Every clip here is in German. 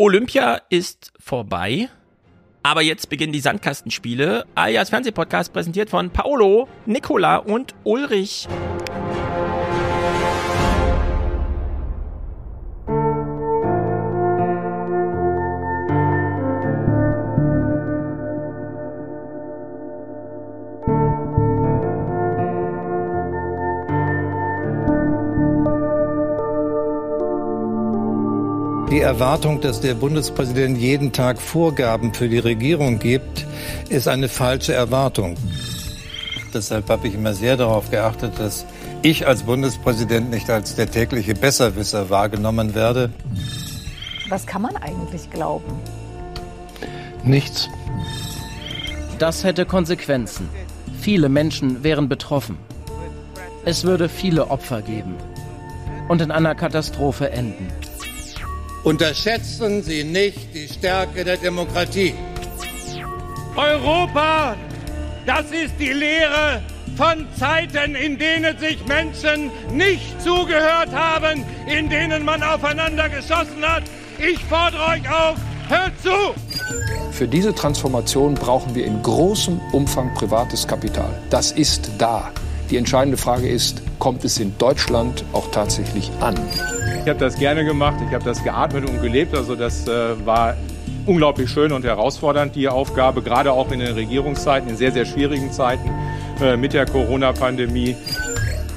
Olympia ist vorbei. Aber jetzt beginnen die Sandkastenspiele, alias Fernsehpodcast, präsentiert von Paolo, Nicola und Ulrich. Erwartung, dass der Bundespräsident jeden Tag Vorgaben für die Regierung gibt, ist eine falsche Erwartung. Deshalb habe ich immer sehr darauf geachtet, dass ich als Bundespräsident nicht als der tägliche Besserwisser wahrgenommen werde. Was kann man eigentlich glauben? Nichts. Das hätte Konsequenzen. Viele Menschen wären betroffen. Es würde viele Opfer geben und in einer Katastrophe enden. Unterschätzen Sie nicht die Stärke der Demokratie. Europa, das ist die Lehre von Zeiten, in denen sich Menschen nicht zugehört haben, in denen man aufeinander geschossen hat. Ich fordere euch auf, hört zu! Für diese Transformation brauchen wir in großem Umfang privates Kapital. Das ist da. Die entscheidende Frage ist, kommt es in Deutschland auch tatsächlich an? Ich habe das gerne gemacht, ich habe das geatmet und gelebt. Also das äh, war unglaublich schön und herausfordernd, die Aufgabe, gerade auch in den Regierungszeiten, in sehr, sehr schwierigen Zeiten äh, mit der Corona-Pandemie.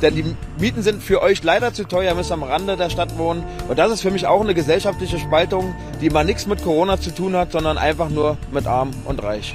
Denn die Mieten sind für euch leider zu teuer, ihr müsst am Rande der Stadt wohnen. Und das ist für mich auch eine gesellschaftliche Spaltung, die mal nichts mit Corona zu tun hat, sondern einfach nur mit Arm und Reich.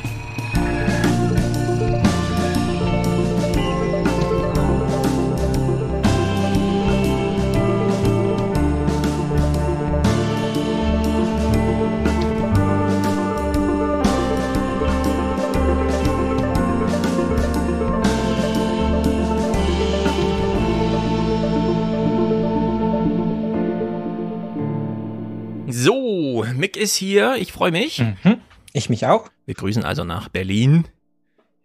Ist hier. Ich freue mich. Mhm. Ich mich auch. Wir grüßen also nach Berlin.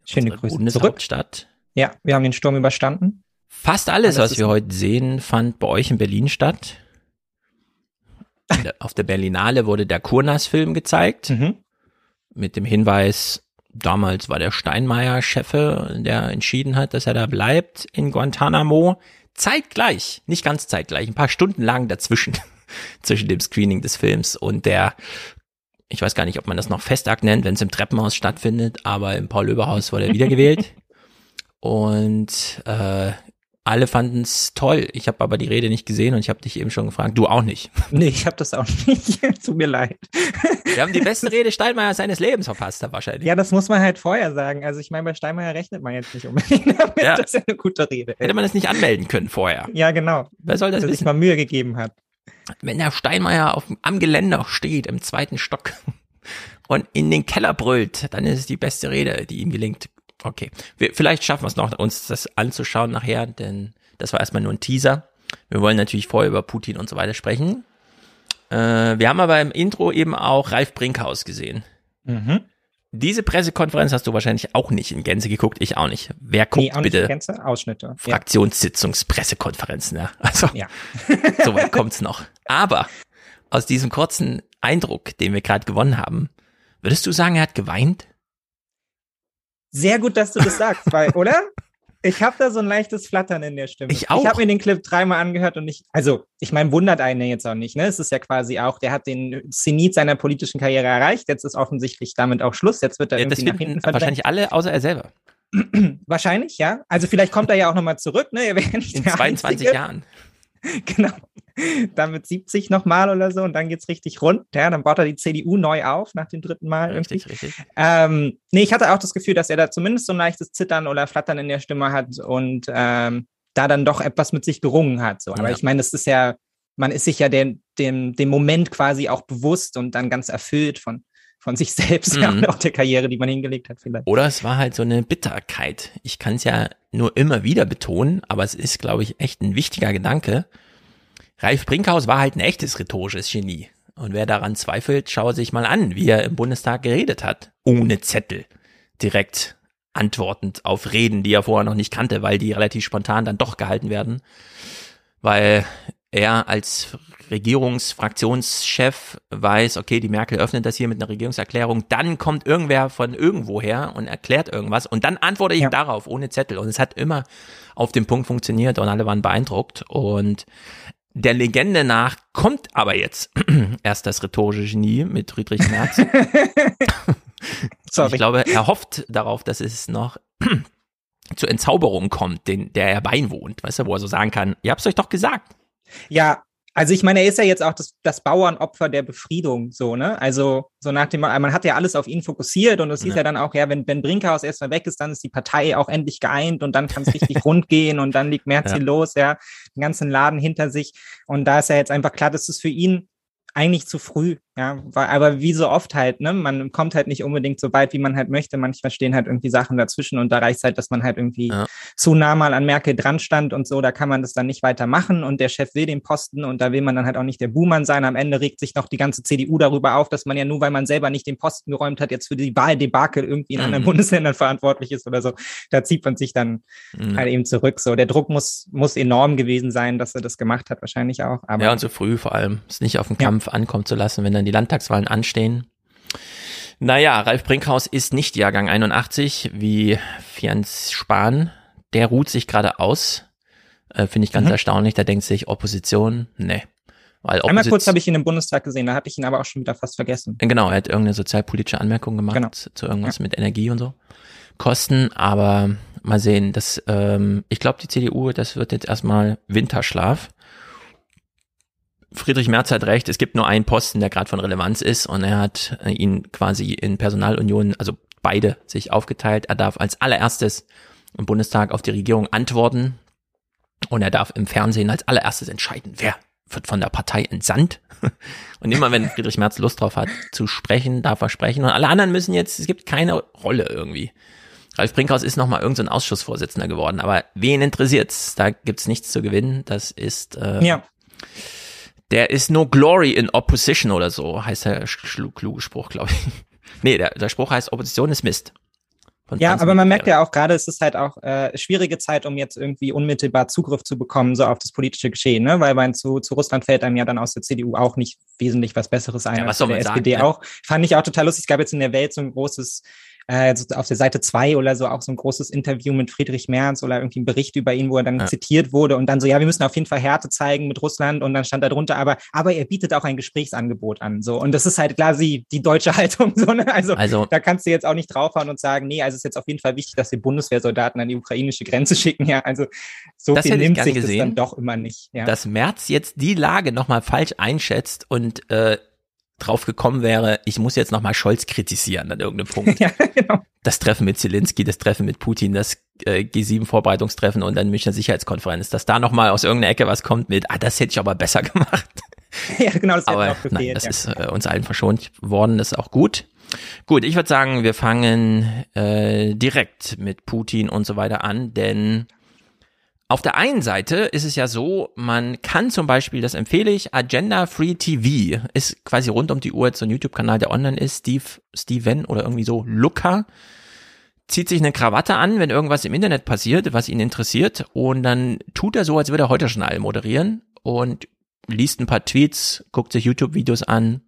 Schöne Grüße zurück. Bundeshauptstadt. Ja, wir haben den Sturm überstanden. Fast alles, Alles was wir heute sehen, fand bei euch in Berlin statt. Auf der Berlinale wurde der Kurnas-Film gezeigt. Mhm. mit dem Hinweis, damals war der Steinmeier Chefe, der entschieden hat, dass er da bleibt in Guantanamo. Zeitgleich, nicht ganz zeitgleich, ein paar Stunden lang dazwischen, zwischen dem Screening des Films und der, ich weiß gar nicht, ob man das noch Festakt nennt, wenn es im Treppenhaus stattfindet, aber im Paul-Löber-Haus wurde er wiedergewählt. und äh, alle fanden es toll. Ich habe aber die Rede nicht gesehen und ich habe dich eben schon gefragt, du auch nicht. Nee, ich habe das auch nicht. Tut mir leid. Wir haben die beste Rede Steinmeier seines Lebens verpasst, da wahrscheinlich. Ja, das muss man halt vorher sagen. Also ich meine, bei Steinmeier rechnet man jetzt nicht unbedingt damit. Ja. Das ist ja eine gute Rede. Hätte man das nicht anmelden können vorher. Ja, genau. Wer soll das Dass sich wissen? mal Mühe gegeben hat. Wenn der Steinmeier auf, am Geländer steht, im zweiten Stock und in den Keller brüllt, dann ist es die beste Rede, die ihm gelingt. Okay, wir, vielleicht schaffen wir es noch, uns das anzuschauen nachher, denn das war erstmal nur ein Teaser. Wir wollen natürlich vorher über Putin und so weiter sprechen. Äh, wir haben aber im Intro eben auch Ralf Brinkhaus gesehen. Mhm. Diese Pressekonferenz hast du wahrscheinlich auch nicht in Gänze geguckt, ich auch nicht. Wer guckt Nee, auch nicht bitte Gänze, Ausschnitte. Fraktionssitzungspressekonferenzen? Ja? Also Ja. Soweit kommt's noch. Aber aus diesem kurzen Eindruck, den wir gerade gewonnen haben, würdest du sagen, er hat geweint? Sehr gut, dass du das sagst, weil, oder? Ich habe da so ein leichtes Flattern in der Stimme. Ich auch. Ich habe mir den Clip dreimal angehört und ich, also ich meine, wundert einen jetzt auch nicht. Ne? Es ist ja quasi auch, der hat den Zenit seiner politischen Karriere erreicht. Jetzt ist offensichtlich damit auch Schluss. Jetzt wird er Ja, das irgendwie nach hinten verdrängt. wahrscheinlich alle, außer er selber. Wahrscheinlich, ja. Also vielleicht kommt er ja auch nochmal zurück. Ne? In der 22 Einzige. Jahren. Genau. Dann mit 70 nochmal oder so und dann geht's richtig rund. Ja, dann baut er die CDU neu auf nach dem dritten Mal. irgendwie. Richtig, richtig. Ähm, nee, ich hatte auch das Gefühl, dass er da zumindest so ein leichtes Zittern oder Flattern in der Stimme hat und ähm, da dann doch etwas mit sich gerungen hat. So. Aber Ja. ich meine, das ist ja, man ist sich ja dem, dem, dem Moment quasi auch bewusst und dann ganz erfüllt von, von sich selbst Mhm. und auch der Karriere, die man hingelegt hat, vielleicht. Oder es war halt so eine Bitterkeit. Ich kann es ja nur immer wieder betonen, aber es ist, glaube ich, echt ein wichtiger Gedanke. Ralf Brinkhaus war halt ein echtes rhetorisches Genie. Und wer daran zweifelt, schaue sich mal an, wie er im Bundestag geredet hat. Ohne Zettel. Direkt antwortend auf Reden, die er vorher noch nicht kannte, weil die relativ spontan dann doch gehalten werden. Weil er als Regierungsfraktionschef weiß, okay, die Merkel öffnet das hier mit einer Regierungserklärung, dann kommt irgendwer von irgendwoher und erklärt irgendwas und dann antworte ich ja. darauf ohne Zettel. Und es hat immer auf dem Punkt funktioniert und alle waren beeindruckt. Und der Legende nach kommt aber jetzt erst das rhetorische Genie mit Friedrich Merz. ich glaube, er hofft darauf, dass es noch zur Entzauberung kommt, den, der er beiwohnt, weißt du, wo er so sagen kann, ihr habt es euch doch gesagt. Ja, also ich meine, er ist ja jetzt auch das, das Bauernopfer der Befriedung, so, ne? Also so nach dem, man hat ja alles auf ihn fokussiert und es ja. hieß ja dann auch, ja, wenn Ben Brinkhaus erstmal weg ist, dann ist die Partei auch endlich geeint und dann kann es richtig rund gehen und dann liegt Merz ja. los, ja, den ganzen Laden hinter sich. Und da ist ja jetzt einfach klar, dass es für ihn eigentlich zu früh, ja, aber wie so oft halt, ne, man kommt halt nicht unbedingt so weit, wie man halt möchte. Manchmal stehen halt irgendwie Sachen dazwischen und da reicht halt, dass man halt irgendwie ja. zu nah mal an Merkel dran stand und so, da kann man das dann nicht weiter machen und der Chef will den Posten und da will man dann halt auch nicht der Buhmann sein. Am Ende regt sich noch die ganze CDU darüber auf, dass man ja nur, weil man selber nicht den Posten geräumt hat, jetzt für die Wahldebakel irgendwie in mhm. anderen Bundesländern verantwortlich ist oder so. Da zieht man sich dann mhm. halt eben zurück. So, der Druck muss, muss enorm gewesen sein, dass er das gemacht hat, wahrscheinlich auch. Aber, ja, und so früh vor allem, es nicht auf den Kampf ja. Ankommen zu lassen, wenn dann die Landtagswahlen anstehen. Naja, Ralf Brinkhaus ist nicht Jahrgang 81 wie Fianz Spahn. Der ruht sich gerade aus. Äh, Finde ich ganz mhm. erstaunlich. Da denkt sich Opposition, nee. Weil Einmal kurz habe ich ihn im Bundestag gesehen, da hatte ich ihn aber auch schon wieder fast vergessen. Genau, er hat irgendeine sozialpolitische Anmerkung gemacht genau. zu irgendwas ja. mit Energie und so. Kosten, aber mal sehen, das, ähm, ich glaube, die CDU, das wird jetzt erstmal Winterschlaf. Friedrich Merz hat recht, es gibt nur einen Posten, der gerade von Relevanz ist und er hat äh, ihn quasi in Personalunion, also beide sich aufgeteilt. Er darf als allererstes im Bundestag auf die Regierung antworten und er darf im Fernsehen als allererstes entscheiden, wer wird von der Partei entsandt. Und immer wenn Friedrich Merz Lust drauf hat zu sprechen, darf er sprechen. Und alle anderen müssen jetzt, es gibt keine Rolle irgendwie. Ralf Brinkhaus ist nochmal irgendein so Ausschussvorsitzender geworden, aber wen interessiert's? Da gibt's nichts zu gewinnen. Das ist äh, ja. Der ist no glory in opposition oder so, heißt der kluge Spruch, glaube ich. nee, der, der Spruch heißt, Opposition ist Mist. Ja, aber man merkt ja auch gerade, es ist halt auch äh, schwierige Zeit, um jetzt irgendwie unmittelbar Zugriff zu bekommen, so auf das politische Geschehen, ne? Weil man zu, zu Russland fällt einem ja dann aus der CDU auch nicht wesentlich was Besseres ein ja, was als der SPD sagen, auch. Fand ich auch total lustig. Es gab jetzt in der Welt so ein großes äh, auf der Seite zwei oder so auch so ein großes Interview mit Friedrich Merz oder irgendwie ein Bericht über ihn, wo er dann ja. zitiert wurde und dann so, ja, wir müssen auf jeden Fall Härte zeigen mit Russland und dann stand da drunter, aber, aber er bietet auch ein Gesprächsangebot an, so. Und das ist halt klar die, die deutsche Haltung, so, ne? Also, also, da kannst du jetzt auch nicht draufhauen und sagen, nee, also es ist jetzt auf jeden Fall wichtig, dass wir Bundeswehrsoldaten an die ukrainische Grenze schicken, ja. Also, so viel nimmt sich gesehen, das dann doch immer nicht, ja. Dass Merz jetzt die Lage nochmal falsch einschätzt und, äh, drauf gekommen wäre, ich muss jetzt nochmal Scholz kritisieren an irgendeinem Punkt. ja, genau. Das Treffen mit Zelensky, das Treffen mit Putin, das äh, G7-Vorbereitungstreffen und dann Münchner Sicherheitskonferenz, dass da nochmal aus irgendeiner Ecke was kommt mit, ah, das hätte ich aber besser gemacht. ja, genau, das aber, gefehlt. Nein, das ja. ist äh, uns allen verschont worden, das ist auch gut. Gut, ich würde sagen, wir fangen äh, direkt mit Putin und so weiter an, denn auf der einen Seite ist es ja so, man kann zum Beispiel, das empfehle ich, Agenda Free TV, ist quasi rund um die Uhr so ein YouTube-Kanal, der online ist, Steve, Steven oder irgendwie so, Luca, zieht sich eine Krawatte an, wenn irgendwas im Internet passiert, was ihn interessiert, und dann tut er so, als würde er heute schon all moderieren und liest ein paar Tweets, guckt sich YouTube-Videos an,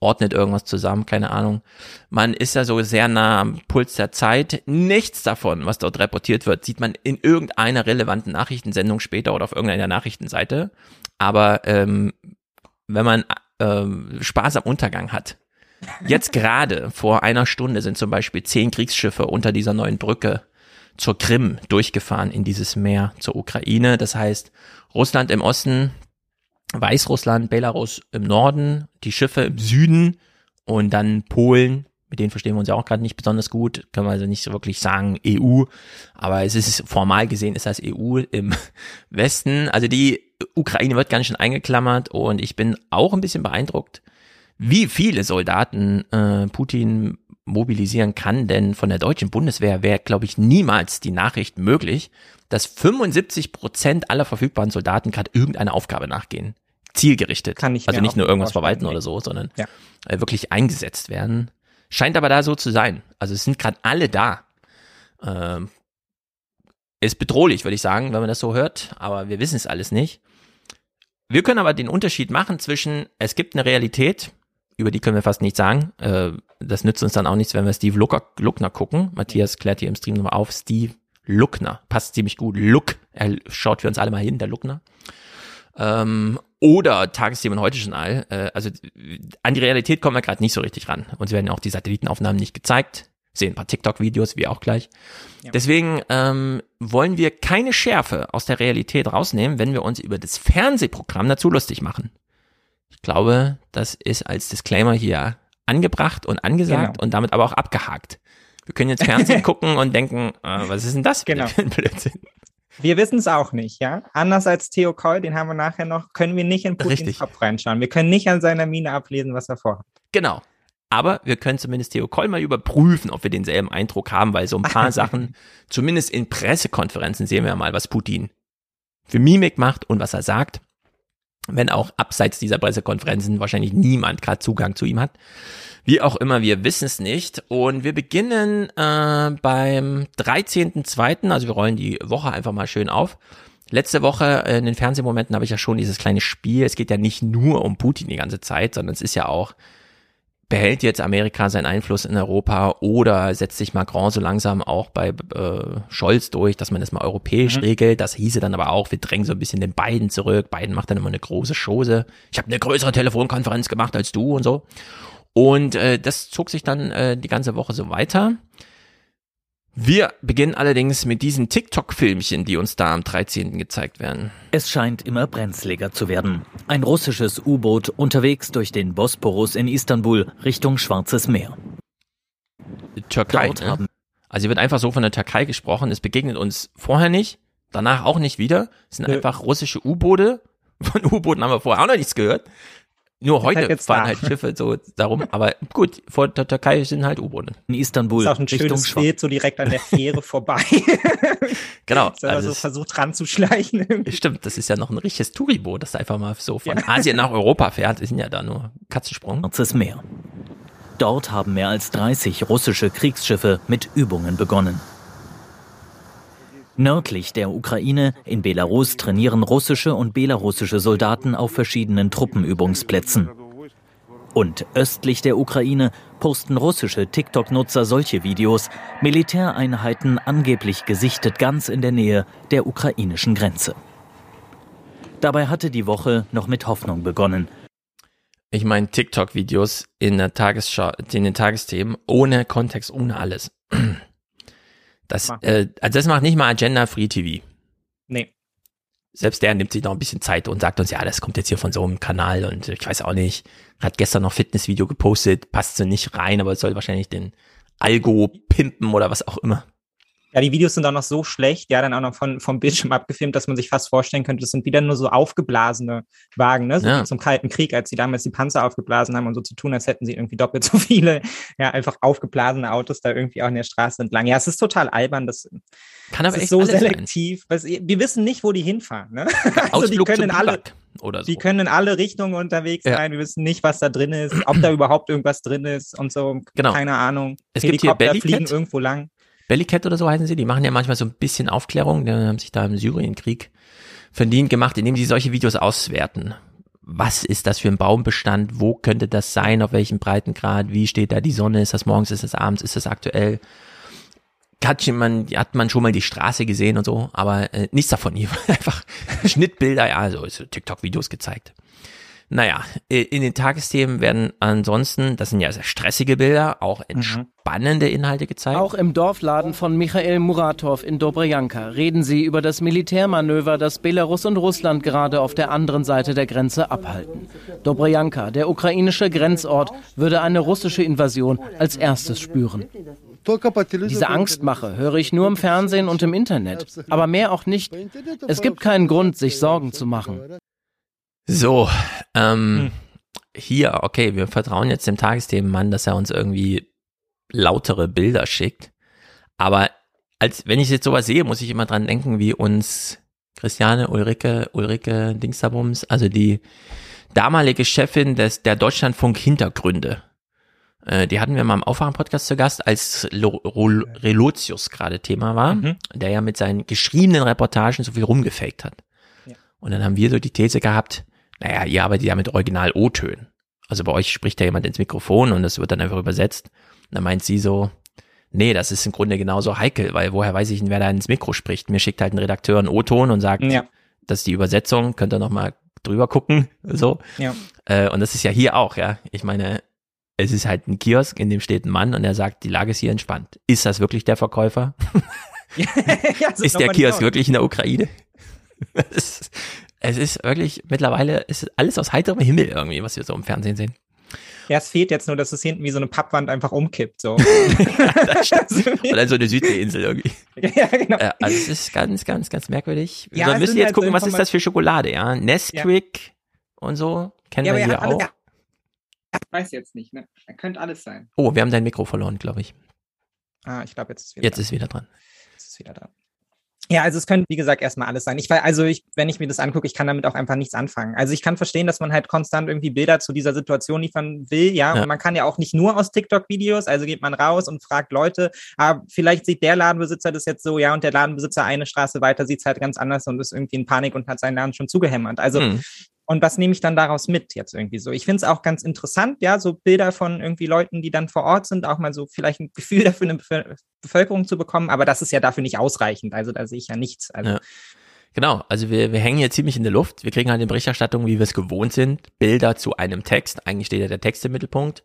ordnet irgendwas zusammen, keine Ahnung. Man ist ja so sehr nah am Puls der Zeit. Nichts davon, was dort reportiert wird, sieht man in irgendeiner relevanten Nachrichtensendung später oder auf irgendeiner Nachrichtenseite. Aber ähm, wenn man ähm, Spaß am Untergang hat, jetzt gerade vor einer Stunde sind zum Beispiel zehn Kriegsschiffe unter dieser neuen Brücke zur Krim durchgefahren in dieses Meer zur Ukraine. Das heißt, Russland im Osten Weißrussland, Belarus im Norden, die Schiffe im Süden und dann Polen, mit denen verstehen wir uns ja auch gerade nicht besonders gut, können wir also nicht so wirklich sagen EU, aber es ist formal gesehen ist das EU im Westen. Also die Ukraine wird ganz schön eingeklammert und ich bin auch ein bisschen beeindruckt, wie viele Soldaten äh, Putin mobilisieren kann, denn von der deutschen Bundeswehr wäre, glaube ich, niemals die Nachricht möglich, dass 75 Prozent aller verfügbaren Soldaten gerade irgendeine Aufgabe nachgehen. Zielgerichtet. Kann ich also nicht nur irgendwas verwalten oder so, sondern ja. Äh, wirklich eingesetzt werden. Scheint aber da so zu sein. Also es sind gerade alle da. Ähm, ist bedrohlich, würde ich sagen, wenn man das so hört, aber wir wissen es alles nicht. wir können aber den Unterschied machen zwischen, es gibt eine Realität, über die können wir fast nichts sagen. Äh, das nützt uns dann auch nichts, wenn wir Steve Lucker, Luckner gucken. Matthias klärt hier im Stream nochmal auf. Steve Luckner. Passt ziemlich gut. Look. Er schaut für uns alle mal hin, der Luckner. Ähm, oder Tagesthemen heute schon all. Äh, also an die Realität kommen wir gerade nicht so richtig ran. Uns werden auch die Satellitenaufnahmen nicht gezeigt. Sehen ein paar TikTok-Videos, wie auch gleich. Ja. Deswegen ähm, wollen wir keine Schärfe aus der Realität rausnehmen, wenn wir uns über das Fernsehprogramm dazu lustig machen. Ich glaube, das ist als Disclaimer hier angebracht und angesagt genau. und damit aber auch abgehakt. Wir können jetzt Fernsehen gucken und denken, äh, was ist denn das genau. Blödsinn? Wir wissen es auch nicht, ja. Anders als Theo Koll, den haben wir nachher noch, können wir nicht in Putins Richtig. Kopf reinschauen. Wir können nicht an seiner Miene ablesen, was er vorhat. Genau. Aber wir können zumindest Theo Koll mal überprüfen, ob wir denselben Eindruck haben, weil so ein paar Sachen, zumindest in Pressekonferenzen sehen wir mal, was Putin für Mimik macht und was er sagt. Wenn auch abseits dieser Pressekonferenzen wahrscheinlich niemand gerade Zugang zu ihm hat. Wie auch immer, wir wissen es nicht. Und wir beginnen äh, beim 13.2., also wir rollen die Woche einfach mal schön auf. Letzte Woche in den Fernsehmomenten habe ich ja schon dieses kleine Spiel. Es geht ja nicht nur um Putin die ganze Zeit, sondern es ist ja auch, behält jetzt Amerika seinen Einfluss in Europa oder setzt sich Macron so langsam auch bei äh, Scholz durch, dass man das mal europäisch mhm. regelt. Das hieße dann aber auch, wir drängen so ein bisschen den Biden zurück. Biden macht dann immer eine große Chose. Ich habe eine größere Telefonkonferenz gemacht als du und so. Und äh, das zog sich dann äh, die ganze Woche so weiter. Wir beginnen allerdings mit diesen TikTok-Filmchen, die uns da am 13. gezeigt werden. Es scheint immer brenzliger zu werden. Ein russisches U-Boot unterwegs durch den Bosporus in Istanbul Richtung Schwarzes Meer. Türkei. Ne? Also hier wird einfach so von der Türkei gesprochen. Es begegnet uns vorher nicht, danach auch nicht wieder. Es sind ja. einfach russische U-Boote. Von U-Booten haben wir vorher auch noch nichts gehört. Nur heute halt fahren halt Schiffe so darum, aber gut, vor der Türkei sind halt U-Boote. In Istanbul. Das ist auch ein schönes Bild, so direkt an der Fähre vorbei. genau. So also so versucht ranzuschleichen. Stimmt, das ist ja noch ein richtiges Touriboot, das einfach mal so von ja. Asien nach Europa fährt. Wir sind ja da nur Katzensprung. Schwarzes Meer. Dort haben mehr als 30 russische Kriegsschiffe mit Übungen begonnen. Nördlich der Ukraine, in Belarus, trainieren russische und belarussische Soldaten auf verschiedenen Truppenübungsplätzen. Und östlich der Ukraine posten russische TikTok-Nutzer solche Videos, Militäreinheiten angeblich gesichtet ganz in der Nähe der ukrainischen Grenze. Dabei hatte die Woche noch mit Hoffnung begonnen. Ich meine TikTok-Videos in in den Tagesthemen, ohne Kontext, ohne alles. Das, äh, also das macht nicht mal Agenda Free TV. Nee. Selbst der nimmt sich noch ein bisschen Zeit und sagt uns, ja, das kommt jetzt hier von so einem Kanal und ich weiß auch nicht, hat gestern noch Fitnessvideo gepostet, passt so nicht rein, aber es soll wahrscheinlich den Algo pimpen oder was auch immer. Ja, die Videos sind auch noch so schlecht, ja, dann auch noch von, vom Bildschirm abgefilmt, dass man sich fast vorstellen könnte, das sind wieder nur so aufgeblasene Wagen, ne? So ja. zum Kalten Krieg, als sie damals die Panzer aufgeblasen haben und so zu tun, als hätten sie irgendwie doppelt so viele, ja, einfach aufgeblasene Autos da irgendwie auch in der Straße entlang. Ja, es ist total albern, das, Kann aber ist so selektiv. Was, wir wissen nicht, wo die hinfahren, ne? also die können alle, oder so. Die können in alle Richtungen unterwegs ja. sein. Wir wissen nicht, was da drin ist, ob da überhaupt irgendwas drin ist und so. Genau. Keine Ahnung. Es Helikopter gibt hier fliegen irgendwo lang. Bellycat oder so heißen sie, die machen ja manchmal so ein bisschen Aufklärung, die haben sich da im Syrienkrieg verdient gemacht, indem sie solche Videos auswerten. Was ist das für ein Baumbestand? Wo könnte das sein? Auf welchem Breitengrad? Wie steht da die Sonne? Ist das morgens? Ist das abends? Ist das aktuell? Hat man, hat man schon mal die Straße gesehen und so, aber äh, nichts davon. Hier einfach Schnittbilder, ja, so TikTok-Videos gezeigt. Naja, in den Tagesthemen werden ansonsten, das sind ja sehr stressige Bilder, auch mhm. entspannende Inhalte gezeigt. Auch im Dorfladen von Michael Muratov in Dobrojanka reden sie über das Militärmanöver, das Belarus und Russland gerade auf der anderen Seite der Grenze abhalten. Dobrojanka, der ukrainische Grenzort, würde eine russische Invasion als erstes spüren. Diese Angstmache höre ich nur im Fernsehen und im Internet, aber mehr auch nicht. Es gibt keinen Grund, sich Sorgen zu machen. So, ähm, hm. hier, okay, wir vertrauen jetzt dem Tagesthemenmann, dass er uns irgendwie lautere Bilder schickt. Aber als wenn ich jetzt sowas sehe, muss ich immer dran denken, wie uns Christiane Ulrike, Ulrike Dingsabums, also die damalige Chefin des, der Deutschlandfunk Hintergründe. Äh, die hatten wir mal im Aufwachen-Podcast zu Gast, als Relotius gerade Thema war, mhm. der ja mit seinen geschriebenen Reportagen so viel rumgefaked hat. Ja. Und dann haben wir so die These gehabt, naja, ihr arbeitet ja mit Original-O-Tönen. Also bei euch spricht ja jemand ins Mikrofon und das wird dann einfach übersetzt. Und dann meint sie so, nee, das ist im Grunde genauso heikel, weil woher weiß ich denn, wer da ins Mikro spricht? Mir schickt halt ein Redakteur einen O-Ton und sagt, Ja. das ist die Übersetzung, könnt ihr noch mal drüber gucken, so. Ja. Äh, und das ist ja hier auch, ja. Ich meine, es ist halt ein Kiosk, in dem steht ein Mann und er sagt, die Lage ist hier entspannt. Ist das wirklich der Verkäufer? ja, ist der nochmal Kiosk wirklich in der Ukraine? ist, es ist wirklich, mittlerweile ist alles aus heiterem Himmel irgendwie, was wir so im Fernsehen sehen. Ja, es fehlt jetzt nur, dass es hinten wie so eine Pappwand einfach umkippt. So. Oder so eine Südseeinsel irgendwie. ja, genau. Äh, also es ist ganz, ganz, ganz merkwürdig. Ja, wir müssen jetzt halt so gucken, was ist das für Schokolade, ja? Nesquik und so. Kennen Ja, wir hier er auch. ge- Ich weiß jetzt nicht, ne? Er könnte alles sein. Oh, wir haben dein Mikro verloren, glaube ich. Ah, ich glaube, jetzt ist wieder Jetzt dran. ist wieder dran. Jetzt ist wieder dran. Ja, also es könnte, wie gesagt, erstmal alles sein. Ich weiß, also ich, wenn ich mir das angucke, ich kann damit auch einfach nichts anfangen. Also ich kann verstehen, dass man halt konstant irgendwie Bilder zu dieser Situation liefern will, ja. Ja. Und man kann ja auch nicht nur aus TikTok-Videos, also geht man raus und fragt Leute, aber vielleicht sieht der Ladenbesitzer das jetzt so, ja, und der Ladenbesitzer eine Straße weiter sieht es halt ganz anders und ist irgendwie in Panik und hat seinen Laden schon zugehämmert. Also Hm. Und was nehme ich dann daraus mit jetzt irgendwie so? Ich finde es auch ganz interessant, ja, so Bilder von irgendwie Leuten, die dann vor Ort sind, auch mal so vielleicht ein Gefühl dafür eine Bevö- Bevölkerung zu bekommen, aber das ist ja dafür nicht ausreichend. Also da sehe ich ja nichts. Also Ja. Genau, also wir, wir hängen hier ziemlich in der Luft. Wir kriegen halt in Berichterstattung, wie wir es gewohnt sind, Bilder zu einem Text. Eigentlich steht ja der Text im Mittelpunkt.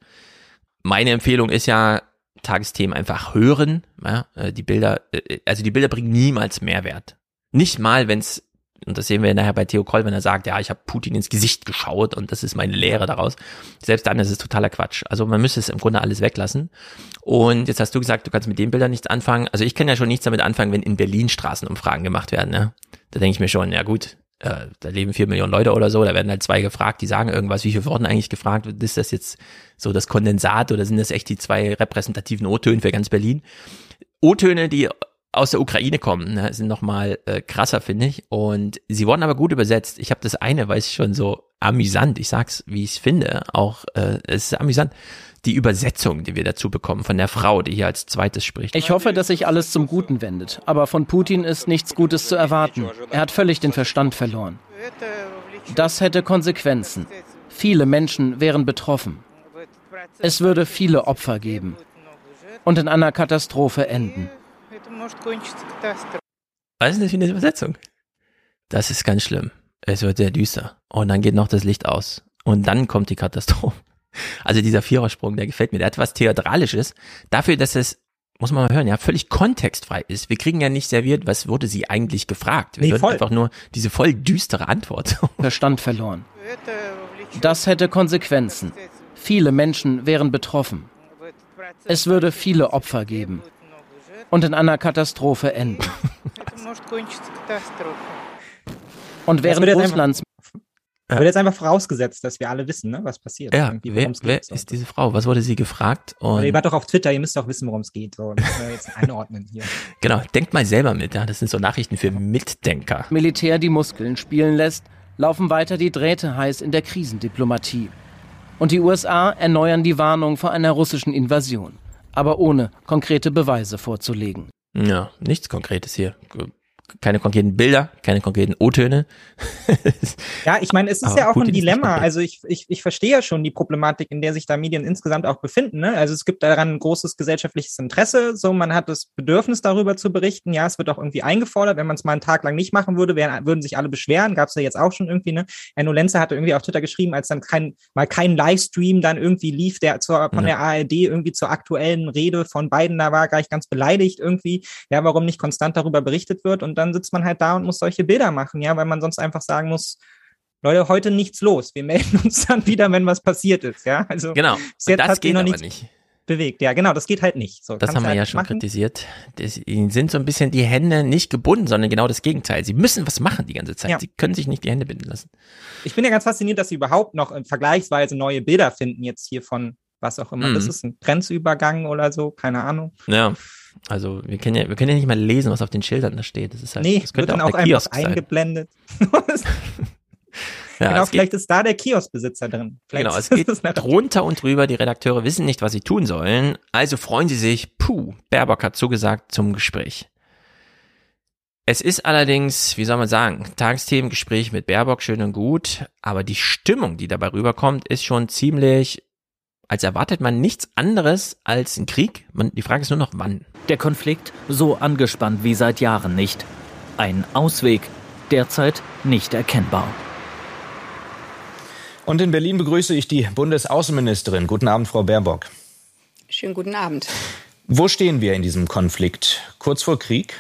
Meine Empfehlung ist ja, Tagesthemen einfach hören. Ja, äh, die Bilder, äh, also die Bilder bringen niemals Mehrwert. Nicht mal, wenn es, und das sehen wir nachher bei Theo Koll, wenn er sagt, ja, ich habe Putin ins Gesicht geschaut und das ist meine Lehre daraus. Selbst dann ist es totaler Quatsch. Also man müsste es im Grunde alles weglassen. Und jetzt hast du gesagt, du kannst mit den Bildern nichts anfangen. Also ich kann ja schon nichts damit anfangen, wenn in Berlin Straßenumfragen gemacht werden. Ne? Da denke ich mir schon, ja gut, äh, da leben vier Millionen Leute oder so, da werden halt zwei gefragt, die sagen irgendwas, wie viele wurden eigentlich gefragt, ist das jetzt so das Kondensat oder sind das echt die zwei repräsentativen O-Töne für ganz Berlin? O-Töne, die aus der Ukraine kommen, ne, sind nochmal äh, krasser, finde ich. Und sie wurden aber gut übersetzt. Ich habe das eine, weiß ich schon, so amüsant, ich sag's, wie ich es finde, auch äh, es ist amüsant, die Übersetzung, die wir dazu bekommen von der Frau, die hier als zweites spricht. Ich hoffe, dass sich alles zum Guten wendet. Aber von Putin ist nichts Gutes zu erwarten. Er hat völlig den Verstand verloren. Das hätte Konsequenzen. Viele Menschen wären betroffen. Es würde viele Opfer geben und in einer Katastrophe enden. Was ist das für eine Übersetzung? Das ist ganz schlimm. Es wird sehr düster. Und dann geht noch das Licht aus. Und dann kommt die Katastrophe. Also dieser Vierersprung, der gefällt mir. Der hat was Theatralisches. Dafür, dass es, muss man mal hören, ja, völlig kontextfrei ist. Wir kriegen ja nicht serviert, was wurde sie eigentlich gefragt. Wir Nee, hören voll. einfach nur diese voll düstere Antwort. Verstand verloren. Das hätte Konsequenzen. Viele Menschen wären betroffen. Es würde viele Opfer geben und in einer Katastrophe enden. Und Das während Russlands wird jetzt einfach vorausgesetzt, dass wir alle wissen, ne, was passiert. ja, wer, wer ist diese Frau? Was wurde sie gefragt? Und ihr wart doch auf Twitter, ihr müsst doch wissen, worum es geht. So, müssen wir jetzt einordnen hier. genau, denkt mal selber mit. Ja, das sind so Nachrichten für Mitdenker. Militär die Muskeln spielen lässt, laufen weiter die Drähte heiß in der Krisendiplomatie. Und die USA erneuern die Warnung vor einer russischen Invasion, aber ohne konkrete Beweise vorzulegen. Ja, nichts Konkretes hier. Keine konkreten Bilder, keine konkreten O-Töne. Ja, ich meine, es ist Aber ja auch ein Dilemma. Also ich, ich, ich verstehe ja schon die Problematik, in der sich da Medien insgesamt auch befinden. Ne? Also es gibt daran ein großes gesellschaftliches Interesse. So, man hat das Bedürfnis, darüber zu berichten. Ja, es wird auch irgendwie eingefordert. Wenn man es mal einen Tag lang nicht machen würde, wären, würden sich alle beschweren. Gab es ja jetzt auch schon irgendwie. Ne? Enno Lenze hatte irgendwie auf Twitter geschrieben, als dann kein mal kein Livestream dann irgendwie lief, der zur, von Ja. der ARD irgendwie zur aktuellen Rede von Biden da war, gleich ganz beleidigt irgendwie. Ja, warum nicht konstant darüber berichtet wird? Und dann sitzt man halt da und muss solche Bilder machen. Ja, weil man sonst einfach sagen muss, Leute, heute nichts los. Wir melden uns dann wieder, wenn was passiert ist. Ja, also Genau. bis jetzt das hat sich geht noch aber nicht. bewegt. Ja, genau, das geht halt nicht. So, Das haben wir halt ja schon machen. kritisiert. Das, ihnen sind so ein bisschen die Hände nicht gebunden, sondern genau das Gegenteil. Sie müssen was machen die ganze Zeit. Ja. Sie können sich nicht die Hände binden lassen. Ich bin ja ganz fasziniert, dass sie überhaupt noch äh, vergleichsweise neue Bilder finden jetzt hier von was auch immer. Mhm. Das ist ein Grenzübergang oder so, keine Ahnung. Ja. Also wir können ja, wir können ja nicht mal lesen, was auf den Schildern da steht. Das ist halt, nee, das wird könnte dann auch der einfach Kiosk sein. eingeblendet. Ja, genau, es geht, vielleicht ist da der Kioskbesitzer drin. Vielleicht genau, es geht drunter und drüber. Die Redakteure wissen nicht, was sie tun sollen. Also freuen sie sich. Puh, Baerbock hat zugesagt zum Gespräch. Es ist allerdings, wie soll man sagen, Tagesthemengespräch mit Baerbock schön und gut, aber die Stimmung, die dabei rüberkommt, ist schon ziemlich, als erwartet man nichts anderes als einen Krieg. Man, die Frage ist nur noch wann. Der Konflikt so angespannt wie seit Jahren nicht. Ein Ausweg derzeit nicht erkennbar. Und in Berlin begrüße ich die Bundesaußenministerin. Guten Abend, Frau Baerbock. Schönen guten Abend. Wo stehen wir in diesem Konflikt? Kurz vor Krieg?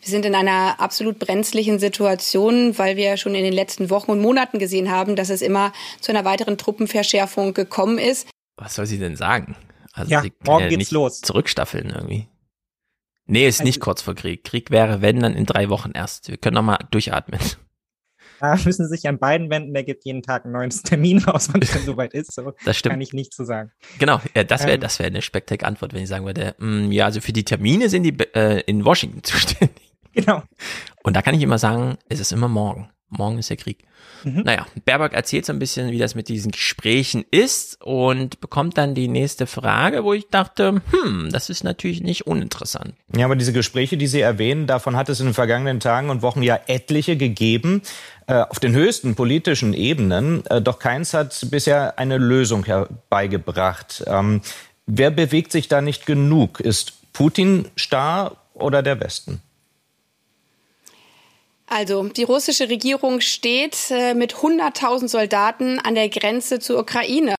Wir sind in einer absolut brenzlichen Situation, weil wir schon in den letzten Wochen und Monaten gesehen haben, dass es immer zu einer weiteren Truppenverschärfung gekommen ist. Was soll sie denn sagen? Also ja, morgen ja geht's los. Zurückstaffeln irgendwie. Nee, ist also, nicht kurz vor Krieg. Krieg wäre, wenn, dann in drei Wochen erst. Wir können noch mal durchatmen. Da müssen sich an beiden wenden, der gibt jeden Tag einen neuen Termin raus, wenn es dann soweit ist. So das stimmt. Kann ich nicht zu so sagen. Genau, ja, das wäre ähm, das wäre eine spektakuläre Antwort, wenn ich sagen würde, mh, mm, ja, also für die Termine sind die äh, in Washington zuständig. Genau. Und da kann ich immer sagen, es ist immer morgen. Morgen ist der Krieg. Mhm. Naja, Baerbock erzählt so ein bisschen, wie das mit diesen Gesprächen ist und bekommt dann die nächste Frage, wo ich dachte, hm, das ist natürlich nicht uninteressant. Ja, aber diese Gespräche, die Sie erwähnen, davon hat es in den vergangenen Tagen und Wochen ja etliche gegeben, äh, auf den höchsten politischen Ebenen. Äh, doch keins hat bisher eine Lösung herbeigebracht. Ähm, wer bewegt sich da nicht genug? Ist Putin starr oder der Westen? Also die russische Regierung steht äh, mit 100.000 Soldaten an der Grenze zur Ukraine.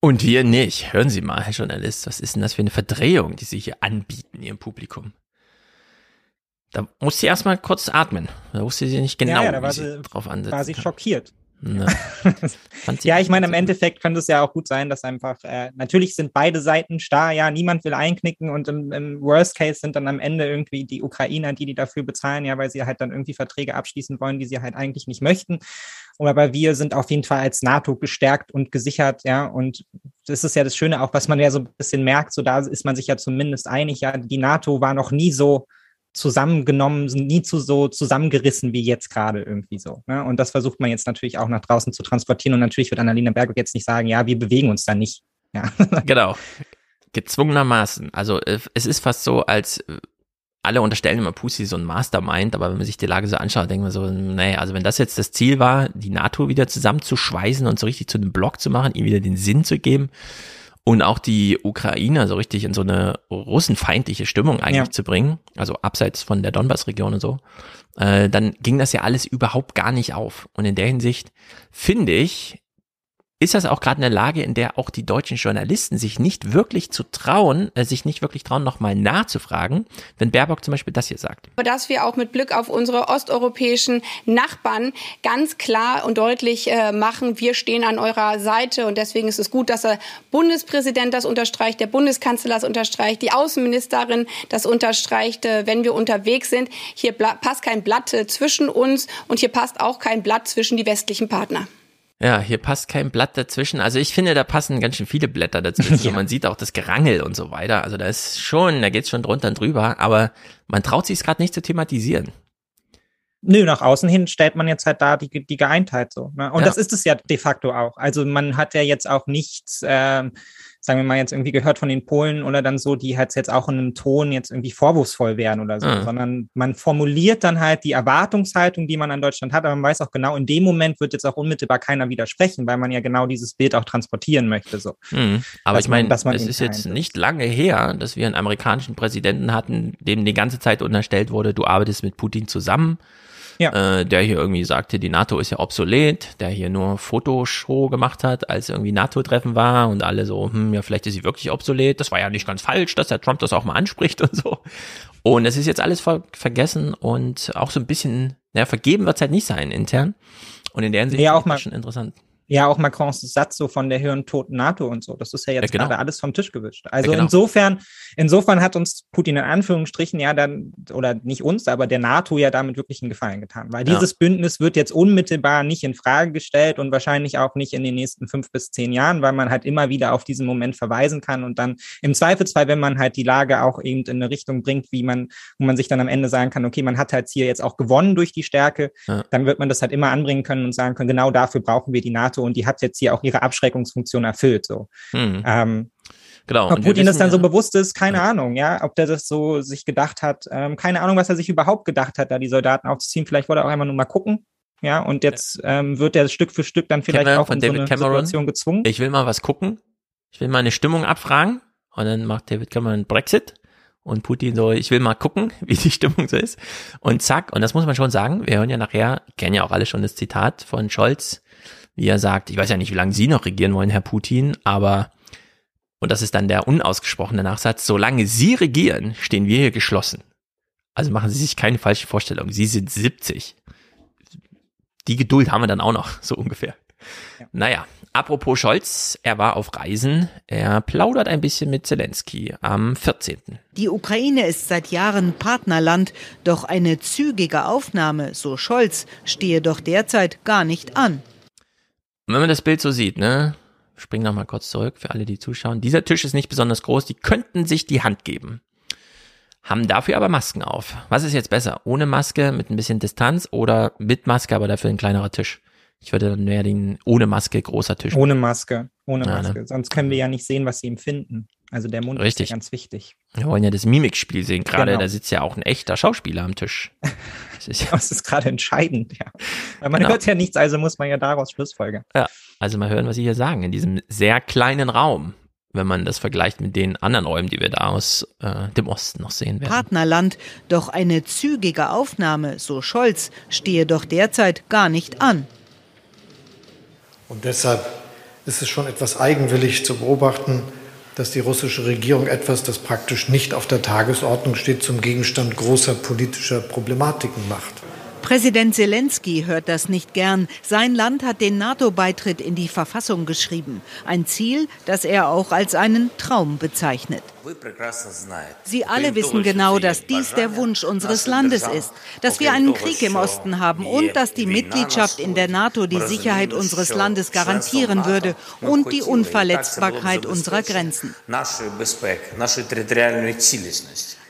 Und wir nicht. Hören Sie mal, Herr Journalist, was ist denn das für eine Verdrehung, die Sie hier anbieten, Ihrem Publikum? Da muss sie erstmal kurz atmen. Da wusste sie nicht genau, ja, ja, wie sie, sie drauf ansetzt. War sie schockiert. Ne. ja, ich meine, im Endeffekt könnte es ja auch gut sein, dass einfach, äh, natürlich sind beide Seiten starr, ja, niemand will einknicken und im, im, Worst Case sind dann am Ende irgendwie die Ukrainer, die die dafür bezahlen, ja, weil sie halt dann irgendwie Verträge abschließen wollen, die sie halt eigentlich nicht möchten. Aber wir sind auf jeden Fall als NATO gestärkt und gesichert, ja, und das ist ja das Schöne auch, was man ja so ein bisschen merkt, so da ist man sich ja zumindest einig, ja, die NATO war noch nie so zusammengenommen, nie zu so zusammengerissen wie jetzt gerade irgendwie so. Ne? Und das versucht man jetzt natürlich auch nach draußen zu transportieren. Und natürlich wird Annalena Berger jetzt nicht sagen, ja, wir bewegen uns da nicht. Ja. Genau. Gezwungenermaßen. Also äh, es ist fast so, als äh, alle unterstellen immer Pussy so ein Mastermind, aber wenn man sich die Lage so anschaut, denkt man so, nee, also wenn das jetzt das Ziel war, die NATO wieder zusammenzuschweißen und so richtig zu einem Block zu machen, ihm wieder den Sinn zu geben, und auch die Ukrainer so richtig in so eine russenfeindliche Stimmung eigentlich ja. zu bringen, also abseits von der Donbass-Region und so, äh, dann ging das ja alles überhaupt gar nicht auf. Und in der Hinsicht finde ich, ist das auch gerade eine Lage, in der auch die deutschen Journalisten sich nicht wirklich zu trauen, äh, sich nicht wirklich trauen, nochmal nachzufragen, wenn Baerbock zum Beispiel das hier sagt. Dass wir auch mit Blick auf unsere osteuropäischen Nachbarn ganz klar und deutlich äh, machen, wir stehen an eurer Seite und deswegen ist es gut, dass der Bundespräsident das unterstreicht, der Bundeskanzler das unterstreicht, die Außenministerin das unterstreicht, äh, wenn wir unterwegs sind. Hier passt kein Blatt zwischen uns und hier passt auch kein Blatt zwischen die westlichen Partner. Ja, hier passt kein Blatt dazwischen. Also ich finde, da passen ganz schön viele Blätter dazwischen. ja. Man sieht auch das Gerangel und so weiter. Also da ist schon, da geht's schon drunter und drüber, aber man traut sich es gerade nicht zu thematisieren. Nö, nach außen hin stellt man jetzt halt da die, die Geeintheit so. Ne? Und ja. das ist es ja de facto auch. Also man hat ja jetzt auch nichts, ähm, sagen wir mal, jetzt irgendwie gehört von den Polen oder dann so, die halt jetzt auch in einem Ton jetzt irgendwie vorwurfsvoll werden oder so, mhm. sondern man formuliert dann halt die Erwartungshaltung, die man an Deutschland hat, aber man weiß auch genau, in dem Moment wird jetzt auch unmittelbar keiner widersprechen, weil man ja genau dieses Bild auch transportieren möchte. So. Mhm. Aber ich meine, es ist jetzt nicht lange her, dass wir einen amerikanischen Präsidenten hatten, dem die ganze Zeit unterstellt wurde, du arbeitest mit Putin zusammen ja. äh, der hier irgendwie sagte, die NATO ist ja obsolet, der hier nur Fotoshow gemacht hat, als irgendwie NATO-Treffen war und alle so, hm, ja, vielleicht ist sie wirklich obsolet. Das war ja nicht ganz falsch, dass der Trump das auch mal anspricht und so. Und es ist jetzt alles ver vergessen und auch so ein bisschen, ja, vergeben wird es halt nicht sein intern. Und in der Hinsicht ja, auch mal, schon interessant. Ja, auch Macrons Satz so von der hirntoten NATO und so. Das ist ja jetzt ja, genau. gerade alles vom Tisch gewischt. Also ja, genau. insofern, insofern hat uns Putin in Anführungsstrichen ja dann, oder nicht uns, aber der NATO ja damit wirklich einen Gefallen getan. Weil dieses ja. Bündnis wird jetzt unmittelbar nicht in Frage gestellt und wahrscheinlich auch nicht in den nächsten fünf bis zehn Jahren, weil man halt immer wieder auf diesen Moment verweisen kann und dann im Zweifelsfall, wenn man halt die Lage auch eben in eine Richtung bringt, wie man, wo man sich dann am Ende sagen kann, okay, man hat halt hier jetzt auch gewonnen durch die Stärke, dann wird man das halt immer anbringen können und sagen können, genau dafür brauchen wir die NATO und die hat jetzt hier auch ihre Abschreckungsfunktion erfüllt. So. Mhm. Ähm, Genau. Ob Putin das dann so bewusst ist, keine ja. Ahnung, ja, ob der das so sich gedacht hat, ähm, keine Ahnung, was er sich überhaupt gedacht hat, da die Soldaten aufzuziehen. Vielleicht wollte er auch einmal nur mal gucken, ja, und jetzt ähm, wird er Stück für Stück dann vielleicht auch in so eine Cameron. Situation gezwungen. Ich will mal was gucken, ich will mal eine Stimmung abfragen und dann macht David Cameron Brexit und Putin so, ich will mal gucken, wie die Stimmung so ist und zack, und das muss man schon sagen, wir hören ja nachher, kennen ja auch alle schon das Zitat von Scholz, wie er sagt, ich weiß ja nicht, wie lange Sie noch regieren wollen, Herr Putin, aber und das ist dann der unausgesprochene Nachsatz, solange Sie regieren, stehen wir hier geschlossen. Also machen Sie sich keine falsche Vorstellung. Sie sind 70. Die Geduld haben wir dann auch noch, so ungefähr. Ja. Naja, apropos Scholz, er war auf Reisen. Er plaudert ein bisschen mit Zelensky am 14. Die Ukraine ist seit Jahren Partnerland, doch eine zügige Aufnahme, so Scholz, stehe doch derzeit gar nicht an. Wenn man das Bild so sieht, ne, spring noch mal kurz zurück für alle, die zuschauen. Dieser Tisch ist nicht besonders groß, die könnten sich die Hand geben. Haben dafür aber Masken auf. Was ist jetzt besser? Ohne Maske, mit ein bisschen Distanz oder mit Maske, aber dafür ein kleinerer Tisch? Ich würde dann mehr den ohne Maske großer Tisch. Ohne Maske, ohne ja, Maske. Ne? Sonst können wir ja nicht sehen, was sie empfinden. Also der Mund Richtig. ist ja ganz wichtig. Wir wollen ja das Mimikspiel sehen. Gerade genau. da sitzt ja auch ein echter Schauspieler am Tisch. Das ist, ja das ist gerade entscheidend, ja. Weil man genau. hört ja nichts, also muss man ja daraus Schlussfolgern. Ja, also mal hören, was Sie hier sagen. In diesem sehr kleinen Raum, wenn man das vergleicht mit den anderen Räumen, die wir da aus äh, dem Osten noch sehen werden. Partnerland, doch eine zügige Aufnahme, so Scholz, stehe doch derzeit gar nicht an. Und deshalb ist es schon etwas eigenwillig zu beobachten, dass die russische Regierung etwas, das praktisch nicht auf der Tagesordnung steht, zum Gegenstand großer politischer Problematiken macht. Präsident Zelensky hört das nicht gern. Sein Land hat den NATO-Beitritt in die Verfassung geschrieben. Ein Ziel, das er auch als einen Traum bezeichnet. Sie alle wissen genau, dass dies der Wunsch unseres Landes ist, dass wir einen Krieg im Osten haben und dass die Mitgliedschaft in der NATO die Sicherheit unseres Landes garantieren würde und die Unverletzbarkeit unserer Grenzen.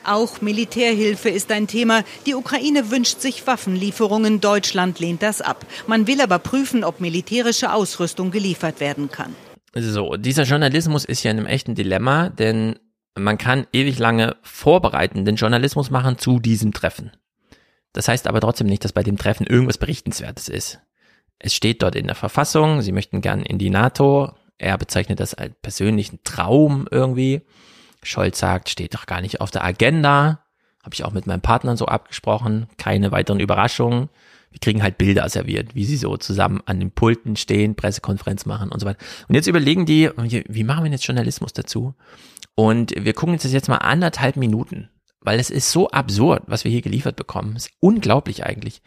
Auch Militärhilfe ist ein Thema. Die Ukraine wünscht sich Waffenlieferungen. Deutschland lehnt das ab. Man will aber prüfen, ob militärische Ausrüstung geliefert werden kann. So, dieser Journalismus ist ja in einem echten Dilemma, denn man kann ewig lange vorbereitenden Journalismus machen zu diesem Treffen. Das heißt aber trotzdem nicht, dass bei dem Treffen irgendwas Berichtenswertes ist. Es steht dort in der Verfassung, sie möchten gern in die NATO. Er bezeichnet das als persönlichen Traum irgendwie. Scholz sagt, steht doch gar nicht auf der Agenda. Habe ich auch mit meinem Partner so abgesprochen. Keine weiteren Überraschungen. Wir kriegen halt Bilder serviert, wie sie so zusammen an den Pulten stehen, Pressekonferenz machen und so weiter. Und jetzt überlegen die, wie machen wir jetzt Journalismus dazu? Und wir gucken uns das jetzt mal anderthalb Minuten, weil es ist so absurd, was wir hier geliefert bekommen. Es ist unglaublich eigentlich.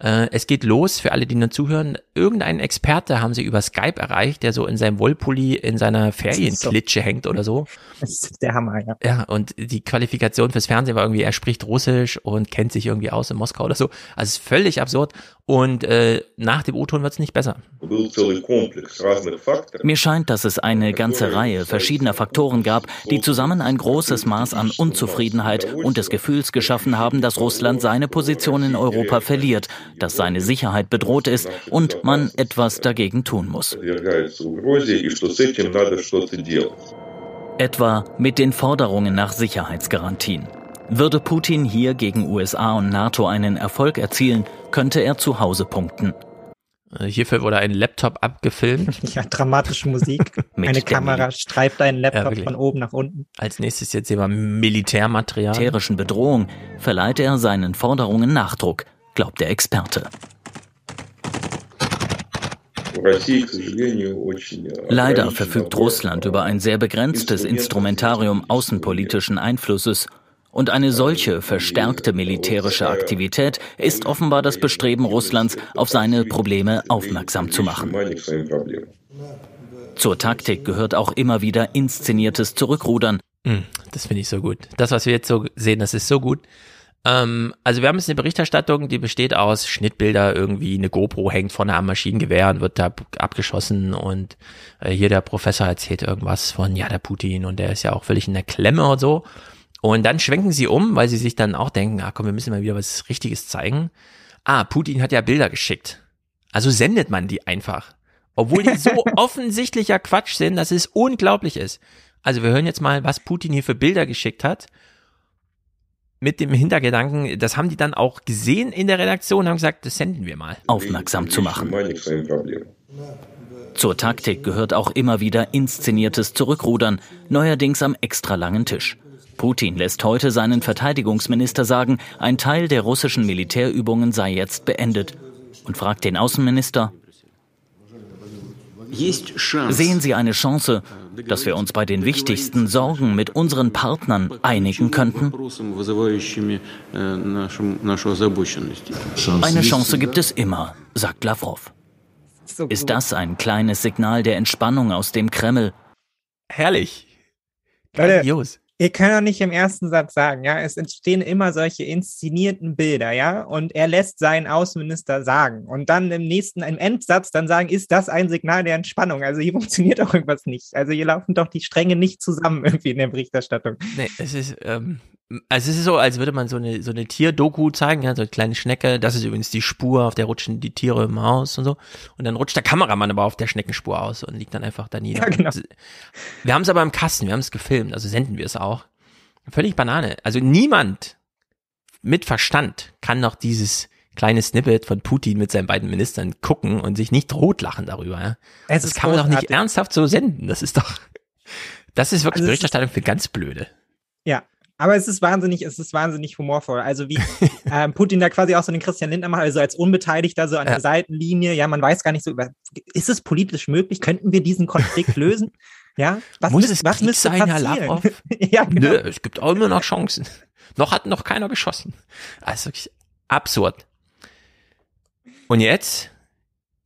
Äh, es geht los, für alle, die nur zuhören, irgendeinen Experte haben sie über Skype erreicht, der so in seinem Wollpulli in seiner Ferienklitsche so. hängt oder so. Das ist der Hammer, ja. Ja, und die Qualifikation fürs Fernsehen war irgendwie, er spricht Russisch und kennt sich irgendwie aus in Moskau oder so. Also es ist völlig absurd. Und äh, nach dem O-Ton wird es nicht besser. Mir scheint, dass es eine ganze Reihe verschiedener Faktoren gab, die zusammen ein großes Maß an Unzufriedenheit und des Gefühls geschaffen haben, dass Russland seine Position in Europa verliert, dass seine Sicherheit bedroht ist und man etwas dagegen tun muss. Etwa mit den Forderungen nach Sicherheitsgarantien. Würde Putin hier gegen USA und NATO einen Erfolg erzielen, könnte er zu Hause punkten. Äh, hierfür wurde ein Laptop abgefilmt. Ja, dramatische Musik. Eine Kamera streift einen Laptop ja, von oben nach unten. Als nächstes jetzt wir Militärmaterial. Militärischen Bedrohung verleiht er seinen Forderungen Nachdruck, glaubt der Experte. Leider verfügt Russland über ein sehr begrenztes Instrumentarium außenpolitischen Einflusses und eine solche verstärkte militärische Aktivität ist offenbar das Bestreben Russlands, auf seine Probleme aufmerksam zu machen. Zur Taktik gehört auch immer wieder inszeniertes Zurückrudern. Hm, das finde ich so gut. Das, was wir jetzt so sehen, das ist so gut. Ähm, also wir haben jetzt eine Berichterstattung, die besteht aus Schnittbilder, irgendwie eine GoPro hängt vorne am Maschinengewehr und wird da abgeschossen und äh, hier der Professor erzählt irgendwas von, ja, der Putin und der ist ja auch völlig in der Klemme und so. Und dann schwenken sie um, weil sie sich dann auch denken, ah komm, wir müssen mal wieder was Richtiges zeigen. Ah, Putin hat ja Bilder geschickt. Also sendet man die einfach. Obwohl die so offensichtlicher Quatsch sind, dass es unglaublich ist. Also wir hören jetzt mal, was Putin hier für Bilder geschickt hat. Mit dem Hintergedanken, das haben die dann auch gesehen in der Redaktion und haben gesagt, das senden wir mal. Aufmerksam zu machen. Zur Taktik gehört auch immer wieder inszeniertes Zurückrudern, neuerdings am extra langen Tisch. Putin lässt heute seinen Verteidigungsminister sagen, ein Teil der russischen Militärübungen sei jetzt beendet und fragt den Außenminister, Sehen Sie eine Chance, dass wir uns bei den wichtigsten Sorgen mit unseren Partnern einigen könnten? Eine Chance gibt es immer, sagt Lavrov. Ist das ein kleines Signal der Entspannung aus dem Kreml? Herrlich. Leute, Ihr könnt doch nicht im ersten Satz sagen, ja, es entstehen immer solche inszenierten Bilder, ja, und er lässt seinen Außenminister sagen und dann im nächsten, im Endsatz dann sagen, ist das ein Signal der Entspannung? Also hier funktioniert doch irgendwas nicht. Also hier laufen doch die Stränge nicht zusammen irgendwie in der Berichterstattung. Nee, es ist, ähm, also es ist so, als würde man so eine, so eine Tierdoku zeigen, ja, so eine kleine Schnecke, das ist übrigens die Spur, auf der rutschen die Tiere im Haus und so. Und dann rutscht der Kameramann aber auf der Schneckenspur aus und liegt dann einfach da nieder. Ja, genau. Wir haben es aber im Kasten, wir haben es gefilmt, also senden wir es auch. Völlig Banane. Also niemand mit Verstand kann noch dieses kleine Snippet von Putin mit seinen beiden Ministern gucken und sich nicht totlachen darüber. Ja? Es das kann man doch nicht ernsthaft so senden. Das ist doch, das ist wirklich also Berichterstattung für ganz blöde. Ja, aber es ist wahnsinnig, es ist wahnsinnig humorvoll. Also wie ähm, Putin da quasi auch so den Christian Lindner macht, also als Unbeteiligter so an ja. der Seitenlinie. Ja, man weiß gar nicht so über, ist es politisch möglich? Könnten wir diesen Konflikt lösen? Ja, was muss es was müsste sein, Herr Lavrov? ja, genau. Nö, es gibt auch immer noch Chancen. noch hat noch keiner geschossen. Also wirklich absurd. Und jetzt,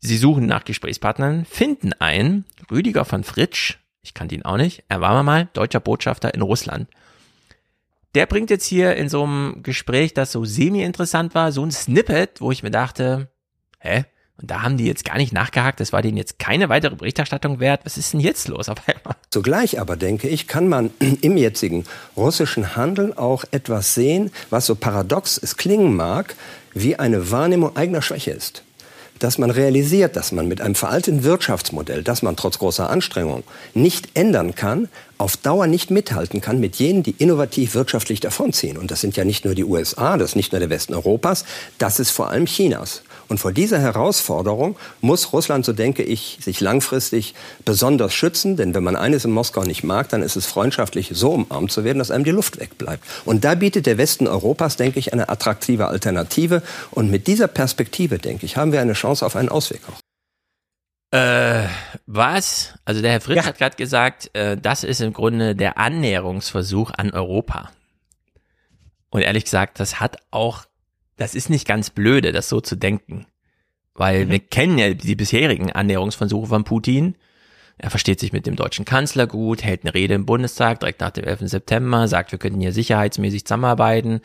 sie suchen nach Gesprächspartnern, finden einen, Rüdiger von Fritsch, ich kannte ihn auch nicht, er war mal deutscher Botschafter in Russland. Der bringt jetzt hier in so einem Gespräch, das so semi-interessant war, so ein Snippet, wo ich mir dachte, hä? Und da haben die jetzt gar nicht nachgehakt. Das war denen jetzt keine weitere Berichterstattung wert. Was ist denn jetzt los auf einmal? Zugleich aber denke ich, kann man im jetzigen russischen Handeln auch etwas sehen, was so paradox es klingen mag, wie eine Wahrnehmung eigener Schwäche ist dass man realisiert, dass man mit einem veralteten Wirtschaftsmodell, das man trotz großer Anstrengung nicht ändern kann, auf Dauer nicht mithalten kann mit jenen, die innovativ wirtschaftlich davonziehen. Und das sind ja nicht nur die USA, das ist nicht nur der Westen Europas, das ist vor allem Chinas. Und vor dieser Herausforderung muss Russland, so denke ich, sich langfristig besonders schützen. Denn wenn man eines in Moskau nicht mag, dann ist es freundschaftlich, so umarmt zu werden, dass einem die Luft wegbleibt. Und da bietet der Westen Europas, denke ich, eine attraktive Alternative. Und mit dieser Perspektive, denke ich, haben wir eine Chance auf einen Ausweg auch. Äh, was? Also der Herr Fritz ja. hat gerade gesagt, äh, das ist im Grunde der Annäherungsversuch an Europa. Und ehrlich gesagt, das hat auch das ist nicht ganz blöde, das so zu denken. Weil mhm. wir kennen ja die bisherigen Annäherungsversuche von Putin. Er versteht sich mit dem deutschen Kanzler gut, hält eine Rede im Bundestag direkt nach dem 11. September, sagt, wir könnten hier sicherheitsmäßig zusammenarbeiten.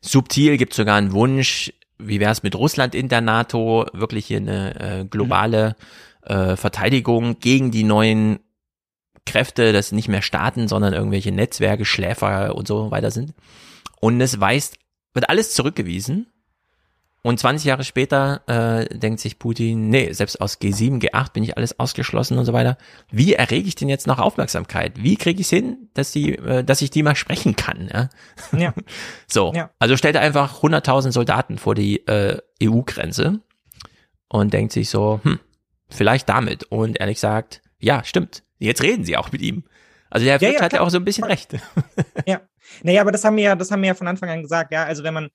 Subtil gibt sogar einen Wunsch, wie wäre es mit Russland in der NATO, wirklich hier eine äh, globale äh, Verteidigung gegen die neuen Kräfte, das nicht mehr Staaten, sondern irgendwelche Netzwerke, Schläfer und so weiter sind. Und es weist wird alles zurückgewiesen. Und 20 Jahre später äh, denkt sich Putin, nee, selbst aus G7, G8 bin ich alles ausgeschlossen und so weiter. Wie errege ich denn jetzt noch Aufmerksamkeit? Wie kriege ich es hin, dass die, äh, dass ich die mal sprechen kann? Ja. ja. so, ja. also stellt er einfach 100.000 Soldaten vor die äh, EU-Grenze und denkt sich so, hm, vielleicht damit. Und ehrlich gesagt, ja, stimmt. Jetzt reden sie auch mit ihm. Also der ja, ja, hat ja auch so ein bisschen recht. Ja, naja, aber das haben wir ja, das haben wir ja von Anfang an gesagt, ja, also wenn man,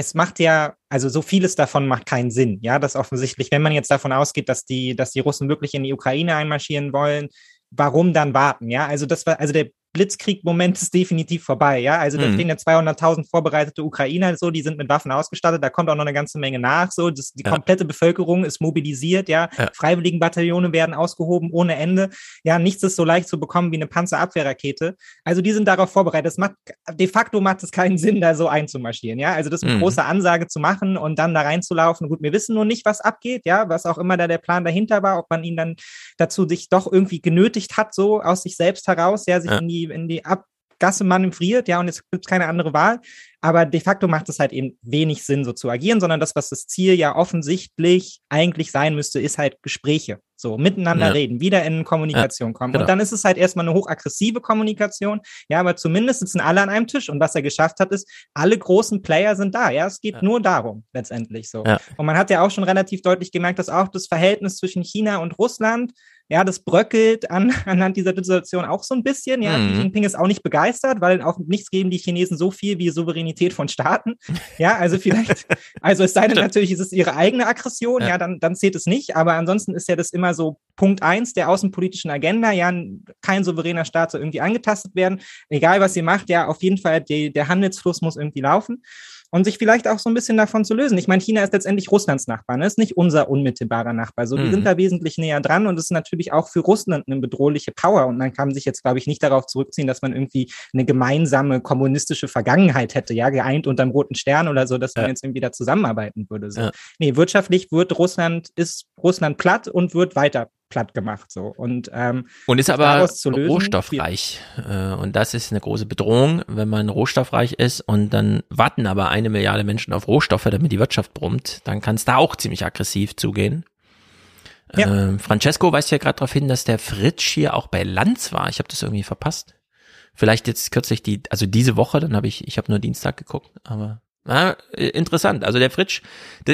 es macht ja, also so vieles davon macht keinen Sinn, ja, das offensichtlich, wenn man jetzt davon ausgeht, dass die, dass die Russen wirklich in die Ukraine einmarschieren wollen, warum dann warten, ja, also das war, also der Blitzkrieg-Moment ist definitiv vorbei, ja. Also da mhm. stehen ja 200.000 vorbereitete Ukrainer, so, die sind mit Waffen ausgestattet, da kommt auch noch eine ganze Menge nach, so, das, die ja. komplette Bevölkerung ist mobilisiert, ja. ja. Freiwilligenbataillone werden ausgehoben ohne Ende. Ja, nichts ist so leicht zu bekommen wie eine Panzerabwehrrakete. Also die sind darauf vorbereitet. Es macht, de facto macht es keinen Sinn, da so einzumarschieren, ja. Also das ist eine mhm. große Ansage zu machen und dann da reinzulaufen. Gut, wir wissen nur nicht, was abgeht, ja, was auch immer da der Plan dahinter war, ob man ihn dann dazu sich doch irgendwie genötigt hat, so aus sich selbst heraus, ja, sich ja. in die in die Abgasse manövriert, ja, und jetzt gibt es keine andere Wahl. Aber de facto macht es halt eben wenig Sinn, so zu agieren, sondern das, was das Ziel ja offensichtlich eigentlich sein müsste, ist halt Gespräche. so miteinander ja. reden, wieder in Kommunikation ja, kommen. Genau. Und dann ist es halt erstmal eine hochaggressive Kommunikation, ja, aber zumindest sitzen alle an einem Tisch und was er geschafft hat, ist, alle großen Player sind da, ja, es geht ja. nur darum, letztendlich so. Und man hat ja auch schon relativ deutlich gemerkt, dass auch das Verhältnis zwischen China und Russland ja, das bröckelt an, anhand dieser Situation auch so ein bisschen. Ja, mhm. Xi Jinping ist auch nicht begeistert, weil auch nichts geben die Chinesen so viel wie Souveränität von Staaten. Ja, also vielleicht, also es sei denn natürlich, ist es ihre eigene Aggression, ja, ja dann, dann zählt es nicht. Aber ansonsten ist ja das immer so Punkt eins der außenpolitischen Agenda. Ja, kein souveräner Staat soll irgendwie angetastet werden. Egal, was sie macht, ja, auf jeden Fall, die, der Handelsfluss muss irgendwie laufen und sich vielleicht auch so ein bisschen davon zu lösen. Ich meine, China ist letztendlich Russlands Nachbar, ne? ist nicht unser unmittelbarer Nachbar. So, mhm. die sind da wesentlich näher dran und es ist natürlich auch für Russland eine bedrohliche Power. Und man kann sich jetzt, glaube ich, nicht darauf zurückziehen, dass man irgendwie eine gemeinsame kommunistische Vergangenheit hätte, ja, geeint unterm roten Stern oder so, dass man jetzt irgendwie da zusammenarbeiten würde. So. Ja. Nee, wirtschaftlich wird Russland, ist Russland platt und wird weiter platt gemacht so und ähm, und ist aber lösen, rohstoffreich äh, und das ist eine große Bedrohung, wenn man rohstoffreich ist und dann warten aber eine Milliarde Menschen auf Rohstoffe, damit die Wirtschaft brummt, dann kann es da auch ziemlich aggressiv zugehen. Ja. Ähm, Francesco weist ja gerade darauf hin, dass der Fritsch hier auch bei Lanz war. Ich habe das irgendwie verpasst. Vielleicht jetzt kürzlich die, also diese Woche, dann habe ich, ich habe nur Dienstag geguckt, aber ja, interessant. Also der Fritsch,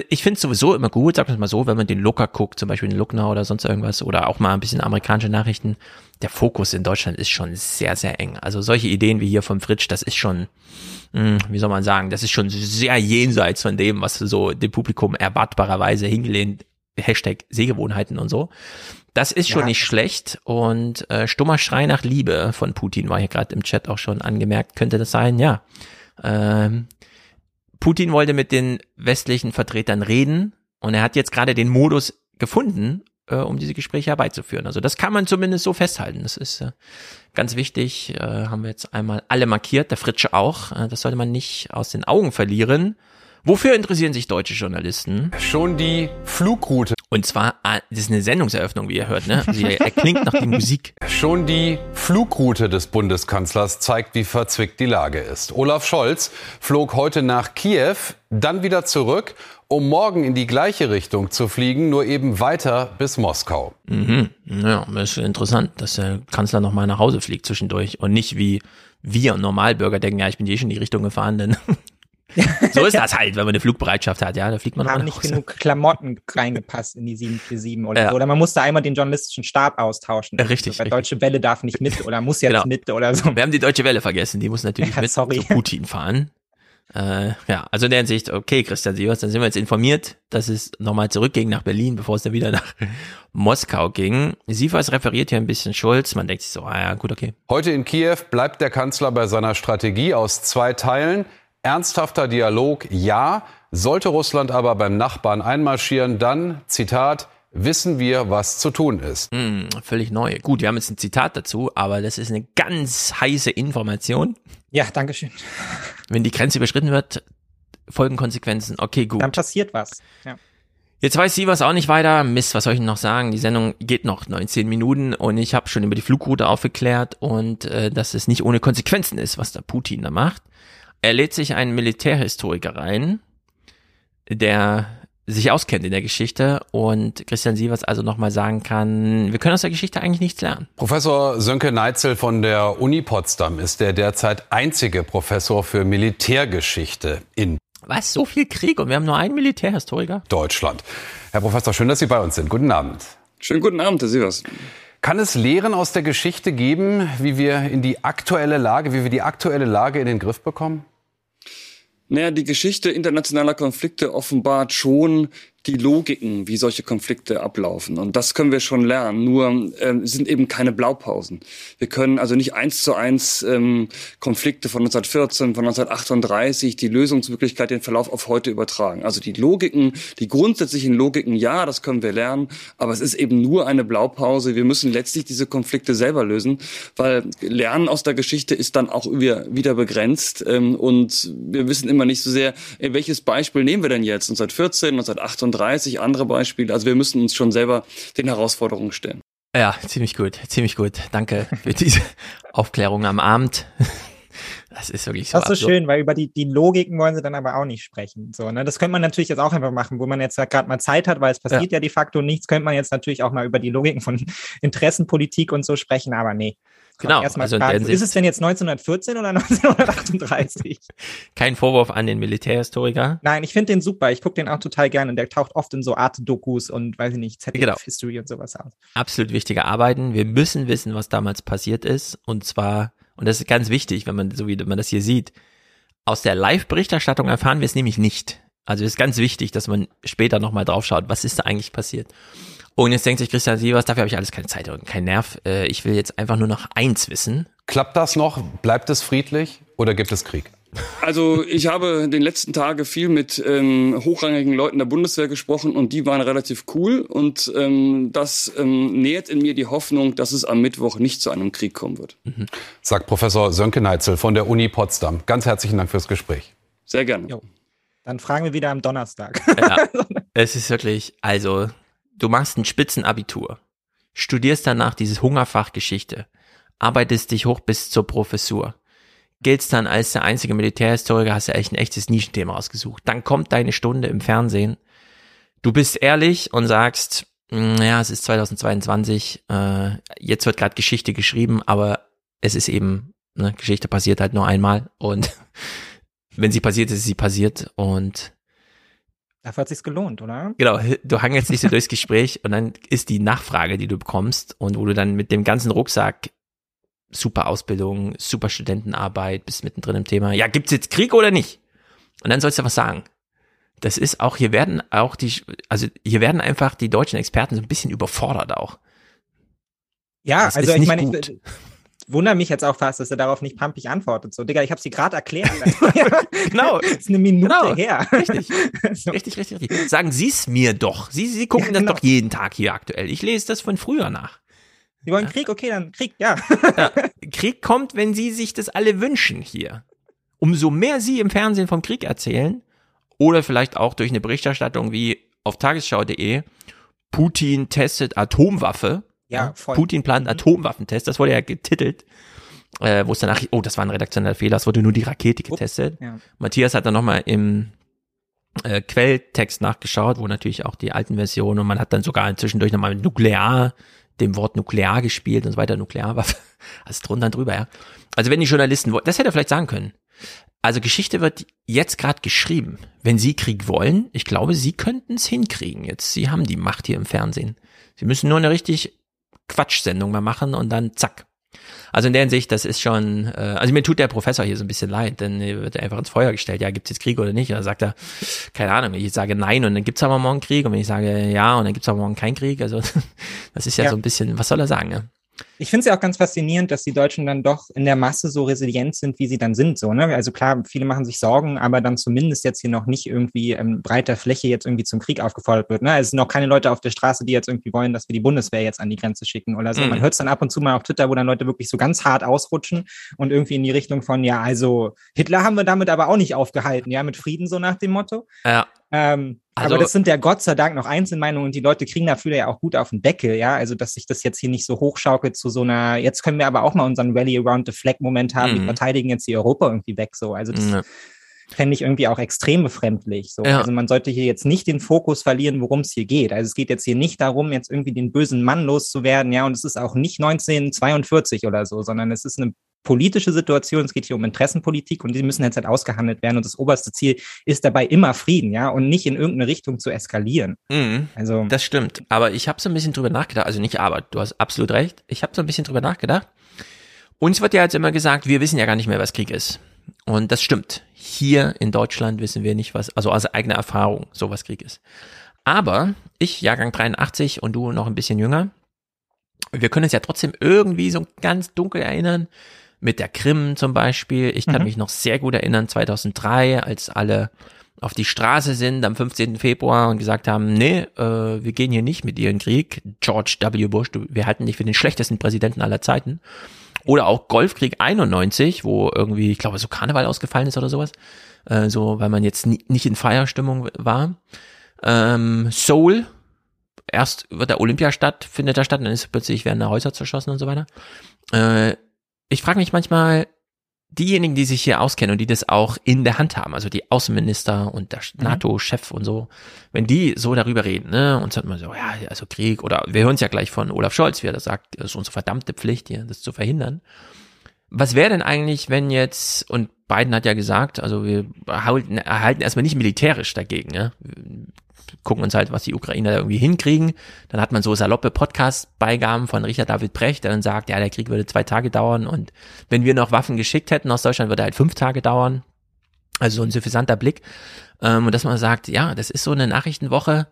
ich finde es sowieso immer gut, sag wir mal so, wenn man den Looker guckt, zum Beispiel den Looknow oder sonst irgendwas, oder auch mal ein bisschen amerikanische Nachrichten, der Fokus in Deutschland ist schon sehr, sehr eng. Also solche Ideen wie hier vom Fritsch, das ist schon, hm, wie soll man sagen, das ist schon sehr jenseits von dem, was so dem Publikum erwartbarerweise hingelehnt, Hashtag Sehgewohnheiten und so. Das ist schon ja. nicht schlecht und äh, stummer Schrei nach Liebe von Putin war hier gerade im Chat auch schon angemerkt, könnte das sein, ja. Ähm, Putin wollte mit den westlichen Vertretern reden und er hat jetzt gerade den Modus gefunden, äh, um diese Gespräche herbeizuführen. Also das kann man zumindest so festhalten. Das ist äh, ganz wichtig. Äh, haben wir jetzt einmal alle markiert, der Fritsche auch. Äh, das sollte man nicht aus den Augen verlieren. Wofür interessieren sich deutsche Journalisten? Schon die Flugroute. Und zwar, ah, das ist eine Sendungseröffnung, wie ihr hört, ne? Also er klingt nach die Musik. Schon die Flugroute des Bundeskanzlers zeigt, wie verzwickt die Lage ist. Olaf Scholz flog heute nach Kiew, dann wieder zurück, um morgen in die gleiche Richtung zu fliegen, nur eben weiter bis Moskau. Mhm. Ja, das ist interessant, dass der Kanzler nochmal nach Hause fliegt zwischendurch und nicht wie wir Normalbürger denken, ja, ich bin eh schon in die Richtung gefahren, denn so ist das halt, wenn man eine Flugbereitschaft hat, ja, da fliegt man Haben nicht genug Klamotten reingepasst in die 747 oder ja. so. Oder man musste einmal den journalistischen Stab austauschen. Richtig. So, weil Deutsche Welle darf nicht mit oder muss jetzt genau. mit oder so. Wir haben die Deutsche Welle vergessen, die muss natürlich ja, mit sorry. zu Putin fahren. Äh, ja, also in der Hinsicht, okay, Christian Sievers, dann sind wir jetzt informiert, dass es nochmal zurückging nach Berlin, bevor es dann wieder nach Moskau ging. Sievers referiert hier ein bisschen Schulz, man denkt sich so, ah ja, gut, okay. Heute in Kiew bleibt der Kanzler bei seiner Strategie aus zwei Teilen. Ernsthafter Dialog, ja. Sollte Russland aber beim Nachbarn einmarschieren, dann, Zitat, wissen wir, was zu tun ist. Hm, völlig neu. Gut, wir haben jetzt ein Zitat dazu, aber das ist eine ganz heiße Information. Ja, danke schön. Wenn die Grenze überschritten wird, folgen Konsequenzen. Okay, gut. Dann passiert was. Ja. Jetzt weiß sie was auch nicht weiter. Mist, was soll ich noch sagen? Die Sendung geht noch 19 Minuten und ich habe schon über die Flugroute aufgeklärt und äh, dass es nicht ohne Konsequenzen ist, was der Putin da macht. Er lädt sich einen Militärhistoriker rein, der sich auskennt in der Geschichte und Christian Sievers also nochmal sagen kann, wir können aus der Geschichte eigentlich nichts lernen. Professor Sönke Neitzel von der Uni Potsdam ist der derzeit einzige Professor für Militärgeschichte in was? So viel Krieg und wir haben nur einen Militärhistoriker? Deutschland. Herr Professor, schön, dass Sie bei uns sind. Guten Abend. Schönen guten Abend, Herr Sievers. Kann es Lehren aus der Geschichte geben, wie wir in die aktuelle Lage, wie wir die aktuelle Lage in den Griff bekommen? Naja, die Geschichte internationaler Konflikte offenbart schon die Logiken, wie solche Konflikte ablaufen. Und das können wir schon lernen. Nur äh, sind eben keine Blaupausen. Wir können also nicht eins zu eins ähm, Konflikte von 1914, von 1938, die Lösungsmöglichkeit, den Verlauf auf heute übertragen. Also die Logiken, die grundsätzlichen Logiken, ja, das können wir lernen, aber es ist eben nur eine Blaupause. Wir müssen letztlich diese Konflikte selber lösen, weil Lernen aus der Geschichte ist dann auch wieder begrenzt. Ähm, und wir wissen immer nicht so sehr, welches Beispiel nehmen wir denn jetzt? 1914, 1938? 30 andere Beispiele. Also wir müssen uns schon selber den Herausforderungen stellen. Ja, ziemlich gut, ziemlich gut. Danke für diese Aufklärung am Abend. Das ist wirklich so. Das ist so schön, weil über die, die Logiken wollen sie dann aber auch nicht sprechen. So, ne? Das könnte man natürlich jetzt auch einfach machen, wo man jetzt gerade mal Zeit hat, weil es passiert ja. ja de facto nichts, könnte man jetzt natürlich auch mal über die Logiken von Interessenpolitik und so sprechen, aber nee. Genau. Also ist es denn jetzt 1914 oder 1938? Kein Vorwurf an den Militärhistoriker. Nein, ich finde den super. Ich gucke den auch total gerne. Und der taucht oft in so Art-Dokus und weiß ich nicht, ZDF-History genau. und sowas aus. Absolut wichtige Arbeiten. Wir müssen wissen, was damals passiert ist. Und zwar, und das ist ganz wichtig, wenn man, so wie man das hier sieht, aus der Live-Berichterstattung erfahren wir es nämlich nicht. Also ist ganz wichtig, dass man später nochmal drauf schaut, was ist da eigentlich passiert. Und jetzt denkt sich Christian Sievers, dafür habe ich alles keine Zeit und keinen Nerv. Äh, ich will jetzt einfach nur noch eins wissen. Klappt das noch? Bleibt es friedlich oder gibt es Krieg? Also ich habe in den letzten Tagen viel mit ähm, hochrangigen Leuten der Bundeswehr gesprochen und die waren relativ cool und ähm, das ähm, nährt in mir die Hoffnung, dass es am Mittwoch nicht zu einem Krieg kommen wird. Mhm. Sagt Professor Sönke Neitzel von der Uni Potsdam. Ganz herzlichen Dank fürs Gespräch. Sehr gerne. Jo. Dann fragen wir wieder am Donnerstag. Ja, es ist wirklich, also du machst ein Spitzenabitur, studierst danach dieses Hungerfach Geschichte, arbeitest dich hoch bis zur Professur, giltst dann als der einzige Militärhistoriker, hast ja echt ein echtes Nischenthema ausgesucht. Dann kommt deine Stunde im Fernsehen. Du bist ehrlich und sagst, hm, ja, es ist 2022, äh, jetzt wird gerade Geschichte geschrieben, aber es ist eben, ne, Geschichte passiert halt nur einmal und wenn sie passiert, ist sie passiert und Dafür hat sich's gelohnt, oder? Genau, du hangelst dich so durchs Gespräch und dann ist die Nachfrage, die du bekommst und wo du dann mit dem ganzen Rucksack super Ausbildung, super Studentenarbeit, bist mittendrin im Thema. Ja, gibt's jetzt Krieg oder nicht? Und dann sollst du was sagen. Das ist auch, hier werden auch die, also hier werden einfach die deutschen Experten so ein bisschen überfordert auch. Ja, das also ich meine, ich, wundere mich jetzt auch fast, dass er darauf nicht pampig antwortet. So, Digga, ich habe sie gerade erklärt. genau. Das ist eine Minute genau. her. Richtig. so. richtig, richtig, richtig. Sagen Sie es mir doch. Sie, Sie gucken ja, genau. das doch jeden Tag hier aktuell. Ich lese das von früher nach. Sie wollen ja. Krieg? Okay, dann Krieg, ja. ja. Krieg kommt, wenn Sie sich das alle wünschen hier. Umso mehr Sie im Fernsehen vom Krieg erzählen, oder vielleicht auch durch eine Berichterstattung wie auf tagesschau.de, Putin testet Atomwaffe, ja, voll. Putin plant mhm. Atomwaffentest, das wurde ja getitelt. Äh, wo es danach, oh, das war ein redaktioneller Fehler, es wurde nur die Rakete getestet. Ja. Matthias hat dann nochmal im äh, Quelltext nachgeschaut, wo natürlich auch die alten Versionen und man hat dann sogar zwischendurch nochmal mit Nuklear, dem Wort Nuklear gespielt und so weiter, Nuklearwaffe, alles drunter und drüber, ja. Also wenn die Journalisten, das hätte er vielleicht sagen können. Also Geschichte wird jetzt gerade geschrieben. Wenn Sie Krieg wollen, ich glaube, Sie könnten es hinkriegen jetzt. Sie haben die Macht hier im Fernsehen. Sie müssen nur eine richtig Quatschsendung mal machen und dann zack. Also in der Hinsicht, das ist schon, äh, also mir tut der Professor hier so ein bisschen leid, denn er wird einfach ins Feuer gestellt, ja, gibt's jetzt Krieg oder nicht? Und dann sagt er, keine Ahnung, ich sage nein und dann gibt's aber morgen Krieg und wenn ich sage ja und dann gibt's aber morgen keinen Krieg, also das ist ja, ja. so ein bisschen, was soll er sagen, ne? Ich finde es ja auch ganz faszinierend, dass die Deutschen dann doch in der Masse so resilient sind, wie sie dann sind. So, ne? Also klar, viele machen sich Sorgen, aber dann zumindest jetzt hier noch nicht irgendwie in breiter Fläche jetzt irgendwie zum Krieg aufgefordert wird. Ne? Also es sind noch keine Leute auf der Straße, die jetzt irgendwie wollen, dass wir die Bundeswehr jetzt an die Grenze schicken oder so. Mhm. Man hört es dann ab und zu mal auf Twitter, wo dann Leute wirklich so ganz hart ausrutschen und irgendwie in die Richtung von, ja, also Hitler haben wir damit aber auch nicht aufgehalten, ja, mit Frieden so nach dem Motto. Ja. Ähm, also, aber das sind ja Gott sei Dank noch Einzelmeinungen und die Leute kriegen dafür ja auch gut auf den Deckel, ja. Also, dass sich das jetzt hier nicht so hochschaukelt zu so einer, jetzt können wir aber auch mal unseren Rally around the flag Moment haben, mhm. wir verteidigen jetzt die Europa irgendwie weg, so. Also, das mhm. fände ich irgendwie auch extrem befremdlich, so. Ja. Also, man sollte hier jetzt nicht den Fokus verlieren, worum es hier geht. Also, es geht jetzt hier nicht darum, jetzt irgendwie den bösen Mann loszuwerden, ja. Und es ist auch nicht 1942 oder so, sondern es ist eine politische Situation, es geht hier um Interessenpolitik und die müssen jetzt halt ausgehandelt werden. Und das oberste Ziel ist dabei immer Frieden, ja, und nicht in irgendeine Richtung zu eskalieren. Mhm, also das stimmt. Aber ich habe so ein bisschen drüber nachgedacht, also nicht aber, du hast absolut recht. Ich habe so ein bisschen drüber nachgedacht. Uns wird ja jetzt immer gesagt, wir wissen ja gar nicht mehr, was Krieg ist. Und das stimmt. Hier in Deutschland wissen wir nicht, was, also aus eigener Erfahrung, so was Krieg ist. Aber ich, Jahrgang 83 und du noch ein bisschen jünger, wir können uns ja trotzdem irgendwie so ganz dunkel erinnern, mit der Krim zum Beispiel. Ich kann mhm. mich noch sehr gut erinnern, 2003, als alle auf die Straße sind am 15. Februar und gesagt haben, nee, äh, wir gehen hier nicht mit dir in Krieg. George W. Bush, du, wir halten dich für den schlechtesten Präsidenten aller Zeiten. Oder auch Golfkrieg 91, wo irgendwie, ich glaube, so Karneval ausgefallen ist oder sowas. Äh, so, weil man jetzt nie, nicht in Feierstimmung war. Ähm, Seoul, erst wird der Olympia statt, findet da statt, dann ist plötzlich werden da Häuser zerschossen und so weiter. Äh, ich frage mich manchmal, diejenigen, die sich hier auskennen und die das auch in der Hand haben, also die Außenminister und der Mhm. NATO-Chef und so, wenn die so darüber reden, ne, und sagt man so, ja, also Krieg oder wir hören es ja gleich von Olaf Scholz, wie er das sagt, es ist unsere verdammte Pflicht hier, das zu verhindern. Was wäre denn eigentlich, wenn jetzt, und Biden hat ja gesagt, also wir erhalten, erhalten erstmal nicht militärisch dagegen, ja. Gucken uns halt, was die Ukrainer da irgendwie hinkriegen. Dann hat man so saloppe Podcast-Beigaben von Richard David Brecht, der dann sagt, ja, der Krieg würde zwei Tage dauern und wenn wir noch Waffen geschickt hätten aus Deutschland, würde er halt fünf Tage dauern. Also so ein suffisanter Blick. Ähm, und dass man sagt, ja, das ist so eine Nachrichtenwoche,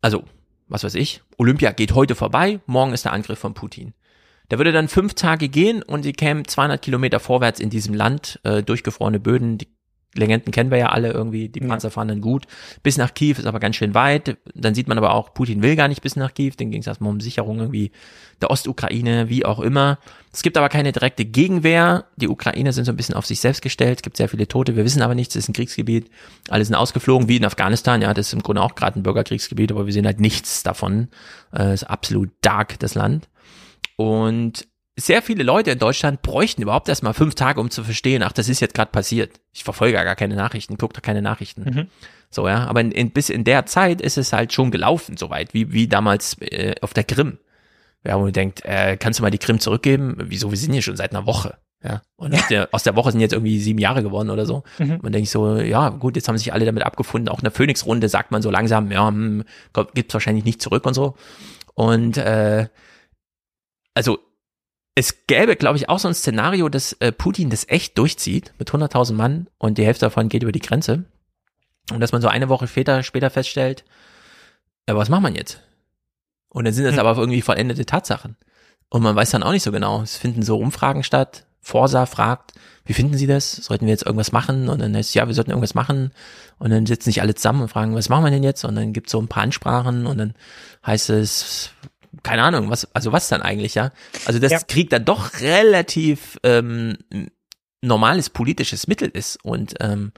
also, was weiß ich, Olympia geht heute vorbei, morgen ist der Angriff von Putin. Da würde dann fünf Tage gehen und sie kämen 200 Kilometer vorwärts in diesem Land, äh, durchgefrorene Böden, die Legenden kennen wir ja alle irgendwie, die Panzer fahren dann gut. Bis nach Kiew ist aber ganz schön weit. Dann sieht man aber auch, Putin will gar nicht bis nach Kiew, dann ging es erstmal um Sicherung irgendwie der Ostukraine, wie auch immer. Es gibt aber keine direkte Gegenwehr. Die Ukrainer sind so ein bisschen auf sich selbst gestellt. Es gibt sehr viele Tote. Wir wissen aber nichts. Es ist ein Kriegsgebiet. Alle sind ausgeflogen, wie in Afghanistan. Ja, das ist im Grunde auch gerade ein Bürgerkriegsgebiet, aber wir sehen halt nichts davon. Äh, ist absolut dark, das Land. Und sehr viele Leute in Deutschland bräuchten überhaupt erstmal fünf Tage, um zu verstehen, ach, das ist jetzt gerade passiert. Ich verfolge ja gar keine Nachrichten, gucke da keine Nachrichten. Mhm. So, ja, aber in, in, bis in der Zeit ist es halt schon gelaufen, soweit, wie, wie damals äh, auf der Krim. Ja, wo man denkt, äh, kannst du mal die Krim zurückgeben? Wieso, wir sind hier schon seit einer Woche. Ja, und Aus, der, aus der Woche sind jetzt irgendwie sieben Jahre geworden oder so. Mhm. Man denkt so, ja, gut, jetzt haben sich alle damit abgefunden. Auch in der Phoenix-Runde sagt man so langsam, ja, hm, gibt's wahrscheinlich nicht zurück und so. Und äh, also es gäbe, glaube ich, auch so ein Szenario, dass äh, Putin das echt durchzieht mit 100.000 Mann und die Hälfte davon geht über die Grenze. Und dass man so eine Woche später, später feststellt, ja, was macht man jetzt? Und dann sind das Hm. aber irgendwie vollendete Tatsachen. Und man weiß dann auch nicht so genau. Es finden so Umfragen statt. Forsa fragt, wie finden Sie das? Sollten wir jetzt irgendwas machen? Und dann heißt es, ja, wir sollten irgendwas machen. Und dann sitzen sich alle zusammen und fragen, was machen wir denn jetzt? Und dann gibt es so ein paar Ansprachen und dann heißt es, keine Ahnung, was, also was dann eigentlich, ja? Also das Ja. Krieg dann doch relativ ähm, normales politisches Mittel ist und ähm,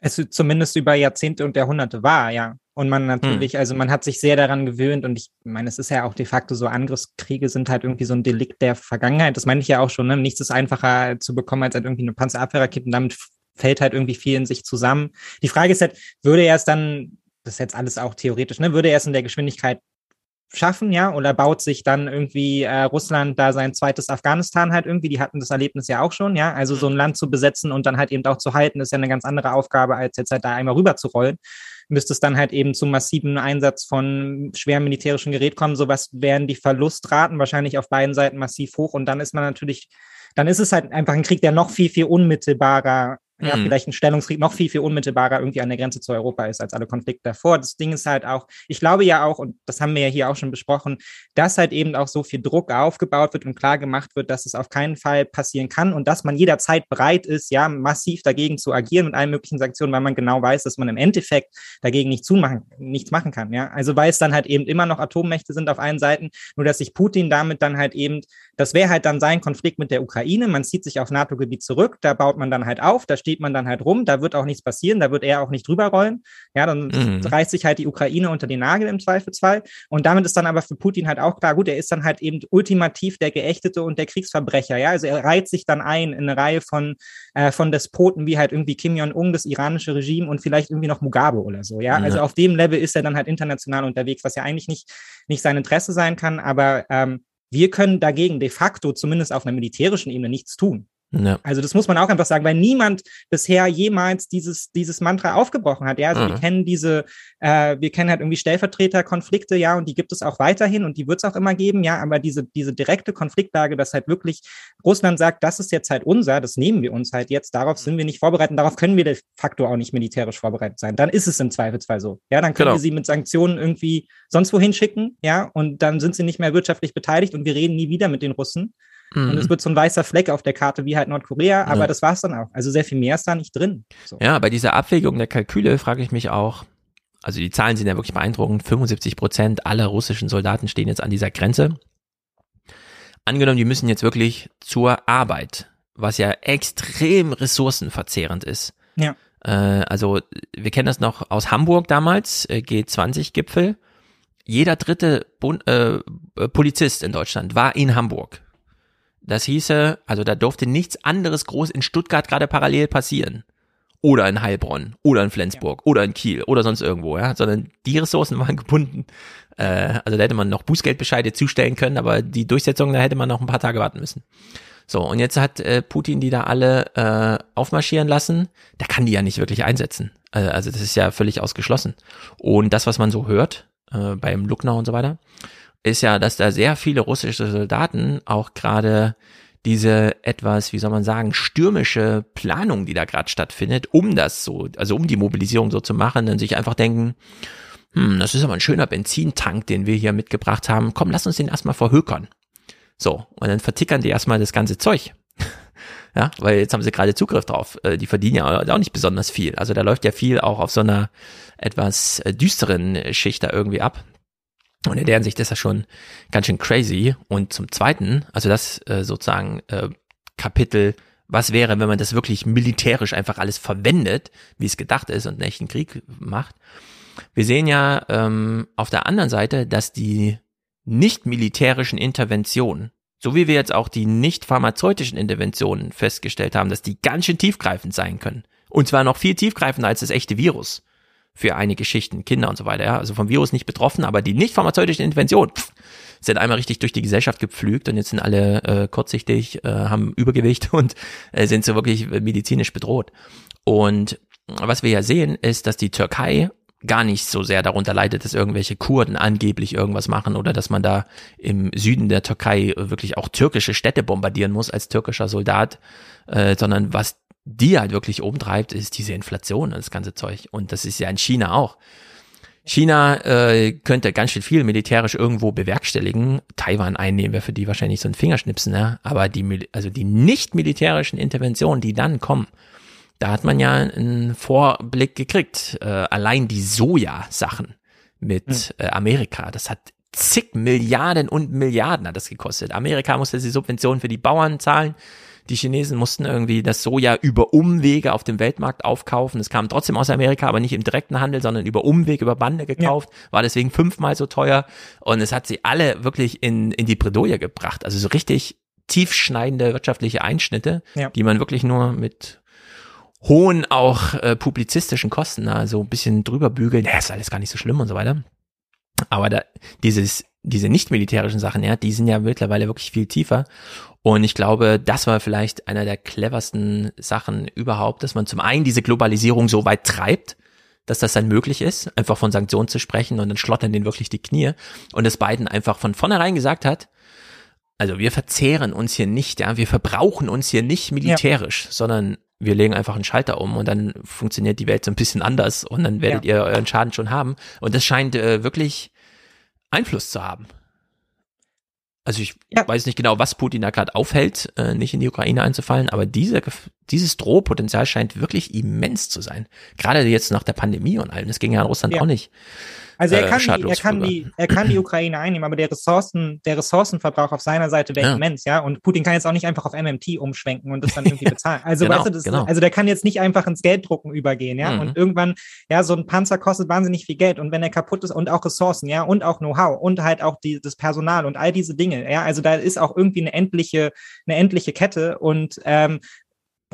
es zumindest über Jahrzehnte und Jahrhunderte war, ja. Und man natürlich, also man hat sich sehr daran gewöhnt und ich meine, es ist ja auch de facto so, Angriffskriege sind halt irgendwie so ein Delikt der Vergangenheit. Das meine ich ja auch schon, ne? Nichts ist einfacher zu bekommen als halt irgendwie eine Panzerabwehrrakete und damit fällt halt irgendwie viel in sich zusammen. Die Frage ist halt, würde er es dann, das ist jetzt alles auch theoretisch, ne, würde er es in der Geschwindigkeit schaffen, ja, oder baut sich dann irgendwie äh, Russland da sein zweites Afghanistan halt irgendwie, die hatten das Erlebnis ja auch schon, ja, also so ein Land zu besetzen und dann halt eben auch zu halten, ist ja eine ganz andere Aufgabe, als jetzt halt da einmal rüber zu rollen. Müsste es dann halt eben zum massiven Einsatz von schwerem militärischen Gerät kommen, sowas wären die Verlustraten wahrscheinlich auf beiden Seiten massiv hoch. Und dann ist man natürlich, dann ist es halt einfach ein Krieg, der noch viel, viel unmittelbarer ja, Mhm. vielleicht ein Stellungskrieg noch viel, viel unmittelbarer irgendwie an der Grenze zu Europa ist als alle Konflikte davor. Das Ding ist halt auch, ich glaube ja auch, und das haben wir ja hier auch schon besprochen, dass halt eben auch so viel Druck aufgebaut wird und klar gemacht wird, dass es auf keinen Fall passieren kann und dass man jederzeit bereit ist, ja, massiv dagegen zu agieren mit allen möglichen Sanktionen, weil man genau weiß, dass man im Endeffekt dagegen nichts tun machen, nichts machen kann, ja. Also weil es dann halt eben immer noch Atommächte sind auf allen Seiten, nur dass sich Putin damit dann halt eben, das wäre halt dann sein Konflikt mit der Ukraine, man zieht sich auf NATO-Gebiet zurück, da baut man dann halt auf, da steht man dann halt rum, da wird auch nichts passieren, da wird er auch nicht drüber rollen. Ja, dann Mhm. reißt sich halt die Ukraine unter den Nagel im Zweifelsfall. Und damit ist dann aber für Putin halt auch klar, gut, er ist dann halt eben ultimativ der Geächtete und der Kriegsverbrecher. Ja, also er reiht sich dann ein in eine Reihe von, äh, von Despoten wie halt irgendwie Kim Jong-un, das iranische Regime und vielleicht irgendwie noch Mugabe oder so. Ja, also Ja. auf dem Level ist er dann halt international unterwegs, was ja eigentlich nicht, nicht sein Interesse sein kann, aber ähm, wir können dagegen de facto zumindest auf einer militärischen Ebene nichts tun. Ja. Also das muss man auch einfach sagen, weil niemand bisher jemals dieses, dieses Mantra aufgebrochen hat. Ja, also wir Mhm. kennen diese, äh, wir kennen halt irgendwie Stellvertreterkonflikte, ja, und die gibt es auch weiterhin und die wird es auch immer geben, ja, aber diese, diese direkte Konfliktlage, dass halt wirklich Russland sagt, das ist jetzt halt unser, das nehmen wir uns halt jetzt, darauf sind wir nicht vorbereitet, darauf können wir de facto auch nicht militärisch vorbereitet sein. Dann ist es im Zweifelsfall so. Ja, dann können Genau. wir sie mit Sanktionen irgendwie sonst wohin schicken, ja, und dann sind sie nicht mehr wirtschaftlich beteiligt und wir reden nie wieder mit den Russen. Und Mhm. es wird so ein weißer Fleck auf der Karte wie halt Nordkorea, aber Ja. das war's dann auch. Also sehr viel mehr ist da nicht drin. So. Ja, bei dieser Abwägung der Kalküle frage ich mich auch, also die Zahlen sind ja wirklich beeindruckend, 75 Prozent aller russischen Soldaten stehen jetzt an dieser Grenze. Angenommen, die müssen jetzt wirklich zur Arbeit, was ja extrem ressourcenverzehrend ist. Ja. Äh, also wir kennen das noch aus Hamburg damals, äh, G20-Gipfel. Jeder dritte Bund, äh, Polizist in Deutschland war in Hamburg. Das hieße, also da durfte nichts anderes groß in Stuttgart gerade parallel passieren. Oder in Heilbronn, oder in Flensburg, ja. oder in Kiel, oder sonst irgendwo, ja. Sondern die Ressourcen waren gebunden. Äh, also da hätte man noch Bußgeldbescheide zustellen können, aber die Durchsetzung, da hätte man noch ein paar Tage warten müssen. So, und jetzt hat äh, Putin die da alle äh, aufmarschieren lassen. Da kann die ja nicht wirklich einsetzen. Also, also das ist ja völlig ausgeschlossen. Und das, was man so hört, äh, beim Lucknow und so weiter, ist ja, dass da sehr viele russische Soldaten auch gerade diese etwas, wie soll man sagen, stürmische Planung, die da gerade stattfindet, um das so, also um die Mobilisierung so zu machen, dann sich einfach denken, hm, das ist aber ein schöner Benzintank, den wir hier mitgebracht haben. Komm, lass uns den erstmal verhökern. So, und dann vertickern die erstmal das ganze Zeug. ja, weil jetzt haben sie gerade Zugriff drauf. Äh, die verdienen ja auch nicht besonders viel. Also da läuft ja viel auch auf so einer etwas äh, düsteren Schicht da irgendwie ab. Und in der Hinsicht ist das schon ganz schön crazy. Und zum Zweiten, also das äh, sozusagen äh, Kapitel, was wäre, wenn man das wirklich militärisch einfach alles verwendet, wie es gedacht ist und einen echten Krieg macht. Wir sehen ja ähm, auf der anderen Seite, dass die nicht militärischen Interventionen, so wie wir jetzt auch die nicht pharmazeutischen Interventionen festgestellt haben, dass die ganz schön tiefgreifend sein können. Und zwar noch viel tiefgreifender als das echte Virus für einige Schichten, Kinder und so weiter. Ja? Also vom Virus nicht betroffen, aber die nicht pharmazeutischen Interventionen pff, sind einmal richtig durch die Gesellschaft gepflügt und jetzt sind alle äh, kurzsichtig, äh, haben Übergewicht und äh, sind so wirklich medizinisch bedroht. Und was wir ja sehen, ist, dass die Türkei gar nicht so sehr darunter leidet, dass irgendwelche Kurden angeblich irgendwas machen oder dass man da im Süden der Türkei wirklich auch türkische Städte bombardieren muss als türkischer Soldat, äh, sondern was die halt wirklich umtreibt, ist diese Inflation und das ganze Zeug. Und das ist ja in China auch. China äh, könnte ganz schön viel militärisch irgendwo bewerkstelligen. Taiwan einnehmen wäre für die wahrscheinlich so ein Fingerschnipsen, ne? aber die, also die nicht militärischen Interventionen, die dann kommen, da hat man ja einen Vorblick gekriegt. Äh, allein die Soja-Sachen mit hm. äh, Amerika, das hat zig Milliarden und Milliarden hat das gekostet. Amerika musste die Subventionen für die Bauern zahlen. Die Chinesen mussten irgendwie das Soja über Umwege auf dem Weltmarkt aufkaufen. Es kam trotzdem aus Amerika, aber nicht im direkten Handel, sondern über Umweg, über Bande gekauft. Ja. War deswegen fünfmal so teuer. Und es hat sie alle wirklich in, in die Bredouille gebracht. Also so richtig tiefschneidende wirtschaftliche Einschnitte, ja. die man wirklich nur mit hohen auch äh, publizistischen Kosten, also ein bisschen drüber bügeln, ja, ist alles gar nicht so schlimm und so weiter. Aber da, dieses, diese nicht militärischen Sachen, ja, die sind ja mittlerweile wirklich viel tiefer. Und ich glaube, das war vielleicht einer der cleversten Sachen überhaupt, dass man zum einen diese Globalisierung so weit treibt, dass das dann möglich ist, einfach von Sanktionen zu sprechen und dann schlottern denen wirklich die Knie. Und es beiden einfach von vornherein gesagt hat, also wir verzehren uns hier nicht, ja, wir verbrauchen uns hier nicht militärisch, ja. sondern wir legen einfach einen Schalter um und dann funktioniert die Welt so ein bisschen anders und dann werdet ja. ihr euren Schaden schon haben. Und das scheint äh, wirklich Einfluss zu haben. Also ich ja. weiß nicht genau, was Putin da gerade aufhält, äh, nicht in die Ukraine einzufallen, aber diese, dieses Drohpotenzial scheint wirklich immens zu sein. Gerade jetzt nach der Pandemie und allem. Das ging ja in Russland ja. auch nicht. Also er äh, kann, äh, die, er kann die, er kann die Ukraine einnehmen, aber der Ressourcen, der Ressourcenverbrauch auf seiner Seite wäre ja. immens, ja. Und Putin kann jetzt auch nicht einfach auf MMT umschwenken und das dann irgendwie bezahlen. Also genau, weißt du, das, genau. also der kann jetzt nicht einfach ins Gelddrucken übergehen, ja. Mhm. Und irgendwann, ja, so ein Panzer kostet wahnsinnig viel Geld und wenn er kaputt ist und auch Ressourcen, ja, und auch Know-how und halt auch die, das Personal und all diese Dinge, ja. Also da ist auch irgendwie eine endliche, eine endliche Kette und ähm,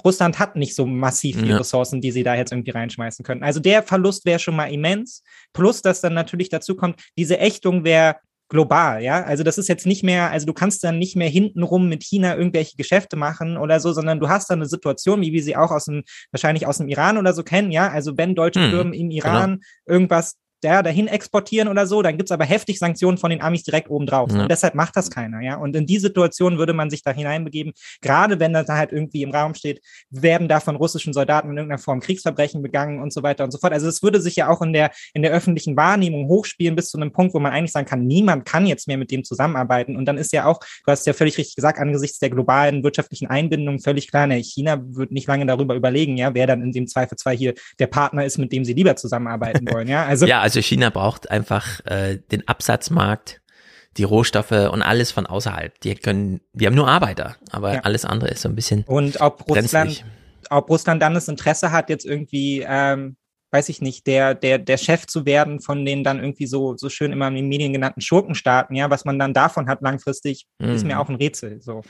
Russland hat nicht so massiv viele ja. Ressourcen, die sie da jetzt irgendwie reinschmeißen können. Also der Verlust wäre schon mal immens. Plus, dass dann natürlich dazu kommt, diese Ächtung wäre global, ja. Also das ist jetzt nicht mehr, also du kannst dann nicht mehr hintenrum mit China irgendwelche Geschäfte machen oder so, sondern du hast dann eine Situation, wie wir sie auch aus dem, wahrscheinlich aus dem Iran oder so kennen, ja. Also wenn deutsche hm, Firmen im Iran genau. irgendwas ja, dahin exportieren oder so, dann gibt's aber heftig Sanktionen von den Amis direkt oben drauf. Ja. Und deshalb macht das keiner, ja. Und in die Situation würde man sich da hineinbegeben, gerade wenn das da halt irgendwie im Raum steht, werden da von russischen Soldaten in irgendeiner Form Kriegsverbrechen begangen und so weiter und so fort. Also es würde sich ja auch in der, in der öffentlichen Wahrnehmung hochspielen bis zu einem Punkt, wo man eigentlich sagen kann, niemand kann jetzt mehr mit dem zusammenarbeiten. Und dann ist ja auch, du hast ja völlig richtig gesagt, angesichts der globalen wirtschaftlichen Einbindung völlig klar, ne, China wird nicht lange darüber überlegen, ja, wer dann in dem Zweifelsfall hier der Partner ist, mit dem sie lieber zusammenarbeiten wollen, ja. Also, ja, also China braucht einfach äh, den Absatzmarkt, die Rohstoffe und alles von außerhalb. Die können, die haben nur Arbeiter, aber ja. alles andere ist so ein bisschen. Und ob Russland, ob Russland dann das Interesse hat, jetzt irgendwie, ähm, weiß ich nicht, der, der, der Chef zu werden von den dann irgendwie so, so schön immer in den Medien genannten Schurkenstaaten, ja, was man dann davon hat langfristig, mhm. ist mir auch ein Rätsel. So.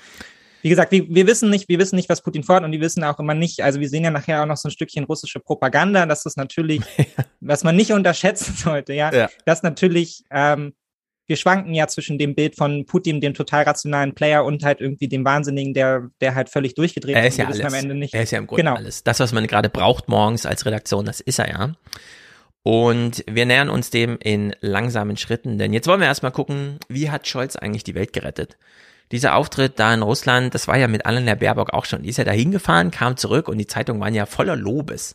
Wie gesagt, wir, wir wissen nicht, wir wissen nicht, was Putin fordert und die wissen auch immer nicht, also wir sehen ja nachher auch noch so ein Stückchen russische Propaganda, dass das natürlich, was man nicht unterschätzen sollte, ja, ja. dass natürlich, ähm, wir schwanken ja zwischen dem Bild von Putin, dem total rationalen Player und halt irgendwie dem Wahnsinnigen, der, der halt völlig durchgedreht ist. Er ist ja alles. Am Ende nicht. Er ist ja im Grunde genau. alles. Das, was man gerade braucht morgens als Redaktion, das ist er ja. Und wir nähern uns dem in langsamen Schritten, denn jetzt wollen wir erstmal gucken, wie hat Scholz eigentlich die Welt gerettet? Dieser Auftritt da in Russland, das war ja mit Annalena Baerbock auch schon. Die ist ja da hingefahren, kam zurück und die Zeitungen waren ja voller Lobes.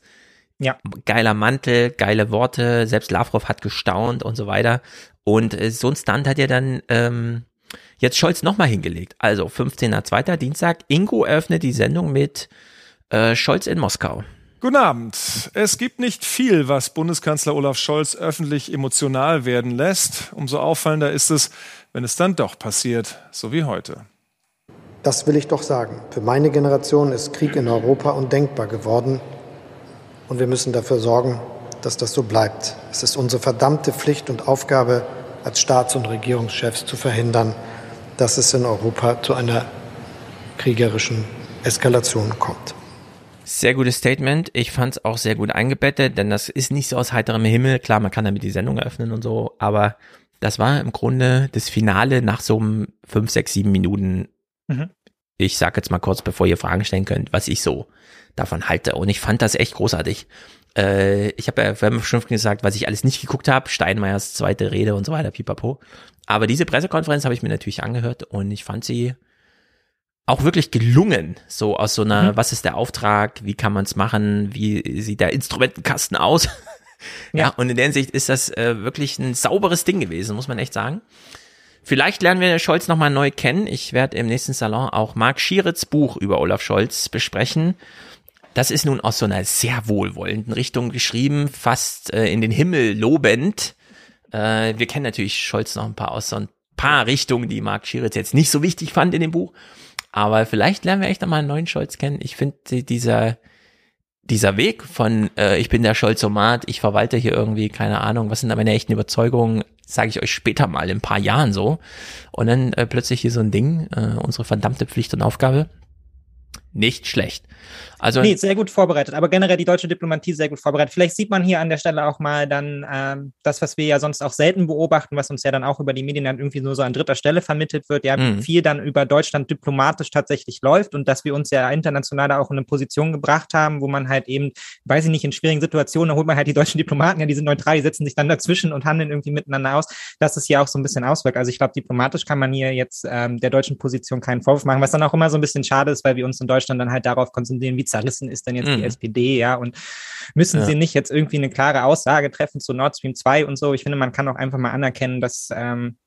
Ja. Geiler Mantel, geile Worte, selbst Lavrov hat gestaunt und so weiter. Und äh, so ein Stunt hat ja dann ähm, jetzt Scholz nochmal hingelegt. Also 15.02. Dienstag, Ingo eröffnet die Sendung mit äh, Scholz in Moskau. Guten Abend. Es gibt nicht viel, was Bundeskanzler Olaf Scholz öffentlich emotional werden lässt. Umso auffallender ist es, wenn es dann doch passiert, so wie heute. Das will ich doch sagen. Für meine Generation ist Krieg in Europa undenkbar geworden. Und wir müssen dafür sorgen, dass das so bleibt. Es ist unsere verdammte Pflicht und Aufgabe als Staats- und Regierungschefs zu verhindern, dass es in Europa zu einer kriegerischen Eskalation kommt. Sehr gutes Statement. Ich fand es auch sehr gut eingebettet, denn das ist nicht so aus heiterem Himmel. Klar, man kann damit die Sendung eröffnen und so, aber das war im Grunde das Finale nach so einem 5, 6, 7 Minuten. Mhm. Ich sag jetzt mal kurz, bevor ihr Fragen stellen könnt, was ich so davon halte. Und ich fand das echt großartig. Äh, ich habe ja, wir haben schon gesagt, was ich alles nicht geguckt habe. Steinmeiers zweite Rede und so weiter, pipapo. Aber diese Pressekonferenz habe ich mir natürlich angehört und ich fand sie auch wirklich gelungen, so aus so einer, mhm. was ist der Auftrag, wie kann man es machen, wie sieht der Instrumentenkasten aus? Ja. ja. und in der Hinsicht ist das äh, wirklich ein sauberes Ding gewesen, muss man echt sagen. Vielleicht lernen wir Scholz nochmal neu kennen. Ich werde im nächsten Salon auch Marc Schieritz Buch über Olaf Scholz besprechen. Das ist nun aus so einer sehr wohlwollenden Richtung geschrieben, fast äh, in den Himmel lobend. Äh, wir kennen natürlich Scholz noch ein paar aus so ein paar Richtungen, die Marc Schieritz jetzt nicht so wichtig fand in dem Buch. Aber vielleicht lernen wir echt einmal einen neuen Scholz kennen. Ich finde dieser, dieser Weg von, äh, ich bin der Scholzomat, ich verwalte hier irgendwie, keine Ahnung, was sind da meine echten Überzeugungen, sage ich euch später mal, in ein paar Jahren so. Und dann äh, plötzlich hier so ein Ding, äh, unsere verdammte Pflicht und Aufgabe. Nicht schlecht. Also nee, sehr gut vorbereitet, aber generell die deutsche Diplomatie sehr gut vorbereitet. Vielleicht sieht man hier an der Stelle auch mal dann ähm, das, was wir ja sonst auch selten beobachten, was uns ja dann auch über die Medien dann irgendwie nur so an dritter Stelle vermittelt wird, ja, mhm. viel dann über Deutschland diplomatisch tatsächlich läuft und dass wir uns ja international da auch in eine Position gebracht haben, wo man halt eben, weiß ich nicht, in schwierigen Situationen, da holt man halt die deutschen Diplomaten, ja, die sind neutral, die setzen sich dann dazwischen und handeln irgendwie miteinander aus, dass es hier auch so ein bisschen auswirkt. Also ich glaube, diplomatisch kann man hier jetzt ähm, der deutschen Position keinen Vorwurf machen, was dann auch immer so ein bisschen schade ist, weil wir uns in Deutschland dann halt darauf konzentrieren, wie zerrissen ist denn jetzt mhm. die SPD, ja, und müssen ja. sie nicht jetzt irgendwie eine klare Aussage treffen zu Nord Stream 2 und so. Ich finde, man kann auch einfach mal anerkennen, dass ähm,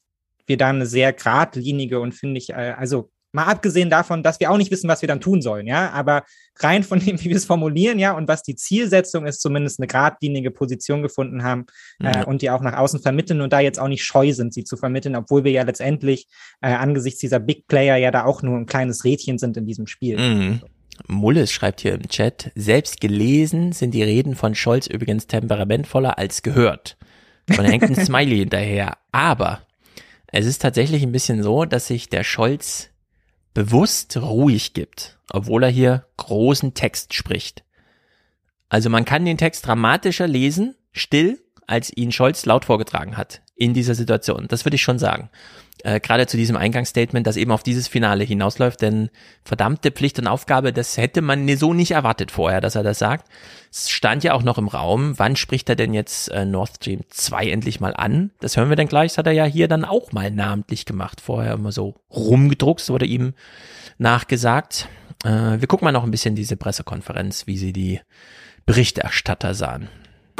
wir da eine sehr geradlinige und finde ich, äh, also mal abgesehen davon, dass wir auch nicht wissen, was wir dann tun sollen, ja, aber rein von dem, wie wir es formulieren, ja, und was die Zielsetzung ist, zumindest eine geradlinige Position gefunden haben äh, und die auch nach außen vermitteln und da jetzt auch nicht scheu sind, sie zu vermitteln, obwohl wir ja letztendlich äh, angesichts dieser Big Player ja da auch nur ein kleines Rädchen sind in diesem Spiel. Mhm. Mulles schreibt hier im Chat, selbst gelesen sind die Reden von Scholz übrigens temperamentvoller als gehört. Und hängt ein Smiley hinterher. Aber es ist tatsächlich ein bisschen so, dass sich der Scholz bewusst ruhig gibt, obwohl er hier großen Text spricht. Also man kann den Text dramatischer lesen, still, als ihn Scholz laut vorgetragen hat in dieser Situation. Das würde ich schon sagen äh, gerade zu diesem Eingangsstatement, das eben auf dieses Finale hinausläuft, denn verdammte Pflicht und Aufgabe, das hätte man so nicht erwartet vorher, dass er das sagt. Es stand ja auch noch im Raum, wann spricht er denn jetzt äh, Nord Stream 2 endlich mal an? Das hören wir dann gleich, das hat er ja hier dann auch mal namentlich gemacht, vorher immer so rumgedruckt, wurde ihm nachgesagt. Äh, wir gucken mal noch ein bisschen diese Pressekonferenz, wie sie die Berichterstatter sahen.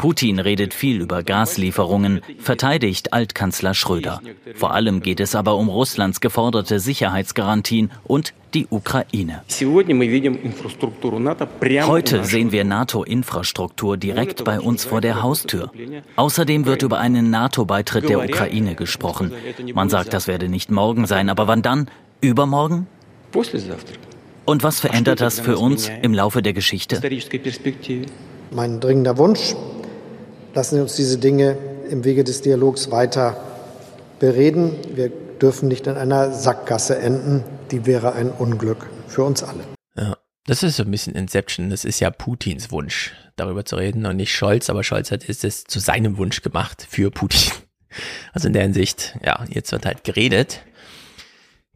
Putin redet viel über Gaslieferungen, verteidigt Altkanzler Schröder. Vor allem geht es aber um Russlands geforderte Sicherheitsgarantien und die Ukraine. Heute sehen wir NATO-Infrastruktur direkt bei uns vor der Haustür. Außerdem wird über einen NATO-Beitritt der Ukraine gesprochen. Man sagt, das werde nicht morgen sein, aber wann dann? Übermorgen? Und was verändert das für uns im Laufe der Geschichte? Mein dringender Wunsch Lassen Sie uns diese Dinge im Wege des Dialogs weiter bereden. Wir dürfen nicht in einer Sackgasse enden. Die wäre ein Unglück für uns alle. Ja. Das ist so ein bisschen Inception. Das ist ja Putins Wunsch, darüber zu reden und nicht Scholz. Aber Scholz hat es zu seinem Wunsch gemacht für Putin. Also in der Hinsicht, ja, jetzt wird halt geredet.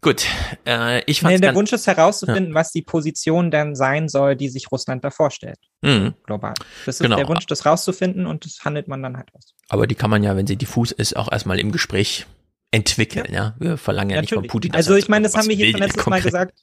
Gut, äh, ich fand nee, Der Wunsch ist herauszufinden, ja. was die Position dann sein soll, die sich Russland da vorstellt. Mhm. Global. Das ist genau. der Wunsch, das rauszufinden und das handelt man dann halt aus. Aber die kann man ja, wenn sie diffus ist, auch erstmal im Gespräch entwickeln, ja. ja? Wir verlangen ja Natürlich. nicht von Putin. Also ich meine, das haben wir hier schon letztes Mal gesagt,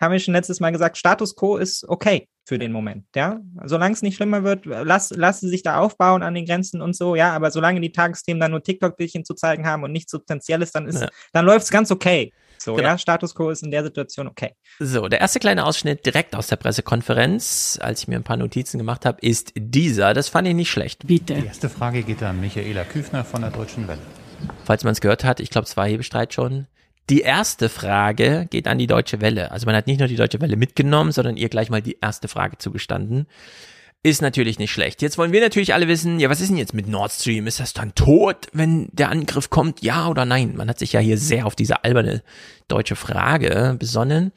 haben wir schon letztes Mal gesagt, Status quo ist okay für den Moment, ja. Solange es nicht schlimmer wird, lass, lass sie sich da aufbauen an den Grenzen und so, ja, aber solange die Tagesthemen dann nur TikTok-Bildchen zu zeigen haben und nichts Substanzielles, dann ist, ja. dann läuft es ganz okay. So, genau. ja, Status quo ist in der Situation okay. So, der erste kleine Ausschnitt direkt aus der Pressekonferenz, als ich mir ein paar Notizen gemacht habe, ist dieser. Das fand ich nicht schlecht. Bitte. Die erste Frage geht an Michaela Küfner von der Deutschen Welle. Falls man es gehört hat, ich glaube, es war Hebestreit schon. Die erste Frage geht an die Deutsche Welle. Also man hat nicht nur die Deutsche Welle mitgenommen, sondern ihr gleich mal die erste Frage zugestanden ist natürlich nicht schlecht. Jetzt wollen wir natürlich alle wissen, ja, was ist denn jetzt mit Nord Stream? Ist das dann tot, wenn der Angriff kommt? Ja oder nein? Man hat sich ja hier sehr auf diese alberne deutsche Frage besonnen.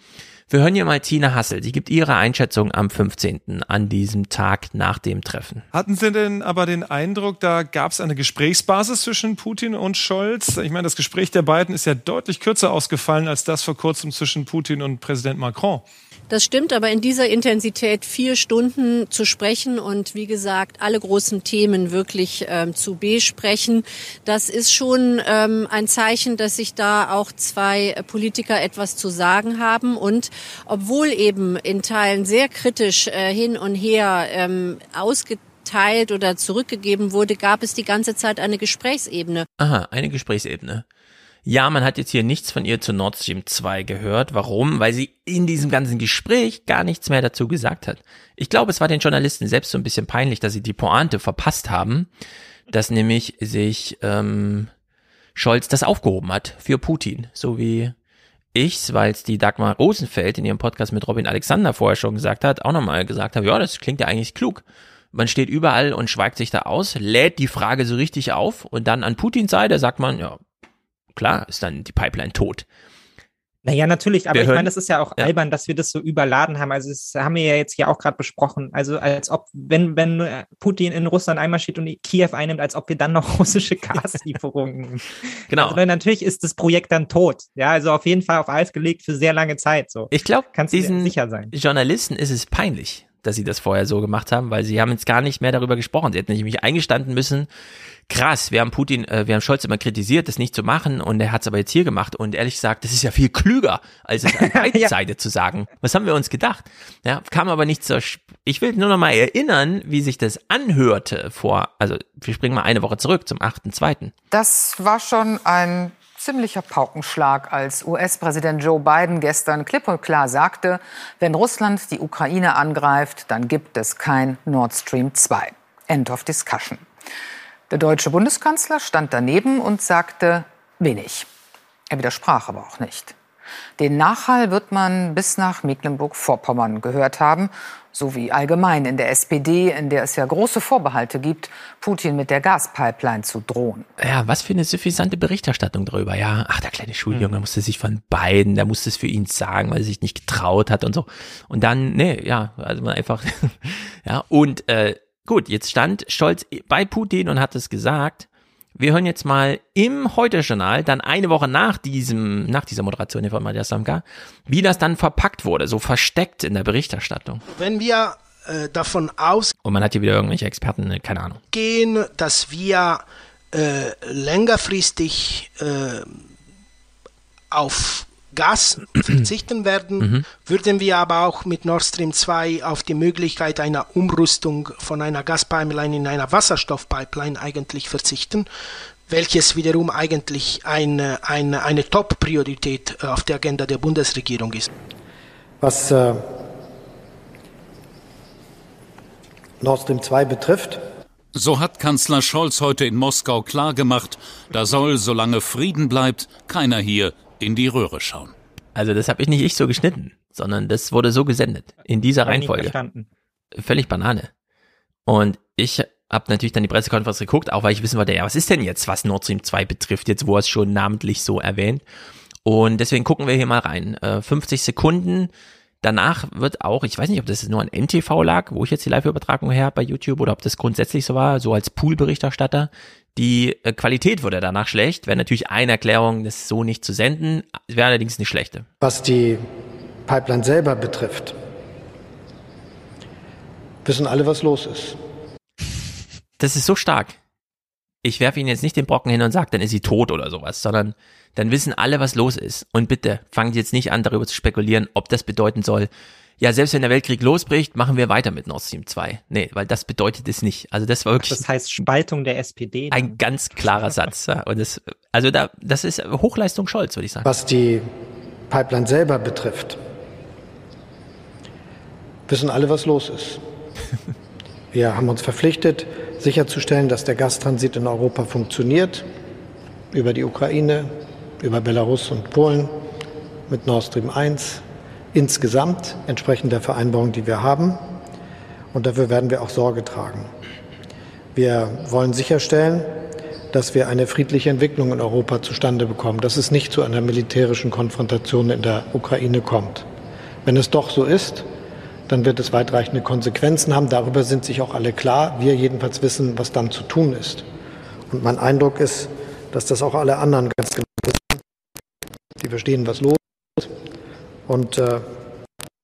Wir hören hier mal Tina Hassel. Sie gibt ihre Einschätzung am 15. an diesem Tag nach dem Treffen. Hatten Sie denn aber den Eindruck, da gab es eine Gesprächsbasis zwischen Putin und Scholz? Ich meine, das Gespräch der beiden ist ja deutlich kürzer ausgefallen als das vor kurzem zwischen Putin und Präsident Macron. Das stimmt, aber in dieser Intensität vier Stunden zu sprechen und wie gesagt alle großen Themen wirklich ähm, zu besprechen, das ist schon ähm, ein Zeichen, dass sich da auch zwei Politiker etwas zu sagen haben. Und obwohl eben in Teilen sehr kritisch äh, hin und her ähm, ausgeteilt oder zurückgegeben wurde, gab es die ganze Zeit eine Gesprächsebene. Aha, eine Gesprächsebene. Ja, man hat jetzt hier nichts von ihr zu Nord Stream 2 gehört. Warum? Weil sie in diesem ganzen Gespräch gar nichts mehr dazu gesagt hat. Ich glaube, es war den Journalisten selbst so ein bisschen peinlich, dass sie die Pointe verpasst haben, dass nämlich sich ähm, Scholz das aufgehoben hat für Putin, so wie ich's, weil es die Dagmar Rosenfeld in ihrem Podcast mit Robin Alexander vorher schon gesagt hat, auch nochmal gesagt hat, ja, das klingt ja eigentlich klug. Man steht überall und schweigt sich da aus, lädt die Frage so richtig auf und dann an Putins Seite sagt man, ja, klar ist dann die Pipeline tot. Naja, natürlich, aber wir ich meine, das ist ja auch ja. albern, dass wir das so überladen haben. Also das haben wir ja jetzt hier auch gerade besprochen. Also als ob, wenn, wenn Putin in Russland einmarschiert und Kiew einnimmt, als ob wir dann noch russische Gaslieferungen. genau. Also natürlich ist das Projekt dann tot. Ja, also auf jeden Fall auf Eis gelegt für sehr lange Zeit. So. Ich glaube, diesen sicher sein. Journalisten ist es peinlich, dass sie das vorher so gemacht haben, weil sie haben jetzt gar nicht mehr darüber gesprochen. Sie hätten nämlich eingestanden müssen, krass, wir haben Putin, äh, wir haben Scholz immer kritisiert, das nicht zu machen und er hat es aber jetzt hier gemacht und ehrlich gesagt, das ist ja viel klüger, als es an beiden ja. Seite zu sagen. Was haben wir uns gedacht? Ja, kam aber nicht zur, ich will nur noch mal erinnern, wie sich das anhörte vor, also wir springen mal eine Woche zurück zum 8.2. Das war schon ein ziemlicher Paukenschlag, als US-Präsident Joe Biden gestern klipp und klar sagte, wenn Russland die Ukraine angreift, dann gibt es kein Nord Stream 2. End of discussion. Der deutsche Bundeskanzler stand daneben und sagte wenig. Er widersprach aber auch nicht. Den Nachhall wird man bis nach Mecklenburg-Vorpommern gehört haben, sowie allgemein in der SPD, in der es ja große Vorbehalte gibt, Putin mit der Gaspipeline zu drohen. Ja, was für eine suffisante Berichterstattung darüber. Ja, ach, der kleine Schuljunge mhm. musste sich von beiden, der musste es für ihn sagen, weil er sich nicht getraut hat und so. Und dann, nee, ja, also man einfach, ja, und äh, Gut, jetzt stand Scholz bei Putin und hat es gesagt. Wir hören jetzt mal im Heute-Journal, dann eine Woche nach diesem, nach dieser Moderation von Maria Samka, wie das dann verpackt wurde, so versteckt in der Berichterstattung. Wenn wir äh, davon aus und man hat hier wieder irgendwelche Experten, äh, keine Ahnung, gehen, dass wir äh, längerfristig äh, auf Gas verzichten werden, mhm. würden wir aber auch mit Nord Stream 2 auf die Möglichkeit einer Umrüstung von einer Gaspipeline in einer Wasserstoffpipeline eigentlich verzichten, welches wiederum eigentlich eine, eine, eine Top-Priorität äh, auf der Agenda der Bundesregierung ist. Was äh, Nord Stream 2 betrifft, so hat Kanzler Scholz heute in Moskau klargemacht, da soll, solange Frieden bleibt, keiner hier in die Röhre schauen. Also das habe ich nicht ich so geschnitten, sondern das wurde so gesendet in dieser Reihenfolge. Völlig Banane. Und ich hab natürlich dann die Pressekonferenz geguckt, auch weil ich wissen wollte, ja, was ist denn jetzt, was Nord Stream 2 betrifft, jetzt wo er es schon namentlich so erwähnt. Und deswegen gucken wir hier mal rein. Äh, 50 Sekunden. Danach wird auch, ich weiß nicht, ob das nur an NTV lag, wo ich jetzt die Live-Übertragung her bei YouTube oder ob das grundsätzlich so war, so als Pool-Berichterstatter. Die äh, Qualität wurde danach schlecht. Wäre natürlich eine Erklärung, das so nicht zu senden, wäre allerdings eine schlechte. Was die Pipeline selber betrifft, wissen alle, was los ist. Das ist so stark. Ich werfe Ihnen jetzt nicht den Brocken hin und sage, dann ist sie tot oder sowas, sondern dann wissen alle, was los ist. Und bitte fangen Sie jetzt nicht an, darüber zu spekulieren, ob das bedeuten soll, ja, selbst wenn der Weltkrieg losbricht, machen wir weiter mit Nord Stream 2. Nee, weil das bedeutet es nicht. Also das war wirklich. Das heißt Spaltung der SPD. Dann. Ein ganz klarer Satz. Ja. Und das, also da, das ist Hochleistung Scholz, würde ich sagen. Was die Pipeline selber betrifft, wissen alle, was los ist. Wir haben uns verpflichtet, sicherzustellen, dass der Gastransit in Europa funktioniert, über die Ukraine, über Belarus und Polen mit Nord Stream 1 insgesamt entsprechend der Vereinbarung, die wir haben. Und dafür werden wir auch Sorge tragen. Wir wollen sicherstellen, dass wir eine friedliche Entwicklung in Europa zustande bekommen, dass es nicht zu einer militärischen Konfrontation in der Ukraine kommt. Wenn es doch so ist, dann wird es weitreichende Konsequenzen haben. Darüber sind sich auch alle klar. Wir jedenfalls wissen, was dann zu tun ist. Und mein Eindruck ist, dass das auch alle anderen ganz genau wissen. Die verstehen, was los ist und äh,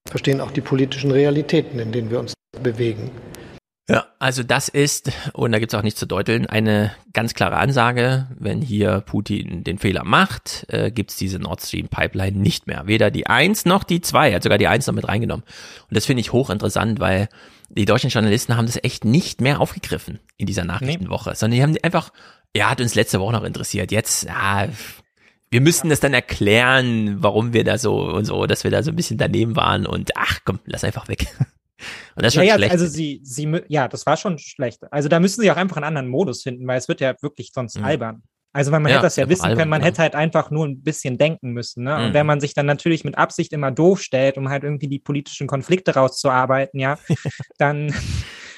verstehen auch die politischen Realitäten, in denen wir uns bewegen. Ja, also das ist, und da gibt's auch nichts zu deuteln, eine ganz klare Ansage. Wenn hier Putin den Fehler macht, äh, gibt's diese Nord Stream Pipeline nicht mehr. Weder die eins noch die zwei. Er hat sogar die eins noch mit reingenommen. Und das finde ich hochinteressant, weil die deutschen Journalisten haben das echt nicht mehr aufgegriffen in dieser Nachrichtenwoche, nee. sondern die haben einfach, ja, hat uns letzte Woche noch interessiert. Jetzt, ja, wir müssten das dann erklären, warum wir da so und so, dass wir da so ein bisschen daneben waren und ach komm, lass einfach weg. Und das ist schon ja, schlecht. Also sie, sie, ja, das war schon schlecht. Also da müssen sie auch einfach einen anderen Modus finden, weil es wird ja wirklich sonst mhm. albern. Also weil man ja, hätte das ja wissen albern, können, man ja. hätte halt einfach nur ein bisschen denken müssen. Ne? Mhm. Und wenn man sich dann natürlich mit Absicht immer doof stellt, um halt irgendwie die politischen Konflikte rauszuarbeiten, ja, dann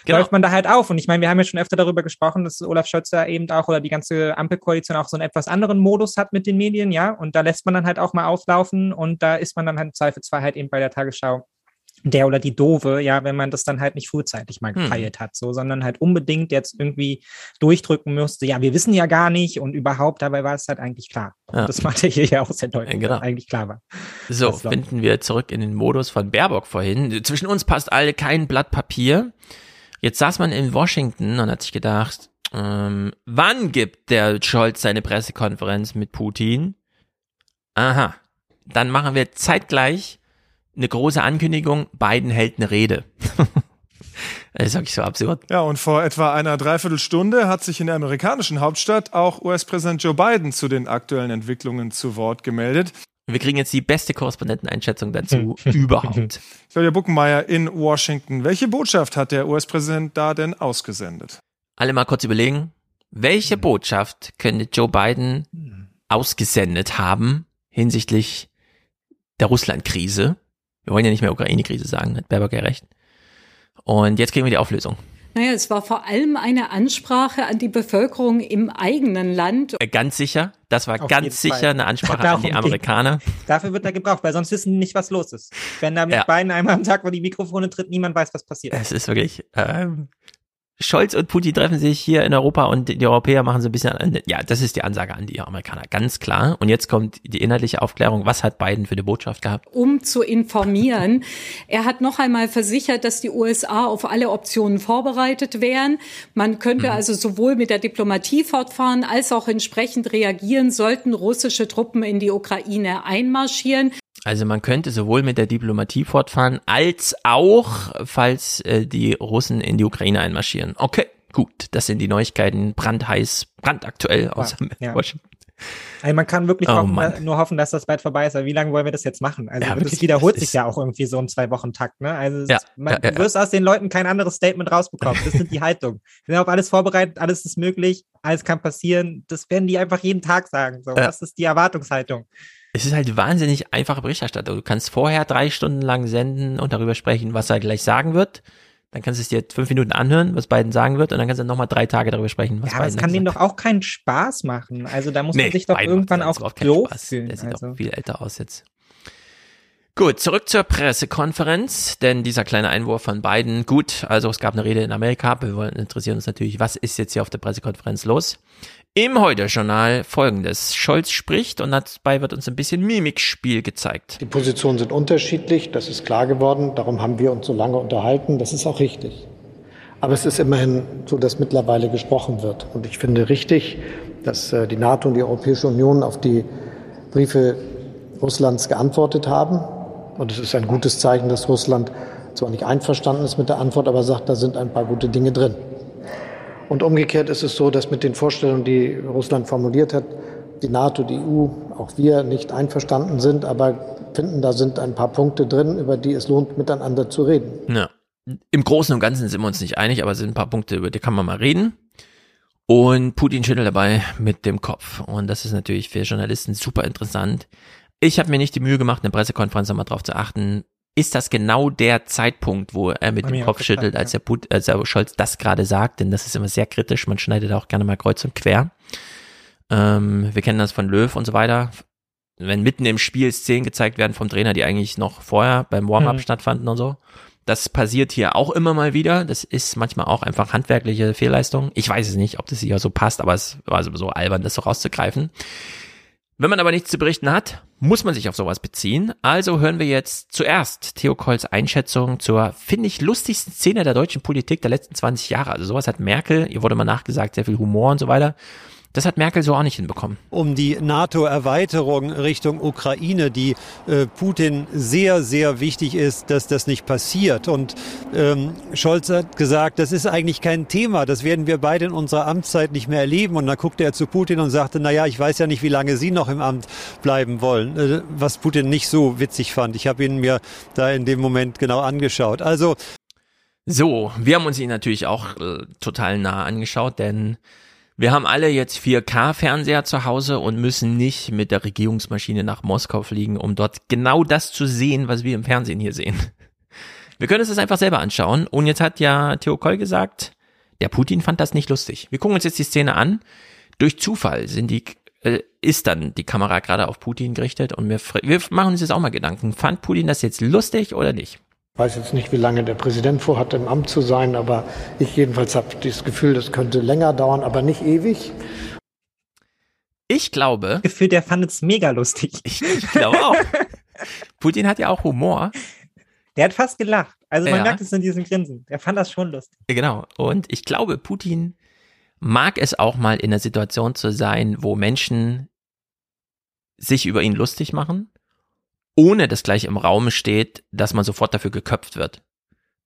genau. läuft man da halt auf. Und ich meine, wir haben ja schon öfter darüber gesprochen, dass Olaf Scholz da eben auch oder die ganze Ampelkoalition auch so einen etwas anderen Modus hat mit den Medien, ja. Und da lässt man dann halt auch mal auflaufen und da ist man dann halt im Zweifelsfall halt eben bei der Tagesschau der oder die Dove, ja, wenn man das dann halt nicht frühzeitig mal gepeilt hm. hat, so, sondern halt unbedingt jetzt irgendwie durchdrücken müsste, ja, wir wissen ja gar nicht und überhaupt, dabei war es halt eigentlich klar. Ja. Das macht er hier ja auch sehr deutlich, ja, genau. eigentlich klar war. So, finden wir zurück in den Modus von Baerbock vorhin. Zwischen uns passt alle kein Blatt Papier. Jetzt saß man in Washington und hat sich gedacht, ähm, wann gibt der Scholz seine Pressekonferenz mit Putin? Aha, dann machen wir zeitgleich eine große Ankündigung, Biden hält eine Rede. Das ist wirklich so absurd. Ja, und vor etwa einer Dreiviertelstunde hat sich in der amerikanischen Hauptstadt auch US-Präsident Joe Biden zu den aktuellen Entwicklungen zu Wort gemeldet. Wir kriegen jetzt die beste Korrespondenteneinschätzung dazu überhaupt. Claudia Buckenmeier in Washington. Welche Botschaft hat der US-Präsident da denn ausgesendet? Alle mal kurz überlegen. Welche Botschaft könnte Joe Biden ausgesendet haben hinsichtlich der Russland-Krise? Wir wollen ja nicht mehr Ukraine-Krise sagen, hat Baerbock ja recht. Und jetzt kriegen wir die Auflösung. Naja, es war vor allem eine Ansprache an die Bevölkerung im eigenen Land. Äh, ganz sicher, das war Auf ganz sicher Fall. eine Ansprache an die Amerikaner. Dafür wird er gebraucht, weil sonst wissen die nicht, was los ist. Wenn da mit ja. beiden einmal am Tag vor die Mikrofone tritt, niemand weiß, was passiert. Es ist wirklich, ähm, Scholz und Putin treffen sich hier in Europa und die Europäer machen so ein bisschen, ja, das ist die Ansage an die Amerikaner, ganz klar. Und jetzt kommt die inhaltliche Aufklärung. Was hat Biden für eine Botschaft gehabt? Um zu informieren. er hat noch einmal versichert, dass die USA auf alle Optionen vorbereitet wären. Man könnte mhm. also sowohl mit der Diplomatie fortfahren als auch entsprechend reagieren, sollten russische Truppen in die Ukraine einmarschieren. Also man könnte sowohl mit der Diplomatie fortfahren, als auch, falls äh, die Russen in die Ukraine einmarschieren. Okay, gut, das sind die Neuigkeiten, brandheiß, brandaktuell aus ja. Washington. Also man kann wirklich oh, hoffen, äh, nur hoffen, dass das bald vorbei ist. Aber wie lange wollen wir das jetzt machen? Also ja, das wiederholt sich ja auch irgendwie so im Zwei-Wochen-Takt. Ne? Also ja, man, ja, du wirst aus den Leuten kein anderes Statement rausbekommen. Das sind die Haltung. Wir sind auf alles vorbereitet, alles ist möglich, alles kann passieren. Das werden die einfach jeden Tag sagen. So, Das ist die Erwartungshaltung es ist halt wahnsinnig einfache Berichterstattung. Du kannst vorher drei Stunden lang senden und darüber sprechen, was er gleich sagen wird. Dann kannst du es dir fünf Minuten anhören, was Biden sagen wird, und dann kannst du nochmal drei Tage darüber sprechen, was ja, aber Biden es kann dem doch auch keinen Spaß machen. Also da muss Nee, man sich doch Biden irgendwann auch doof fühlen. Der sieht also. auch viel älter aus jetzt. Gut, zurück zur Pressekonferenz, denn dieser kleine Einwurf von Biden, gut, also es gab eine Rede in Amerika, wir wollen interessieren uns natürlich, was ist jetzt hier auf der Pressekonferenz los? Im Heute-Journal folgendes, Scholz spricht und dabei wird uns ein bisschen Mimikspiel gezeigt. Die Positionen sind unterschiedlich, das ist klar geworden. Darum haben wir uns so lange unterhalten. Das ist auch richtig. Aber es ist immerhin so, dass mittlerweile gesprochen wird. Und ich finde richtig, dass äh, die NATO und die Europäische Union auf die Briefe Russlands geantwortet haben. Und es ist ein gutes Zeichen, dass Russland zwar nicht einverstanden ist mit der Antwort, aber sagt, da sind ein paar gute Dinge drin. Und umgekehrt ist es so, dass mit den Vorstellungen, die Russland formuliert hat, die NATO, die EU, auch wir nicht einverstanden sind, aber finden, da sind ein paar Punkte drin, über die es lohnt, miteinander zu reden. Ja. Im Großen und Ganzen sind wir uns nicht einig, aber es sind ein paar Punkte, über die kann man mal reden. Und Putin schüttelt dabei mit dem Kopf. Und das ist natürlich für Journalisten super interessant. Ich habe mir nicht die Mühe gemacht, eine Pressekonferenz nochmal drauf zu achten. Ist das genau der Zeitpunkt, wo er mit dem Kopf schüttelt, gefallen, als der, Put als der Scholz das gerade sagt? Denn das ist immer sehr kritisch. Man schneidet auch gerne mal kreuz und quer. Ähm, wir kennen das von Löw und so weiter. Wenn mitten im Spiel Szenen gezeigt werden vom Trainer, die eigentlich noch vorher beim Warm-up Mhm. stattfanden und so. Das passiert hier auch immer mal wieder. Das ist manchmal auch einfach handwerkliche Fehlleistung. Ich weiß es nicht, ob das hier so passt, aber es war so albern, das so rauszugreifen. Wenn man aber nichts zu berichten hat, muss man sich auf sowas beziehen. Also hören wir jetzt zuerst Theo Kolls Einschätzung zur, finde ich, lustigsten Szene der deutschen Politik der letzten 20 Jahre. Also sowas hat Merkel, ihr wurde mal nachgesagt, sehr viel Humor und so weiter. Das hat Merkel so auch nicht hinbekommen. um die NATO-Erweiterung Richtung Ukraine, die äh, Putin sehr, sehr wichtig ist, dass das nicht passiert. Und ähm, Scholz hat gesagt, das ist eigentlich kein Thema, das werden wir beide in unserer Amtszeit nicht mehr erleben. Und dann guckte er zu Putin und sagte, na ja, ich weiß ja nicht, wie lange Sie noch im Amt bleiben wollen, äh, was Putin nicht so witzig fand. Ich habe ihn mir da in dem Moment genau angeschaut. Also So, wir haben uns ihn natürlich auch äh, total nah angeschaut, denn wir haben alle jetzt 4K-Fernseher zu Hause und müssen nicht mit der Regierungsmaschine nach Moskau fliegen, um dort genau das zu sehen, was wir im Fernsehen hier sehen. Wir können uns das einfach selber anschauen. Und jetzt hat ja Theo Koll gesagt, der Putin fand das nicht lustig. Wir gucken uns jetzt die Szene an. Durch Zufall sind die, äh, ist dann die Kamera gerade auf Putin gerichtet und wir, wir machen uns jetzt auch mal Gedanken. Fand Putin das jetzt lustig oder nicht? Ich weiß jetzt nicht, wie lange der Präsident vorhat, im Amt zu sein, aber ich jedenfalls habe das Gefühl, das könnte länger dauern, aber nicht ewig. Ich glaube. Gefühl, der fand es mega lustig. Ich, ich glaube auch. Putin hat ja auch Humor. Der hat fast gelacht. Also man Ja. merkt es in diesem Grinsen. Der fand das schon lustig. Genau. Und ich glaube, Putin mag es auch mal in einer Situation zu sein, wo Menschen sich über ihn lustig machen, ohne dass gleich im Raum steht, dass man sofort dafür geköpft wird.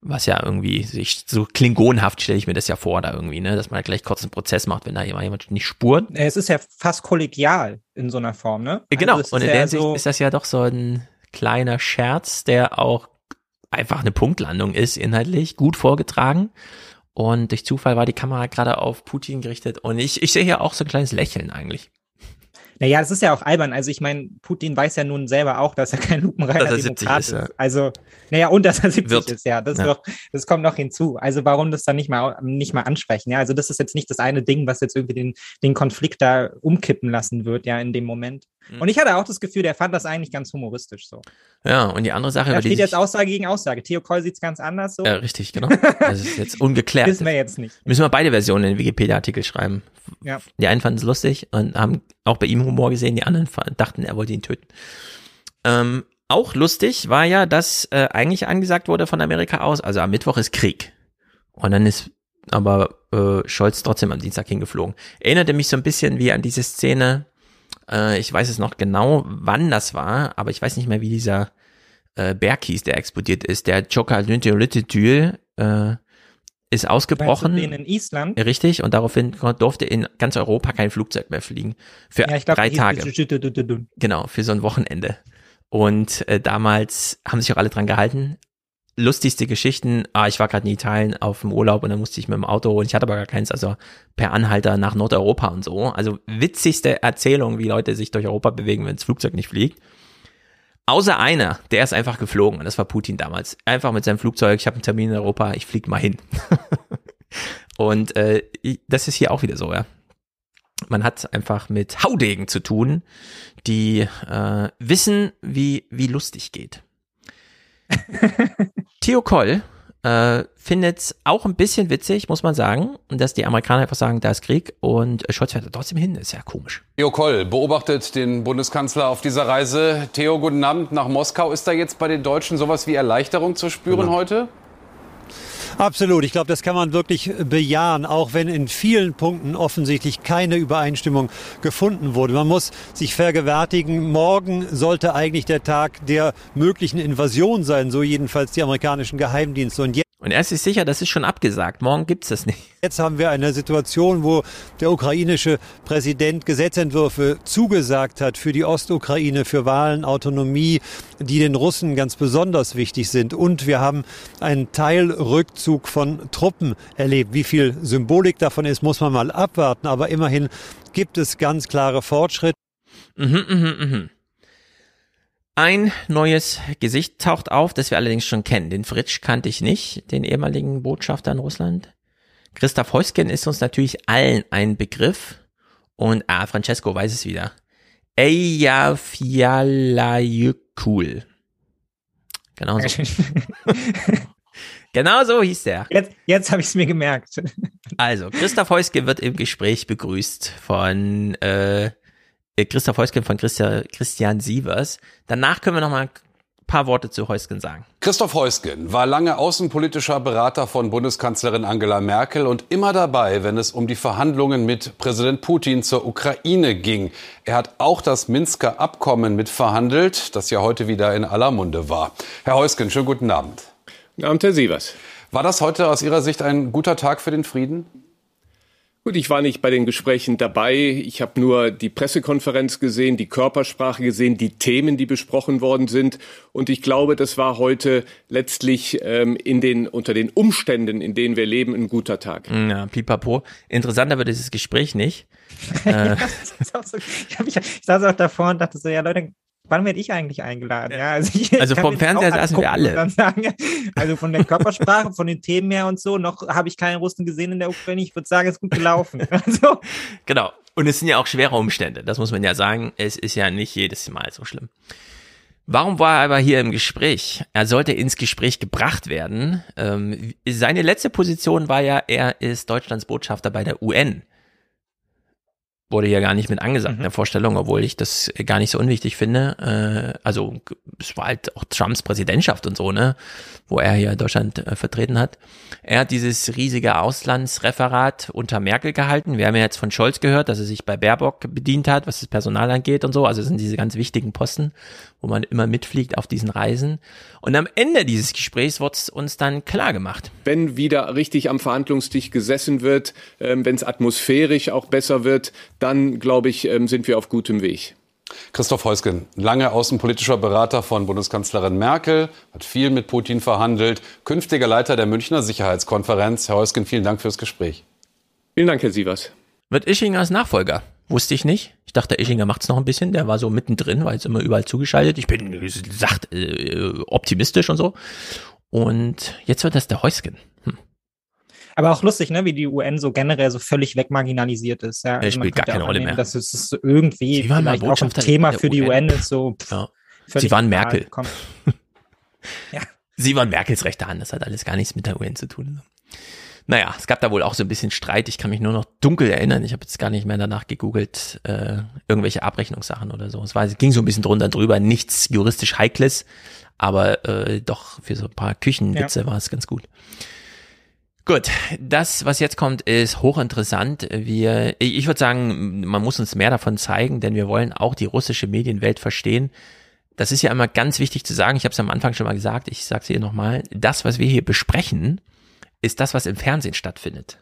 Was ja irgendwie sich so klingonhaft stelle ich mir das ja vor, da irgendwie, ne, dass man gleich kurz einen Prozess macht, wenn da jemand nicht spurt. Es ist ja fast kollegial in so einer Form, ne? Ja, Genau. Also Und in der Hinsicht so, ist das ja doch so ein kleiner Scherz, der auch einfach eine Punktlandung ist, inhaltlich, gut vorgetragen. Und durch Zufall war die Kamera gerade auf Putin gerichtet. Und ich, ich sehe hier auch so ein kleines Lächeln eigentlich. Naja, das ist ja auch albern. Also ich meine, Putin weiß ja nun selber auch, dass er kein lupenreiner Dass er 70 Demokrat ist, ja. Also, naja, und dass er 70 Wird. ist, ja. Das, Ja. Doch, das kommt noch hinzu. Also warum das dann nicht mal, nicht mal ansprechen? Ja, also das ist jetzt nicht das eine Ding, was jetzt irgendwie den, den Konflikt da umkippen lassen wird, ja, in dem Moment. Mhm. Und ich hatte auch das Gefühl, der fand das eigentlich ganz humoristisch so. Ja, und die andere Sache, Da über die steht jetzt sich, Aussage gegen Aussage. Theo Koll sieht es ganz anders so. ja, richtig, genau. Das ist jetzt ungeklärt. Wissen wir jetzt nicht. Müssen wir beide Versionen in den Wikipedia-Artikel schreiben. Ja. Die einen fanden es lustig und haben auch bei ihm Humor gesehen, die anderen dachten, er wollte ihn töten. Ähm, auch lustig war ja, dass äh, eigentlich angesagt wurde von Amerika aus, also am Mittwoch ist Krieg. Und dann ist aber äh, Scholz trotzdem am Dienstag hingeflogen. Erinnerte mich so ein bisschen wie an diese Szene, äh, ich weiß es noch genau, wann das war, aber ich weiß nicht mehr, wie dieser äh, Berg hieß, der explodiert ist. Der Joker Lynteolittetül äh, ist ausgebrochen. Meinst du in Island? Richtig, und daraufhin durfte in ganz Europa kein Flugzeug mehr fliegen. Für Ja, ich glaube, drei Tage. Genau, für so ein Wochenende. Und äh, damals haben sich auch alle dran gehalten. Lustigste Geschichten, ah, ich war gerade in Italien auf dem Urlaub und dann musste ich mit dem Auto und ich hatte aber gar keins, also per Anhalter nach Nordeuropa und so. Also witzigste Erzählung, wie Leute sich durch Europa bewegen, wenn das Flugzeug nicht fliegt. Außer einer, der ist einfach geflogen und das war Putin damals. Einfach mit seinem Flugzeug, ich habe einen Termin in Europa, ich flieg mal hin. und äh, das ist hier auch wieder so, ja. Man hat einfach mit Haudegen zu tun, die äh, wissen, wie, wie lustig geht. Theo Koll äh, findet es auch ein bisschen witzig, muss man sagen, dass die Amerikaner einfach sagen, da ist Krieg und Scholz fährt trotzdem hin. ist ja komisch. Theo Koll beobachtet den Bundeskanzler auf dieser Reise. Theo, guten Abend nach Moskau. Ist da jetzt bei den Deutschen sowas wie Erleichterung zu spüren genau. heute? Absolut. Ich glaube, das kann man wirklich bejahen, auch wenn in vielen Punkten offensichtlich keine Übereinstimmung gefunden wurde. Man muss sich vergewärtigen, morgen sollte eigentlich der Tag der möglichen Invasion sein, so jedenfalls die amerikanischen Geheimdienste. Und und er ist sich sicher, das ist schon abgesagt. Morgen gibt es das nicht. Jetzt haben wir eine Situation, wo der ukrainische Präsident Gesetzentwürfe zugesagt hat für die Ostukraine, für Wahlen, Autonomie, die den Russen ganz besonders wichtig sind. Und wir haben einen Teilrückzug von Truppen erlebt. Wie viel Symbolik davon ist, muss man mal abwarten. Aber immerhin gibt es ganz klare Fortschritte. Mhm, mhm, mhm. Ein neues Gesicht taucht auf, das wir allerdings schon kennen. Den Fritsch kannte ich nicht, den ehemaligen Botschafter in Russland. Christoph Heusgen ist uns natürlich allen ein Begriff. Und, ah, Francesco weiß es wieder. Eya Fialayukul. Genau so. genau so hieß der. Jetzt, jetzt habe ich es mir gemerkt. Also, Christoph Heuske wird im Gespräch begrüßt von äh, Christoph Heusken von Christian, Christian Sievers. Danach können wir noch mal ein paar Worte zu Heusken sagen. Christoph Heusgen war lange außenpolitischer Berater von Bundeskanzlerin Angela Merkel und immer dabei, wenn es um die Verhandlungen mit Präsident Putin zur Ukraine ging. Er hat auch das Minsker Abkommen mitverhandelt, das ja heute wieder in aller Munde war. Herr Heusgen, schönen guten Abend. Guten Abend, Herr Sievers. War das heute aus Ihrer Sicht ein guter Tag für den Frieden? Gut, ich war nicht bei den Gesprächen dabei. Ich habe nur die Pressekonferenz gesehen, die Körpersprache gesehen, die Themen, die besprochen worden sind. Und ich glaube, das war heute letztlich ähm, in den, unter den Umständen, in denen wir leben, ein guter Tag. Ja, pipapo. Interessanter wird dieses Gespräch nicht. äh. so, ich, ich, ich saß auch davor und dachte so, ja Leute, wann werde ich eigentlich eingeladen? Ja, also, also vom Fernseher saßen wir alle. Sagen, also von der Körpersprache, von den Themen her und so, noch habe ich keine Russen gesehen in der Ukraine. Ich würde sagen, es ist gut gelaufen. Also. Genau. Und es sind ja auch schwere Umstände. Das muss man ja sagen. Es ist ja nicht jedes Mal so schlimm. Warum war er aber hier im Gespräch? Er sollte ins Gespräch gebracht werden. Ähm, seine letzte Position war ja, er ist Deutschlands Botschafter bei der UN wurde ja gar nicht mit angesagt mhm. in der Vorstellung, obwohl ich das gar nicht so unwichtig finde. Äh, also es war halt auch Trumps Präsidentschaft und so, ne, wo er hier Deutschland äh, vertreten hat. Er hat dieses riesige Auslandsreferat unter Merkel gehalten. Wir haben ja jetzt von Scholz gehört, dass er sich bei Baerbock bedient hat, was das Personal angeht und so. Also es sind diese ganz wichtigen Posten, wo man immer mitfliegt auf diesen Reisen. Und am Ende dieses Gesprächs wird es uns dann klar gemacht. Wenn wieder richtig am Verhandlungstisch gesessen wird, ähm, wenn es atmosphärisch auch besser wird, dann glaube ich, ähm, sind wir auf gutem Weg. Christoph Heusgen, lange außenpolitischer Berater von Bundeskanzlerin Merkel, hat viel mit Putin verhandelt, künftiger Leiter der Münchner Sicherheitskonferenz. Herr Heusgen, vielen Dank fürs Gespräch. Vielen Dank, Herr Sievers. Wird Ischinger als Nachfolger? Wusste ich nicht. Ich dachte, Ischinger macht's noch ein bisschen. Der war so mittendrin, war jetzt immer überall zugeschaltet. Ich bin, sagt, äh, optimistisch und so. Und jetzt wird das der Heusgen. Hm. Aber auch lustig, ne, wie die UN so generell so völlig wegmarginalisiert ist. Ja, also er spielt gar keine Rolle mehr. Dass es so irgendwie vielleicht auch ein Thema für die UN, UN ist. So, pff, ja. Sie waren Merkel. ja. Sie waren Merkels rechte Hand. Das hat alles gar nichts mit der UN zu tun. Naja, es gab da wohl auch so ein bisschen Streit. Ich kann mich nur noch dunkel erinnern. Ich habe jetzt gar nicht mehr danach gegoogelt, äh, irgendwelche Abrechnungssachen oder so. Es, war, es ging so ein bisschen drunter drüber. Nichts juristisch Heikles, aber äh, doch für so ein paar Küchenwitze ja. war es ganz gut. Gut, das, was jetzt kommt, ist hochinteressant. Wir, ich würde sagen, man muss uns mehr davon zeigen, denn wir wollen auch die russische Medienwelt verstehen. Das ist ja immer ganz wichtig zu sagen. Ich habe es am Anfang schon mal gesagt. Ich sage es hier nochmal. Das, was wir hier besprechen, ist das, was im Fernsehen stattfindet.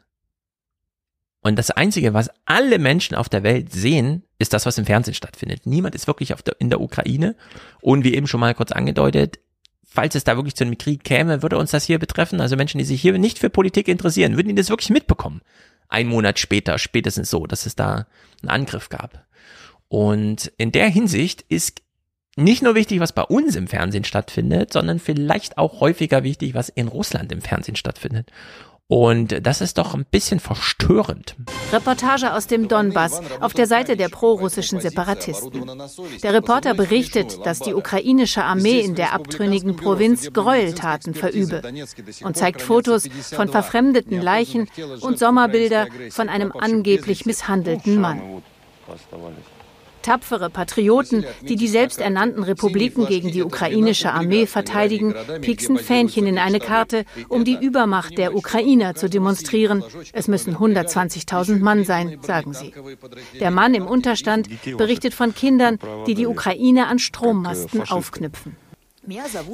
Und das Einzige, was alle Menschen auf der Welt sehen, ist das, was im Fernsehen stattfindet. Niemand ist wirklich der, in der Ukraine. Und wie eben schon mal kurz angedeutet, falls es da wirklich zu einem Krieg käme, würde uns das hier betreffen. Also Menschen, die sich hier nicht für Politik interessieren, würden die das wirklich mitbekommen. Ein Monat später, spätestens so, dass es da einen Angriff gab. Und in der Hinsicht ist nicht nur wichtig, was bei uns im Fernsehen stattfindet, sondern vielleicht auch häufiger wichtig, was in Russland im Fernsehen stattfindet. Und das ist doch ein bisschen verstörend. Reportage aus dem Donbass auf der Seite der prorussischen Separatisten. Der Reporter berichtet, dass die ukrainische Armee in der abtrünnigen Provinz Gräueltaten verübe und zeigt Fotos von verfremdeten Leichen und Sommerbilder von einem angeblich misshandelten Mann. Tapfere Patrioten, die die selbsternannten Republiken gegen die ukrainische Armee verteidigen, pieksen Fähnchen in eine Karte, um die Übermacht der Ukrainer zu demonstrieren. Es müssen 120.000 Mann sein, sagen sie. Der Mann im Unterstand berichtet von Kindern, die die Ukraine an Strommasten aufknüpfen.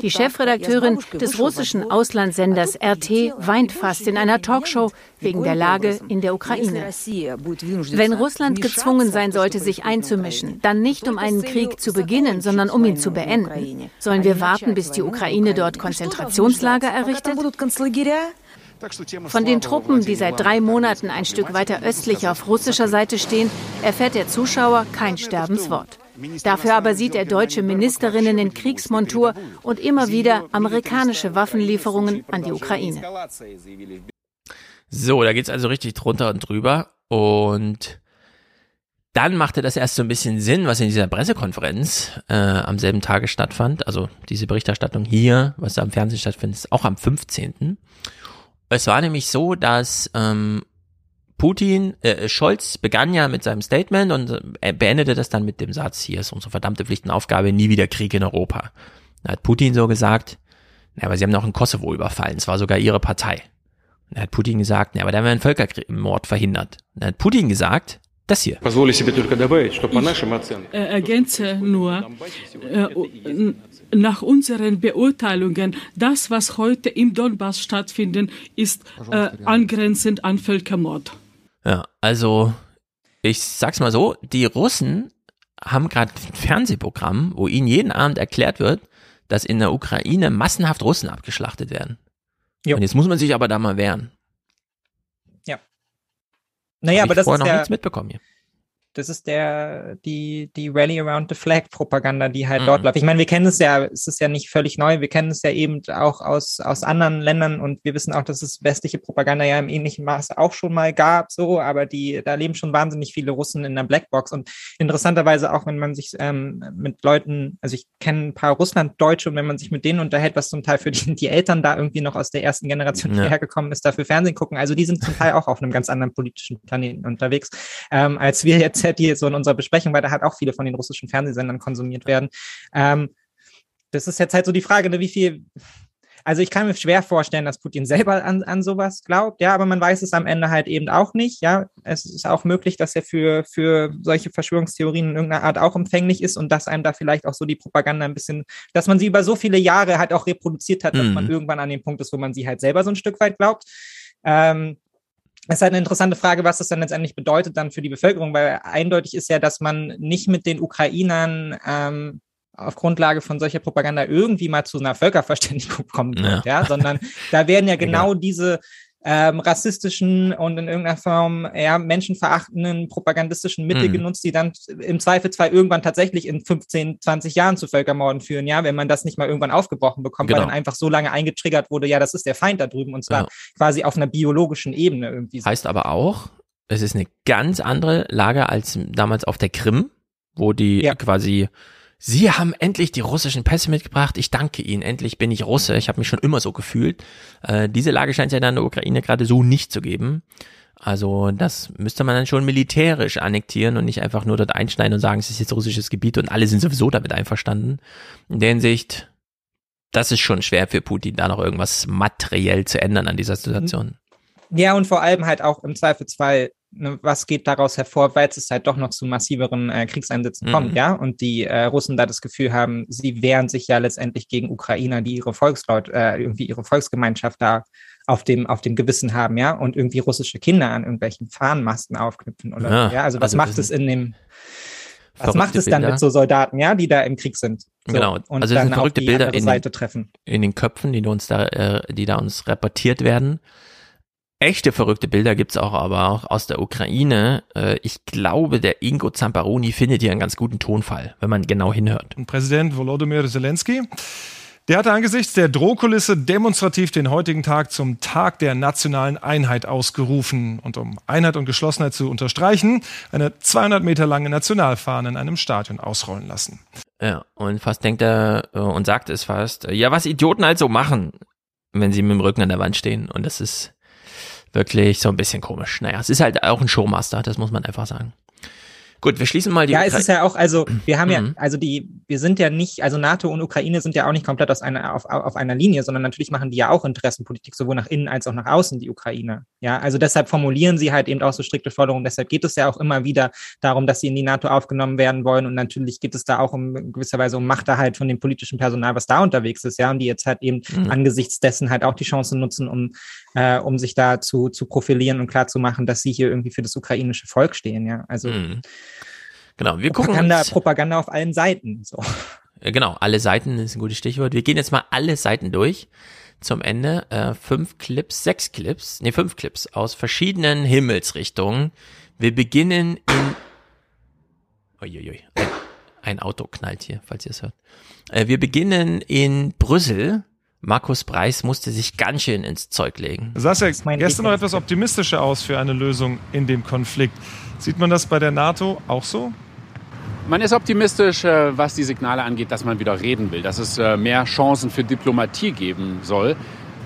Die Chefredakteurin des russischen Auslandssenders RT weint fast in einer Talkshow wegen der Lage in der Ukraine. Wenn Russland gezwungen sein sollte, sich einzumischen, dann nicht um einen Krieg zu beginnen, sondern um ihn zu beenden. Sollen wir warten, bis die Ukraine dort Konzentrationslager errichtet? Von den Truppen, die seit drei Monaten ein Stück weiter östlich auf russischer Seite stehen, erfährt der Zuschauer kein Sterbenswort. Dafür aber sieht er deutsche Ministerinnen in Kriegsmontur und immer wieder amerikanische Waffenlieferungen an die Ukraine. So, da geht es also richtig drunter und drüber. Und dann machte das erst so ein bisschen Sinn, was in dieser Pressekonferenz äh, am selben Tage stattfand. Also diese Berichterstattung hier, was da am Fernsehen stattfindet, ist auch am 15. Es war nämlich so, dass ähm, Putin, äh, Scholz begann ja mit seinem Statement und äh, er beendete das dann mit dem Satz, hier ist unsere verdammte Pflichtenaufgabe, nie wieder Krieg in Europa. Da hat Putin so gesagt, na, aber sie haben noch in Kosovo überfallen, es war sogar ihre Partei. Und da hat Putin gesagt, na, aber da haben wir einen Völkermord verhindert. Da hat Putin gesagt, das hier. Ich äh, ergänze nur, äh, nach unseren Beurteilungen, das, was heute im Donbass stattfindet, ist äh, angrenzend an Völkermord. Ja, also ich sag's mal so, die Russen haben gerade ein Fernsehprogramm, wo ihnen jeden Abend erklärt wird, dass in der Ukraine massenhaft Russen abgeschlachtet werden. Jo. Und jetzt muss man sich aber da mal wehren. Ja. Naja, aber das ist noch nichts mitbekommen hier. Das ist der, die, die Rally Around the Flag Propaganda, die halt mhm. dort läuft. Ich meine, wir kennen es ja, es ist ja nicht völlig neu, wir kennen es ja eben auch aus, aus anderen Ländern und wir wissen auch, dass es westliche Propaganda ja im ähnlichen Maße auch schon mal gab, so, aber die, da leben schon wahnsinnig viele Russen in der Blackbox und interessanterweise auch, wenn man sich ähm, mit Leuten, also ich kenne ein paar Russlanddeutsche und wenn man sich mit denen unterhält, was zum Teil für die, die Eltern da irgendwie noch aus der ersten Generation ja. hergekommen ist, dafür Fernsehen gucken, also die sind zum Teil auch auf einem ganz anderen politischen Planeten unterwegs, ähm, als wir jetzt die jetzt so in unserer Besprechung, weil da halt auch viele von den russischen Fernsehsendern konsumiert werden. Ähm, das ist jetzt halt so die Frage, ne, wie viel, also ich kann mir schwer vorstellen, dass Putin selber an, an sowas glaubt, ja, aber man weiß es am Ende halt eben auch nicht, ja. Es ist auch möglich, dass er für, für solche Verschwörungstheorien in irgendeiner Art auch empfänglich ist und dass einem da vielleicht auch so die Propaganda ein bisschen, dass man sie über so viele Jahre halt auch reproduziert hat, dass mhm. man irgendwann an dem Punkt ist, wo man sie halt selber so ein Stück weit glaubt. Ähm, es ist halt eine interessante Frage, was das dann letztendlich bedeutet dann für die Bevölkerung, weil eindeutig ist ja, dass man nicht mit den Ukrainern ähm, auf Grundlage von solcher Propaganda irgendwie mal zu einer Völkerverständigung kommen wird, ja, ja? sondern da werden ja genau, genau diese ähm, rassistischen und in irgendeiner Form ja, menschenverachtenden propagandistischen Mittel mhm. genutzt, die dann im Zweifelsfall irgendwann tatsächlich in 15, 20 Jahren zu Völkermorden führen, ja, wenn man das nicht mal irgendwann aufgebrochen bekommt, genau. weil dann einfach so lange eingetriggert wurde, ja, das ist der Feind da drüben und zwar ja. quasi auf einer biologischen Ebene irgendwie. Heißt aber auch, es ist eine ganz andere Lage als damals auf der Krim, wo die ja. quasi Sie haben endlich die russischen Pässe mitgebracht. Ich danke Ihnen. Endlich bin ich Russe. Ich habe mich schon immer so gefühlt. Äh, diese Lage scheint es ja in der Ukraine gerade so nicht zu geben. Also das müsste man dann schon militärisch annektieren und nicht einfach nur dort einschneiden und sagen, es ist jetzt russisches Gebiet und alle sind sowieso damit einverstanden. In der Hinsicht, das ist schon schwer für Putin, da noch irgendwas materiell zu ändern an dieser Situation. Ja, und vor allem halt auch im Zweifelsfall Ne, was geht daraus hervor, weil es halt doch noch zu massiveren äh, Kriegseinsätzen mhm. kommt, ja, und die äh, Russen da das Gefühl haben, sie wehren sich ja letztendlich gegen Ukrainer, die ihre Volksleute, äh, irgendwie ihre Volksgemeinschaft da auf dem, auf dem Gewissen haben, ja, und irgendwie russische Kinder an irgendwelchen Fahnenmasten aufknüpfen oder ja, ja? also was also macht es in dem was macht es dann Bilder. mit so Soldaten, ja, die da im Krieg sind? So, genau, und also das sind verrückte Bilder in, den, in den Köpfen, die uns da, äh, die da uns reportiert werden echte verrückte Bilder gibt's auch aber auch aus der Ukraine. Äh, ich glaube, der Ingo Zamparoni findet hier einen ganz guten Tonfall, wenn man genau hinhört. Präsident Volodymyr Zelensky der hatte angesichts der Drohkulisse demonstrativ den heutigen Tag zum Tag der nationalen Einheit ausgerufen und um Einheit und Geschlossenheit zu unterstreichen, eine 200 Meter lange Nationalfahne in einem Stadion ausrollen lassen. Ja, und fast denkt er äh, und sagt es fast, ja, was Idioten halt so machen, wenn sie mit dem Rücken an der Wand stehen. Und das ist wirklich so ein bisschen komisch. Naja, es ist halt auch ein Showmaster, das muss man einfach sagen. Gut, wir schließen mal die. Ja, es ist ja auch, also wir haben ja, mhm. also die, wir sind ja nicht, also NATO und Ukraine sind ja auch nicht komplett aus einer, auf, auf einer Linie, sondern natürlich machen die ja auch Interessenpolitik, sowohl nach innen als auch nach außen, die Ukraine. Ja, also deshalb formulieren sie halt eben auch so strikte Forderungen. Deshalb geht es ja auch immer wieder darum, dass sie in die NATO aufgenommen werden wollen. Und natürlich geht es da auch um gewisser Weise um Machterhalt von dem politischen Personal, was da unterwegs ist, ja, und die jetzt halt eben mhm. angesichts dessen halt auch die Chance nutzen, um, äh, um sich da zu, zu profilieren und klarzumachen, dass sie hier irgendwie für das ukrainische Volk stehen, ja. Also mhm. Genau, wir Propaganda, gucken uns, Propaganda auf allen Seiten. So. Genau, alle Seiten ist ein gutes Stichwort. Wir gehen jetzt mal alle Seiten durch zum Ende. Äh, fünf Clips, sechs Clips, nee, fünf Clips aus verschiedenen Himmelsrichtungen. Wir beginnen in. Uiuiui, ein, ein Auto knallt hier, falls ihr es hört. Äh, wir beginnen in Brüssel. Markus Preis musste sich ganz schön ins Zeug legen. Sah ja gestern noch etwas optimistischer aus für eine Lösung in dem Konflikt. Sieht man das bei der NATO auch so? Man ist optimistisch, äh, was die Signale angeht, dass man wieder reden will, dass es äh, mehr Chancen für Diplomatie geben soll.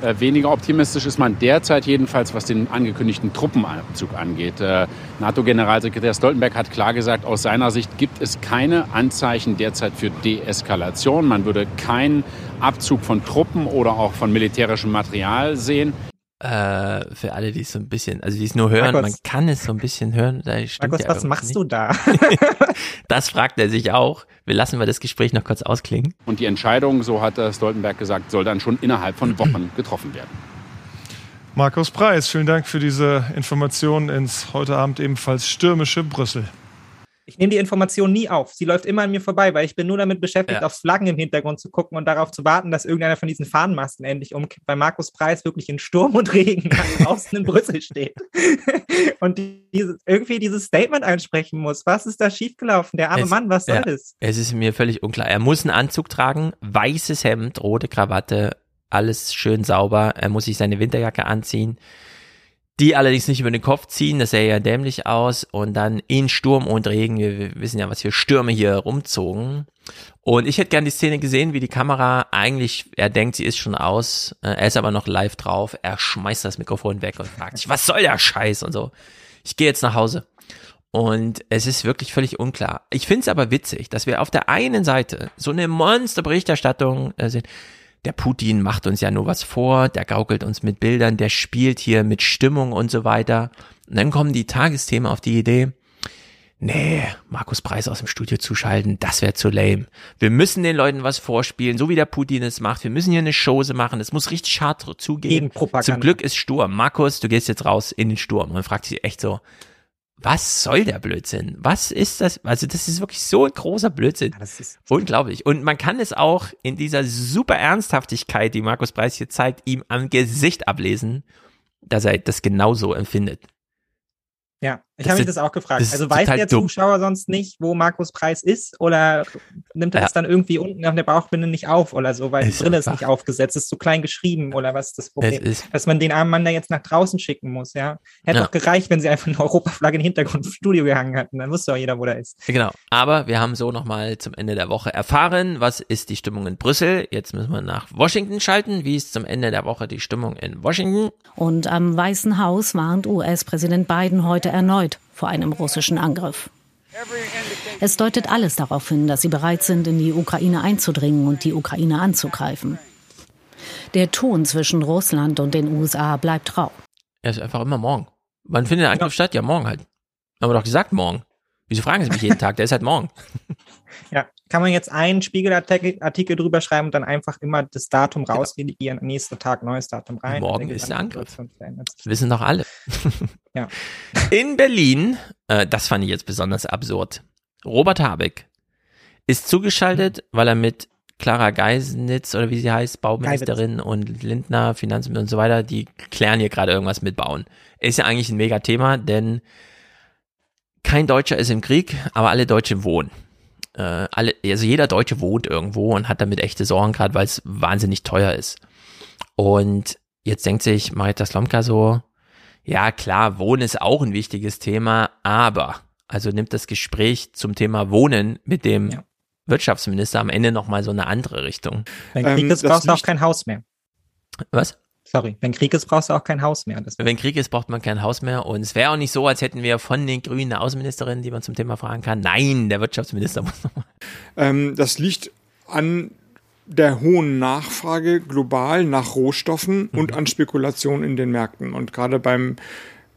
Äh, weniger optimistisch ist man derzeit jedenfalls, was den angekündigten Truppenabzug angeht. NATO-Generalsekretär Stoltenberg hat klar gesagt, aus seiner Sicht gibt es keine Anzeichen derzeit für Deeskalation. Man würde keinen Abzug von Truppen oder auch von militärischem Material sehen. Äh, für alle, die es so ein bisschen, also die es nur hören, Markus, man kann es so ein bisschen hören. Da Markus, ja was machst nicht. du da? das fragt er sich auch. Wir lassen wir das Gespräch noch kurz ausklingen. Und die Entscheidung, so hat Stoltenberg gesagt, soll dann schon innerhalb von Wochen getroffen werden. Markus Preis, vielen Dank für diese Informationen ins heute Abend ebenfalls stürmische Brüssel. Ich nehme die Information nie auf. Sie läuft immer an mir vorbei, weil ich bin nur damit beschäftigt, ja. auf Flaggen im Hintergrund zu gucken und darauf zu warten, dass irgendeiner von diesen Fahnenmasten endlich umkippt, weil Markus Preis wirklich in Sturm und Regen draußen in Brüssel steht. und dieses, irgendwie dieses Statement einsprechen muss. Was ist da schiefgelaufen? Der arme es, Mann, was soll ja, das? Es ist mir völlig unklar. Er muss einen Anzug tragen, weißes Hemd, rote Krawatte, alles schön sauber. Er muss sich seine Winterjacke anziehen die allerdings nicht über den Kopf ziehen, das sähe ja dämlich aus und dann in Sturm und Regen, wir wissen ja, was für Stürme hier rumzogen. Und ich hätte gern die Szene gesehen, wie die Kamera eigentlich, er denkt, sie ist schon aus, äh, er ist aber noch live drauf, er schmeißt das Mikrofon weg und fragt sich, was soll der Scheiß und so. Ich gehe jetzt nach Hause. Und es ist wirklich völlig unklar. Ich finde es aber witzig, dass wir auf der einen Seite so eine Monsterberichterstattung äh, sehen der Putin macht uns ja nur was vor, der gaukelt uns mit Bildern, der spielt hier mit Stimmung und so weiter. Und dann kommen die Tagesthemen auf die Idee, nee, Markus Preis aus dem Studio zuschalten, das wäre zu lame. Wir müssen den Leuten was vorspielen, so wie der Putin es macht. Wir müssen hier eine Chose machen. Es muss richtig hart zugehen. Zum Glück ist Sturm. Markus, du gehst jetzt raus in den Sturm. Und man fragt sich echt so, was soll der Blödsinn? Was ist das? Also das ist wirklich so ein großer Blödsinn. Ja, Unglaublich. Und man kann es auch in dieser super Ernsthaftigkeit, die Markus Preis hier zeigt, ihm am Gesicht ablesen, dass er das genauso empfindet. Ja, ich habe mich das auch gefragt. Also weiß der Zuschauer dumm. sonst nicht, wo Markus Preis ist oder nimmt er ja. das dann irgendwie unten auf der Bauchbinde nicht auf oder so, weil die Brille ist nicht aufgesetzt, ist zu klein geschrieben oder was ist das Problem? Ist Dass man den armen Mann da jetzt nach draußen schicken muss, ja. Hätte ja. doch gereicht, wenn sie einfach eine Europaflagge im Hintergrund im Studio gehangen hätten, dann wusste auch jeder, wo der ist. Genau, aber wir haben so nochmal zum Ende der Woche erfahren, was ist die Stimmung in Brüssel. Jetzt müssen wir nach Washington schalten. Wie ist zum Ende der Woche die Stimmung in Washington? Und am Weißen Haus warnt US-Präsident Biden heute erneut vor einem russischen Angriff. Es deutet alles darauf hin, dass sie bereit sind, in die Ukraine einzudringen und die Ukraine anzugreifen. Der Ton zwischen Russland und den USA bleibt rau. Er ist einfach immer morgen. Wann findet der Angriff ja. statt? Ja, morgen halt. Haben wir doch gesagt, morgen. Wieso fragen Sie mich jeden Tag? Der ist halt morgen. Ja, kann man jetzt einen Spiegelartikel drüber schreiben und dann einfach immer das Datum rausredigieren, nächster Tag neues Datum rein. Morgen ist der Angriff. Wissen doch alle. ja. In Berlin, äh, das fand ich jetzt besonders absurd. Robert Habeck ist zugeschaltet, weil er mit Clara Geisenitz oder wie sie heißt, Bauministerin und Lindner, Finanzminister und so weiter, die klären hier gerade irgendwas mit Bauen. Ist ja eigentlich ein mega Thema, denn kein Deutscher ist im Krieg, aber alle Deutsche wohnen. Äh, alle, also jeder Deutsche wohnt irgendwo und hat damit echte Sorgen, gerade weil es wahnsinnig teuer ist. Und jetzt denkt sich Marita Slomka so, ja klar, Wohnen ist auch ein wichtiges Thema, aber, also nimmt das Gespräch zum Thema Wohnen mit dem ja. Wirtschaftsminister am Ende nochmal so eine andere Richtung. Wenn Krieg ähm, ist, brauchst du auch kein Haus mehr. Was? Sorry, wenn Krieg ist, brauchst du auch kein Haus mehr. wenn Krieg ist, braucht man kein Haus mehr. Und es wäre auch nicht so, als hätten wir von den Grünen eine Außenministerin, die man zum Thema fragen kann. Nein, der Wirtschaftsminister muss nochmal. Ähm, das liegt an der hohen Nachfrage global nach Rohstoffen mhm. und an Spekulation in den Märkten. Und gerade beim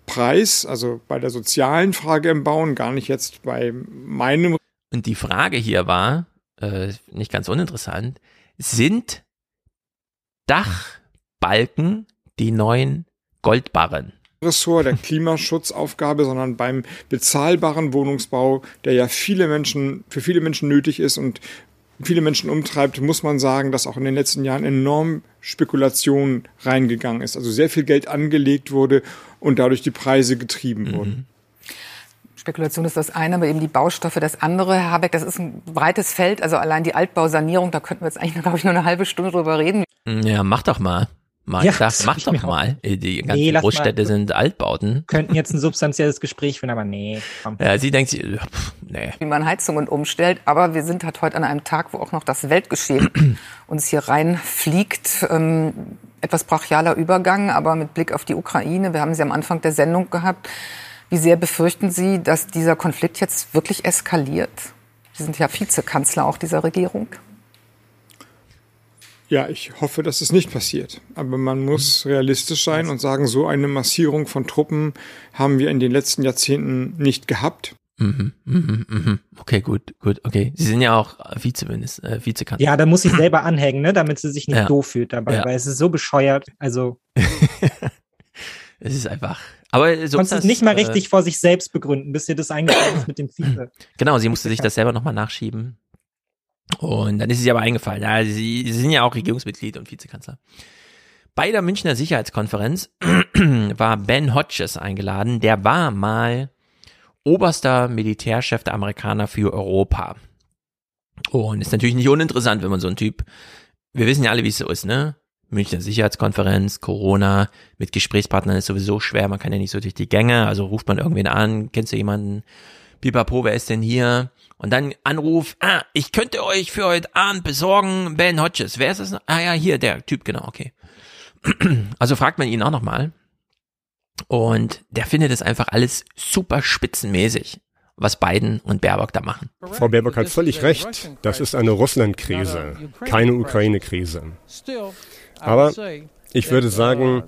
Preis, also bei der sozialen Frage im Bauen, gar nicht jetzt bei meinem. Und die Frage hier war, äh, nicht ganz uninteressant, sind Dachbalken die neuen Goldbarren? Ressort der Klimaschutzaufgabe, sondern beim bezahlbaren Wohnungsbau, der ja viele Menschen, für viele Menschen nötig ist und viele Menschen umtreibt, muss man sagen, dass auch in den letzten Jahren enorm Spekulation reingegangen ist. Also sehr viel Geld angelegt wurde und dadurch die Preise getrieben mhm. wurden. Spekulation ist das eine, aber eben die Baustoffe das andere. Herr Habeck, das ist ein breites Feld. Also allein die Altbausanierung, da könnten wir jetzt eigentlich, glaube ich, nur eine halbe Stunde drüber reden. Ja, mach doch mal. Mal, ja, das mach doch mal. Auch. Die ganzen nee, Großstädte mal. sind Altbauten. Könnten jetzt ein substanzielles Gespräch führen, aber nee. Komm. Ja, sie denkt, pff, nee. Wie man Heizungen umstellt, aber wir sind halt heute an einem Tag, wo auch noch das Weltgeschehen uns hier reinfliegt. Ähm, etwas brachialer Übergang, aber mit Blick auf die Ukraine, wir haben sie am Anfang der Sendung gehabt. Wie sehr befürchten Sie, dass dieser Konflikt jetzt wirklich eskaliert? Sie sind ja Vizekanzler auch dieser Regierung. Ja, ich hoffe, dass es nicht passiert. Aber man muss realistisch sein und sagen, so eine Massierung von Truppen haben wir in den letzten Jahrzehnten nicht gehabt. Mhm, mhm, mhm. Okay, gut, gut, okay. Sie sind ja auch Vizeminister, äh, Vizekanzler. Ja, da muss ich selber anhängen, ne, damit sie sich nicht ja. doof fühlt dabei, ja. weil es ist so bescheuert. Also. es ist einfach. Aber so Konntest es nicht mal äh, richtig vor sich selbst begründen, bis ihr das eingefallen ist mit dem Vize. Genau, sie musste sich das selber nochmal nachschieben. Und dann ist es ihr aber eingefallen. Ja, sie, sie sind ja auch Regierungsmitglied und Vizekanzler. Bei der Münchner Sicherheitskonferenz war Ben Hodges eingeladen. Der war mal oberster Militärchef der Amerikaner für Europa. Und ist natürlich nicht uninteressant, wenn man so ein Typ, wir wissen ja alle, wie es so ist, ne? Münchner Sicherheitskonferenz, Corona, mit Gesprächspartnern ist sowieso schwer, man kann ja nicht so durch die Gänge, also ruft man irgendwen an, kennst du jemanden, Pipapo, wer ist denn hier? Und dann Anruf, ah, ich könnte euch für heute Abend besorgen, Ben Hodges. Wer ist das? Ah ja, hier, der Typ, genau, okay. Also fragt man ihn auch nochmal. Und der findet es einfach alles super spitzenmäßig, was Biden und Baerbock da machen. Frau Baerbock hat völlig recht. Das ist eine Russland-Krise, keine Ukraine-Krise. Aber ich würde sagen,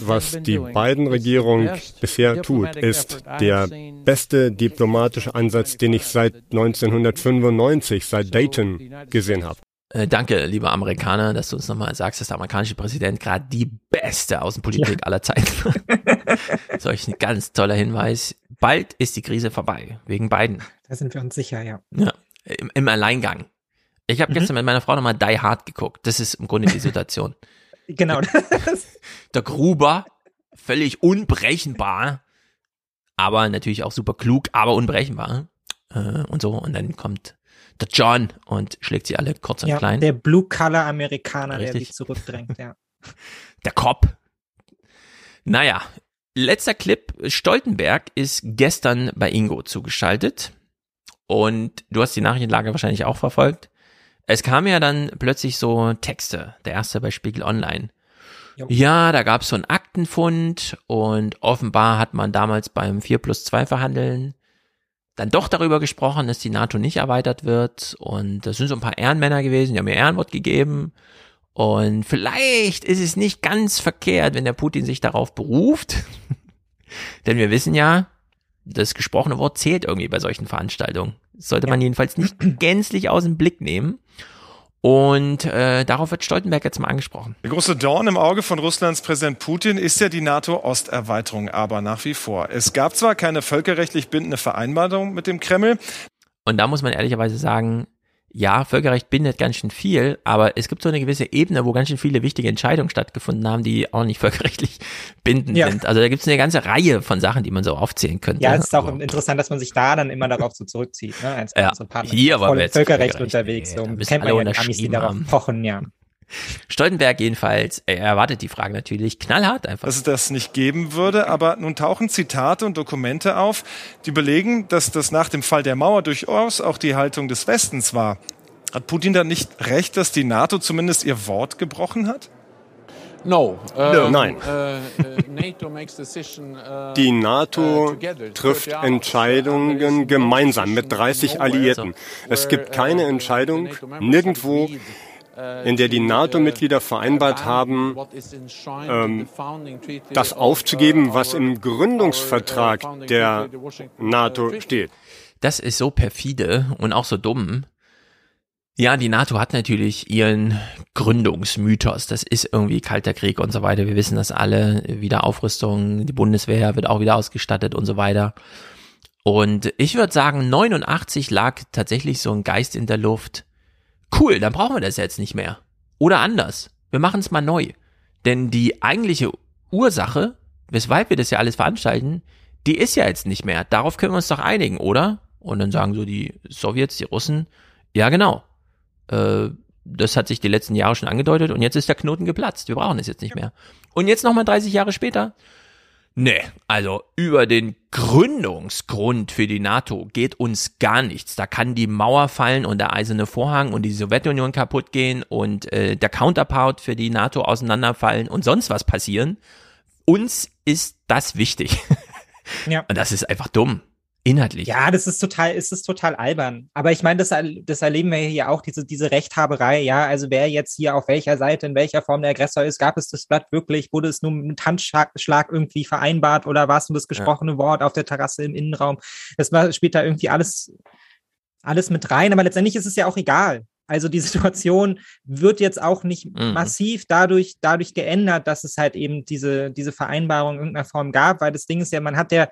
was die Biden-Regierung bisher tut, ist der beste diplomatische Ansatz, den ich seit 1995, seit Dayton gesehen habe. Äh, danke, lieber Amerikaner, dass du uns nochmal sagst, dass der amerikanische Präsident gerade die beste Außenpolitik ja. aller Zeiten Solch ein ganz toller Hinweis. Bald ist die Krise vorbei, wegen Biden. Da sind wir uns sicher, ja. Ja, im, im Alleingang. Ich habe mhm. gestern mit meiner Frau nochmal Die Hard geguckt. Das ist im Grunde die Situation. genau. Der Gruber, völlig unberechenbar, aber natürlich auch super klug, aber unberechenbar. Äh, und so. Und dann kommt der John und schlägt sie alle kurz und ja, klein. Der Blue-Color-Amerikaner, der sich zurückdrängt, ja. Der Cop. Naja, letzter Clip. Stoltenberg ist gestern bei Ingo zugeschaltet. Und du hast die Nachrichtenlage wahrscheinlich auch verfolgt. Es kam ja dann plötzlich so Texte, der erste bei Spiegel Online. Jo. Ja, da gab es so einen Aktenfund und offenbar hat man damals beim 4 plus 2 Verhandeln dann doch darüber gesprochen, dass die NATO nicht erweitert wird und das sind so ein paar Ehrenmänner gewesen, die haben mir Ehrenwort gegeben und vielleicht ist es nicht ganz verkehrt, wenn der Putin sich darauf beruft, denn wir wissen ja, das gesprochene Wort zählt irgendwie bei solchen Veranstaltungen. Sollte man jedenfalls nicht gänzlich aus dem Blick nehmen. Und äh, darauf wird Stoltenberg jetzt mal angesprochen. Der große Dorn im Auge von Russlands Präsident Putin ist ja die NATO-Osterweiterung, aber nach wie vor. Es gab zwar keine völkerrechtlich bindende Vereinbarung mit dem Kreml. Und da muss man ehrlicherweise sagen, ja, Völkerrecht bindet ganz schön viel, aber es gibt so eine gewisse Ebene, wo ganz schön viele wichtige Entscheidungen stattgefunden haben, die auch nicht völkerrechtlich bindend ja. sind. Also da gibt es eine ganze Reihe von Sachen, die man so aufzählen könnte. Ja, es ist auch aber, interessant, dass man sich da dann immer darauf so zurückzieht. Ne? Als ja, Partner, hier war Völkerrecht, Völkerrecht unterwegs. So, kennt man ja Amis, die darauf pochen, ja. Stoltenberg jedenfalls, er erwartet die Frage natürlich knallhart einfach. Dass es das nicht geben würde, aber nun tauchen Zitate und Dokumente auf, die belegen, dass das nach dem Fall der Mauer durchaus auch die Haltung des Westens war. Hat Putin dann nicht recht, dass die NATO zumindest ihr Wort gebrochen hat? No, uh, Nein. Uh, uh, die NATO trifft Entscheidungen gemeinsam mit 30 Alliierten. Es gibt keine Entscheidung nirgendwo in der die NATO-Mitglieder vereinbart haben, ähm, das aufzugeben, was im Gründungsvertrag der NATO steht. Das ist so perfide und auch so dumm. Ja, die NATO hat natürlich ihren Gründungsmythos. Das ist irgendwie Kalter Krieg und so weiter. Wir wissen das alle. Wiederaufrüstung, die Bundeswehr wird auch wieder ausgestattet und so weiter. Und ich würde sagen, 89 lag tatsächlich so ein Geist in der Luft cool, dann brauchen wir das jetzt nicht mehr. Oder anders, wir machen es mal neu. Denn die eigentliche Ursache, weshalb wir das ja alles veranstalten, die ist ja jetzt nicht mehr. Darauf können wir uns doch einigen, oder? Und dann sagen so die Sowjets, die Russen, ja genau. Äh, das hat sich die letzten Jahre schon angedeutet und jetzt ist der Knoten geplatzt. Wir brauchen es jetzt nicht mehr. Und jetzt nochmal 30 Jahre später, Nee, also über den Gründungsgrund für die NATO geht uns gar nichts. Da kann die Mauer fallen und der eiserne Vorhang und die Sowjetunion kaputt gehen und äh, der Counterpart für die NATO auseinanderfallen und sonst was passieren. Uns ist das wichtig. Ja. Und das ist einfach dumm inhaltlich. Ja, das ist total, ist es total albern. Aber ich meine, das, das erleben wir hier auch, diese, diese Rechthaberei, ja. Also wer jetzt hier auf welcher Seite, in welcher Form der Aggressor ist, gab es das Blatt wirklich, wurde es nur mit Handschlag irgendwie vereinbart oder war es nur das gesprochene ja. Wort auf der Terrasse im Innenraum? Das war, spielt da irgendwie alles, alles mit rein, aber letztendlich ist es ja auch egal. Also die Situation wird jetzt auch nicht mhm. massiv dadurch, dadurch geändert, dass es halt eben diese, diese Vereinbarung in irgendeiner Form gab, weil das Ding ist ja, man hat ja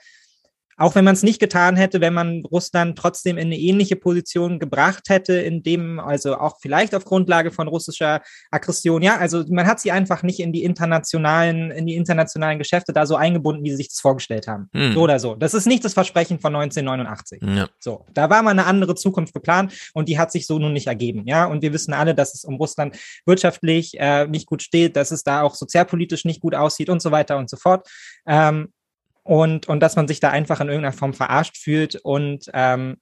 auch wenn man es nicht getan hätte, wenn man Russland trotzdem in eine ähnliche Position gebracht hätte, in dem, also auch vielleicht auf Grundlage von russischer Aggression, ja, also man hat sie einfach nicht in die internationalen, in die internationalen Geschäfte da so eingebunden, wie sie sich das vorgestellt haben. Hm. So oder so. Das ist nicht das Versprechen von 1989. Ja. So, da war mal eine andere Zukunft geplant und die hat sich so nun nicht ergeben, ja. Und wir wissen alle, dass es um Russland wirtschaftlich äh, nicht gut steht, dass es da auch sozialpolitisch nicht gut aussieht und so weiter und so fort. Ähm, und, und dass man sich da einfach in irgendeiner Form verarscht fühlt und ähm,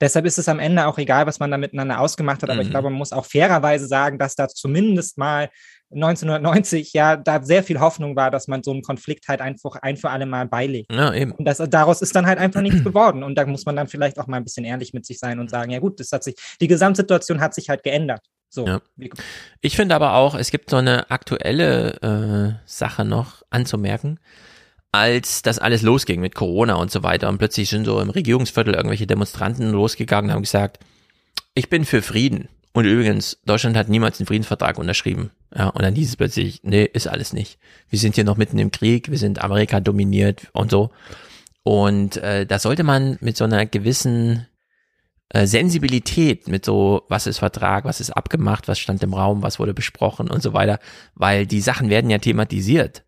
deshalb ist es am Ende auch egal, was man da miteinander ausgemacht hat, aber mhm. ich glaube, man muss auch fairerweise sagen, dass da zumindest mal 1990 ja da sehr viel Hoffnung war, dass man so einen Konflikt halt einfach ein für alle Mal beilegt. Ja, eben. Und das, daraus ist dann halt einfach nichts geworden. Und da muss man dann vielleicht auch mal ein bisschen ehrlich mit sich sein und sagen, ja gut, das hat sich, die Gesamtsituation hat sich halt geändert. So. Ja. Ich finde aber auch, es gibt so eine aktuelle äh, Sache noch anzumerken als das alles losging mit Corona und so weiter und plötzlich sind so im Regierungsviertel irgendwelche Demonstranten losgegangen und haben gesagt, ich bin für Frieden. Und übrigens, Deutschland hat niemals einen Friedensvertrag unterschrieben. Ja, und dann hieß es plötzlich, nee, ist alles nicht. Wir sind hier noch mitten im Krieg, wir sind Amerika dominiert und so. Und äh, da sollte man mit so einer gewissen äh, Sensibilität, mit so, was ist Vertrag, was ist abgemacht, was stand im Raum, was wurde besprochen und so weiter, weil die Sachen werden ja thematisiert.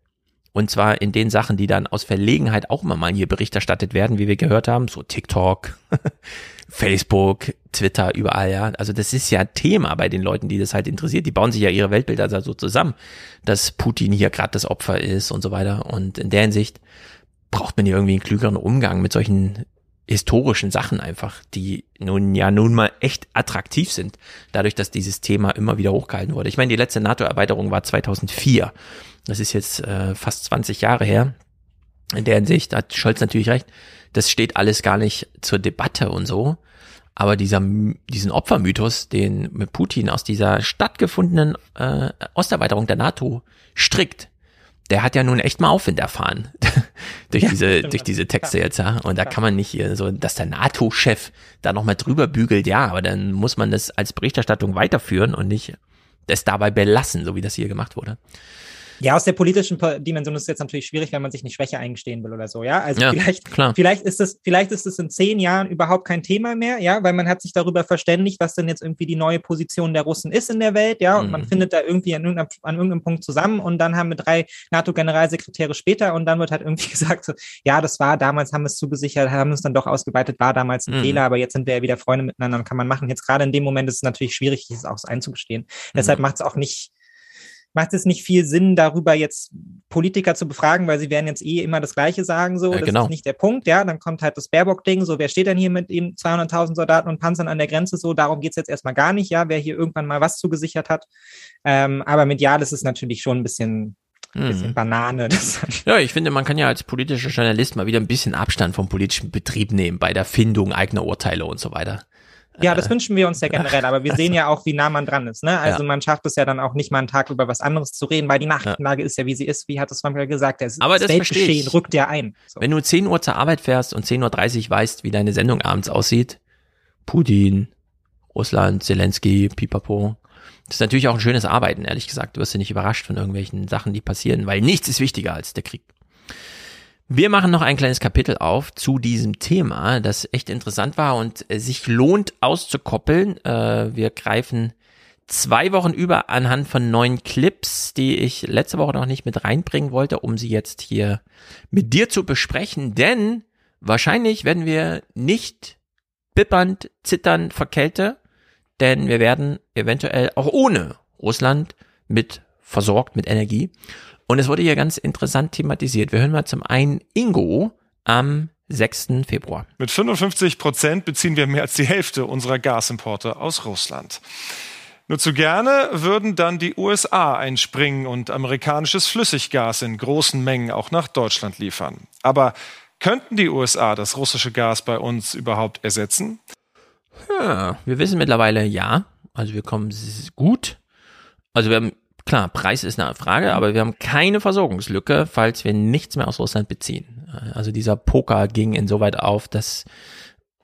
Und zwar in den Sachen, die dann aus Verlegenheit auch immer mal hier Bericht erstattet werden, wie wir gehört haben, so TikTok, Facebook, Twitter, überall, ja. Also das ist ja Thema bei den Leuten, die das halt interessiert. Die bauen sich ja ihre Weltbilder also so zusammen, dass Putin hier gerade das Opfer ist und so weiter. Und in der Hinsicht braucht man hier irgendwie einen klügeren Umgang mit solchen historischen Sachen einfach, die nun ja nun mal echt attraktiv sind, dadurch, dass dieses Thema immer wieder hochgehalten wurde. Ich meine, die letzte NATO-Erweiterung war 2004 das ist jetzt äh, fast 20 Jahre her. In der Hinsicht hat Scholz natürlich recht. Das steht alles gar nicht zur Debatte und so. Aber dieser, diesen Opfermythos, den mit Putin aus dieser stattgefundenen äh, Osterweiterung der NATO strickt, der hat ja nun echt mal Aufwind erfahren durch ja, diese durch diese Texte ja. jetzt ja. Und da kann man nicht hier so dass der NATO-Chef da noch mal drüber bügelt ja aber dann muss man das als Berichterstattung weiterführen und nicht das dabei belassen so wie das hier gemacht wurde Ja, aus der politischen Dimension ist es jetzt natürlich schwierig, wenn man sich nicht Schwäche eingestehen will oder so, ja. Also ja, vielleicht, klar. vielleicht ist es, vielleicht ist es in zehn Jahren überhaupt kein Thema mehr, ja, weil man hat sich darüber verständigt, was denn jetzt irgendwie die neue Position der Russen ist in der Welt, ja, und Mhm. man findet da irgendwie an irgendeinem, an irgendeinem Punkt zusammen und dann haben wir drei NATO-Generalsekretäre später und dann wird halt irgendwie gesagt, so, ja, das war damals, haben wir es zugesichert, haben es dann doch ausgeweitet, war damals ein Mhm. Fehler, aber jetzt sind wir ja wieder Freunde miteinander und kann man machen. Jetzt gerade in dem Moment ist es natürlich schwierig, es auch einzugestehen. Deshalb Mhm. macht es auch nicht, macht es nicht viel Sinn, darüber jetzt Politiker zu befragen, weil sie werden jetzt eh immer das Gleiche sagen, so. Ja, das genau. ist nicht der Punkt, ja. Dann kommt halt das Baerbock-Ding, so, wer steht denn hier mit ihm 200.000 Soldaten und Panzern an der Grenze, so, darum geht's jetzt erstmal gar nicht, ja, wer hier irgendwann mal was zugesichert hat. Ähm, aber medial ist es natürlich schon ein bisschen, bisschen Mhm. Banane. Ja, ich finde, man kann ja als politischer Journalist mal wieder ein bisschen Abstand vom politischen Betrieb nehmen bei der Findung eigener Urteile und so weiter. Ja, das wünschen wir uns ja generell, aber wir sehen ja auch, wie nah man dran ist. Ne? Also Ja. man schafft es ja dann auch nicht mal einen Tag über was anderes zu reden, weil die Nachrichtenlage ist ja, wie sie ist. Wie hat es ja gesagt, das, Aber das Weltgeschehen rückt ja ein. Wenn du 10 Uhr zur Arbeit fährst und 10.30 Uhr weißt, wie deine Sendung abends aussieht, Putin, Russland, Zelensky, Pipapo, das ist natürlich auch ein schönes Arbeiten, ehrlich gesagt. Du wirst ja nicht überrascht von irgendwelchen Sachen, die passieren, weil nichts ist wichtiger als der Krieg. Wir machen noch ein kleines Kapitel auf zu diesem Thema, das echt interessant war und äh, sich lohnt auszukoppeln. Äh, wir greifen zwei Wochen über anhand von neuen Clips, die ich letzte Woche noch nicht mit reinbringen wollte, um sie jetzt hier mit dir zu besprechen, denn wahrscheinlich werden wir nicht bippernd, zittern vor Kälte, denn wir werden eventuell auch ohne Russland mit versorgt mit Energie. Und es wurde hier ganz interessant thematisiert. Wir hören mal zum einen Ingo am 6. Februar. Mit 55 Prozent beziehen wir mehr als die Hälfte unserer Gasimporte aus Russland. Nur zu gerne würden dann die USA einspringen und amerikanisches Flüssiggas in großen Mengen auch nach Deutschland liefern. Aber könnten die USA das russische Gas bei uns überhaupt ersetzen? Ja, wir wissen mittlerweile ja. Also wir kommen gut. Also wir haben, klar, Preis ist eine Frage, aber wir haben keine Versorgungslücke, falls wir nichts mehr aus Russland beziehen. Also dieser Poker ging insoweit auf, dass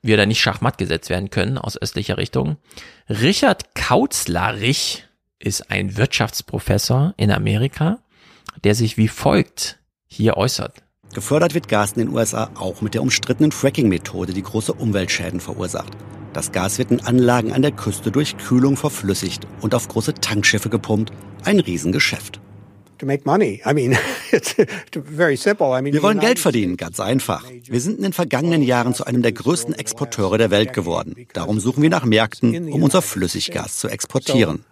wir da nicht schachmatt gesetzt werden können aus östlicher Richtung. Richard Kautzlarich ist ein Wirtschaftsprofessor in Amerika, der sich wie folgt hier äußert. Gefördert wird Gas in den USA auch mit der umstrittenen Fracking-Methode, die große Umweltschäden verursacht. Das Gas wird in Anlagen an der Küste durch Kühlung verflüssigt und auf große Tankschiffe gepumpt. Ein Riesengeschäft. Wir wollen Geld verdienen, ganz einfach. Wir sind in den vergangenen Jahren zu einem der größten Exporteure der Welt geworden. Darum suchen wir nach Märkten, um unser Flüssiggas zu exportieren.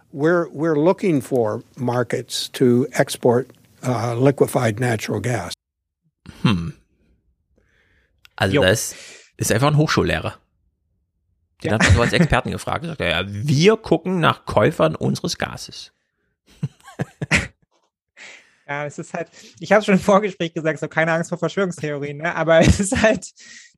Hm. Also Jo. das ist einfach ein Hochschullehrer. Den hat man so als Experten gefragt. Sagt er, ja, wir gucken nach Käufern unseres Gases. Ja, es ist halt, ich habe schon im Vorgespräch gesagt, so keine Angst vor Verschwörungstheorien, ne? aber es ist halt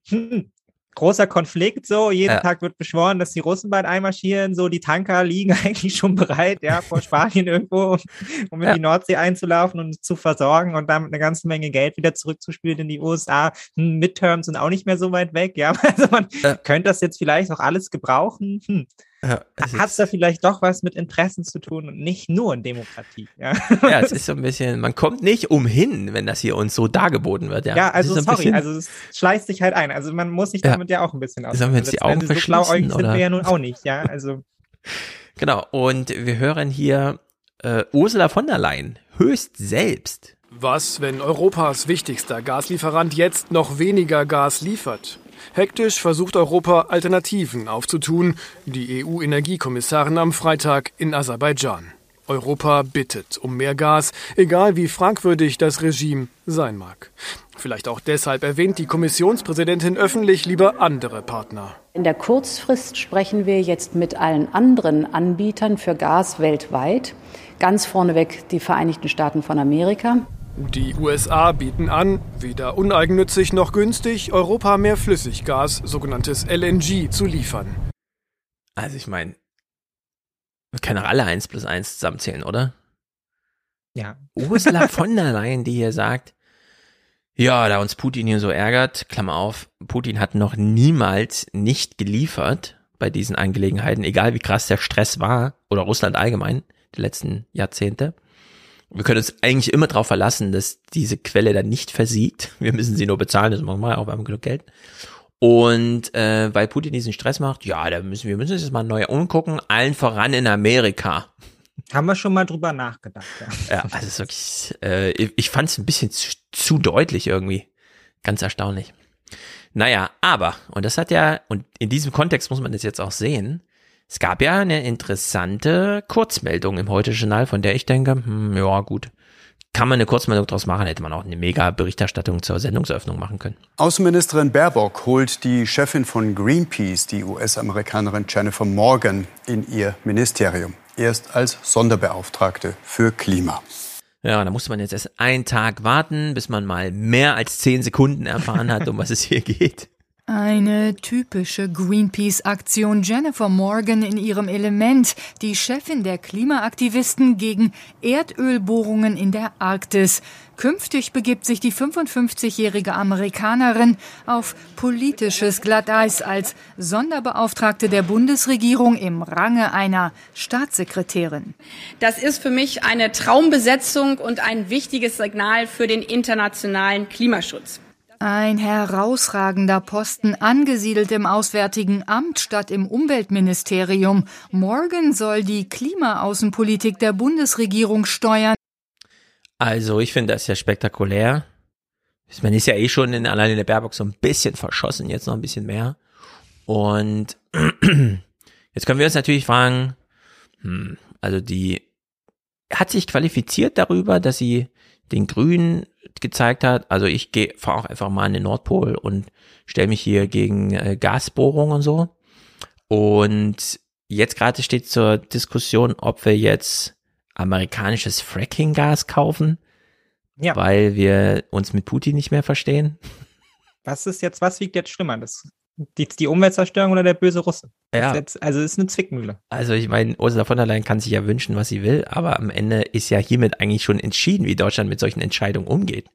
hm, großer Konflikt, so jeden Ja. Tag wird beschworen, dass die Russen bald einmarschieren, so die Tanker liegen eigentlich schon bereit, ja, vor Spanien irgendwo, um, um in Ja. die Nordsee einzulaufen und zu versorgen und damit eine ganze Menge Geld wieder zurückzuspielen in die USA. Hm, Midterms sind auch nicht mehr so weit weg, ja, also man könnte das jetzt vielleicht auch alles gebrauchen. Hm. Hat es da vielleicht doch was mit Interessen zu tun und nicht nur in Demokratie, ja. Ja, es ist so ein bisschen, man kommt nicht umhin, wenn das hier uns so dargeboten wird. Ja, Ja, also so sorry, bisschen- also es schleißt sich halt ein. Also man muss sich Ja. damit ja auch ein bisschen Sollen wir jetzt die Augen So verschließen, blauäugig sind wir ja nun auch nicht, ja. Also Genau, und wir hören hier äh, Ursula von der Leyen höchst selbst. Was, wenn Europas wichtigster Gaslieferant jetzt noch weniger Gas liefert? Hektisch versucht Europa Alternativen aufzutun, die EU-Energiekommissarin am Freitag in Aserbaidschan. Europa bittet um mehr Gas, egal wie fragwürdig das Regime sein mag. Vielleicht auch deshalb erwähnt die Kommissionspräsidentin öffentlich lieber andere Partner. In der Kurzfrist sprechen wir jetzt mit allen anderen Anbietern für Gas weltweit. Ganz vorneweg die Vereinigten Staaten von Amerika. Die USA bieten an, weder uneigennützig noch günstig, Europa mehr Flüssiggas, sogenanntes LNG, zu liefern. Also ich meine, wir können auch alle 1 plus 1 zusammenzählen, oder? Ja. Ursula von der Leyen, die hier sagt, ja, da uns Putin hier so ärgert, Klammer auf, Putin hat noch niemals nicht geliefert bei diesen Angelegenheiten, egal wie krass der Stress war, oder Russland allgemein, die letzten Jahrzehnte. Wir können uns eigentlich immer darauf verlassen, dass diese Quelle dann nicht versiegt. Wir müssen sie nur bezahlen, das machen wir auch, wir haben genug Geld. Und äh, weil Putin diesen Stress macht, ja, da müssen wir müssen uns jetzt mal neu umgucken, allen voran in Amerika. Haben wir schon mal drüber nachgedacht. Ja, ja also ist wirklich, äh, ich fand es ein bisschen zu, zu deutlich irgendwie. Ganz erstaunlich. Naja, aber, und das hat ja, und in diesem Kontext muss man das jetzt auch sehen, es gab ja eine interessante Kurzmeldung im Heute-Journal, von der ich denke, hm, ja gut, kann man eine Kurzmeldung draus machen, hätte man auch eine mega Berichterstattung zur Sendungseröffnung machen können. Außenministerin Baerbock holt die Chefin von Greenpeace, die US-Amerikanerin Jennifer Morgan, in ihr Ministerium. Erst als Sonderbeauftragte für Klima. Ja, da musste man jetzt erst einen Tag warten, bis man mal mehr als zehn Sekunden erfahren hat, um was es hier geht. Eine typische Greenpeace-Aktion. Jennifer Morgan in ihrem Element, die Chefin der Klimaaktivisten gegen Erdölbohrungen in der Arktis. Künftig begibt sich die 55-jährige Amerikanerin auf politisches Glatteis als Sonderbeauftragte der Bundesregierung im Range einer Staatssekretärin. Das ist für mich eine Traumbesetzung und ein wichtiges Signal für den internationalen Klimaschutz. Ein herausragender Posten angesiedelt im Auswärtigen Amt statt im Umweltministerium. Morgan soll die Klimaaußenpolitik der Bundesregierung steuern. Also, ich finde das ja spektakulär. Man ist ja eh schon in, allein in der Baerbock so ein bisschen verschossen, jetzt noch ein bisschen mehr. Und jetzt können wir uns natürlich fragen, hm, also die hat sich qualifiziert darüber, dass sie den Grünen gezeigt hat. Also ich gehe fahre auch einfach mal in den Nordpol und stelle mich hier gegen äh, Gasbohrungen und so. Und jetzt gerade steht zur Diskussion, ob wir jetzt amerikanisches Fracking-Gas kaufen, ja. weil wir uns mit Putin nicht mehr verstehen. Was ist jetzt, was wiegt jetzt schlimmer? Das die, die Umweltzerstörung oder der böse Russe? Ja. Jetzt, also es ist eine Zwickmühle. Also ich meine, Ursula von der Leyen kann sich ja wünschen, was sie will, aber am Ende ist ja hiermit eigentlich schon entschieden, wie Deutschland mit solchen Entscheidungen umgeht.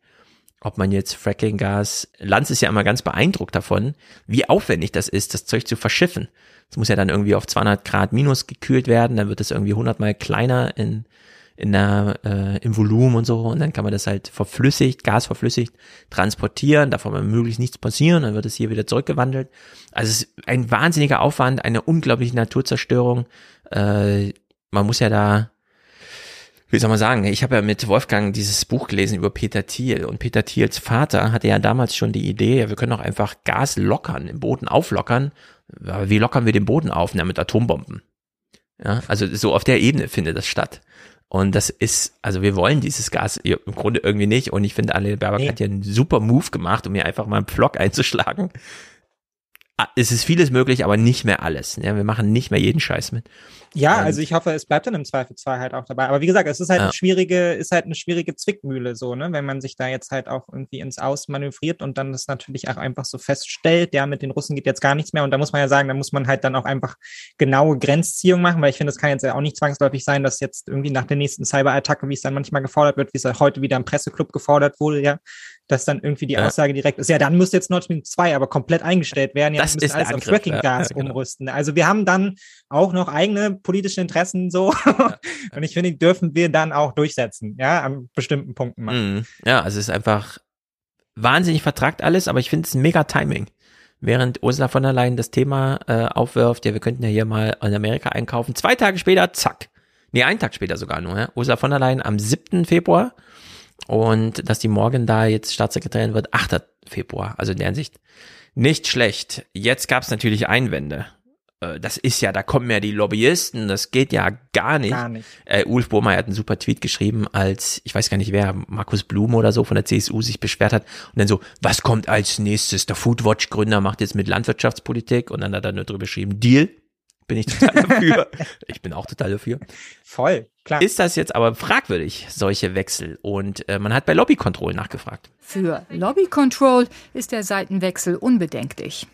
Ob man jetzt Fracking-Gas, Lanz ist ja immer ganz beeindruckt davon, wie aufwendig das ist, das Zeug zu verschiffen. Es muss ja dann irgendwie auf 200 Grad minus gekühlt werden, dann wird es irgendwie 100 mal kleiner in in der, äh, im Volumen und so. Und dann kann man das halt verflüssigt, gasverflüssigt transportieren. Davon kann möglichst nichts passieren. Dann wird es hier wieder zurückgewandelt. Also es ist ein wahnsinniger Aufwand, eine unglaubliche Naturzerstörung. Äh, man muss ja da, wie soll man sagen, ich habe ja mit Wolfgang dieses Buch gelesen über Peter Thiel und Peter Thiels Vater hatte ja damals schon die Idee, ja, wir können doch einfach Gas lockern, im Boden auflockern. Aber wie lockern wir den Boden auf? Na, mit Atombomben. Ja, also so auf der Ebene findet das statt. Und das ist, also wir wollen dieses Gas im Grunde irgendwie nicht. Und ich finde, Anneliese Baerbock nee. hat ja einen super Move gemacht, um mir einfach mal einen Pflock einzuschlagen. Ah, es ist vieles möglich, aber nicht mehr alles. Ja, wir machen nicht mehr jeden Scheiß mit. Ja, und also ich hoffe, es bleibt dann im Zweifelsfall halt auch dabei. Aber wie gesagt, es ist halt ja. eine schwierige, ist halt eine schwierige Zwickmühle so, ne? Wenn man sich da jetzt halt auch irgendwie ins Aus manövriert und dann das natürlich auch einfach so feststellt, ja, mit den Russen geht jetzt gar nichts mehr. Und da muss man ja sagen, da muss man halt dann auch einfach genaue Grenzziehung machen, weil ich finde, es kann jetzt ja auch nicht zwangsläufig sein, dass jetzt irgendwie nach der nächsten Cyberattacke, wie es dann manchmal gefordert wird, wie es heute wieder im Presseclub gefordert wurde, ja, dass dann irgendwie die ja. Aussage direkt ist, ja, dann müsste jetzt Nord Stream 2 aber komplett eingestellt werden. Ja, das ist alles auf Fracking-Gas ja, genau. umrüsten. Also wir haben dann auch noch eigene politische Interessen so. Und ich finde, die dürfen wir dann auch durchsetzen, ja, an bestimmten Punkten machen. Mhm. Ja, also es ist einfach wahnsinnig vertragt alles, aber ich finde es ein mega Timing. Während Ursula von der Leyen das Thema äh, aufwirft, ja, wir könnten ja hier mal in Amerika einkaufen. Zwei Tage später, zack. Nee, einen Tag später sogar nur, ja. Ursula von der Leyen am 7. Februar und dass die morgen da jetzt Staatssekretärin wird, 8. Februar. Also in der Hinsicht nicht schlecht. Jetzt gab es natürlich Einwände. Äh, das ist ja, da kommen ja die Lobbyisten, das geht ja gar nicht. Gar nicht. Äh, Ulf Bohmer hat einen super Tweet geschrieben, als, ich weiß gar nicht wer, Markus Blum oder so von der CSU sich beschwert hat und dann so, was kommt als nächstes? Der Foodwatch-Gründer macht jetzt mit Landwirtschaftspolitik und dann hat er nur drüber geschrieben, Deal, bin ich total dafür. ich bin auch total dafür. Voll, klar. Ist das jetzt aber fragwürdig, solche Wechsel? Und äh, man hat bei Lobby Control nachgefragt. Für Lobby Control ist der Seitenwechsel unbedenklich.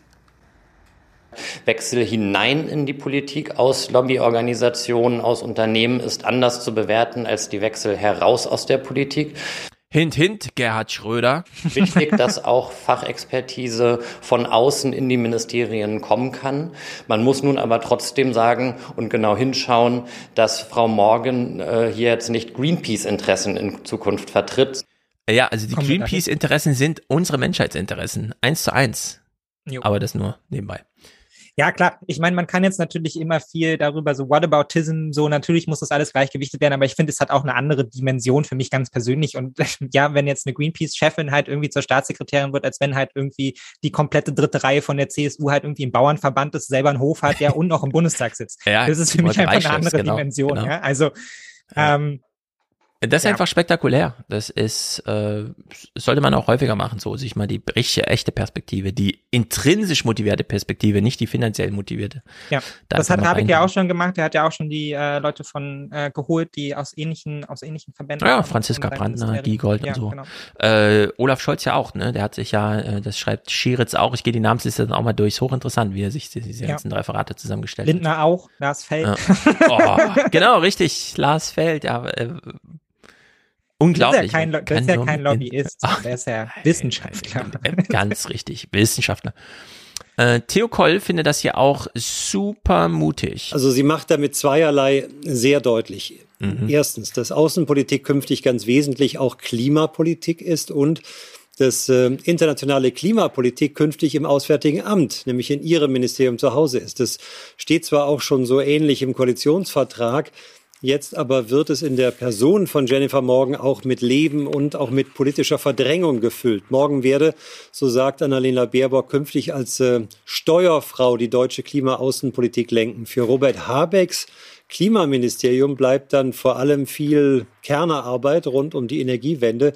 Wechsel hinein in die Politik aus Lobbyorganisationen, aus Unternehmen ist anders zu bewerten als die Wechsel heraus aus der Politik. Hint, hint, Gerhard Schröder. Wichtig, dass auch Fachexpertise von außen in die Ministerien kommen kann. Man muss nun aber trotzdem sagen und genau hinschauen, dass Frau Morgan äh, hier jetzt nicht Greenpeace-Interessen in Zukunft vertritt. Ja, also die Greenpeace-Interessen sind unsere Menschheitsinteressen. Eins zu eins. Jo. Aber das nur nebenbei. Ja, klar. Ich meine, man kann jetzt natürlich immer viel darüber, so Whataboutism, so natürlich muss das alles gleichgewichtet werden, aber ich finde, es hat auch eine andere Dimension für mich ganz persönlich. Und ja, wenn jetzt eine Greenpeace-Chefin halt irgendwie zur Staatssekretärin wird, als wenn halt irgendwie die komplette dritte Reihe von der CSU halt irgendwie im Bauernverband ist, selber einen Hof hat, ja, und noch im Bundestag sitzt. ja, das ist für mich einfach eine andere genau, Dimension. Genau. Ja? Also ähm, das ist ja. einfach spektakulär. Das ist, äh, sollte man auch häufiger machen, so sich mal die richtige, echte Perspektive, die intrinsisch motivierte Perspektive, nicht die finanziell motivierte. Ja, da das hat Habeck ja auch schon gemacht. Er hat ja auch schon die äh, Leute von äh, geholt, die aus ähnlichen, aus ähnlichen Verbänden. Ja, Franziska Brandner, Giegold ja, und so. Genau. Äh, Olaf Scholz ja auch, ne? Der hat sich ja, äh, das schreibt Schieritz auch. Ich gehe die Namensliste dann auch mal durch. Ist hochinteressant, wie er sich diese ja. ganzen Referate zusammengestellt Lindner hat. Lindner auch, Lars Feld. Ja. Oh, genau, richtig, Lars Feld. Ja, äh, Unglaublich. Das ist ja kein, das ist ja kein Lobbyist, Ach, der ist ja Wissenschaftler. Ganz richtig, Wissenschaftler. Äh, Theo Koll findet das hier auch super mutig. Also sie macht damit zweierlei sehr deutlich. Mhm. Erstens, dass Außenpolitik künftig ganz wesentlich auch Klimapolitik ist und dass äh, internationale Klimapolitik künftig im Auswärtigen Amt, nämlich in ihrem Ministerium zu Hause ist. Das steht zwar auch schon so ähnlich im Koalitionsvertrag, Jetzt aber wird es in der Person von Jennifer Morgan auch mit Leben und auch mit politischer Verdrängung gefüllt. Morgen werde, so sagt Annalena Baerbock, künftig als äh, Steuerfrau die deutsche Klimaaußenpolitik lenken. Für Robert Habecks Klimaministerium bleibt dann vor allem viel Kernerarbeit rund um die Energiewende.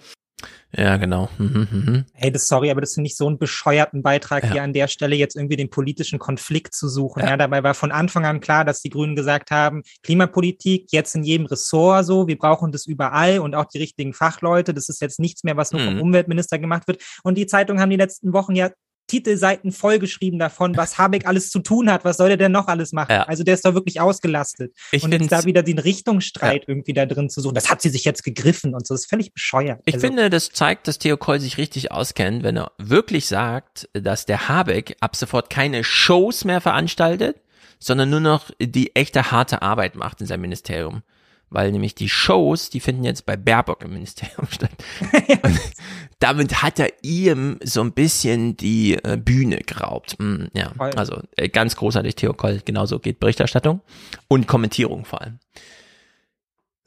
Ja, genau. Mhm, mhm. Hey, das sorry, aber das finde ich so einen bescheuerten Beitrag, ja. hier an der Stelle jetzt irgendwie den politischen Konflikt zu suchen. Ja. ja. dabei war von Anfang an klar, dass die Grünen gesagt haben, Klimapolitik jetzt in jedem Ressort so, wir brauchen das überall und auch die richtigen Fachleute. Das ist jetzt nichts mehr, was nur vom mhm. Umweltminister gemacht wird. Und die Zeitungen haben die letzten Wochen ja Titelseiten vollgeschrieben davon, was Habeck alles zu tun hat. Was soll der denn noch alles machen? Ja. Also der ist doch wirklich ausgelastet. Ich und jetzt da wieder den Richtungsstreit ja. irgendwie da drin zu suchen, das hat sie sich jetzt gegriffen und so. Das ist völlig bescheuert. Ich also, finde, das zeigt, dass Theo Koll sich richtig auskennt, wenn er wirklich sagt, dass der Habeck ab sofort keine Shows mehr veranstaltet, sondern nur noch die echte harte Arbeit macht in seinem Ministerium weil nämlich die Shows, die finden jetzt bei Baerbock im Ministerium statt. Und damit hat er ihm so ein bisschen die äh, Bühne geraubt. Mm, ja, also äh, ganz großartig, Theo Koll, genauso geht Berichterstattung und Kommentierung vor allem.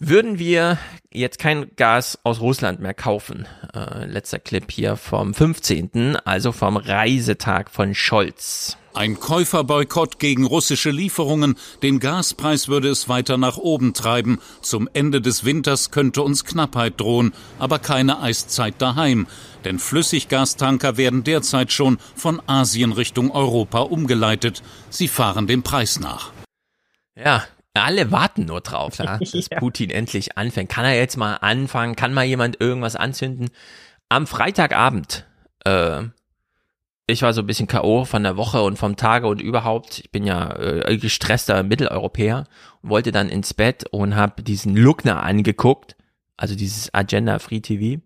Würden wir jetzt kein Gas aus Russland mehr kaufen, äh, letzter Clip hier vom 15., also vom Reisetag von Scholz. Ein Käuferboykott gegen russische Lieferungen, den Gaspreis würde es weiter nach oben treiben. Zum Ende des Winters könnte uns Knappheit drohen, aber keine Eiszeit daheim. Denn Flüssiggastanker werden derzeit schon von Asien Richtung Europa umgeleitet. Sie fahren dem Preis nach. Ja, alle warten nur drauf, ja, dass ja. Putin endlich anfängt. Kann er jetzt mal anfangen? Kann mal jemand irgendwas anzünden? Am Freitagabend äh, ich war so ein bisschen K.O. von der Woche und vom Tage und überhaupt. Ich bin ja äh, gestresster Mitteleuropäer und wollte dann ins Bett und habe diesen Lookner angeguckt, also dieses Agenda Free TV,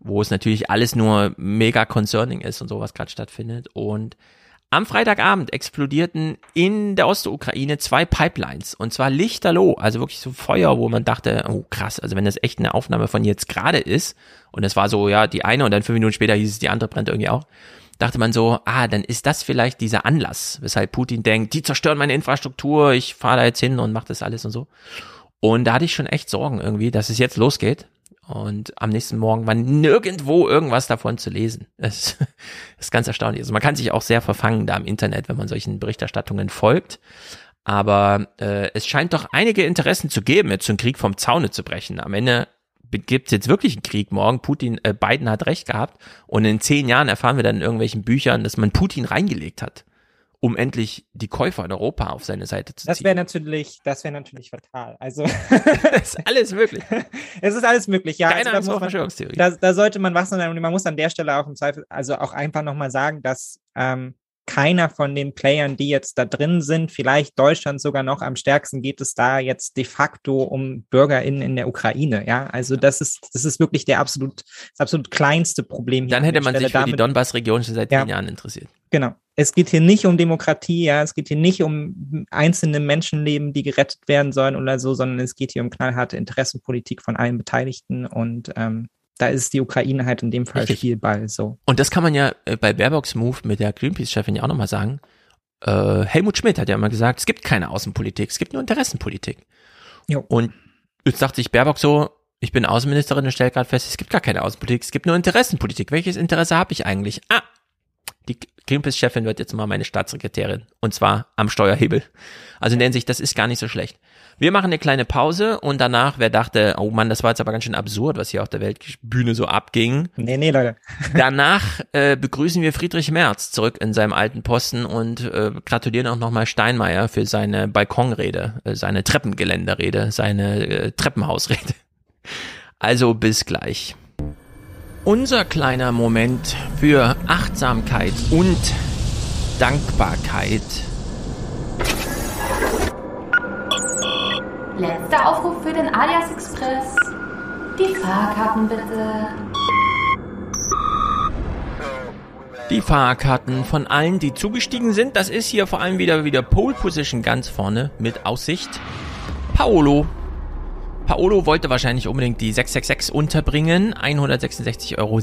wo es natürlich alles nur mega concerning ist und sowas gerade stattfindet. Und am Freitagabend explodierten in der Ostukraine zwei Pipelines und zwar lichterloh, also wirklich so Feuer, wo man dachte, oh krass, also wenn das echt eine Aufnahme von jetzt gerade ist und es war so, ja, die eine und dann fünf Minuten später hieß es, die andere brennt irgendwie auch dachte man so, ah, dann ist das vielleicht dieser Anlass, weshalb Putin denkt, die zerstören meine Infrastruktur, ich fahre da jetzt hin und mache das alles und so. Und da hatte ich schon echt Sorgen irgendwie, dass es jetzt losgeht. Und am nächsten Morgen war nirgendwo irgendwas davon zu lesen. Das, ist ganz erstaunlich. Also man kann sich auch sehr verfangen da im Internet, wenn man solchen Berichterstattungen folgt. Aber äh, es scheint doch einige Interessen zu geben, jetzt einen Krieg vom Zaune zu brechen. Am Ende gibt es jetzt wirklich einen Krieg morgen. Putin, äh, Biden hat recht gehabt. Und in zehn Jahren erfahren wir dann in irgendwelchen Büchern, dass man Putin reingelegt hat, um endlich die Käufer in Europa auf seine Seite zu ziehen. Das wäre natürlich, das wäre natürlich fatal. Also ist alles möglich. es ist alles möglich, ja. Keine also, da, Verschwörungstheorie. Da, da, sollte man wachsen sein und man muss an der Stelle auch im Zweifel, also auch einfach nochmal sagen, dass ähm, keiner von den Playern, die jetzt da drin sind, vielleicht Deutschland sogar noch am stärksten, geht es da jetzt de facto um BürgerInnen in der Ukraine. Ja, also das ist, das ist wirklich der absolut, das absolut kleinste Problem. Dann hätte man Stelle. sich für Damit, die Donbass-Region schon seit ja, zehn Jahren interessiert. Genau. Es geht hier nicht um Demokratie, ja, es geht hier nicht um einzelne Menschenleben, die gerettet werden sollen oder so, sondern es geht hier um knallharte Interessenpolitik von allen Beteiligten und ähm, da ist die Ukraine halt in dem Fall Richtig. Spielball so. Und das kann man ja äh, bei Baerbocks Move mit der Greenpeace-Chefin ja auch nochmal sagen. Äh, Helmut Schmidt hat ja immer gesagt, es gibt keine Außenpolitik, es gibt nur Interessenpolitik. Jo. Und jetzt sagt sich Baerbock so, ich bin Außenministerin und stelle gerade fest, es gibt gar keine Außenpolitik, es gibt nur Interessenpolitik. Welches Interesse habe ich eigentlich? Ah, die Greenpeace-Chefin wird jetzt mal meine Staatssekretärin. Und zwar am Steuerhebel. Also in der Hinsicht, das ist gar nicht so schlecht. Wir machen eine kleine Pause und danach, wer dachte, oh Mann, das war jetzt aber ganz schön absurd, was hier auf der Weltbühne so abging. Nee, nee, Leute. danach äh, begrüßen wir Friedrich Merz zurück in seinem alten Posten und äh, gratulieren auch nochmal Steinmeier für seine Balkonrede, äh, seine Treppengeländerrede, seine äh, Treppenhausrede. Also bis gleich. Unser kleiner Moment für Achtsamkeit und Dankbarkeit. Letzter Aufruf für den Alias Express. Die Fahrkarten bitte. Die Fahrkarten von allen, die zugestiegen sind. Das ist hier vor allem wieder wieder Pole Position ganz vorne mit Aussicht. Paolo Paolo wollte wahrscheinlich unbedingt die 666 unterbringen. 166,60 Euro.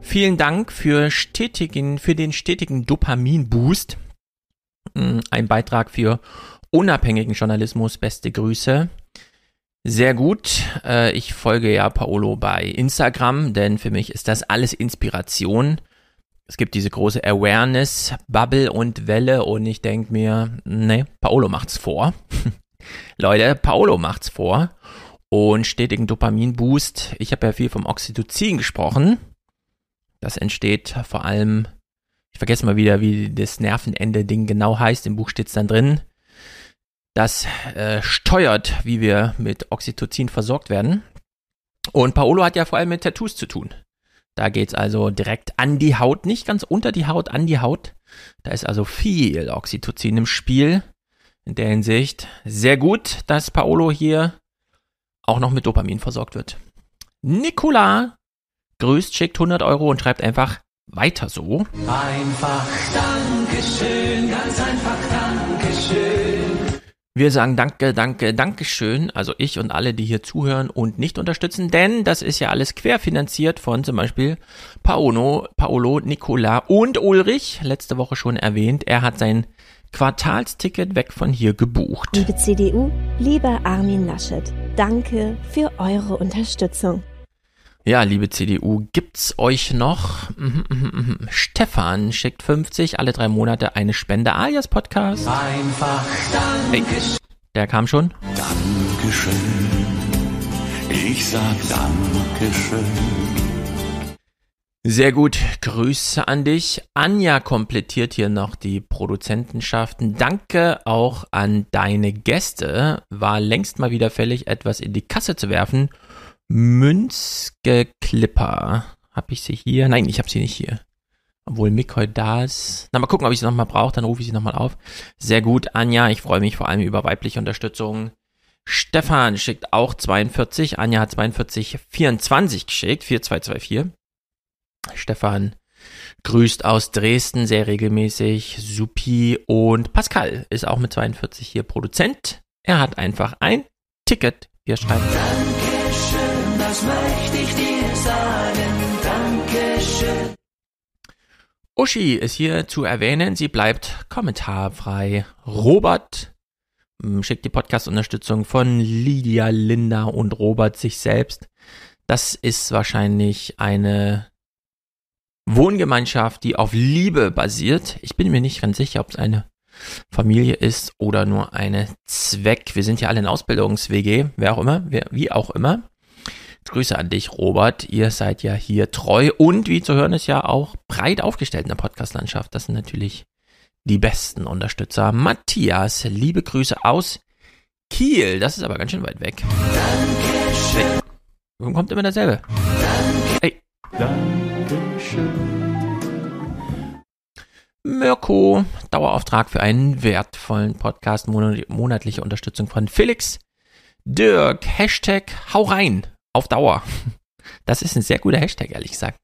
Vielen Dank für, stetigen, für den stetigen Dopamin-Boost. Hm, ein Beitrag für unabhängigen Journalismus. Beste Grüße. Sehr gut. Äh, ich folge ja Paolo bei Instagram, denn für mich ist das alles Inspiration. Es gibt diese große Awareness, Bubble und Welle und ich denke mir, ne, Paolo macht's vor. Leute, Paolo macht's vor und stetigen Dopaminboost. Ich habe ja viel vom Oxytocin gesprochen. Das entsteht vor allem, ich vergesse mal wieder, wie das Nervenende-Ding genau heißt. Im Buch steht's dann drin. Das äh, steuert, wie wir mit Oxytocin versorgt werden. Und Paolo hat ja vor allem mit Tattoos zu tun. Da geht's also direkt an die Haut, nicht ganz unter die Haut, an die Haut. Da ist also viel Oxytocin im Spiel in der Hinsicht sehr gut, dass Paolo hier auch noch mit Dopamin versorgt wird. Nicola grüßt, schickt 100 Euro und schreibt einfach weiter so. Einfach Dankeschön, ganz einfach Dankeschön. Wir sagen Danke, Danke, Dankeschön, also ich und alle, die hier zuhören und nicht unterstützen, denn das ist ja alles querfinanziert von zum Beispiel Paolo, Paolo, Nicola und Ulrich, letzte Woche schon erwähnt. Er hat sein Quartalsticket weg von hier gebucht. Liebe CDU, lieber Armin Laschet, danke für eure Unterstützung. Ja, liebe CDU, gibt's euch noch? Mhm, mhm, mhm. Stefan schickt 50 alle drei Monate eine Spende alias Podcast. Einfach Dankeschön. Hey, der kam schon. Dankeschön. Ich sag Dankeschön. Sehr gut, Grüße an dich. Anja komplettiert hier noch die Produzentenschaften. Danke auch an deine Gäste. War längst mal wieder fällig, etwas in die Kasse zu werfen. Münzgeklipper. Hab ich sie hier? Nein, ich habe sie nicht hier. Obwohl Mick heute da ist. Na, mal gucken, ob ich sie nochmal brauche, dann rufe ich sie nochmal auf. Sehr gut, Anja. Ich freue mich vor allem über weibliche Unterstützung. Stefan schickt auch 42. Anja hat 42, 24 geschickt. 4224. Stefan grüßt aus Dresden sehr regelmäßig. Supi und Pascal ist auch mit 42 hier Produzent. Er hat einfach ein Ticket. Wir schreiben. Dankeschön, das möchte ich dir sagen. Dankeschön. Uschi ist hier zu erwähnen. Sie bleibt kommentarfrei. Robert hm, schickt die Podcast-Unterstützung von Lydia, Linda und Robert sich selbst. Das ist wahrscheinlich eine Wohngemeinschaft, die auf Liebe basiert. Ich bin mir nicht ganz sicher, ob es eine Familie ist oder nur eine Zweck. Wir sind ja alle in Ausbildungs-WG, wer auch immer, wer, wie auch immer. Grüße an dich, Robert. Ihr seid ja hier treu und wie zu hören ist ja auch breit aufgestellt in der Podcast-Landschaft. Das sind natürlich die besten Unterstützer. Matthias, liebe Grüße aus Kiel. Das ist aber ganz schön weit weg. Dankeschön. Warum kommt immer dasselbe? Danke. Ey. Dankeschön. Mirko, Dauerauftrag für einen wertvollen Podcast, monatliche Unterstützung von Felix. Dirk, Hashtag hau rein, auf Dauer. Das ist ein sehr guter Hashtag, ehrlich gesagt.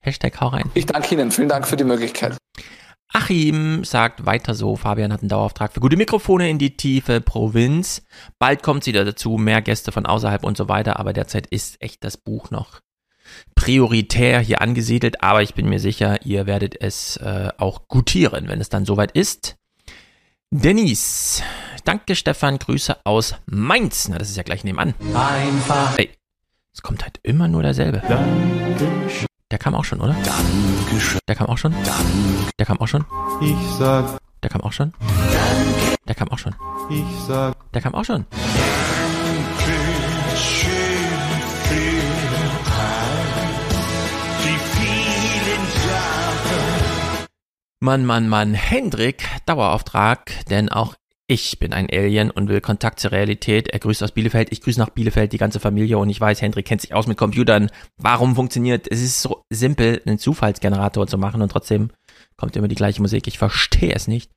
Hashtag hau rein. Ich danke Ihnen, vielen Dank für die Möglichkeit. Achim sagt weiter so, Fabian hat einen Dauerauftrag für gute Mikrofone in die tiefe Provinz. Bald kommt sie da dazu, mehr Gäste von außerhalb und so weiter, aber derzeit ist echt das Buch noch prioritär hier angesiedelt, aber ich bin mir sicher, ihr werdet es äh, auch gutieren, wenn es dann soweit ist. Denise, danke Stefan, Grüße aus Mainz. Na, das ist ja gleich nebenan. Einfach. Ey, es kommt halt immer nur derselbe. Dankeschön. Der kam auch schon, oder? Dankeschön. Der kam auch schon? Danke. Der kam auch schon? Ich sag. Der kam auch schon? Danke. Der kam auch schon? Ich sag. Der kam auch schon? Mann, Mann, Mann, Hendrik, Dauerauftrag, denn auch ich bin ein Alien und will Kontakt zur Realität. Er grüßt aus Bielefeld, ich grüße nach Bielefeld, die ganze Familie und ich weiß, Hendrik kennt sich aus mit Computern. Warum funktioniert? Es ist so simpel, einen Zufallsgenerator zu machen und trotzdem kommt immer die gleiche Musik. Ich verstehe es nicht.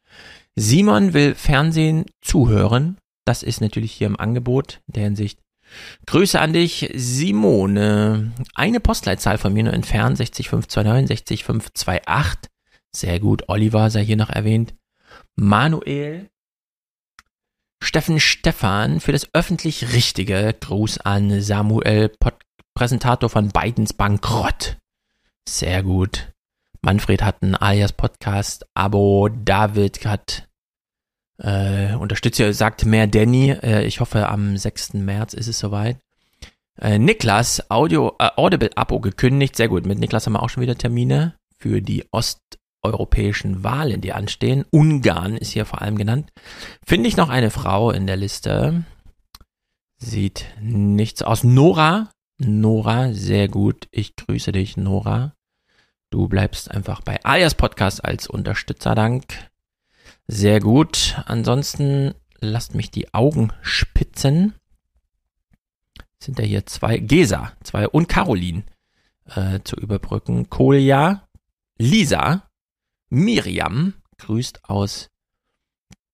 Simon will Fernsehen zuhören. Das ist natürlich hier im Angebot in der Hinsicht. Grüße an dich, Simone. Eine Postleitzahl von mir nur entfernt, 60529, 60528. Sehr gut. Oliver sei hier noch erwähnt. Manuel Steffen Stefan für das öffentlich Richtige. Gruß an Samuel, Pod Präsentator von Bidens Bankrott. Sehr gut. Manfred hat ein alias Podcast Abo. David hat äh, Unterstützer, sagt mehr Danny. Äh, ich hoffe, am 6. März ist es soweit. Äh, Niklas, Audio, äh, Audible-Abo gekündigt. Sehr gut. Mit Niklas haben wir auch schon wieder Termine für die Ost- europäischen Wahlen, die anstehen. Ungarn ist hier vor allem genannt. Finde ich noch eine Frau in der Liste. Sieht nichts aus. Nora. Nora, sehr gut. Ich grüße dich, Nora. Du bleibst einfach bei Alias Podcast als Unterstützer. Dank. Sehr gut. Ansonsten lasst mich die Augen spitzen. Sind ja hier zwei, Gesa, zwei und Caroline äh, zu überbrücken. Kolja, Lisa, Miriam grüßt aus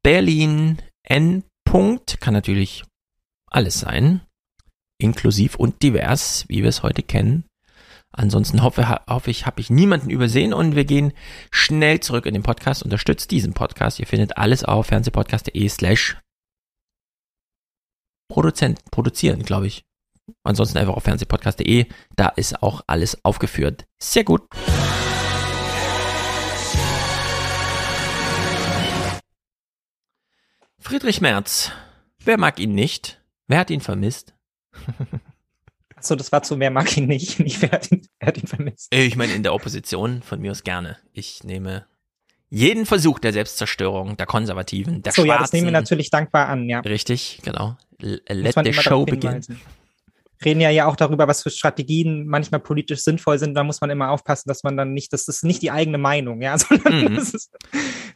Berlin. N. Punkt kann natürlich alles sein, inklusiv und divers, wie wir es heute kennen. Ansonsten hoffe, hoffe ich, habe ich niemanden übersehen und wir gehen schnell zurück in den Podcast. Unterstützt diesen Podcast. Ihr findet alles auf fernsehpodcast.de slash Produzent, produzieren, glaube ich. Ansonsten einfach auf fernsehpodcast.de. Da ist auch alles aufgeführt. Sehr gut. Friedrich Merz. Wer mag ihn nicht? Wer hat ihn vermisst? Achso, das war zu wer mag ihn nicht, nicht wer hat ihn, wer hat ihn vermisst. Ich meine, in der Opposition von mir aus gerne. Ich nehme jeden Versuch der Selbstzerstörung, der Konservativen, der so, Schwarzen. ja, das nehmen wir natürlich dankbar an, ja. Richtig, genau. Let the show begin reden ja ja auch darüber, was für Strategien manchmal politisch sinnvoll sind. Da muss man immer aufpassen, dass man dann nicht, das ist nicht die eigene Meinung, ja, sondern mhm. ist,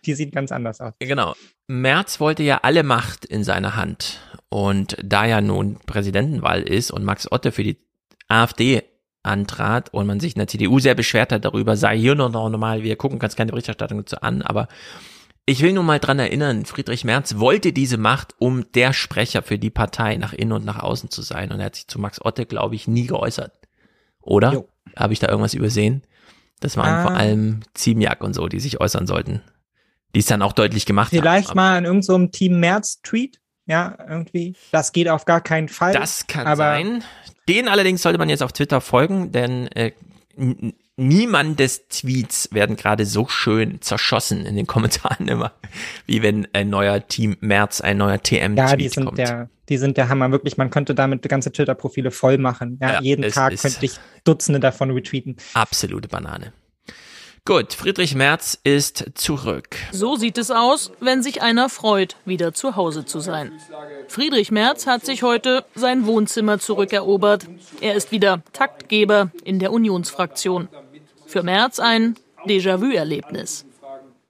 die sieht ganz anders aus. Genau. Merz wollte ja alle Macht in seiner Hand. Und da ja nun Präsidentenwahl ist und Max Otte für die AfD antrat und man sich in der CDU sehr beschwert hat darüber, sei hier noch normal, wir gucken ganz keine Berichterstattung dazu an, aber ich will nur mal dran erinnern, Friedrich Merz wollte diese Macht, um der Sprecher für die Partei nach innen und nach außen zu sein. Und er hat sich zu Max Otte, glaube ich, nie geäußert. Oder? Habe ich da irgendwas übersehen? Das waren ah. vor allem Ziemiak und so, die sich äußern sollten. Die es dann auch deutlich gemacht Vielleicht haben. Vielleicht mal in irgendeinem so Team Merz-Tweet. Ja, irgendwie. Das geht auf gar keinen Fall. Das kann sein. Den allerdings sollte man jetzt auf Twitter folgen, denn äh, niemandes Tweets werden gerade so schön zerschossen in den Kommentaren immer, wie wenn ein neuer Team März, ein neuer TM-Tweet ja, die sind kommt. Der, die sind der Hammer. Wirklich, man könnte damit ganze Twitter-Profile voll machen. Ja, ja jeden Tag könnte ich Dutzende davon retweeten. Absolute Banane. Gut, Friedrich Merz ist zurück. So sieht es aus, wenn sich einer freut, wieder zu Hause zu sein. Friedrich Merz hat sich heute sein Wohnzimmer zurückerobert. Er ist wieder Taktgeber in der Unionsfraktion. Für Merz ein Déjà-vu-Erlebnis.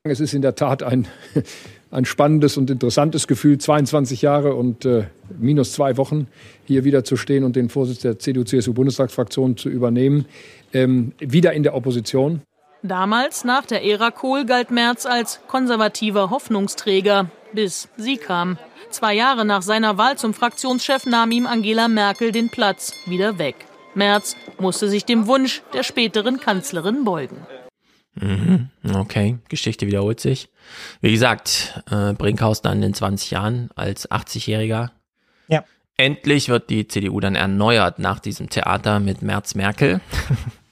Es ist in der Tat ein, ein spannendes und interessantes Gefühl, 22 Jahre und äh, minus zwei Wochen hier wieder zu stehen und den Vorsitz der CDU-CSU-Bundestagsfraktion zu übernehmen. Ähm, wieder in der Opposition. Damals, nach der Ära Kohl, galt Merz als konservativer Hoffnungsträger, bis sie kam. Zwei Jahre nach seiner Wahl zum Fraktionschef nahm ihm Angela Merkel den Platz wieder weg. Merz musste sich dem Wunsch der späteren Kanzlerin beugen. Mhm, okay, Geschichte wiederholt sich. Wie gesagt, äh, Brinkhaus dann in 20 Jahren als 80-Jähriger. Ja. Endlich wird die CDU dann erneuert nach diesem Theater mit Merz Merkel.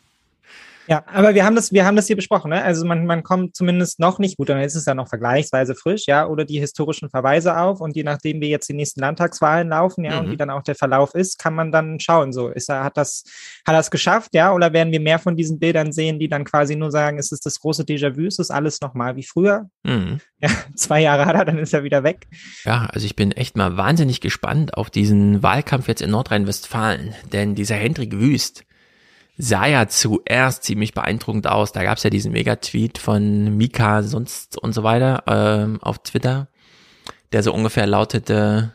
Ja, aber wir haben das, wir haben das hier besprochen, ne? Also man, man kommt zumindest noch nicht gut, dann ist es ja noch vergleichsweise frisch, ja, oder die historischen Verweise auf und je nachdem, wie jetzt die nächsten Landtagswahlen laufen, ja, Mhm. und wie dann auch der Verlauf ist, kann man dann schauen, so, ist er, hat das, hat es geschafft, ja, oder werden wir mehr von diesen Bildern sehen, die dann quasi nur sagen, es ist das große Déjà-vu, es ist alles nochmal wie früher. Mhm. Ja, zwei Jahre hat er, dann ist er wieder weg. Ja, also ich bin echt mal wahnsinnig gespannt auf diesen Wahlkampf jetzt in Nordrhein-Westfalen, denn dieser Hendrik Wüst sah ja zuerst ziemlich beeindruckend aus. Da gab's ja diesen Megatweet von Mika sonst und so weiter ähm, auf Twitter, der so ungefähr lautete,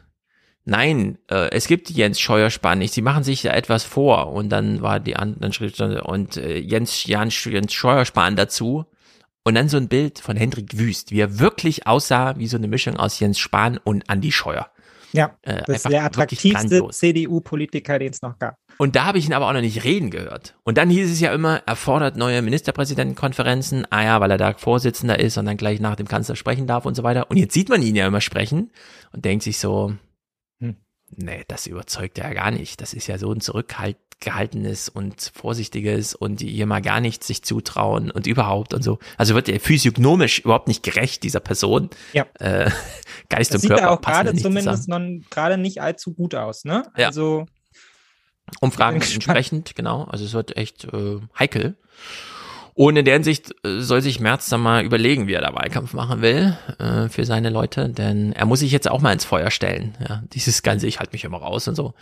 nein, äh, es gibt Jens Scheuerspahn nicht, sie machen sich da etwas vor. Und dann war die anderen Schrift und äh, Jens, Jens, Jens Scheuerspahn dazu. Und dann so ein Bild von Hendrik Wüst, wie er wirklich aussah wie so eine Mischung aus Jens Spahn und Andy Scheuer. Ja, Äh, das ist der attraktivste. CDU-Politiker, den es noch gab. Und da habe ich ihn aber auch noch nicht reden gehört. Und dann hieß es ja immer, er fordert neue Ministerpräsidentenkonferenzen. Ah ja, weil er da Vorsitzender ist und dann gleich nach dem Kanzler sprechen darf und so weiter. Und jetzt sieht man ihn ja immer sprechen und denkt sich so, Hm. nee, das überzeugt ja gar nicht. Das ist ja so ein zurückgehaltenes und vorsichtiges und die hier mal gar nichts sich zutrauen und überhaupt und so. Also wird er physiognomisch überhaupt nicht gerecht, dieser Person. Ja. Äh, Geist Das und sieht Körper ja auch gerade zumindest noch gerade nicht allzu gut aus, ne? Ja. Also, Umfragen entsprechend, genau. Also es wird echt äh, heikel. Und in der Hinsicht äh, soll sich Merz dann mal überlegen, wie er da Wahlkampf machen will äh, für seine Leute, denn er muss sich jetzt auch mal ins Feuer stellen. Ja, dieses ganze, ich halte mich immer raus und so.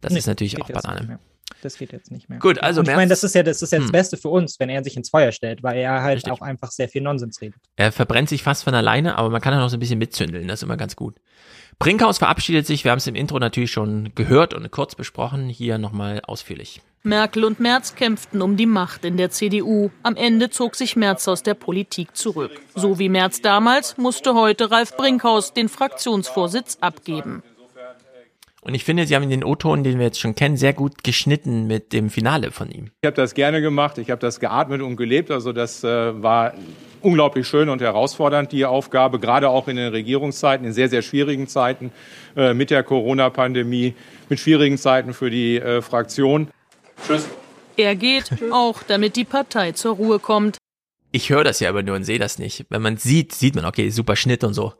Das nee, ist natürlich auch Banane. Das geht jetzt nicht mehr. Gut, also Und ich meine, das ist ja das ist ja das Hm. Beste für uns, wenn er sich ins Feuer stellt, weil er halt Richtig. auch einfach sehr viel Nonsens redet. Er verbrennt sich fast von alleine, aber man kann auch noch so ein bisschen mitzündeln, das ist immer ganz gut. Brinkhaus verabschiedet sich, wir haben es im Intro natürlich schon gehört und kurz besprochen, hier nochmal ausführlich. Merkel und Merz kämpften um die Macht in der CDU. Am Ende zog sich Merz aus der Politik zurück. So wie Merz damals musste heute Ralf Brinkhaus den Fraktionsvorsitz abgeben. Und ich finde, sie haben den O-Ton, den wir jetzt schon kennen, sehr gut geschnitten mit dem Finale von ihm. Ich habe das gerne gemacht, ich habe das geatmet und gelebt. Also das äh, war unglaublich schön und herausfordernd, die Aufgabe, gerade auch in den Regierungszeiten, in sehr, sehr schwierigen Zeiten äh, mit der Corona-Pandemie, mit schwierigen Zeiten für die äh, Fraktion. Tschüss. Er geht, auch damit die Partei zur Ruhe kommt. Ich höre das ja aber nur und sehe das nicht. Wenn man sieht, sieht man, okay, super Schnitt und so.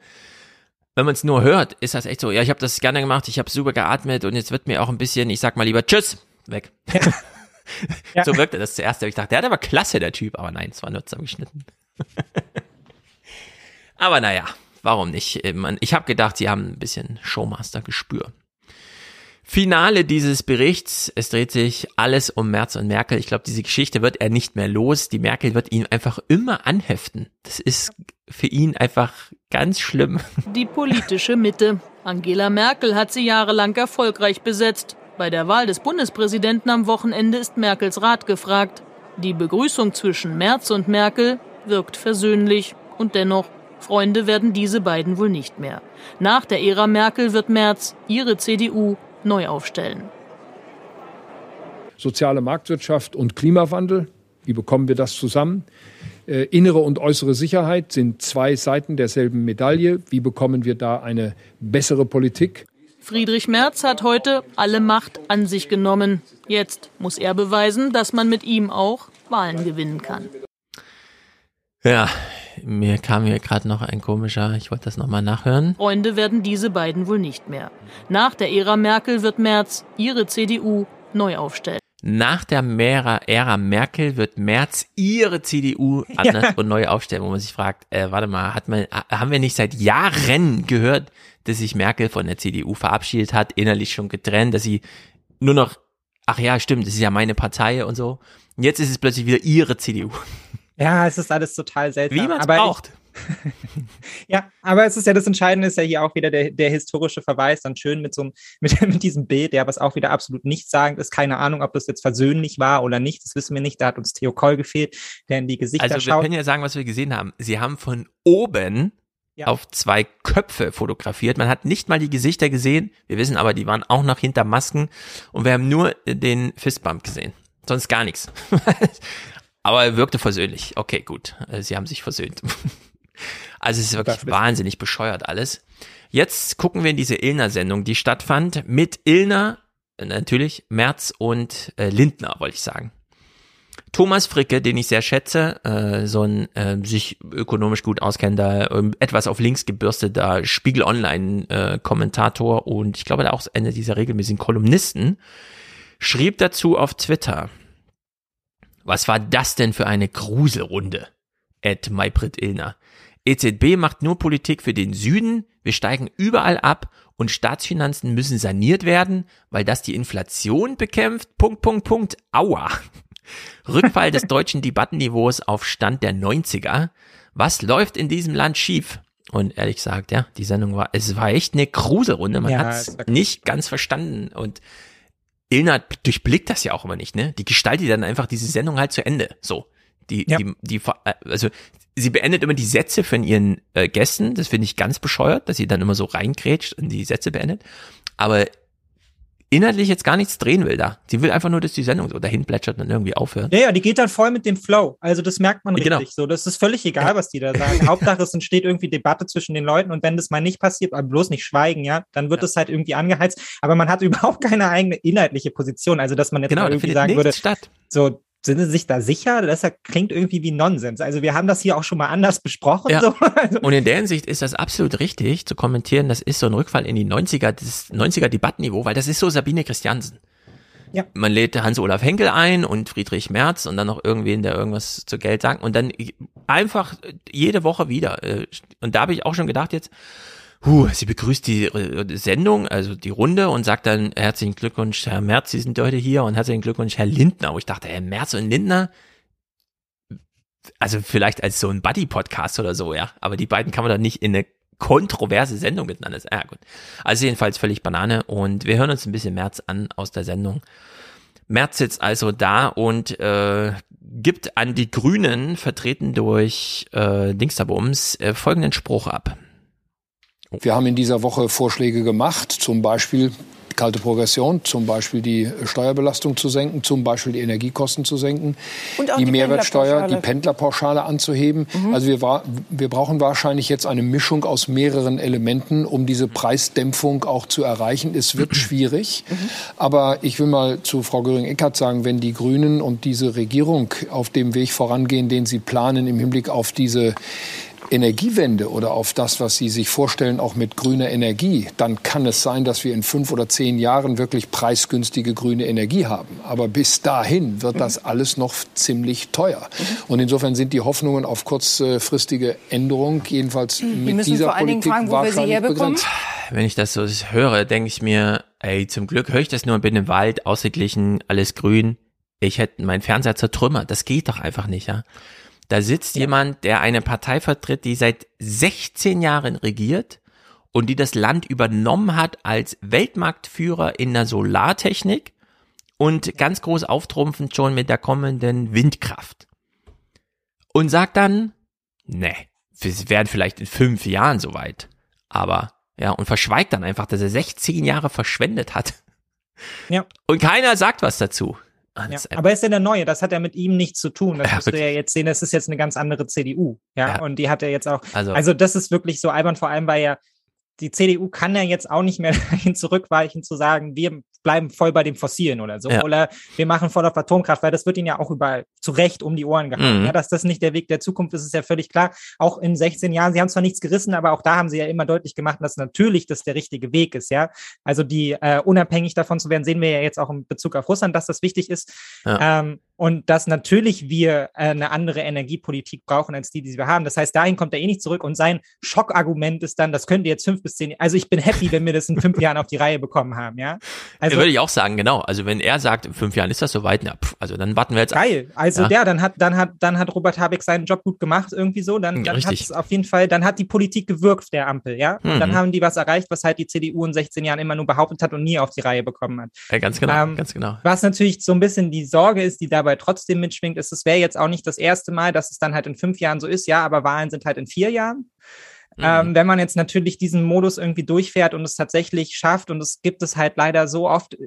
Wenn man es nur hört, ist das echt so, ja, ich habe das gerne gemacht, ich habe super geatmet und jetzt wird mir auch ein bisschen, ich sag mal lieber Tschüss, weg. Ja. So wirkte das zuerst. Ich dachte, der hat aber klasse, der Typ, aber nein, es war nur zusammengeschnitten. aber naja, warum nicht? Äh, Ich habe gedacht, sie haben ein bisschen Showmaster-Gespür. Finale dieses Berichts. Es dreht sich alles um Merz und Merkel. Ich glaube, diese Geschichte wird er nicht mehr los. Die Merkel wird ihn einfach immer anheften. Das ist für ihn einfach ganz schlimm. Die politische Mitte. Angela Merkel hat sie jahrelang erfolgreich besetzt. Bei der Wahl des Bundespräsidenten am Wochenende ist Merkels Rat gefragt. Die Begrüßung zwischen Merz und Merkel wirkt versöhnlich. Und dennoch, Freunde werden diese beiden wohl nicht mehr. Nach der Ära Merkel wird Merz ihre CDU neu aufstellen. Soziale Marktwirtschaft und Klimawandel, wie bekommen wir das zusammen? Äh, innere und äußere Sicherheit sind zwei Seiten derselben Medaille. Wie bekommen wir da eine bessere Politik? Friedrich Merz hat heute alle Macht an sich genommen. Jetzt muss er beweisen, dass man mit ihm auch Wahlen gewinnen kann. Ja, mir kam hier gerade noch ein komischer, ich wollte das nochmal nachhören. Freunde werden diese beiden wohl nicht mehr. Nach der Ära Merkel wird Merz ihre CDU neu aufstellen. Nach der Ära, Merkel wird Merz ihre CDU anders und neu aufstellen, wo man sich fragt, äh, warte mal, hat man, haben wir nicht seit Jahren gehört, dass sich Merkel von der CDU verabschiedet hat, innerlich schon getrennt, dass sie nur noch, ach ja, stimmt, das ist ja meine Partei und so. Und jetzt ist es plötzlich wieder ihre CDU. Ja, es ist alles total seltsam. Wie man's aber braucht. Ja, aber es ist ja das Entscheidende, ist ja hier auch wieder der, der historische Verweis, dann schön mit so einem, mit, mit diesem Bild, der was auch wieder absolut nichts sagen ist. Keine Ahnung, ob das jetzt versöhnlich war oder nicht, das wissen wir nicht. Da hat uns Theo Koll gefehlt, der in die Gesichter also, schaut. wir können ja sagen, was wir gesehen haben. Sie haben von oben ja. auf zwei Köpfe fotografiert. Man hat nicht mal die Gesichter gesehen. Wir wissen aber, die waren auch noch hinter Masken und wir haben nur den Fistbump gesehen. Sonst gar nichts. aber er wirkte versöhnlich. Okay, gut. Sie haben sich versöhnt. Also es ist wirklich wahnsinnig bescheuert alles. Jetzt gucken wir in diese Illner-Sendung, die stattfand mit Illner, natürlich Merz und äh, Lindner, wollte ich sagen. Thomas Fricke, den ich sehr schätze, äh, so ein äh, sich ökonomisch gut auskennender, äh, etwas auf links gebürsteter Spiegel Online-Kommentator äh, und ich glaube, da auch Ende dieser regelmäßigen Kolumnisten, schrieb dazu auf Twitter, was war das denn für eine Gruselrunde? Ed Maybrit Illner. EZB macht nur Politik für den Süden, wir steigen überall ab und Staatsfinanzen müssen saniert werden, weil das die Inflation bekämpft. Punkt, Punkt, Punkt. Aua. Rückfall des deutschen Debattenniveaus auf Stand der 90er. Was läuft in diesem Land schief? Und ehrlich gesagt, ja, die Sendung war, es war echt eine Kruse-Runde. Man ja, hat es nicht ganz verstanden. Und Ilna durchblickt das ja auch immer nicht, ne? Die gestaltet dann einfach diese Sendung halt zu Ende. So. Die, ja. die, die, also sie beendet immer die Sätze von ihren äh, Gästen. Das finde ich ganz bescheuert, dass sie dann immer so reingrätscht und die Sätze beendet. Aber inhaltlich jetzt gar nichts drehen will da. Sie will einfach nur, dass die Sendung so dahin plätschert und irgendwie aufhört. Ja, ja, die geht dann voll mit dem Flow. Also das merkt man genau. richtig so. Das ist völlig egal, was die da sagen. Hauptsache, es entsteht irgendwie Debatte zwischen den Leuten und wenn das mal nicht passiert, aber bloß nicht schweigen, ja, dann wird es ja. halt irgendwie angeheizt. Aber man hat überhaupt keine eigene inhaltliche Position. Also dass man jetzt genau, mal irgendwie sagen würde, statt. so sind sie sich da sicher? Das klingt irgendwie wie Nonsens. Also wir haben das hier auch schon mal anders besprochen. Ja. So. Also und in der Hinsicht ist das absolut richtig zu kommentieren. Das ist so ein Rückfall in die 90er, das 90er Debattenniveau, weil das ist so Sabine Christiansen. Ja. Man lädt Hans-Olaf Henkel ein und Friedrich Merz und dann noch irgendwen, der irgendwas zu Geld sagt und dann einfach jede Woche wieder. Äh, und da habe ich auch schon gedacht jetzt, Huh, sie begrüßt die äh, Sendung, also die Runde und sagt dann herzlichen Glückwunsch, Herr Merz, Sie sind heute hier und herzlichen Glückwunsch, Herr Lindner. Wo ich dachte, Herr Merz und Lindner, also vielleicht als so ein Buddy-Podcast oder so, ja. Aber die beiden kann man dann nicht in eine kontroverse Sendung miteinander. Ja, gut. Also jedenfalls völlig Banane und wir hören uns ein bisschen Merz an aus der Sendung. Merz sitzt also da und äh, gibt an die Grünen, vertreten durch äh, Dingsterbums, äh, folgenden Spruch ab. Wir haben in dieser Woche Vorschläge gemacht, zum Beispiel kalte Progression, zum Beispiel die Steuerbelastung zu senken, zum Beispiel die Energiekosten zu senken, die, die, Mehrwertsteuer, die Pendlerpauschale anzuheben. Mhm. Also wir, wir brauchen wahrscheinlich jetzt eine Mischung aus mehreren Elementen, um diese Preisdämpfung auch zu erreichen. Es wird schwierig, mhm. aber ich will mal zu Frau Göring-Eckardt sagen, wenn die Grünen und diese Regierung auf dem Weg vorangehen, den sie planen im Hinblick auf diese Energiewende oder auf das, was Sie sich vorstellen, auch mit grüner Energie, dann kann es sein, dass wir in fünf oder zehn Jahren wirklich preisgünstige grüne Energie haben. Aber bis dahin wird das alles noch ziemlich teuer. Und insofern sind die Hoffnungen auf kurzfristige Änderung jedenfalls mit dieser Politik fragen, wahrscheinlich begrenzt. Wenn ich das so höre, denke ich mir, ey, zum Glück höre ich das nur, bin im Wald, ausgeglichen, alles grün. Ich hätte meinen Fernseher zertrümmert. Das geht doch einfach nicht, ja. Da sitzt ja. jemand, der eine Partei vertritt, die seit 16 Jahren regiert und die das Land übernommen hat als Weltmarktführer in der Solartechnik und ganz groß auftrumpfend schon mit der kommenden Windkraft. Und sagt dann, ne, wir werden vielleicht in fünf Jahren soweit. Aber, ja, und verschweigt dann einfach, dass er 16 Jahre verschwendet hat. Ja. Und keiner sagt was dazu. Ja, aber er ist ja der Neue, das hat ja mit ihm nichts zu tun. Das ja, musst du ja jetzt sehen, das ist jetzt eine ganz andere CDU. Ja, ja. und die hat er jetzt auch. Also, also, das ist wirklich so albern, vor allem, weil ja die CDU kann ja jetzt auch nicht mehr dahin zurückweichen zu sagen, wir bleiben voll bei dem Fossilen oder so. Ja. Oder wir machen voll auf Atomkraft, weil das wird ihnen ja auch überall zu Recht um die Ohren gehauen. Mhm. Ja, dass das nicht der Weg der Zukunft ist, ist ja völlig klar. Auch in 16 Jahren, sie haben zwar nichts gerissen, aber auch da haben sie ja immer deutlich gemacht, dass natürlich das der richtige Weg ist, ja. Also die äh, unabhängig davon zu werden, sehen wir ja jetzt auch in Bezug auf Russland, dass das wichtig ist. Ja. Ähm, und dass natürlich wir äh, eine andere Energiepolitik brauchen als die, die wir haben. Das heißt, dahin kommt er eh nicht zurück und sein Schockargument ist dann, das könnte jetzt fünf bis zehn, also ich bin happy, wenn wir das in fünf Jahren auf die Reihe bekommen haben, ja. Also würde ich auch sagen, genau. Also wenn er sagt, in fünf Jahren ist das soweit, na, pff, also dann warten wir jetzt. Geil. Also ja. der, dann hat, dann hat, dann hat Robert Habeck seinen Job gut gemacht, irgendwie so. Dann, dann hat es auf jeden Fall, dann hat die Politik gewirkt, der Ampel, ja. Und mhm. dann haben die was erreicht, was halt die CDU in 16 Jahren immer nur behauptet hat und nie auf die Reihe bekommen hat. Ja, ganz genau, ähm, ganz genau. Was natürlich so ein bisschen die Sorge ist, die dabei trotzdem mitschwingt, ist, es wäre jetzt auch nicht das erste Mal, dass es dann halt in fünf Jahren so ist, ja, aber Wahlen sind halt in vier Jahren. Mhm. Ähm, wenn man jetzt natürlich diesen Modus irgendwie durchfährt und es tatsächlich schafft, und es gibt es halt leider so oft, äh,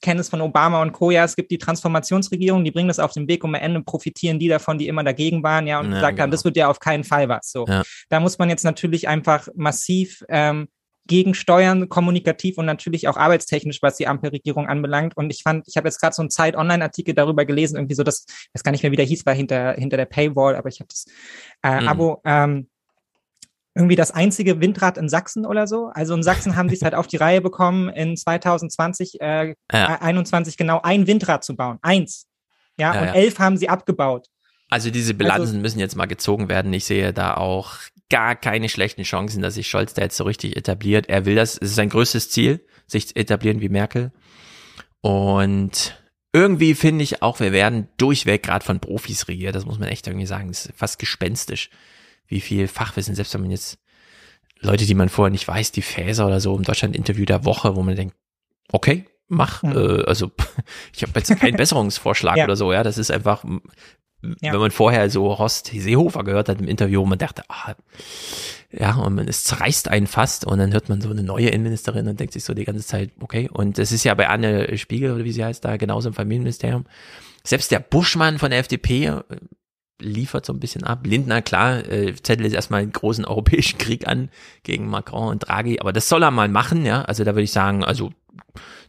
kenne es von Obama und Co. Ja, es gibt die Transformationsregierung, die bringen das auf den Weg und am Ende profitieren die davon, die immer dagegen waren, ja, und ja, gesagt genau. haben, das wird ja auf keinen Fall was. So, ja. da muss man jetzt natürlich einfach massiv ähm, gegensteuern, kommunikativ und natürlich auch arbeitstechnisch, was die Ampelregierung anbelangt. Und ich fand, ich habe jetzt gerade so einen Zeit-Online-Artikel darüber gelesen, irgendwie so, dass, ich weiß gar nicht mehr, wie der hieß, war hinter, hinter der Paywall, aber ich habe das äh, mhm. Abo, ähm, irgendwie das einzige Windrad in Sachsen oder so. Also in Sachsen haben sie es halt auf die Reihe bekommen, in 2020, äh, ja. 21 genau ein Windrad zu bauen. Eins. Ja, ja und ja. elf haben sie abgebaut. Also diese Bilanzen also, müssen jetzt mal gezogen werden. Ich sehe da auch gar keine schlechten Chancen, dass sich Scholz da jetzt so richtig etabliert. Er will das, es ist sein größtes Ziel, sich zu etablieren wie Merkel. Und irgendwie finde ich auch, wir werden durchweg gerade von Profis regiert. Das muss man echt irgendwie sagen. Das ist fast gespenstisch wie viel Fachwissen, selbst wenn man jetzt Leute, die man vorher nicht weiß, die Fäser oder so im Deutschland-Interview der Woche, wo man denkt, okay, mach, mhm. äh, also ich habe jetzt keinen Besserungsvorschlag ja. oder so, ja, das ist einfach, ja. wenn man vorher so Horst Seehofer gehört hat im Interview, man dachte, ah, ja, und man, es zerreißt einen fast und dann hört man so eine neue Innenministerin und denkt sich so die ganze Zeit, okay, und das ist ja bei Anne Spiegel oder wie sie heißt da, genauso im Familienministerium. Selbst der Buschmann von der FDP, liefert so ein bisschen ab. Lindner, klar, äh, zettelt jetzt erstmal einen großen europäischen Krieg an gegen Macron und Draghi, aber das soll er mal machen, ja. Also da würde ich sagen, also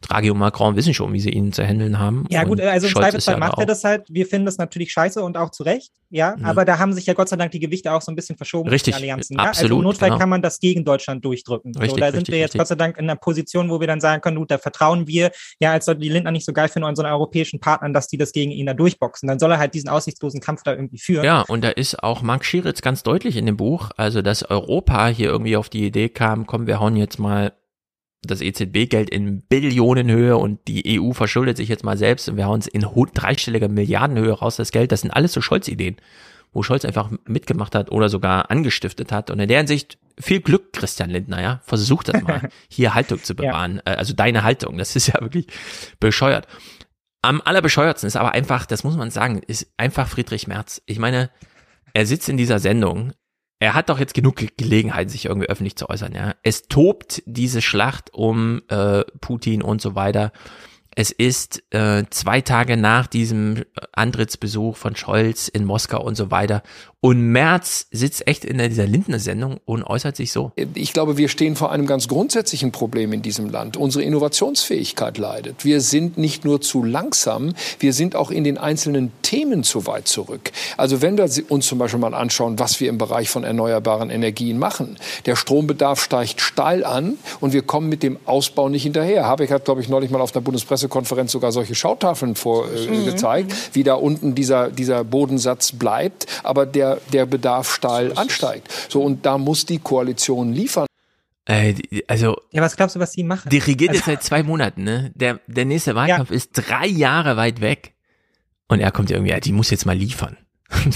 Draghi und Macron wissen schon, wie sie ihn zu handeln haben. Ja, gut, also im Zweifelsfall ja macht er das halt. Wir finden das natürlich scheiße und auch zu Recht, ja. Mhm. Aber da haben sich ja Gott sei Dank die Gewichte auch so ein bisschen verschoben. Richtig. Allianzen, ja? Absolut, also im Notfall genau. kann man das gegen Deutschland durchdrücken. Richtig, so, da sind richtig, wir jetzt richtig. Gott sei Dank in einer Position, wo wir dann sagen können, gut, da vertrauen wir, ja, als die Lindner nicht so geil finden, unseren europäischen Partnern, dass die das gegen ihn da durchboxen. Dann soll er halt diesen aussichtslosen Kampf da irgendwie führen. Ja, und da ist auch Mark Schieritz ganz deutlich in dem Buch, also dass Europa hier irgendwie auf die Idee kam, komm, wir hauen jetzt mal das EZB-Geld in Billionenhöhe und die EU verschuldet sich jetzt mal selbst und wir hauen es in dreistelliger Milliardenhöhe raus, das Geld. Das sind alles so Scholz-Ideen, wo Scholz einfach mitgemacht hat oder sogar angestiftet hat. Und in der Hinsicht viel Glück, Christian Lindner, ja. Versuch das mal, hier Haltung zu bewahren. Ja. Äh, also deine Haltung, das ist ja wirklich bescheuert. Am allerbescheuertsten ist aber einfach, das muss man sagen, ist einfach Friedrich Merz. Ich meine, er sitzt in dieser Sendung er hat doch jetzt genug Gelegenheit, sich irgendwie öffentlich zu äußern. Ja, es tobt diese Schlacht um äh, Putin und so weiter. Es ist äh, zwei Tage nach diesem Antrittsbesuch von Scholz in Moskau und so weiter. Und Merz sitzt echt in dieser Lindner-Sendung und äußert sich so. Ich glaube, wir stehen vor einem ganz grundsätzlichen Problem in diesem Land. Unsere Innovationsfähigkeit leidet. Wir sind nicht nur zu langsam, wir sind auch in den einzelnen Themen zu weit zurück. Also wenn wir uns zum Beispiel mal anschauen, was wir im Bereich von erneuerbaren Energien machen. Der Strombedarf steigt steil an und wir kommen mit dem Ausbau nicht hinterher. Habeck hat, glaube ich, neulich mal auf der Bundespressekonferenz sogar solche Schautafeln vorgezeigt, äh, mhm. wie da unten dieser, dieser Bodensatz bleibt. Aber der der, Bedarf steil ansteigt. So, und da muss die Koalition liefern. Äh, also. Ja, was glaubst du, was sie machen? Die regiert jetzt also, seit zwei Monaten, ne? Der, der nächste Wahlkampf ja. ist drei Jahre weit weg. Und er kommt irgendwie, ja, die muss jetzt mal liefern.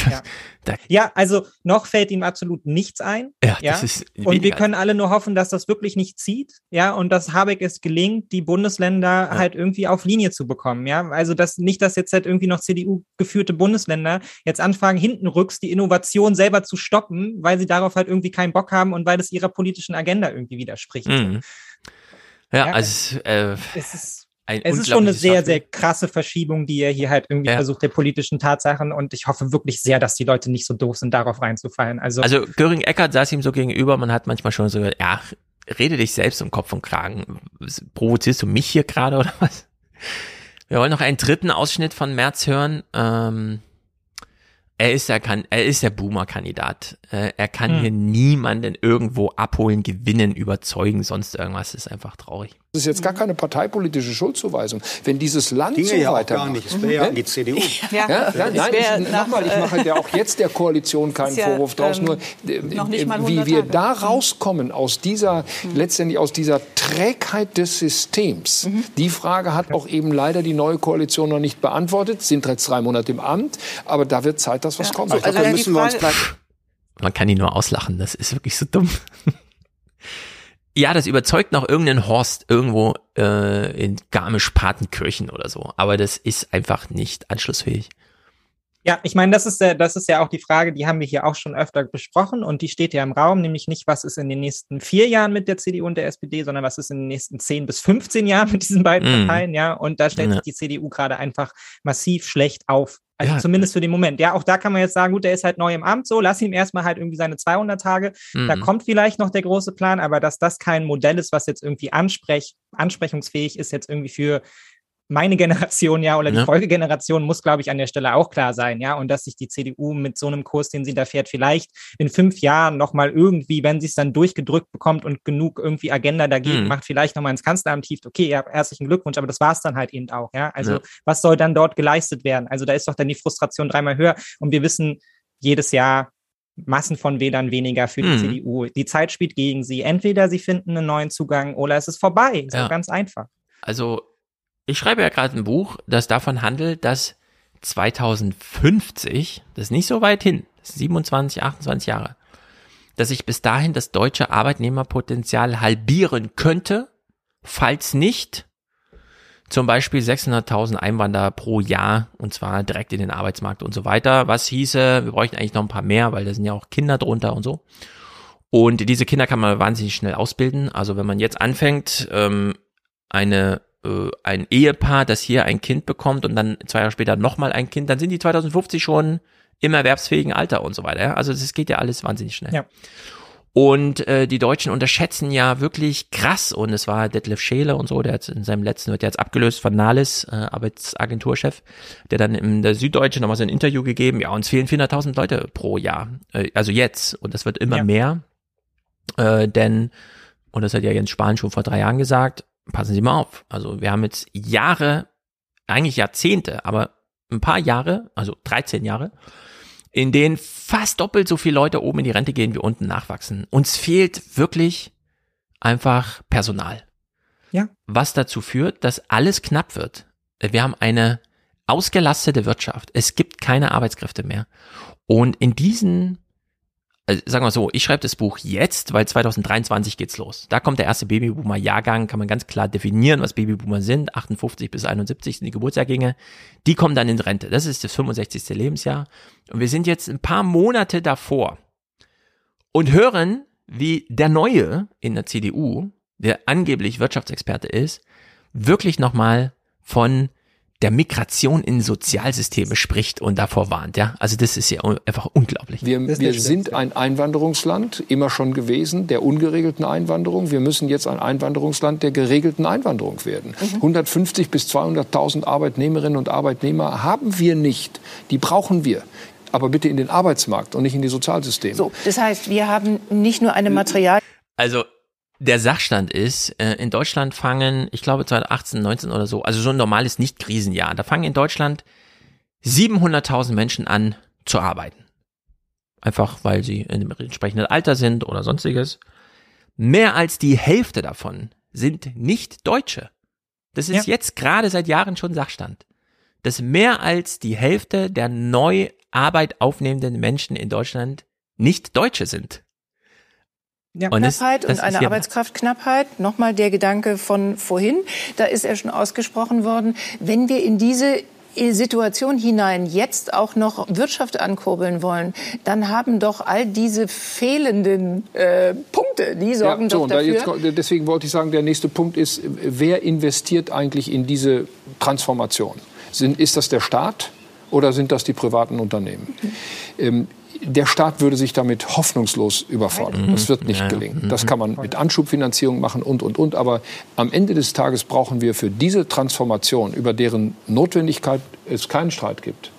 Ja. ja. also noch fällt ihm absolut nichts ein. Ja, ja? Das ist und wir können alle nur hoffen, dass das wirklich nicht zieht, ja, und dass Habeck es gelingt, die Bundesländer ja. halt irgendwie auf Linie zu bekommen, ja. Also dass nicht, dass jetzt halt irgendwie noch CDU-geführte Bundesländer jetzt anfangen, hinten rücks die Innovation selber zu stoppen, weil sie darauf halt irgendwie keinen Bock haben und weil das ihrer politischen Agenda irgendwie widerspricht. Mhm. Ja, also äh, es ist ein es ist schon eine sehr, sehr krasse Verschiebung, die er hier halt irgendwie ja. versucht, der politischen Tatsachen. Und ich hoffe wirklich sehr, dass die Leute nicht so doof sind, darauf reinzufallen. Also, also Göring-Eckert saß ihm so gegenüber. Man hat manchmal schon so, ja, rede dich selbst um Kopf und Kragen. Provozierst du mich hier gerade oder was? Wir wollen noch einen dritten Ausschnitt von März hören. Ähm, er ist der, er ist der Boomer-Kandidat. Äh, er kann hm. hier niemanden irgendwo abholen, gewinnen, überzeugen, sonst irgendwas. Das ist einfach traurig. Das ist jetzt gar keine parteipolitische Schuldzuweisung. Wenn dieses Land Ginge so ja auch weitermacht. gar nicht. Es wäre ja an die CDU. Ja, ja, ja, nein, ich, nochmal, ich mache ja auch jetzt der Koalition keinen ja, Vorwurf draus. ähm, Nur äh, wie 100 wir Tage. da rauskommen aus dieser, letztendlich aus dieser Trägheit des Systems. Die Frage hat auch eben leider die neue Koalition noch nicht beantwortet. Sind jetzt drei Monate im Amt, aber da wird Zeit, dass was kommt. Glaube, da müssen wir uns. Man kann ihn nur auslachen, das ist wirklich so dumm. Ja, das überzeugt noch irgendeinen Horst irgendwo äh, in Garmisch-Partenkirchen oder so. Aber das ist einfach nicht anschlussfähig. Ja, ich meine, das ist, äh, das ist ja auch die Frage, die haben wir hier auch schon öfter besprochen und die steht ja im Raum, nämlich nicht, was ist in den nächsten vier Jahren mit der CDU und der SPD, sondern was ist in den nächsten zehn bis 15 Jahren mit diesen beiden Mhm. Parteien, ja. Und da stellt Ja. sich die CDU gerade einfach massiv schlecht auf. Also Ja. zumindest für den Moment. Ja, auch da kann man jetzt sagen, gut, der ist halt neu im Amt, so, lass ihm erstmal halt irgendwie seine 200 Tage. Da Mhm. kommt vielleicht noch der große Plan, aber dass das kein Modell ist, was jetzt irgendwie ansprech, ansprechungsfähig ist, jetzt irgendwie für meine Generation, ja, oder die Ja. Folgegeneration muss, glaube ich, an der Stelle auch klar sein, ja, und dass sich die CDU mit so einem Kurs, den sie da fährt, vielleicht in fünf Jahren nochmal irgendwie, wenn sie es dann durchgedrückt bekommt und genug irgendwie Agenda dagegen Mhm. macht, vielleicht nochmal ins Kanzleramt hieft, okay, ja, herzlichen Glückwunsch, aber das war es dann halt eben auch, ja, also Ja. was soll dann dort geleistet werden? Also da ist doch dann die Frustration dreimal höher und wir wissen jedes Jahr, Massen von Wählern weniger für die Mhm. CDU. Die Zeit spielt gegen sie. Entweder sie finden einen neuen Zugang oder es ist vorbei. So Ja. ganz einfach. Also, ich schreibe ja gerade ein Buch, das davon handelt, dass 2050, das ist nicht so weit hin, das sind 27, 28 Jahre, dass sich bis dahin das deutsche Arbeitnehmerpotenzial halbieren könnte, falls nicht zum Beispiel 600.000 Einwanderer pro Jahr und zwar direkt in den Arbeitsmarkt und so weiter. Was hieße, wir bräuchten eigentlich noch ein paar mehr, weil da sind ja auch Kinder drunter und so. Und diese Kinder kann man wahnsinnig schnell ausbilden. Also wenn man jetzt anfängt, ähm, eine äh, ein Ehepaar, das hier ein Kind bekommt und dann zwei Jahre später nochmal ein Kind, dann sind die 2050 schon im erwerbsfähigen Alter und so weiter. Ja? Also das geht ja alles wahnsinnig schnell. Ja. Und äh, die Deutschen unterschätzen ja wirklich krass. Und es war Detlef Scheele und so, der hat in seinem letzten, wird jetzt abgelöst von Nahles, äh, Arbeitsagenturchef, der dann in der Süddeutschen nochmal so ein Interview gegeben, ja, uns fehlen 400.000 Leute pro Jahr. Äh, also jetzt. Und das wird immer Ja. mehr. Äh, denn, und das hat ja Jens Spahn schon vor drei Jahren gesagt, passen Sie mal auf. Also wir haben jetzt Jahre, eigentlich Jahrzehnte, aber ein paar Jahre, also 13 Jahre, in denen fast doppelt so viele Leute oben in die Rente gehen wie unten nachwachsen. Uns fehlt wirklich einfach Personal. Ja. Was dazu führt, dass alles knapp wird. Wir haben eine ausgelastete Wirtschaft. Es gibt keine Arbeitskräfte mehr. Und in diesen, also sagen wir so, ich schreibe das Buch jetzt, weil 2023 geht's los. Da kommt der erste Babyboomer-Jahrgang, kann man ganz klar definieren, was Babyboomer sind. 58 bis 71 sind die Geburtsjahrgänge. Die kommen dann in Rente. Das ist das 65. Lebensjahr. Und wir sind jetzt ein paar Monate davor und hören, wie der Neue in der CDU, der angeblich Wirtschaftsexperte ist, wirklich nochmal von der Migration in Sozialsysteme spricht und davor warnt, ja. Also das ist ja einfach unglaublich. Wir, wir sind ein Einwanderungsland, immer schon gewesen, der ungeregelten Einwanderung. Wir müssen jetzt ein Einwanderungsland der geregelten Einwanderung werden. 150 bis 200.000 Arbeitnehmerinnen und Arbeitnehmer haben wir nicht. Die brauchen wir. Aber bitte in den Arbeitsmarkt und nicht in die Sozialsysteme. So, das heißt, wir haben nicht nur eine Material. Also der Sachstand ist, äh, in Deutschland fangen, ich glaube 2018, 19 oder so, also so ein normales Nicht-Krisenjahr, da fangen in Deutschland 700.000 Menschen an zu arbeiten. Einfach weil sie in dem entsprechenden Alter sind oder sonstiges. Mehr als die Hälfte davon sind nicht Deutsche. Das ist Ja. jetzt gerade seit Jahren schon Sachstand. Dass mehr als die Hälfte der neu Arbeit aufnehmenden Menschen in Deutschland nicht Deutsche sind. Ja. Und das- Knappheit das und ist eine ja- Arbeitskräftknappheit. Nochmal der Gedanke von vorhin, da ist er schon ausgesprochen worden. Wenn wir in diese Situation hinein jetzt auch noch Wirtschaft ankurbeln wollen, dann haben doch all diese fehlenden äh, Punkte, die sorgen Ja, so, doch und da dafür. jetzt, deswegen wollte ich sagen, der nächste Punkt ist, wer investiert eigentlich in diese Transformation? Sind, ist das der Staat oder sind das die privaten Unternehmen? Ähm, der Staat würde sich damit hoffnungslos überfordern. Das wird nicht gelingen. Das kann man mit Anschubfinanzierung machen und, und, und. Aber am Ende des Tages brauchen wir für diese Transformation, über deren Notwendigkeit es keinen Streit gibt,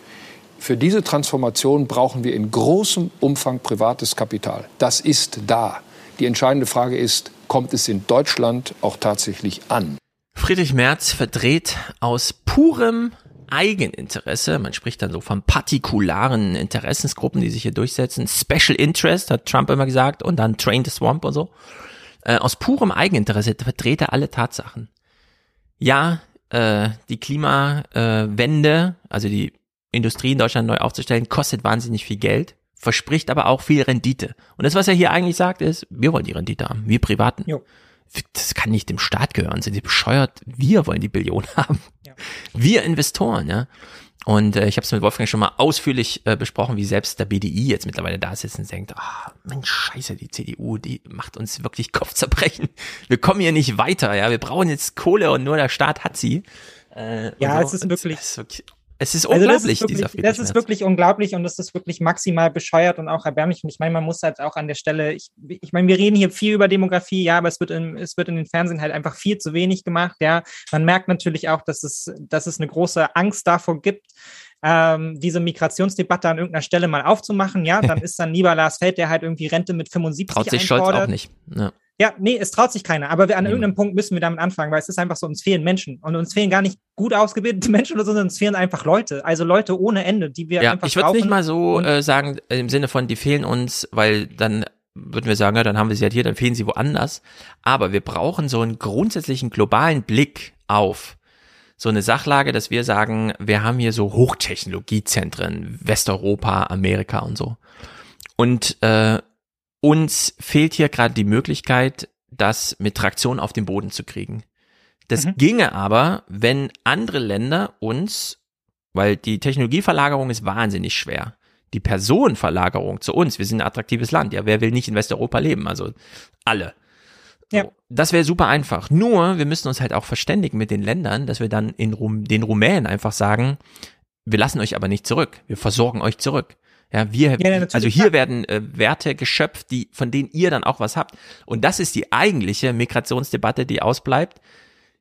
für diese Transformation brauchen wir in großem Umfang privates Kapital. Das ist da. Die entscheidende Frage ist, kommt es in Deutschland auch tatsächlich an. Friedrich Merz verdreht aus purem Eigeninteresse, man spricht dann so von partikularen Interessensgruppen, die sich hier durchsetzen. Special Interest, hat Trump immer gesagt, und dann Train the Swamp und so. Äh, aus purem Eigeninteresse verdreht er alle Tatsachen. Ja, äh, die Klimawende, also die Industrie in Deutschland neu aufzustellen, kostet wahnsinnig viel Geld, verspricht aber auch viel Rendite. Und das, was er hier eigentlich sagt, ist, wir wollen die Rendite haben, wir Privaten. Jo. Das kann nicht dem Staat gehören, sind die bescheuert? Wir wollen die Billionen haben. Wir Investoren, ja. Und äh, ich habe es mit Wolfgang schon mal ausführlich äh, besprochen, wie selbst der BDI jetzt mittlerweile da sitzt und denkt, ah, Mensch, scheiße, die CDU, die macht uns wirklich Kopfzerbrechen. Wir kommen hier nicht weiter, ja. Wir brauchen jetzt Kohle und nur der Staat hat sie. Äh, ja, so. es ist wirklich, es ist wirklich es ist unglaublich, also das ist wirklich, dieser Das ist wirklich unglaublich und das ist wirklich maximal bescheuert und auch erbärmlich. Und ich meine, man muss halt auch an der Stelle, ich, ich meine, wir reden hier viel über Demografie, ja, aber es wird, in, es wird in den Fernsehen halt einfach viel zu wenig gemacht, ja. Man merkt natürlich auch, dass es, dass es eine große Angst davor gibt, ähm, diese Migrationsdebatte an irgendeiner Stelle mal aufzumachen, ja, dann ist dann lieber Lars Feld, der halt irgendwie Rente mit 75 Traut sich einfordert. Scholz auch nicht. Ja. Ja, nee, es traut sich keiner. Aber wir, an mhm. irgendeinem Punkt müssen wir damit anfangen, weil es ist einfach so, uns fehlen Menschen. Und uns fehlen gar nicht gut ausgebildete Menschen, sondern uns fehlen einfach Leute. Also Leute ohne Ende, die wir ja, einfach Ich würde nicht mal so äh, sagen, im Sinne von, die fehlen uns, weil dann würden wir sagen, ja, dann haben wir sie halt hier, dann fehlen sie woanders. Aber wir brauchen so einen grundsätzlichen globalen Blick auf so eine Sachlage, dass wir sagen, wir haben hier so Hochtechnologiezentren, Westeuropa, Amerika und so. Und äh, uns fehlt hier gerade die Möglichkeit, das mit Traktion auf den Boden zu kriegen. Das mhm. ginge aber, wenn andere Länder uns, weil die Technologieverlagerung ist wahnsinnig schwer. Die Personenverlagerung zu uns, wir sind ein attraktives Land. Ja, wer will nicht in Westeuropa leben? Also alle. Ja. Das wäre super einfach. Nur, wir müssen uns halt auch verständigen mit den Ländern, dass wir dann in Rum den Rumänen einfach sagen, wir lassen euch aber nicht zurück. Wir versorgen euch zurück. Ja, wir, ja, also hier werden äh, Werte geschöpft, die, von denen ihr dann auch was habt. Und das ist die eigentliche Migrationsdebatte, die ausbleibt.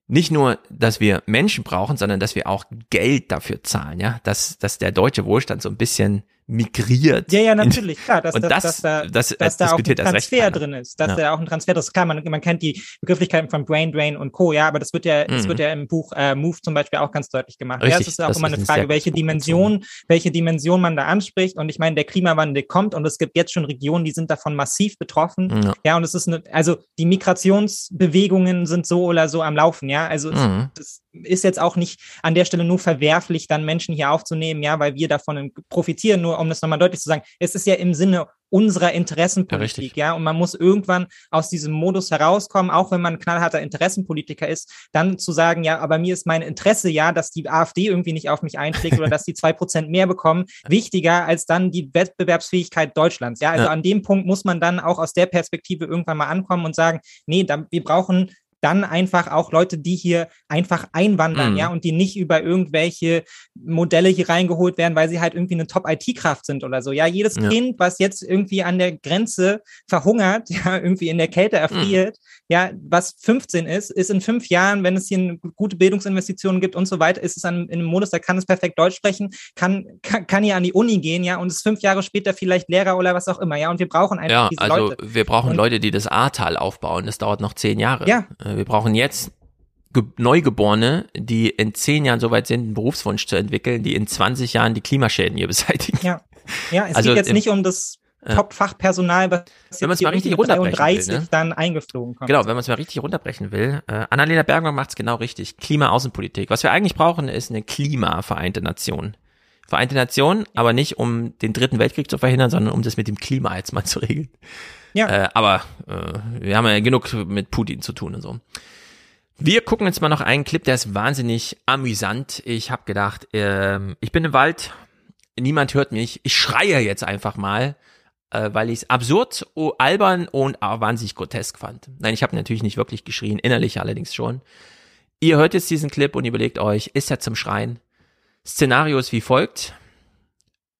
Nicht nur, dass wir Menschen brauchen, sondern dass wir auch Geld dafür zahlen, ja, dass, dass der deutsche Wohlstand so ein bisschen migriert. Ja, ja, natürlich, klar, dass, und das, dass, da, das, dass da auch ein Transfer drin ist, dass ja. da auch ein Transfer ist. Klar, man, man kennt die Begrifflichkeiten von Brain Drain und Co., ja, aber das wird ja, mhm. das wird ja im Buch äh, Move zum Beispiel auch ganz deutlich gemacht. Richtig, ja, es ist auch immer eine Frage, welche Dimension, welche Dimension man da anspricht. Und ich meine, der Klimawandel kommt und es gibt jetzt schon Regionen, die sind davon massiv betroffen. Ja, ja und es ist eine, also die Migrationsbewegungen sind so oder so am Laufen, ja. Also mhm. es, das ist jetzt auch nicht an der Stelle nur verwerflich, dann Menschen hier aufzunehmen, ja, weil wir davon profitieren. Nur um das nochmal deutlich zu sagen, es ist ja im Sinne unserer Interessenpolitik, ja, ja, und man muss irgendwann aus diesem Modus herauskommen, auch wenn man knallharter Interessenpolitiker ist, dann zu sagen, ja, aber mir ist mein Interesse ja, dass die AfD irgendwie nicht auf mich einschlägt oder dass die zwei Prozent mehr bekommen, wichtiger als dann die Wettbewerbsfähigkeit Deutschlands, ja, also ja. an dem Punkt muss man dann auch aus der Perspektive irgendwann mal ankommen und sagen, nee, da, wir brauchen dann einfach auch Leute, die hier einfach einwandern, mhm. ja, und die nicht über irgendwelche Modelle hier reingeholt werden, weil sie halt irgendwie eine Top-IT-Kraft sind oder so. Ja, jedes ja. Kind, was jetzt irgendwie an der Grenze verhungert, ja, irgendwie in der Kälte erfriert, mhm. ja, was 15 ist, ist in fünf Jahren, wenn es hier eine gute Bildungsinvestitionen gibt und so weiter, ist es an, in einem Modus, da kann es perfekt Deutsch sprechen, kann, kann, kann hier an die Uni gehen, ja, und ist fünf Jahre später vielleicht Lehrer oder was auch immer, ja, und wir brauchen einfach ja, diese also Leute. Wir brauchen und, Leute, die das Ahrtal aufbauen, das dauert noch zehn Jahre. Ja. Äh, wir brauchen jetzt Neugeborene, die in zehn Jahren so weit sind, einen Berufswunsch zu entwickeln, die in 20 Jahren die Klimaschäden hier beseitigen. Ja, ja es also geht jetzt nicht um das Top-Fachpersonal, was wenn es mal richtig runterbrechen will, ne? dann eingeflogen kommt. Genau, wenn man es mal richtig runterbrechen will. Äh, Annalena Bergmann macht es genau richtig. Klima-Außenpolitik. Was wir eigentlich brauchen, ist eine Klimavereinte Nation. Vereinte Nation, aber nicht um den dritten Weltkrieg zu verhindern, sondern um das mit dem Klima jetzt mal zu regeln. Ja. Äh, aber äh, wir haben ja genug mit Putin zu tun und so. Wir gucken jetzt mal noch einen Clip, der ist wahnsinnig amüsant. Ich habe gedacht, äh, ich bin im Wald, niemand hört mich. Ich schreie jetzt einfach mal, äh, weil ich es absurd, oh, albern und auch wahnsinnig grotesk fand. Nein, ich habe natürlich nicht wirklich geschrien, innerlich allerdings schon. Ihr hört jetzt diesen Clip und überlegt euch, ist er zum Schreien? Szenario ist wie folgt.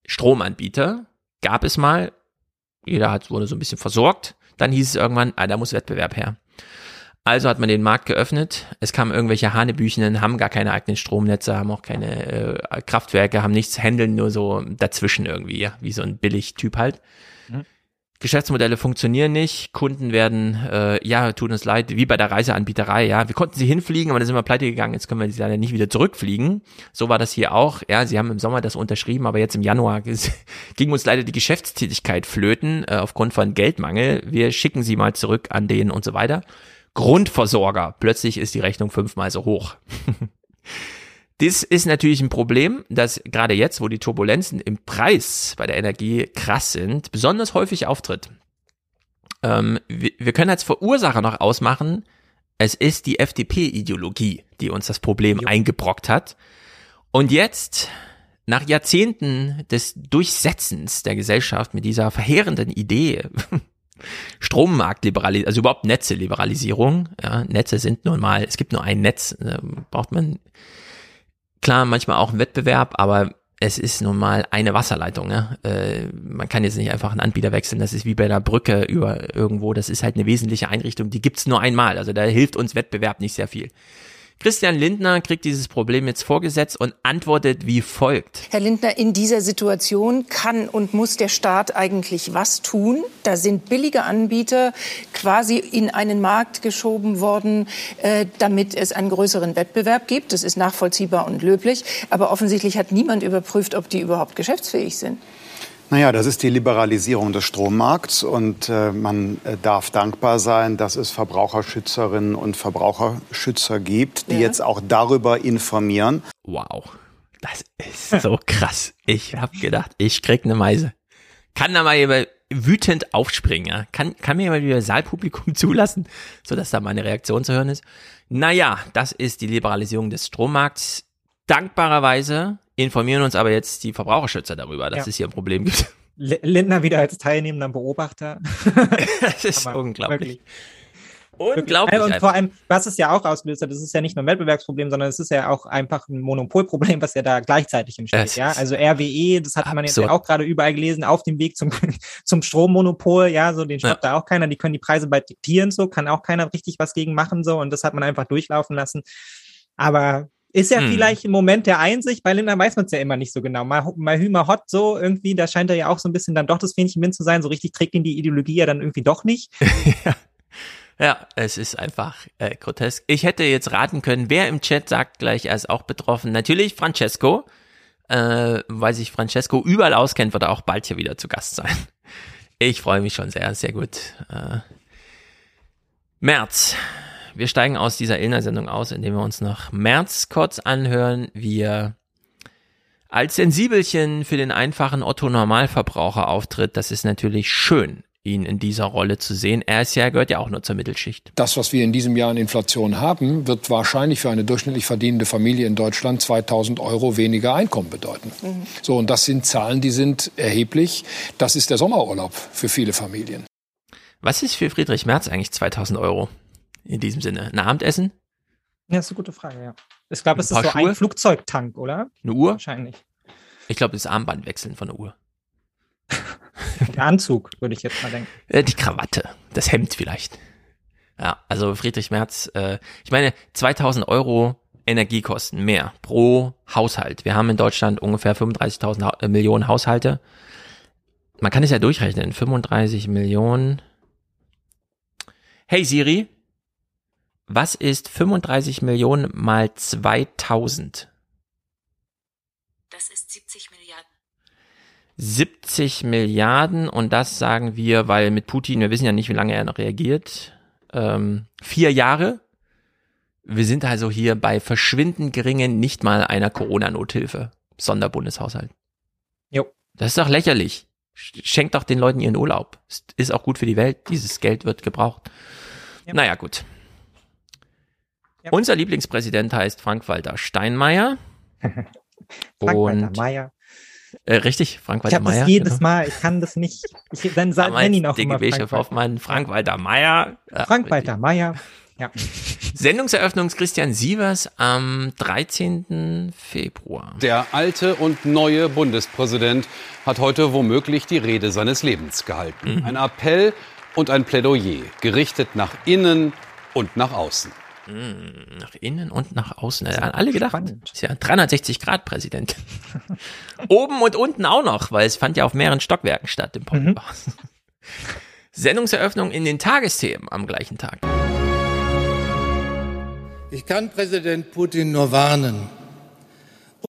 Stromanbieter gab es mal, jeder hat, wurde so ein bisschen versorgt. Dann hieß es irgendwann, ah, da muss Wettbewerb her. Also hat man den Markt geöffnet. Es kamen irgendwelche Hanebüchenen, haben gar keine eigenen Stromnetze, haben auch keine äh, Kraftwerke, haben nichts, handeln nur so dazwischen irgendwie, ja, wie so ein Billig-Typ halt. Geschäftsmodelle funktionieren nicht, Kunden werden, äh, ja, tut uns leid, wie bei der Reiseanbieterei, ja, wir konnten sie hinfliegen, aber dann sind wir pleite gegangen, jetzt können wir sie leider nicht wieder zurückfliegen. So war das hier auch, ja, sie haben im Sommer das unterschrieben, aber jetzt im Januar ging uns leider die Geschäftstätigkeit flöten, äh, aufgrund von Geldmangel, wir schicken sie mal zurück an den und so weiter. Grundversorger, plötzlich ist die Rechnung fünfmal so hoch. Das ist natürlich ein Problem, das gerade jetzt, wo die Turbulenzen im Preis bei der Energie krass sind, besonders häufig auftritt. Ähm, wir, wir können als Verursacher noch ausmachen, es ist die FDP-Ideologie, die uns das Problem jo. eingebrockt hat. Und jetzt, nach Jahrzehnten des Durchsetzens der Gesellschaft mit dieser verheerenden Idee, Strommarktliberalisierung, also überhaupt Netzeliberalisierung, ja, Netze sind nun mal, es gibt nur ein Netz, äh, braucht man Klar, manchmal auch ein Wettbewerb, aber es ist nun mal eine Wasserleitung. Ne? Äh, man kann jetzt nicht einfach einen Anbieter wechseln. Das ist wie bei der Brücke über irgendwo. Das ist halt eine wesentliche Einrichtung. Die gibt's nur einmal. Also da hilft uns Wettbewerb nicht sehr viel. Christian Lindner kriegt dieses Problem jetzt vorgesetzt und antwortet wie folgt. Herr Lindner, in dieser Situation kann und muss der Staat eigentlich was tun? Da sind billige Anbieter quasi in einen Markt geschoben worden, äh, damit es einen größeren Wettbewerb gibt. Das ist nachvollziehbar und löblich. Aber offensichtlich hat niemand überprüft, ob die überhaupt geschäftsfähig sind. Naja, das ist die Liberalisierung des Strommarkts und äh, man äh, darf dankbar sein, dass es Verbraucherschützerinnen und Verbraucherschützer gibt, die ja. jetzt auch darüber informieren. Wow, das ist so krass. Ich habe gedacht, ich krieg eine Meise. Kann da mal jemand wütend aufspringen, ja? Kann, kann mir mal wieder Saalpublikum zulassen, sodass da meine Reaktion zu hören ist. Naja, das ist die Liberalisierung des Strommarkts. Dankbarerweise informieren uns aber jetzt die Verbraucherschützer darüber, dass ja. es hier ein Problem gibt. Lindner wieder als teilnehmender Beobachter. das ist aber unglaublich. Wirklich. Unglaublich. Und vor allem, was es ja auch auslöst, das ist ja nicht nur ein Wettbewerbsproblem, sondern es ist ja auch einfach ein Monopolproblem, was ja da gleichzeitig entsteht. Ja? Also RWE, das hat man jetzt ja auch gerade überall gelesen, auf dem Weg zum, zum Strommonopol, ja, so den stoppt ja. da auch keiner, die können die Preise bald diktieren, so, kann auch keiner richtig was gegen machen, so, und das hat man einfach durchlaufen lassen. Aber ist ja hm. vielleicht im Moment der Einsicht, bei Lindner weiß man es ja immer nicht so genau. Mal, mal Hümer Hot so irgendwie, da scheint er ja auch so ein bisschen dann doch das Fähnchen Wind zu sein. So richtig trägt ihn die Ideologie ja dann irgendwie doch nicht. ja. ja, es ist einfach äh, grotesk. Ich hätte jetzt raten können, wer im Chat sagt gleich, er ist auch betroffen. Natürlich Francesco, äh, weil sich Francesco überall auskennt, wird er auch bald hier wieder zu Gast sein. Ich freue mich schon sehr, sehr gut. Äh, März wir steigen aus dieser Illner-Sendung aus, indem wir uns noch März kurz anhören, wie er als Sensibelchen für den einfachen Otto-Normalverbraucher auftritt. Das ist natürlich schön, ihn in dieser Rolle zu sehen. Er ist ja, gehört ja auch nur zur Mittelschicht. Das, was wir in diesem Jahr an Inflation haben, wird wahrscheinlich für eine durchschnittlich verdienende Familie in Deutschland 2000 Euro weniger Einkommen bedeuten. Mhm. So, und das sind Zahlen, die sind erheblich. Das ist der Sommerurlaub für viele Familien. Was ist für Friedrich Merz eigentlich 2000 Euro? In diesem Sinne? Ein Abendessen? Ja, ist eine gute Frage, ja. Ich glaube, es ist so Schuhe? ein Flugzeugtank, oder? Eine Uhr? Wahrscheinlich. Ich glaube, das Armband wechseln von der Uhr. der Anzug, würde ich jetzt mal denken. Äh, die Krawatte, das Hemd vielleicht. Ja, also Friedrich Merz, äh, ich meine, 2000 Euro Energiekosten mehr pro Haushalt. Wir haben in Deutschland ungefähr 35.000 ha äh, Millionen Haushalte. Man kann es ja durchrechnen. 35 Millionen. Hey Siri, was ist 35 Millionen mal 2000? Das ist 70 Milliarden. 70 Milliarden und das sagen wir, weil mit Putin, wir wissen ja nicht, wie lange er noch reagiert, ähm, vier Jahre. Wir sind also hier bei verschwindend geringen, nicht mal einer Corona-Nothilfe, Sonderbundeshaushalt. Jo. Das ist doch lächerlich. Schenkt doch den Leuten ihren Urlaub. Ist auch gut für die Welt. Dieses Geld wird gebraucht. Ja. Naja, gut. Ja. Unser Lieblingspräsident heißt Frank-Walter Steinmeier. Frank-Walter Meier. Äh, richtig, Frank-Walter Meier. Ich habe jedes genau. Mal, ich kann das nicht. Ich, dann nenn ihn auch immer Frank Hoffmann, Frank-Walter Meier. Frank-Walter Meier. Ja. Sendungseröffnung Christian Sievers am 13. Februar. Der alte und neue Bundespräsident hat heute womöglich die Rede seines Lebens gehalten. Mhm. Ein Appell und ein Plädoyer, gerichtet nach innen und nach außen. Hm, nach innen und nach außen. An alle gedacht. Spannend. Ist ja 360 Grad Präsident. Oben und unten auch noch, weil es fand ja auf mehreren Stockwerken statt im Podcast. Mhm. Sendungseröffnung in den Tagesthemen am gleichen Tag. Ich kann Präsident Putin nur warnen.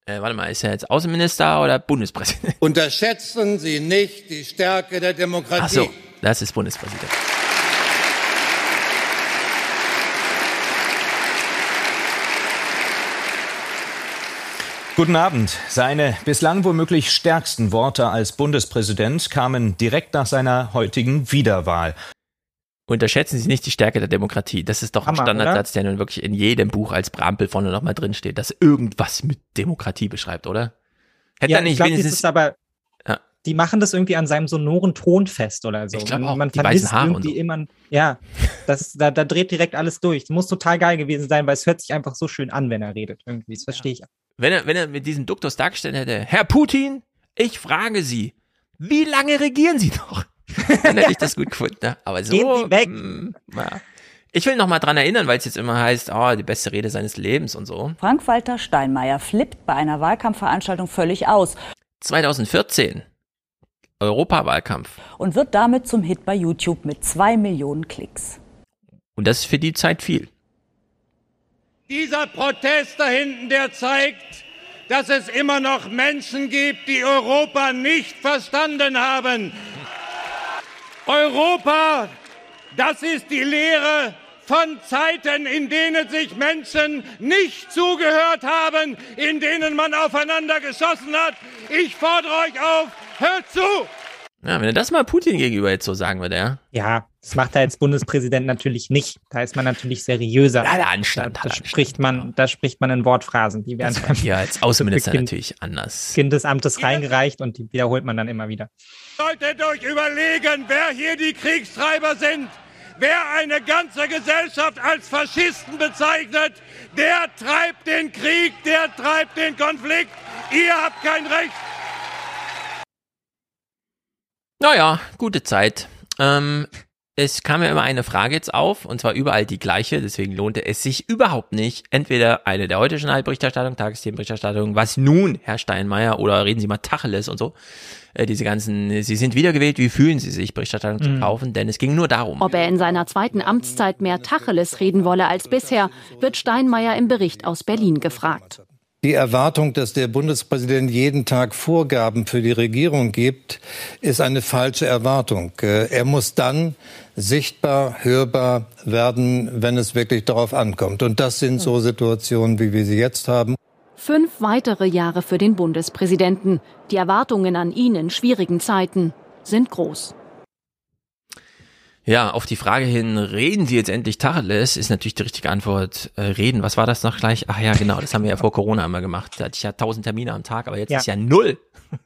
Äh, warte mal, ist er jetzt Außenminister oder Bundespräsident? Unterschätzen Sie nicht die Stärke der Demokratie. Ach so, das ist Bundespräsident. Guten Abend. Seine bislang womöglich stärksten Worte als Bundespräsident kamen direkt nach seiner heutigen Wiederwahl. Unterschätzen Sie nicht die Stärke der Demokratie. Das ist doch ein Hammer, Standardsatz, der nun wirklich in jedem Buch als Präambel vorne nochmal drin steht, dass irgendwas mit Demokratie beschreibt, oder? Hätte ja, er nicht ich glaub, wenigstens. aber, Ja. die machen das irgendwie an seinem sonoren Ton fest oder so. Ich glaub man, auch, man die vergisst weißen Haare und irgendwie so. immer, ja, das, da, da dreht direkt alles durch. Das muss total geil gewesen sein, weil es hört sich einfach so schön an, wenn er redet. Irgendwie, das verstehe ich. Wenn er, wenn er mit diesem Duktus dargestellt hätte, Herr Putin, ich frage Sie, wie lange regieren Sie noch? Dann hätte ich das gut gefunden. Ne? Aber so. Gehen Sie weg. mm, ja. Ich will noch mal dran erinnern, weil es jetzt immer heißt, oh, die beste Rede seines Lebens und so. Frank-Walter Steinmeier flippt bei einer Wahlkampfveranstaltung völlig aus 2014, Europawahlkampf. und wird damit zum Hit bei YouTube mit zwei Millionen Klicks. Und das ist für die Zeit viel. Dieser Protest da hinten, der zeigt, dass es immer noch Menschen gibt, die Europa nicht verstanden haben. Europa, das ist die Lehre von Zeiten, in denen sich Menschen nicht zugehört haben, in denen man aufeinander geschossen hat. Ich fordere euch auf, hört zu! Ja, wenn er das mal Putin gegenüber jetzt so sagen würde, ja. Ja, das macht er als Bundespräsident natürlich nicht. Da ist man natürlich seriöser. Ja, der Anstand, Da, hat da spricht man, da spricht man in Wortphrasen. Die werden Das hier als Außenminister Beginn- natürlich anders. Kind des Amtes reingereicht und die wiederholt man dann immer wieder. Solltet euch überlegen, wer hier die Kriegstreiber sind. Wer eine ganze Gesellschaft als Faschisten bezeichnet, der treibt den Krieg, der treibt den Konflikt. Ihr habt kein Recht. Naja, gute Zeit. Ähm, es kam ja immer eine Frage jetzt auf, und zwar überall die gleiche, deswegen lohnte es sich überhaupt nicht, entweder eine der heute Journalberichterstattung, Tagesthemenberichterstattung, was nun, Herr Steinmeier, oder reden Sie mal Tacheles und so, äh, diese ganzen, Sie sind wiedergewählt, wie fühlen Sie sich, Berichterstattung zu Mhm. kaufen, denn es ging nur darum. Ob er in seiner zweiten Amtszeit mehr Tacheles reden wolle als bisher, wird Steinmeier im Bericht aus Berlin gefragt. Die Erwartung, dass der Bundespräsident jeden Tag Vorgaben für die Regierung gibt, ist eine falsche Erwartung. Äh, Er muss dann sichtbar, hörbar werden, wenn es wirklich darauf ankommt. Und das sind so Situationen, wie wir sie jetzt haben. Fünf weitere Jahre für den Bundespräsidenten. Die Erwartungen an ihn in schwierigen Zeiten sind groß. Ja, auf die Frage hin, reden Sie jetzt endlich Tacheles, ist natürlich die richtige Antwort, äh, reden. Was war das noch gleich? Ach ja, genau, das haben wir ja vor Corona immer gemacht. Da hatte ich ja tausend Termine am Tag, aber jetzt Ja. ist ja null.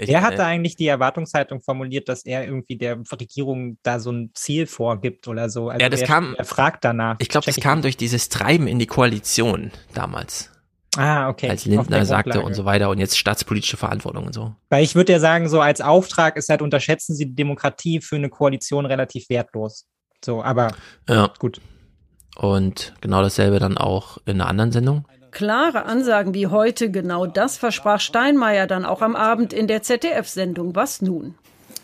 Ich, Wer hat da eigentlich die Erwartungshaltung formuliert, dass er irgendwie der Regierung da so ein Ziel vorgibt oder so? Also Ja, das er, kam- er fragt danach. Ich glaube, das kam durch dieses Treiben in die Koalition damals. Ah, okay. Als Lindner sagte Grundlage. und so weiter und jetzt staatspolitische Verantwortung und so. Weil ich würde ja sagen, so als Auftrag ist halt, unterschätzen Sie die Demokratie für eine Koalition relativ wertlos. So, aber Ja. gut. Und genau dasselbe dann auch in einer anderen Sendung. Klare Ansagen wie heute, genau das versprach Steinmeier dann auch am Abend in der ZDF-Sendung Was nun?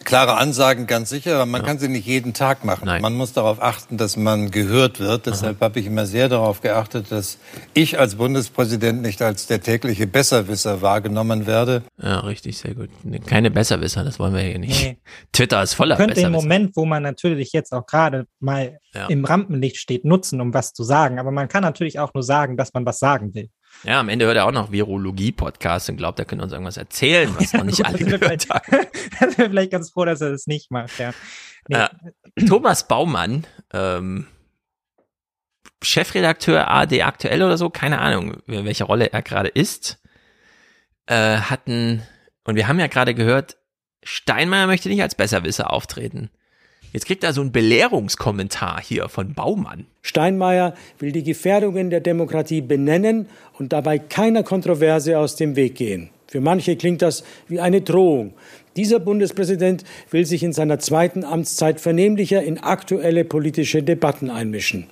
Klare Ansagen, ganz sicher. aber Man kann sie nicht jeden Tag machen. Man muss darauf achten, dass man gehört wird. Deshalb habe ich immer sehr darauf geachtet, dass ich als Bundespräsident nicht als der tägliche Besserwisser wahrgenommen werde. Ja, richtig, sehr gut. Keine Besserwisser, das wollen wir hier nicht. Nee. Twitter ist voller könnte den Besserwisser. Moment, wo man natürlich jetzt auch gerade mal Ja. im Rampenlicht steht, nutzen, um was zu sagen. Aber man kann natürlich auch nur sagen, dass man was sagen will. Ja, am Ende hört er auch noch Virologie-Podcast und glaubt, er könnte uns irgendwas erzählen, was noch nicht alle gehört haben. Da sind wir vielleicht ganz froh, dass er das nicht macht, ja. Nee. Äh, Thomas Baumann, ähm, Chefredakteur AD aktuell oder so, keine Ahnung, welche Rolle er gerade ist, äh, hatten, und wir haben ja gerade gehört, Steinmeier möchte nicht als Besserwisser auftreten. Jetzt kriegt er so einen Belehrungskommentar hier von Baumann. Steinmeier will die Gefährdungen der Demokratie benennen und dabei keiner Kontroverse aus dem Weg gehen. Für manche klingt das wie eine Drohung. Dieser Bundespräsident will sich in seiner zweiten Amtszeit vernehmlicher in aktuelle politische Debatten einmischen.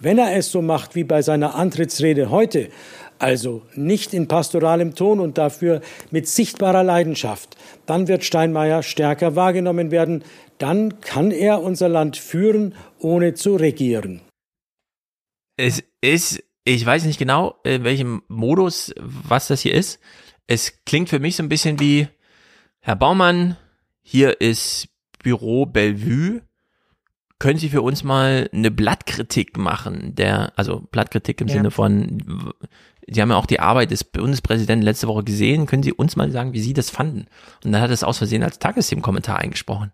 Wenn er es so macht wie bei seiner Antrittsrede heute, also nicht in pastoralem Ton und dafür mit sichtbarer Leidenschaft, dann wird Steinmeier stärker wahrgenommen werden, dann kann er unser Land führen, ohne zu regieren. Es ist, ich weiß nicht genau, in welchem Modus, was das hier ist. Es klingt für mich so ein bisschen wie, Herr Baumann, hier ist Büro Bellevue. Können Sie für uns mal eine Blattkritik machen? Der, also Blattkritik im ja. Sinne von, Sie haben ja auch die Arbeit des Bundespräsidenten letzte Woche gesehen. Können Sie uns mal sagen, wie Sie das fanden? Und dann hat es aus Versehen als Tagesthemenkommentar eingesprochen.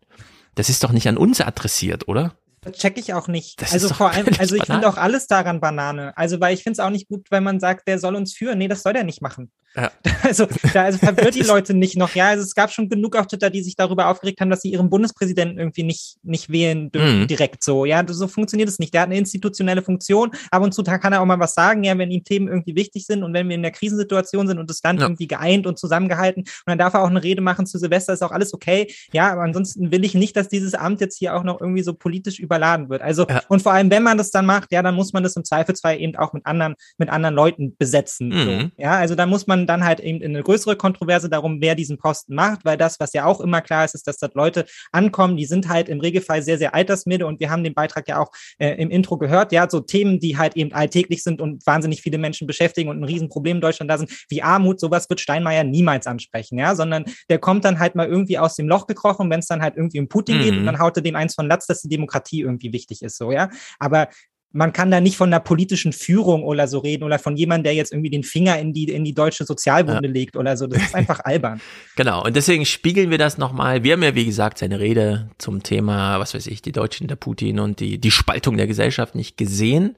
Das ist doch nicht an uns adressiert, oder? check ich auch nicht. Das also vor allem, also ich finde auch alles daran Banane. Also weil ich finde es auch nicht gut, wenn man sagt, der soll uns führen. Nee, das soll der nicht machen. Ja. Also, da, also verwirrt die Leute nicht noch. Ja, also es gab schon genug auf Twitter, die sich darüber aufgeregt haben, dass sie ihren Bundespräsidenten irgendwie nicht, nicht wählen dürfen, mhm. direkt so. Ja, so funktioniert es nicht. Der hat eine institutionelle Funktion. Ab und zu kann er auch mal was sagen, ja, wenn ihm Themen irgendwie wichtig sind und wenn wir in der Krisensituation sind und das Land ja. irgendwie geeint und zusammengehalten und dann darf er auch eine Rede machen zu Silvester, ist auch alles okay. Ja, aber ansonsten will ich nicht, dass dieses Amt jetzt hier auch noch irgendwie so politisch überladen wird. Also, ja. und vor allem, wenn man das dann macht, ja, dann muss man das im Zweifelsfall eben auch mit anderen, mit anderen Leuten besetzen. Mhm. So. Ja, also da muss man dann halt eben in eine größere Kontroverse darum, wer diesen Posten macht, weil das, was ja auch immer klar ist, ist, dass dort Leute ankommen, die sind halt im Regelfall sehr, sehr altersmilde und wir haben den Beitrag ja auch äh, im Intro gehört, ja, so Themen, die halt eben alltäglich sind und wahnsinnig viele Menschen beschäftigen und ein Riesenproblem in Deutschland da sind, wie Armut, sowas wird Steinmeier niemals ansprechen, ja, sondern der kommt dann halt mal irgendwie aus dem Loch gekrochen, wenn es dann halt irgendwie um Putin mhm. geht und dann haut er dem eins von Latz, dass die Demokratie irgendwie wichtig ist, so, ja. Aber man kann da nicht von einer politischen Führung oder so reden oder von jemandem, der jetzt irgendwie den Finger in die, in die deutsche Sozialwunde ja. legt oder so. Das ist einfach albern. Genau. Und deswegen spiegeln wir das nochmal. Wir haben ja, wie gesagt, seine Rede zum Thema, was weiß ich, die Deutschen, der Putin und die, die Spaltung der Gesellschaft nicht gesehen.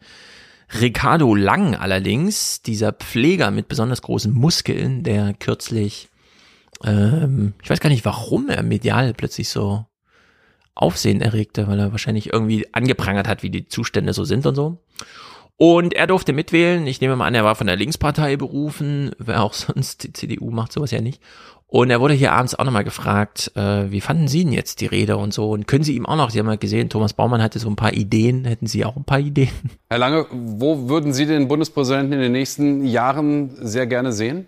Ricardo Lang allerdings, dieser Pfleger mit besonders großen Muskeln, der kürzlich, ähm, ich weiß gar nicht, warum er medial plötzlich so Aufsehen erregte, weil er wahrscheinlich irgendwie angeprangert hat, wie die Zustände so sind und so. Und er durfte mitwählen. Ich nehme mal an, er war von der Linkspartei berufen. Wer auch sonst, die CDU macht sowas ja nicht. Und er wurde hier abends auch nochmal gefragt, äh, wie fanden Sie denn jetzt die Rede und so? Und können Sie ihm auch noch, Sie haben ja gesehen, Thomas Baumann hatte so ein paar Ideen. Hätten Sie auch ein paar Ideen? Herr Lange, wo würden Sie den Bundespräsidenten in den nächsten Jahren sehr gerne sehen?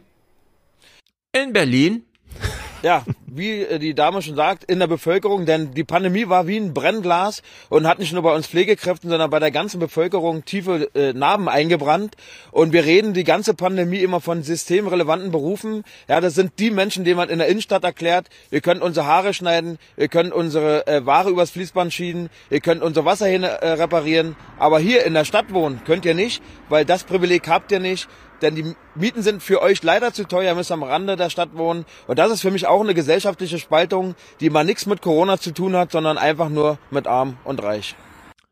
In Berlin. Ja, wie äh, die Dame schon sagt, in der Bevölkerung, denn die Pandemie war wie ein Brennglas und hat nicht nur bei uns Pflegekräften, sondern bei der ganzen Bevölkerung tiefe äh, Narben eingebrannt. Und wir reden die ganze Pandemie immer von systemrelevanten Berufen. Ja, das sind die Menschen, denen man in der Innenstadt erklärt, wir können unsere Haare schneiden, wir können unsere äh, Ware übers Fließband schieben, wir können unsere Wasserhähne äh, reparieren. Aber hier in der Stadt wohnen könnt ihr nicht, weil das Privileg habt ihr nicht denn die Mieten sind für euch leider zu teuer, ihr müsst am Rande der Stadt wohnen. Und das ist für mich auch eine gesellschaftliche Spaltung, die mal nichts mit Corona zu tun hat, sondern einfach nur mit arm und reich.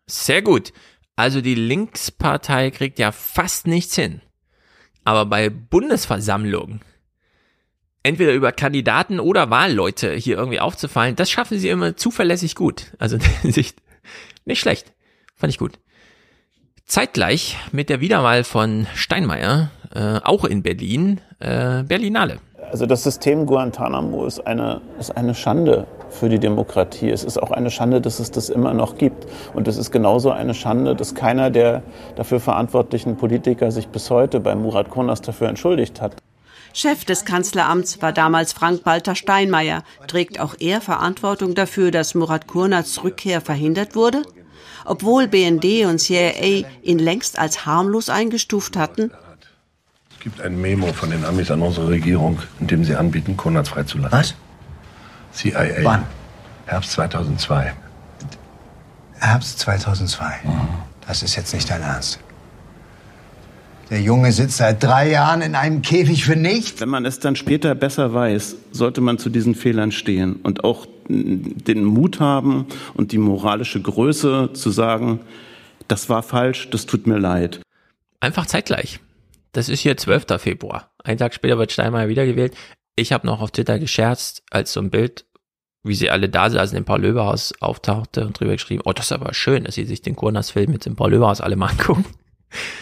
Sehr gut. Also die Linkspartei kriegt ja fast nichts hin. Aber bei Bundesversammlungen entweder über Kandidaten oder Wahlleute hier irgendwie aufzufallen, das schaffen sie immer zuverlässig gut. Also nicht schlecht. Fand ich gut. Zeitgleich mit der Wiederwahl von Steinmeier, äh, auch in Berlin, äh, Berlinale. Also das System Guantanamo ist eine, ist eine Schande für die Demokratie. Es ist auch eine Schande, dass es das immer noch gibt. Und es ist genauso eine Schande, dass keiner der dafür verantwortlichen Politiker sich bis heute bei Murat Konas dafür entschuldigt hat. Chef des Kanzleramts war damals Frank-Walter Steinmeier. Trägt auch er Verantwortung dafür, dass Murat Kurnas Rückkehr verhindert wurde? obwohl BND und CIA ihn längst als harmlos eingestuft hatten? Es gibt ein Memo von den Amis an unsere Regierung, in dem sie anbieten, Konrads freizulassen. Was? CIA. Wann? Herbst 2002. Herbst 2002. Mhm. Das ist jetzt nicht dein Ernst. Der Junge sitzt seit drei Jahren in einem Käfig für nichts. Wenn man es dann später besser weiß, sollte man zu diesen Fehlern stehen und auch den Mut haben und die moralische Größe zu sagen, das war falsch, das tut mir leid. Einfach zeitgleich. Das ist hier 12. Februar. Ein Tag später wird Steinmeier wiedergewählt. Ich habe noch auf Twitter gescherzt, als so ein Bild, wie sie alle da saßen im Paul-Löbe-Haus auftauchte und drüber geschrieben, oh, das ist aber schön, dass sie sich den Kurnas-Film jetzt im Paul-Löbe-Haus alle mal angucken.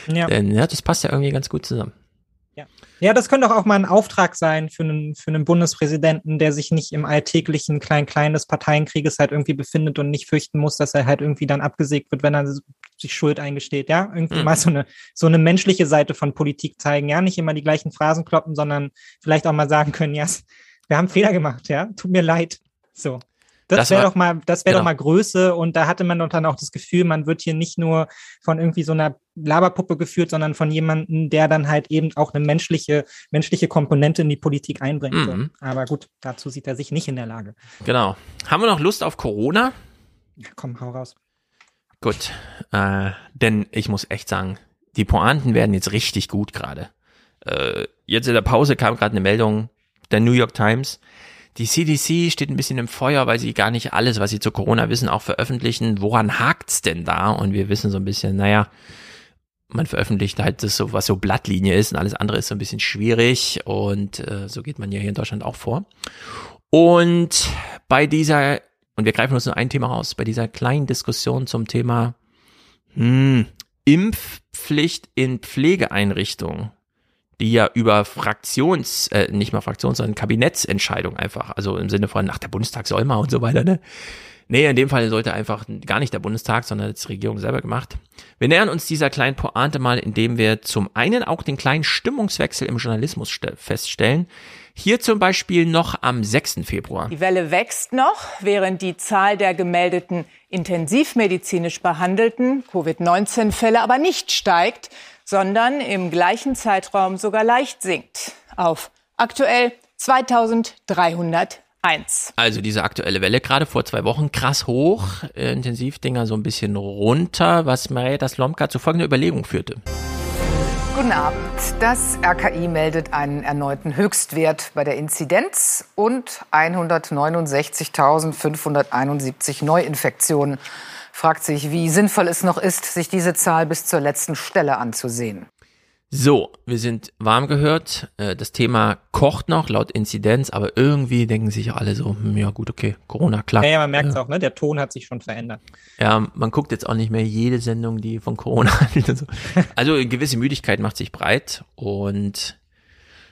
Ja. Denn ja, das passt ja irgendwie ganz gut zusammen. Ja. ja, das könnte auch mal ein Auftrag sein für einen, für einen Bundespräsidenten, der sich nicht im alltäglichen Klein-Klein des Parteienkrieges halt irgendwie befindet und nicht fürchten muss, dass er halt irgendwie dann abgesägt wird, wenn er sich Schuld eingesteht. Ja, irgendwie mhm. mal so eine, so eine menschliche Seite von Politik zeigen. Ja, nicht immer die gleichen Phrasen kloppen, sondern vielleicht auch mal sagen können, ja, wir haben Fehler gemacht. Ja, tut mir leid. So. Das, das wäre doch mal, das wäre genau. doch mal Größe und da hatte man doch dann auch das Gefühl, man wird hier nicht nur von irgendwie so einer Laberpuppe geführt, sondern von jemandem, der dann halt eben auch eine menschliche, menschliche Komponente in die Politik einbringt. Mhm. Aber gut, dazu sieht er sich nicht in der Lage. Genau. Haben wir noch Lust auf Corona? Ja, komm, hau raus. Gut, äh, denn ich muss echt sagen, die Pointen werden jetzt richtig gut gerade. Äh, jetzt in der Pause kam gerade eine Meldung der New York Times, die CDC steht ein bisschen im Feuer, weil sie gar nicht alles, was sie zu Corona wissen, auch veröffentlichen. Woran hakt's denn da? Und wir wissen so ein bisschen, naja, man veröffentlicht halt das so, was so Blattlinie ist und alles andere ist so ein bisschen schwierig und äh, so geht man ja hier in Deutschland auch vor. Und bei dieser, und wir greifen uns nur ein Thema raus, bei dieser kleinen Diskussion zum Thema hm, Impfpflicht in Pflegeeinrichtungen die ja über Fraktions, äh, nicht mal Fraktions, sondern Kabinettsentscheidung einfach, also im Sinne von, ach, der Bundestag soll mal und so weiter, ne? Nee, in dem Fall sollte einfach gar nicht der Bundestag, sondern die Regierung selber gemacht. Wir nähern uns dieser kleinen Pointe mal, indem wir zum einen auch den kleinen Stimmungswechsel im Journalismus feststellen. Hier zum Beispiel noch am 6. Februar. Die Welle wächst noch, während die Zahl der gemeldeten intensivmedizinisch behandelten Covid-19-Fälle aber nicht steigt, sondern im gleichen Zeitraum sogar leicht sinkt auf aktuell 2301. Also diese aktuelle Welle gerade vor zwei Wochen krass hoch, äh, Intensivdinger so ein bisschen runter, was Marietta Slomka zu folgender Überlegung führte. Guten Abend. Das RKI meldet einen erneuten Höchstwert bei der Inzidenz und 169.571 Neuinfektionen fragt sich, wie sinnvoll es noch ist, sich diese Zahl bis zur letzten Stelle anzusehen. So, wir sind warm gehört. Äh, das Thema kocht noch laut Inzidenz, aber irgendwie denken sich alle so, hm, ja gut, okay, Corona, klar. Ja, ja man merkt es auch, ne? Der Ton hat sich schon verändert. Ja, man guckt jetzt auch nicht mehr jede Sendung, die von Corona handelt. Also eine gewisse Müdigkeit macht sich breit und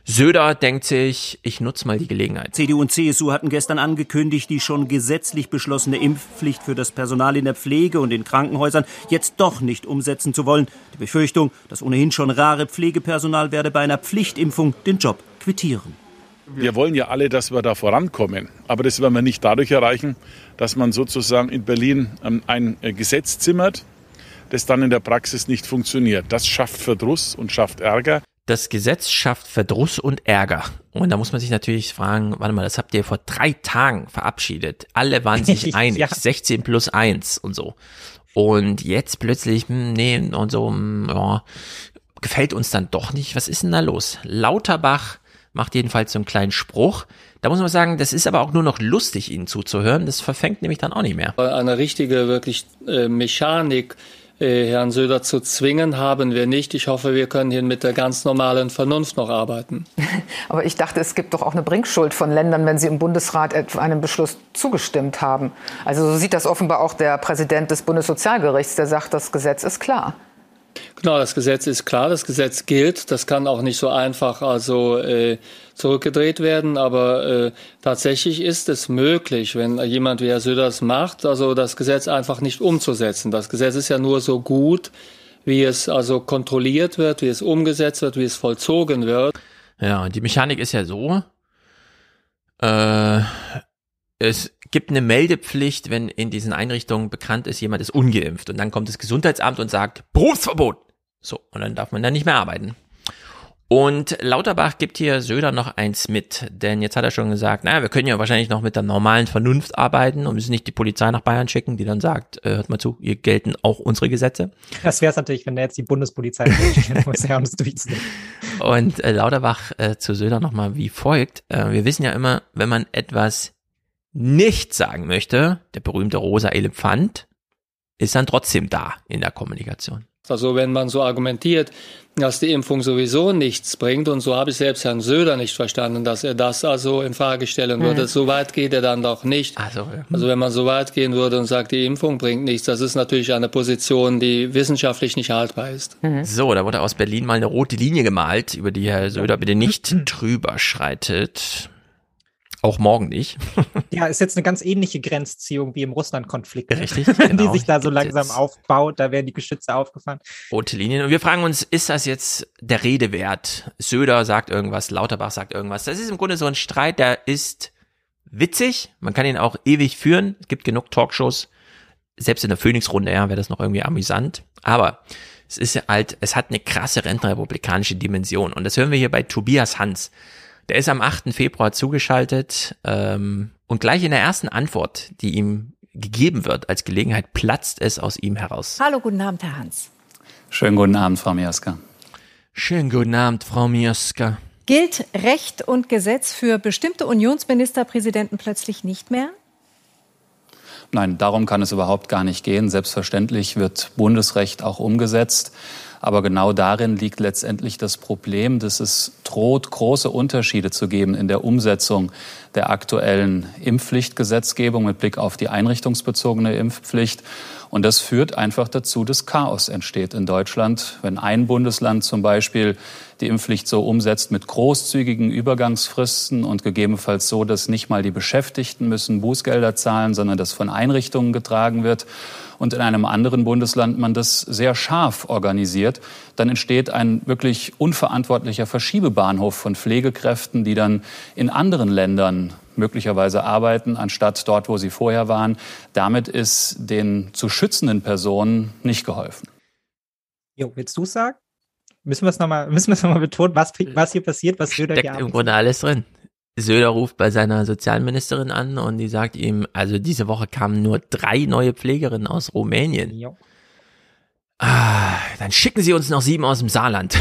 Söder denkt sich, ich nutze mal die Gelegenheit. CDU und CSU hatten gestern angekündigt, die schon gesetzlich beschlossene Impfpflicht für das Personal in der Pflege und in Krankenhäusern jetzt doch nicht umsetzen zu wollen. Die Befürchtung, das ohnehin schon rare Pflegepersonal werde bei einer Pflichtimpfung den Job quittieren. Wir wollen ja alle, dass wir da vorankommen. Aber das werden wir nicht dadurch erreichen, dass man sozusagen in Berlin ähm, ein äh, Gesetz zimmert, das dann in der Praxis nicht funktioniert. Das schafft Verdruss und schafft Ärger das Gesetz schafft Verdruss und Ärger. Und da muss man sich natürlich fragen, warte mal, das habt ihr vor drei Tagen verabschiedet. Alle waren sich einig, ja. 16 plus 1 und so. Und jetzt plötzlich, hm, nee, und so, hm, ja, gefällt uns dann doch nicht. Was ist denn da los? Lauterbach macht jedenfalls so einen kleinen Spruch. Da muss man sagen, das ist aber auch nur noch lustig, ihnen zuzuhören. Das verfängt nämlich dann auch nicht mehr. Eine richtige, wirklich äh, Mechanik Herrn Söder zu zwingen, haben wir nicht. Ich hoffe, wir können hier mit der ganz normalen Vernunft noch arbeiten. Aber ich dachte, es gibt doch auch eine Bringschuld von Ländern, wenn sie im Bundesrat einem Beschluss zugestimmt haben. Also so sieht das offenbar auch der Präsident des Bundessozialgerichts, der sagt, das Gesetz ist klar. Genau, das Gesetz ist klar, das Gesetz gilt. Das kann auch nicht so einfach also äh, zurückgedreht werden, aber äh, tatsächlich ist es möglich, wenn jemand wie Herr Söders macht, also das Gesetz einfach nicht umzusetzen. Das Gesetz ist ja nur so gut, wie es also kontrolliert wird, wie es umgesetzt wird, wie es vollzogen wird. Ja, und die Mechanik ist ja so, äh, es gibt eine Meldepflicht, wenn in diesen Einrichtungen bekannt ist, jemand ist ungeimpft. Und dann kommt das Gesundheitsamt und sagt, Berufsverbot. So, und dann darf man dann nicht mehr arbeiten. Und Lauterbach gibt hier Söder noch eins mit, denn jetzt hat er schon gesagt, naja, wir können ja wahrscheinlich noch mit der normalen Vernunft arbeiten und müssen nicht die Polizei nach Bayern schicken, die dann sagt, äh, hört mal zu, hier gelten auch unsere Gesetze. Das wäre es natürlich, wenn er jetzt die Bundespolizei schicken muss, ja, um es durchzusetzen. Und äh, Lauterbach äh, zu Söder nochmal wie folgt. Äh, wir wissen ja immer, wenn man etwas nicht sagen möchte, der berühmte rosa Elefant, ist dann trotzdem da in der Kommunikation. Also wenn man so argumentiert, dass die Impfung sowieso nichts bringt. Und so habe ich selbst Herrn Söder nicht verstanden, dass er das also in Frage stellen würde. Mhm. So weit geht er dann doch nicht. Also, also wenn man so weit gehen würde und sagt, die Impfung bringt nichts, das ist natürlich eine Position, die wissenschaftlich nicht haltbar ist. Mhm. So, da wurde aus Berlin mal eine rote Linie gemalt, über die Herr Söder bitte nicht drüber schreitet. Auch morgen nicht. ja, ist jetzt eine ganz ähnliche Grenzziehung wie im Russland-Konflikt. Ne? Richtig. Genau. die sich da so langsam aufbaut, da werden die Geschütze aufgefahren. Rote Linien. Und wir fragen uns, ist das jetzt der Rede wert? Söder sagt irgendwas, Lauterbach sagt irgendwas. Das ist im Grunde so ein Streit, der ist witzig. Man kann ihn auch ewig führen. Es gibt genug Talkshows. Selbst in der Phoenix-Runde, ja, wäre das noch irgendwie amüsant. Aber es ist halt, es hat eine krasse rentenrepublikanische Dimension. Und das hören wir hier bei Tobias Hans. Der ist am 8. Februar zugeschaltet ähm, und gleich in der ersten Antwort, die ihm gegeben wird als Gelegenheit, platzt es aus ihm heraus. Hallo, guten Abend, Herr Hans. Schönen guten Abend, Frau Mioska. Schönen guten Abend, Frau Mioska. Gilt Recht und Gesetz für bestimmte Unionsministerpräsidenten plötzlich nicht mehr? Nein, darum kann es überhaupt gar nicht gehen. Selbstverständlich wird Bundesrecht auch umgesetzt. Aber genau darin liegt letztendlich das Problem, dass es droht, große Unterschiede zu geben in der Umsetzung der aktuellen Impfpflichtgesetzgebung mit Blick auf die einrichtungsbezogene Impfpflicht. Und das führt einfach dazu, dass Chaos entsteht in Deutschland, wenn ein Bundesland zum Beispiel die Impfpflicht so umsetzt mit großzügigen Übergangsfristen und gegebenenfalls so, dass nicht mal die Beschäftigten müssen Bußgelder zahlen, sondern das von Einrichtungen getragen wird und in einem anderen Bundesland man das sehr scharf organisiert, dann entsteht ein wirklich unverantwortlicher Verschiebebahnhof von Pflegekräften, die dann in anderen Ländern möglicherweise arbeiten, anstatt dort, wo sie vorher waren. Damit ist den zu schützenden Personen nicht geholfen. Jo, willst du sagen? Müssen wir es nochmal, müssen wir es nochmal betonen, was, was hier passiert, was Söder Steckt im Grunde alles drin. Söder ruft bei seiner Sozialministerin an und die sagt ihm, also diese Woche kamen nur drei neue Pflegerinnen aus Rumänien. Jo. Ah, dann schicken sie uns noch sieben aus dem Saarland.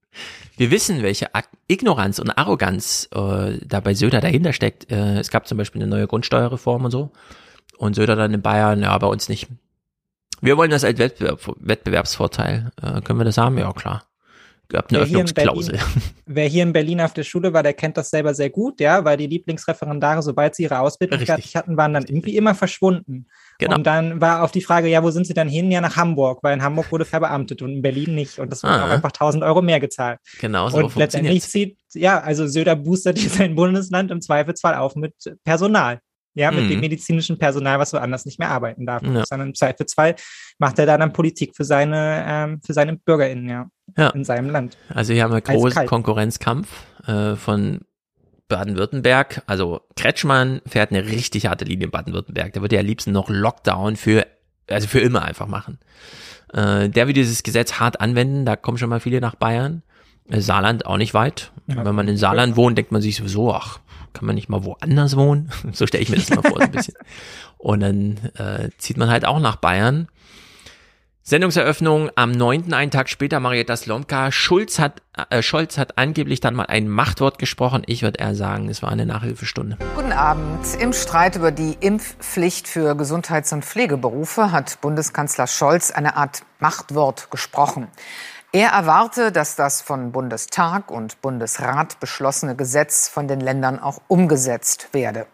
Wir wissen, welche Ignoranz und Arroganz äh, da bei Söder dahinter steckt. Äh, es gab zum Beispiel eine neue Grundsteuerreform und so. Und Söder dann in Bayern, ja, bei uns nicht. Wir wollen das als Wettbewerb, Wettbewerbsvorteil. Äh, können wir das haben? Ja, klar gab eine wer Öffnungsklausel. Hier Berlin, wer hier in Berlin auf der Schule war, der kennt das selber sehr gut, ja, weil die Lieblingsreferendare, sobald sie ihre Ausbildung Richtig. fertig hatten, waren dann irgendwie immer verschwunden. Genau. Und dann war auf die Frage, ja, wo sind sie dann hin? Ja, nach Hamburg, weil in Hamburg wurde verbeamtet und in Berlin nicht. Und das wurde ah. auch einfach 1000 Euro mehr gezahlt. Genau, so Und letztendlich zieht, ja, also Söder boostert hier sein Bundesland im Zweifelsfall auf mit Personal ja, mit mhm. dem medizinischen Personal, was woanders nicht mehr arbeiten darf. Ja. Sondern im Zweifelsfall macht er da dann Politik für seine, ähm, für seine BürgerInnen, ja, ja. in seinem Land. Also hier haben wir großen Konkurrenzkampf äh, von Baden-Württemberg. Also Kretschmann fährt eine richtig harte Linie in Baden-Württemberg. Der würde ja am liebsten noch Lockdown für, also für immer einfach machen. Äh, der will dieses Gesetz hart anwenden, da kommen schon mal viele nach Bayern. Äh, Saarland auch nicht weit. Ja. Wenn man in Saarland wohnt, denkt man sich sowieso, ach, kann man nicht mal woanders wohnen? So stelle ich mir das mal vor, so ein bisschen. Und dann äh, zieht man halt auch nach Bayern. Sendungseröffnung am 9., einen Tag später, Marietta Slomka. Schulz hat, äh, Scholz hat angeblich dann mal ein Machtwort gesprochen. Ich würde eher sagen, es war eine Nachhilfestunde. Guten Abend. Im Streit über die Impfpflicht für Gesundheits- und Pflegeberufe hat Bundeskanzler Scholz eine Art Machtwort gesprochen. Er erwarte, dass das von Bundestag und Bundesrat beschlossene Gesetz von den Ländern auch umgesetzt werde.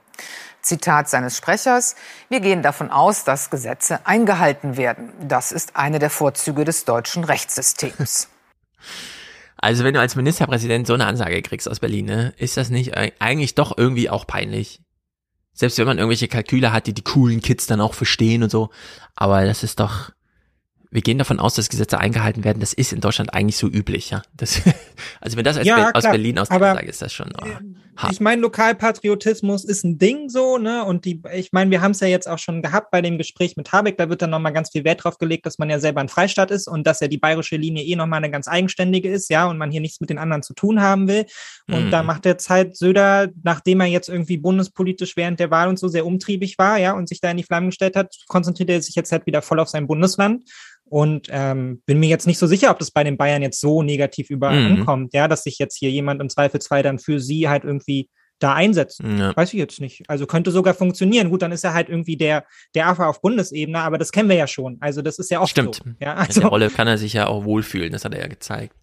Zitat seines Sprechers, wir gehen davon aus, dass Gesetze eingehalten werden. Das ist eine der Vorzüge des deutschen Rechtssystems. Also wenn du als Ministerpräsident so eine Ansage kriegst aus Berlin, ne, ist das nicht eigentlich doch irgendwie auch peinlich? Selbst wenn man irgendwelche Kalküle hat, die die coolen Kids dann auch verstehen und so. Aber das ist doch, wir gehen davon aus, dass Gesetze eingehalten werden. Das ist in Deutschland eigentlich so üblich, ja. Das, also wenn das ja, aus Berlin aus sage, ist das schon. Oh, ich meine, Lokalpatriotismus ist ein Ding so, ne? Und die, ich meine, wir haben es ja jetzt auch schon gehabt bei dem Gespräch mit Habeck. Da wird dann nochmal ganz viel Wert drauf gelegt, dass man ja selber ein Freistaat ist und dass ja die bayerische Linie eh nochmal eine ganz eigenständige ist, ja, und man hier nichts mit den anderen zu tun haben will. Und mhm. da macht jetzt halt Söder, nachdem er jetzt irgendwie bundespolitisch während der Wahl und so sehr umtriebig war, ja, und sich da in die Flammen gestellt hat, konzentriert er sich jetzt halt wieder voll auf sein Bundesland und ähm, bin mir jetzt nicht so sicher, ob das bei den Bayern jetzt so negativ überall mhm. ankommt, ja, dass sich jetzt hier jemand im Zweifelsfall dann für sie halt irgendwie da einsetzen. Ja. Weiß ich jetzt nicht. Also könnte sogar funktionieren. Gut, dann ist er halt irgendwie der, der Affe auf Bundesebene, aber das kennen wir ja schon. Also das ist ja auch Stimmt. so. Ja, also. In der Rolle kann er sich ja auch wohlfühlen, das hat er ja gezeigt.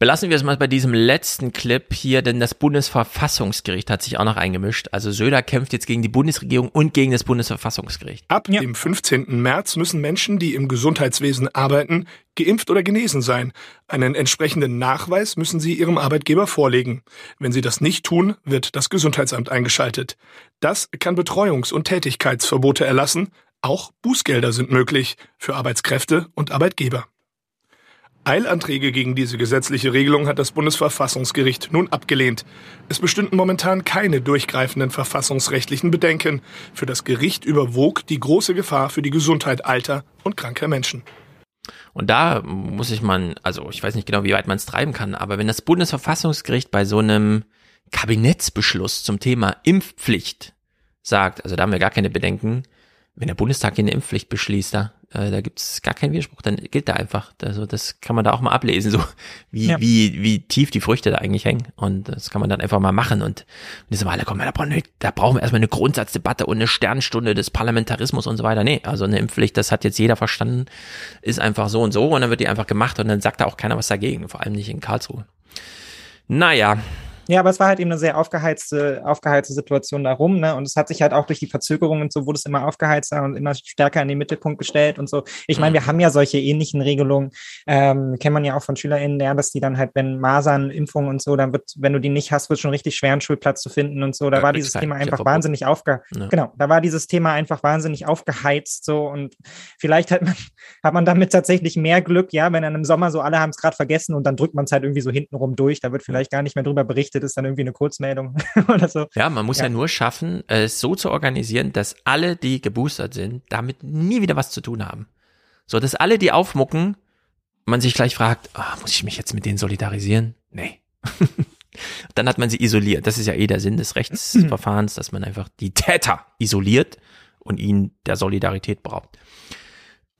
Belassen wir es mal bei diesem letzten Clip hier, denn das Bundesverfassungsgericht hat sich auch noch eingemischt. Also Söder kämpft jetzt gegen die Bundesregierung und gegen das Bundesverfassungsgericht. Ab ja. dem 15. März müssen Menschen, die im Gesundheitswesen arbeiten, geimpft oder genesen sein. Einen entsprechenden Nachweis müssen sie ihrem Arbeitgeber vorlegen. Wenn sie das nicht tun, wird das Gesundheitsamt eingeschaltet. Das kann Betreuungs- und Tätigkeitsverbote erlassen. Auch Bußgelder sind möglich für Arbeitskräfte und Arbeitgeber. Eilanträge gegen diese gesetzliche Regelung hat das Bundesverfassungsgericht nun abgelehnt. Es bestünden momentan keine durchgreifenden verfassungsrechtlichen Bedenken. Für das Gericht überwog die große Gefahr für die Gesundheit alter und kranker Menschen. Und da muss ich man, also ich weiß nicht genau, wie weit man es treiben kann, aber wenn das Bundesverfassungsgericht bei so einem Kabinettsbeschluss zum Thema Impfpflicht sagt, also da haben wir gar keine Bedenken, wenn der Bundestag hier eine Impfpflicht beschließt, da, äh, da gibt es gar keinen Widerspruch, dann gilt da einfach. Also das kann man da auch mal ablesen, so wie, ja. wie, wie tief die Früchte da eigentlich hängen. Und das kann man dann einfach mal machen. Und diese Wahl, kommen, da brauchen, wir, da brauchen wir erstmal eine Grundsatzdebatte und eine Sternstunde des Parlamentarismus und so weiter. Nee, also eine Impfpflicht, das hat jetzt jeder verstanden, ist einfach so und so und dann wird die einfach gemacht und dann sagt da auch keiner was dagegen, vor allem nicht in Karlsruhe. Naja, ja, aber es war halt eben eine sehr aufgeheizte, aufgeheizte Situation darum, ne? Und es hat sich halt auch durch die Verzögerungen und so wurde es immer aufgeheizter und immer stärker in den Mittelpunkt gestellt und so. Ich meine, wir haben ja solche ähnlichen Regelungen, ähm, kennt man ja auch von SchülerInnen, ja, dass die dann halt, wenn Masern, Impfungen und so, dann wird, wenn du die nicht hast, wird schon richtig schwer, einen Schulplatz zu finden und so. Da ja, war dieses Thema einfach wahnsinnig aufge, ja. genau, da war dieses Thema einfach wahnsinnig aufgeheizt so und vielleicht hat man, hat man damit tatsächlich mehr Glück, ja, wenn dann im Sommer so alle haben es gerade vergessen und dann drückt man es halt irgendwie so hintenrum durch, da wird vielleicht gar nicht mehr drüber berichtet berichtet, ist dann irgendwie eine Kurzmeldung oder so. Ja, man muss ja. ja nur schaffen, es so zu organisieren, dass alle, die geboostert sind, damit nie wieder was zu tun haben. So, dass alle, die aufmucken, man sich gleich fragt, oh, muss ich mich jetzt mit denen solidarisieren? Nee. dann hat man sie isoliert. Das ist ja eh der Sinn des Rechtsverfahrens, dass man einfach die Täter isoliert und ihnen der Solidarität braucht.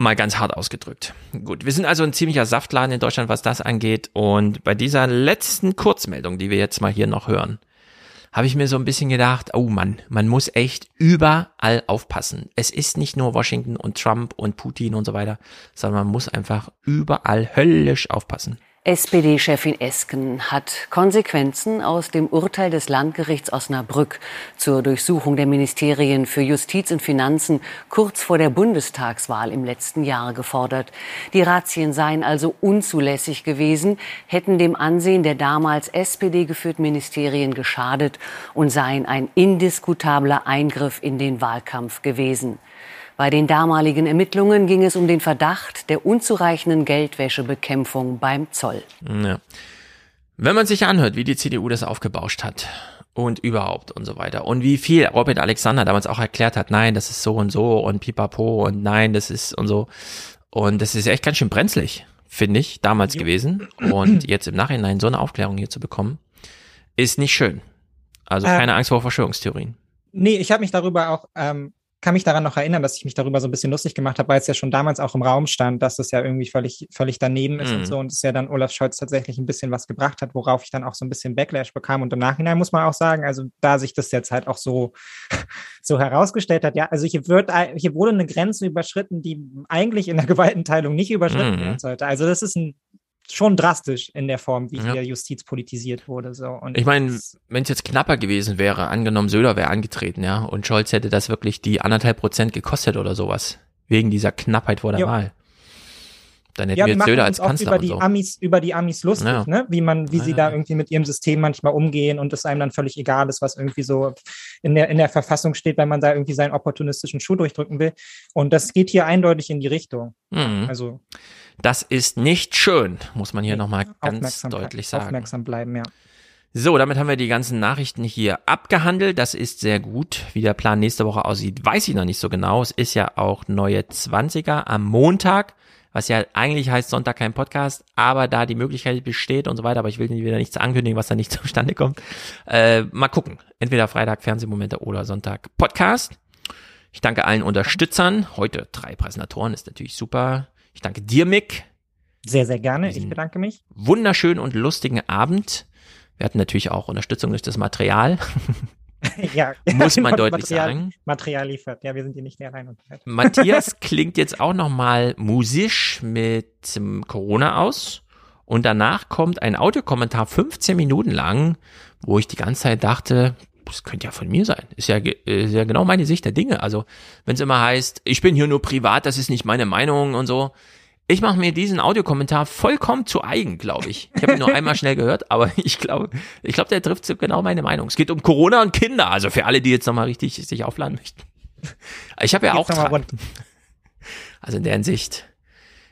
Mal ganz hart ausgedrückt. Gut, wir sind also ein ziemlicher Saftladen in Deutschland, was das angeht. Und bei dieser letzten Kurzmeldung, die wir jetzt mal hier noch hören, habe ich mir so ein bisschen gedacht, oh Mann, man muss echt überall aufpassen. Es ist nicht nur Washington und Trump und Putin und so weiter, sondern man muss einfach überall höllisch aufpassen. SPD-Chefin Esken hat Konsequenzen aus dem Urteil des Landgerichts Osnabrück zur Durchsuchung der Ministerien für Justiz und Finanzen kurz vor der Bundestagswahl im letzten Jahr gefordert. Die Razzien seien also unzulässig gewesen, hätten dem Ansehen der damals SPD geführten Ministerien geschadet und seien ein indiskutabler Eingriff in den Wahlkampf gewesen. Bei den damaligen Ermittlungen ging es um den Verdacht der unzureichenden Geldwäschebekämpfung beim Zoll. Ja. Wenn man sich anhört, wie die CDU das aufgebauscht hat und überhaupt und so weiter und wie viel Robert Alexander damals auch erklärt hat, nein, das ist so und so und pipapo und nein, das ist und so und das ist echt ganz schön brenzlig, finde ich, damals ja. gewesen und jetzt im Nachhinein so eine Aufklärung hier zu bekommen, ist nicht schön. Also äh, keine Angst vor Verschwörungstheorien. Nee, ich habe mich darüber auch ähm, kann mich daran noch erinnern, dass ich mich darüber so ein bisschen lustig gemacht habe, weil es ja schon damals auch im Raum stand, dass es ja irgendwie völlig, völlig daneben ist mhm. und so und es ja dann Olaf Scholz tatsächlich ein bisschen was gebracht hat, worauf ich dann auch so ein bisschen Backlash bekam. Und im Nachhinein muss man auch sagen, also da sich das jetzt halt auch so, so herausgestellt hat, ja, also hier wird, hier wurde eine Grenze überschritten, die eigentlich in der Gewaltenteilung nicht überschritten mhm. werden sollte. Also das ist ein schon drastisch in der Form, wie ja. hier Justiz politisiert wurde. So. Und ich meine, wenn es jetzt knapper gewesen wäre, angenommen Söder wäre angetreten, ja, und Scholz hätte das wirklich die anderthalb Prozent gekostet oder sowas, wegen dieser Knappheit vor der jo. Wahl. Dann hätten ja, wir jetzt Söder als Kanzler über die so. Amis, über die Amis lustig, ja. ne? Wie man, wie ja, sie da irgendwie mit ihrem System manchmal umgehen und es einem dann völlig egal ist, was irgendwie so in der, in der Verfassung steht, wenn man da irgendwie seinen opportunistischen Schuh durchdrücken will. Und das geht hier eindeutig in die Richtung. Mhm. Also. Das ist nicht schön, muss man hier nochmal ganz deutlich sagen. Aufmerksam bleiben, ja. So, damit haben wir die ganzen Nachrichten hier abgehandelt. Das ist sehr gut. Wie der Plan nächste Woche aussieht, weiß ich noch nicht so genau. Es ist ja auch neue 20er am Montag, was ja eigentlich heißt Sonntag kein Podcast, aber da die Möglichkeit besteht und so weiter, aber ich will wieder nichts ankündigen, was da nicht zustande kommt. Äh, mal gucken. Entweder Freitag Fernsehmomente oder Sonntag Podcast. Ich danke allen Unterstützern. Heute drei Präsentatoren ist natürlich super. Ich danke dir, Mick. Sehr, sehr gerne. Ich bedanke mich. Wunderschönen und lustigen Abend. Wir hatten natürlich auch Unterstützung durch das Material. ja, Muss man deutlich Material, sagen. Material liefert. Ja, wir sind hier nicht mehr allein. Matthias klingt jetzt auch nochmal musisch mit ähm, Corona aus. Und danach kommt ein Audiokommentar 15 Minuten lang, wo ich die ganze Zeit dachte, das könnte ja von mir sein. Ist ja, ist ja genau meine Sicht der Dinge. Also, wenn es immer heißt, ich bin hier nur privat, das ist nicht meine Meinung und so. Ich mache mir diesen Audiokommentar vollkommen zu eigen, glaube ich. Ich habe ihn nur einmal schnell gehört, aber ich glaube, ich glaube, der trifft genau meine Meinung. Es geht um Corona und Kinder, also für alle, die jetzt nochmal richtig sich aufladen möchten. Ich habe ja auch. Also in der Hinsicht.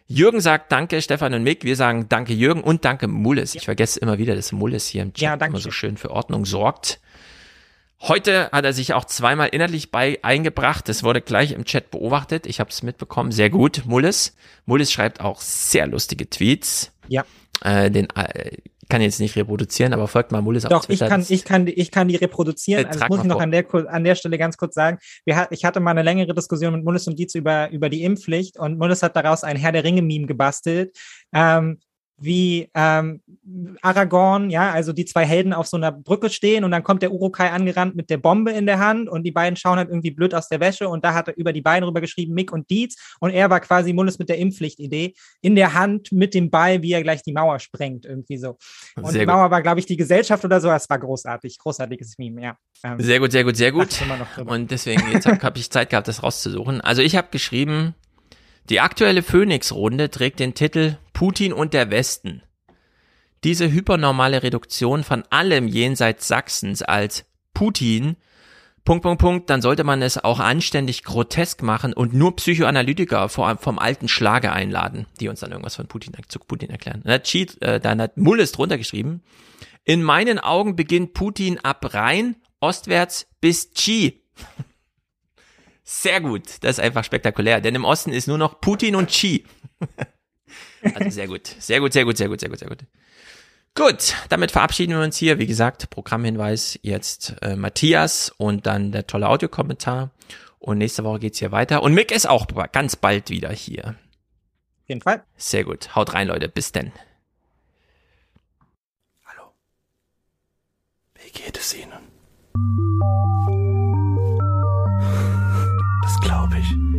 Jürgen sagt Danke, Stefan und Mick. Wir sagen Danke, Jürgen und Danke, Mulles. Ich vergesse immer wieder, dass Mulles hier im Chat Ja, immer so schön für Ordnung sorgt. Heute hat er sich auch zweimal inhaltlich bei eingebracht. Das wurde gleich im Chat beobachtet. Ich habe es mitbekommen. Sehr gut, Mulles. Mulles schreibt auch sehr lustige Tweets. Ja. Äh, den äh, kann jetzt nicht reproduzieren, aber folgt mal Mulles auf Doch, ich Twitter. kann, ich kann, die- ich kann die reproduzieren. Äh, Also das muss ich noch an der, an der Stelle ganz kurz sagen. Wir, ich hatte mal eine längere Diskussion mit Mullis und Dietz über, über die Impfpflicht und Mullis hat daraus ein Herr der Ringe-Meme gebastelt. Ähm, wie ähm, Aragorn, ja, also die zwei Helden auf so einer Brücke stehen und dann kommt der Urukai angerannt mit der Bombe in der Hand und die beiden schauen halt irgendwie blöd aus der Wäsche und da hat er über die beiden rüber geschrieben, Mick und Dietz und er war quasi Mullis mit der Impfpflicht-Idee in der Hand mit dem Ball, wie er gleich die Mauer sprengt, irgendwie so. Und Sehr die gut. Mauer war, glaube ich, die Gesellschaft oder so, es war großartig, großartiges Meme, ja. Ähm, Sehr gut, sehr gut, sehr gut. Und deswegen, jetzt habe hab ich Zeit gehabt, das rauszusuchen. Also ich habe geschrieben, die aktuelle Phoenix-Runde trägt den Titel Putin und der Westen. Diese hypernormale Reduktion von allem jenseits Sachsens als Putin, Punkt, Punkt, Punkt, dann sollte man es auch anständig grotesk machen und nur Psychoanalytiker vor, vom alten Schlage einladen, die uns dann irgendwas von Putin, zu Putin erklären. Dann hat, Cheat, äh, dann hat Mullis drunter geschrieben, in meinen Augen beginnt Putin ab Rhein, ostwärts bis Chi. Sehr gut, das ist einfach spektakulär, denn im Osten ist nur noch Putin und Chi. Also sehr gut, sehr gut, sehr gut, sehr gut, sehr gut, sehr gut. Gut, damit verabschieden wir uns hier. Wie gesagt, Programmhinweis jetzt äh, Matthias und dann der tolle Audiokommentar. Und nächste Woche geht's hier weiter. Und Mick ist auch ganz bald wieder hier. Auf jeden Fall. Sehr gut. Haut rein, Leute. Bis denn. Wie geht es Ihnen? Das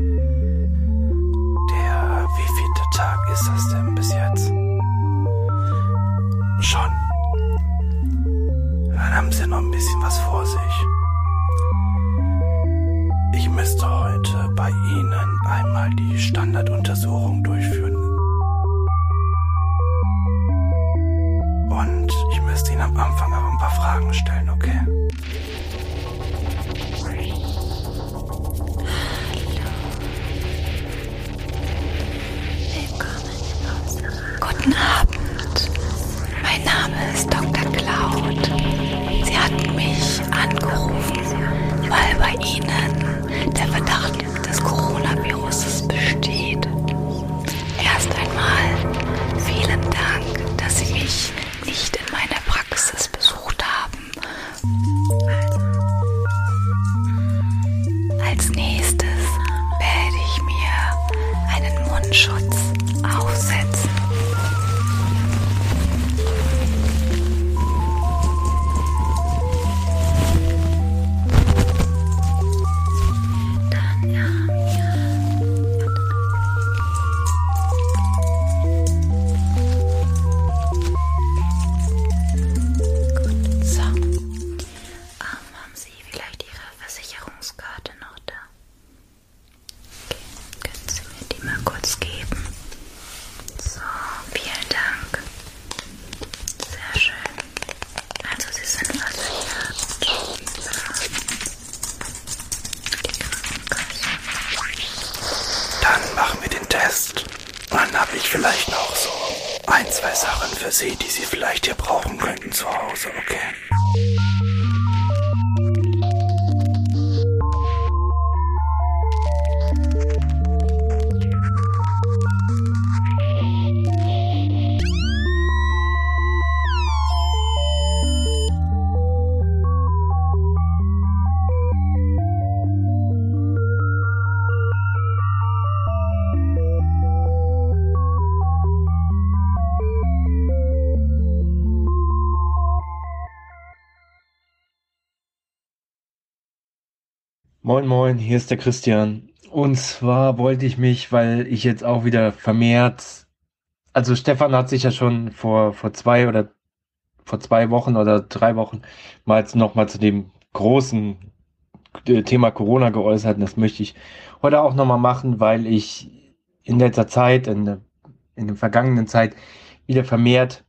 Moin, hier ist der Christian. Und zwar wollte ich mich, weil ich jetzt auch wieder vermehrt, also Stefan hat sich ja schon vor, vor zwei oder vor zwei Wochen oder drei Wochen mal nochmal zu dem großen äh, Thema Corona geäußert. Und das möchte ich heute auch nochmal machen, weil ich in letzter Zeit, in der, in der vergangenen Zeit wieder vermehrt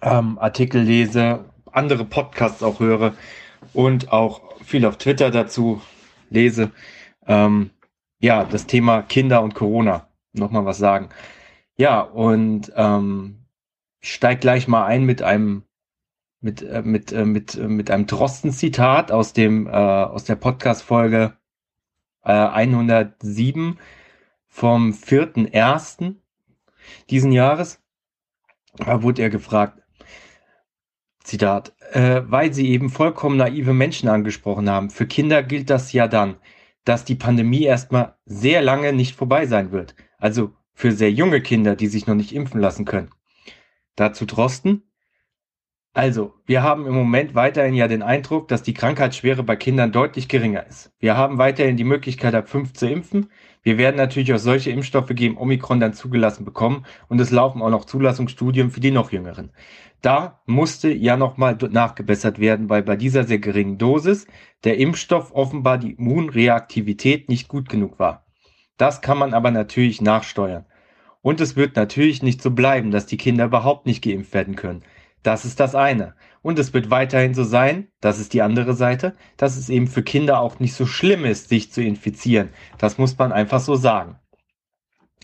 ähm, Artikel lese, andere Podcasts auch höre und auch viel auf Twitter dazu lese. Ähm, ja, das Thema Kinder und Corona. Nochmal was sagen. Ja, und ähm, ich steig gleich mal ein mit einem mit äh, mit äh, mit äh, mit einem Drosten-Zitat aus dem äh, aus der Podcast-Folge äh, 107 vom 4.1. diesen Jahres. Da wurde er gefragt, Zitat, äh, weil Sie eben vollkommen naive Menschen angesprochen haben. Für Kinder gilt das ja dann, dass die Pandemie erstmal sehr lange nicht vorbei sein wird. Also für sehr junge Kinder, die sich noch nicht impfen lassen können. Dazu Drosten. Also, wir haben im Moment weiterhin ja den Eindruck, dass die Krankheitsschwere bei Kindern deutlich geringer ist. Wir haben weiterhin die Möglichkeit, ab fünf zu impfen. Wir werden natürlich auch solche Impfstoffe gegen Omikron dann zugelassen bekommen und es laufen auch noch Zulassungsstudien für die noch Jüngeren. Da musste ja nochmal nachgebessert werden, weil bei dieser sehr geringen Dosis der Impfstoff offenbar die Immunreaktivität nicht gut genug war. Das kann man aber natürlich nachsteuern. Und es wird natürlich nicht so bleiben, dass die Kinder überhaupt nicht geimpft werden können. Das ist das eine. Und es wird weiterhin so sein, das ist die andere Seite, dass es eben für Kinder auch nicht so schlimm ist, sich zu infizieren. Das muss man einfach so sagen.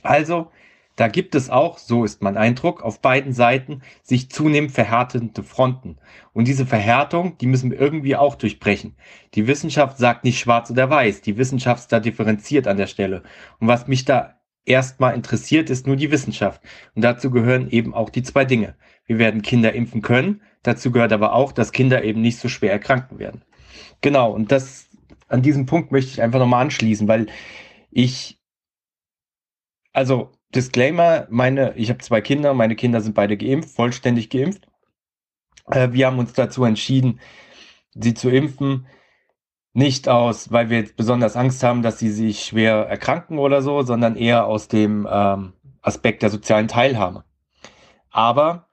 Also da gibt es auch, so ist mein Eindruck, auf beiden Seiten sich zunehmend verhärtende Fronten. Und diese Verhärtung, die müssen wir irgendwie auch durchbrechen. Die Wissenschaft sagt nicht schwarz oder weiß. Die Wissenschaft ist da differenziert an der Stelle. Und was mich da erstmal interessiert, ist nur die Wissenschaft. Und dazu gehören eben auch die zwei Dinge. Wir werden Kinder impfen können. Dazu gehört aber auch, dass Kinder eben nicht so schwer erkranken werden. Genau. Und das, an diesem Punkt möchte ich einfach nochmal anschließen, weil ich, also Disclaimer, meine, ich habe zwei Kinder, meine Kinder sind beide geimpft, vollständig geimpft. Äh, wir haben uns dazu entschieden, sie zu impfen. Nicht aus, weil wir jetzt besonders Angst haben, dass sie sich schwer erkranken oder so, sondern eher aus dem ähm, Aspekt der sozialen Teilhabe. Aber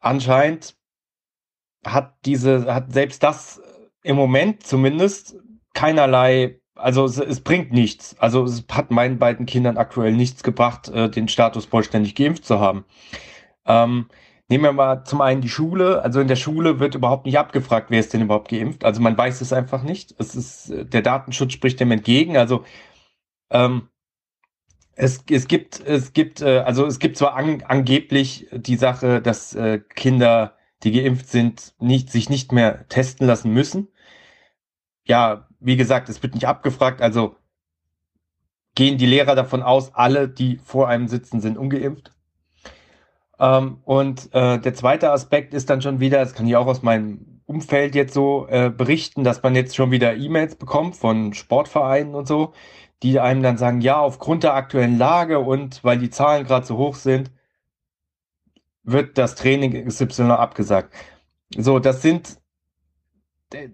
anscheinend hat diese, hat selbst das im Moment zumindest keinerlei also es, es, bringt nichts. Also es hat meinen beiden Kindern aktuell nichts gebracht, äh, den Status vollständig geimpft zu haben. Ähm, nehmen wir mal zum einen die Schule. Also in der Schule wird überhaupt nicht abgefragt, wer ist denn überhaupt geimpft. Also man weiß es einfach nicht. Es ist äh, der Datenschutz spricht dem entgegen. Also ähm, es, es gibt es gibt äh, also es gibt zwar an, angeblich die Sache, dass äh, Kinder, die geimpft sind, nicht sich nicht mehr testen lassen müssen. Ja, wie gesagt, es wird nicht abgefragt, also gehen die Lehrer davon aus, alle, die vor einem sitzen, sind ungeimpft. Ähm, und äh, der zweite Aspekt ist dann schon wieder, das kann ich auch aus meinem Umfeld jetzt so äh, berichten, dass man jetzt schon wieder E-Mails bekommt von Sportvereinen und so, die einem dann sagen, ja, aufgrund der aktuellen Lage und weil die Zahlen gerade so hoch sind, wird das Training XY abgesagt. So, das sind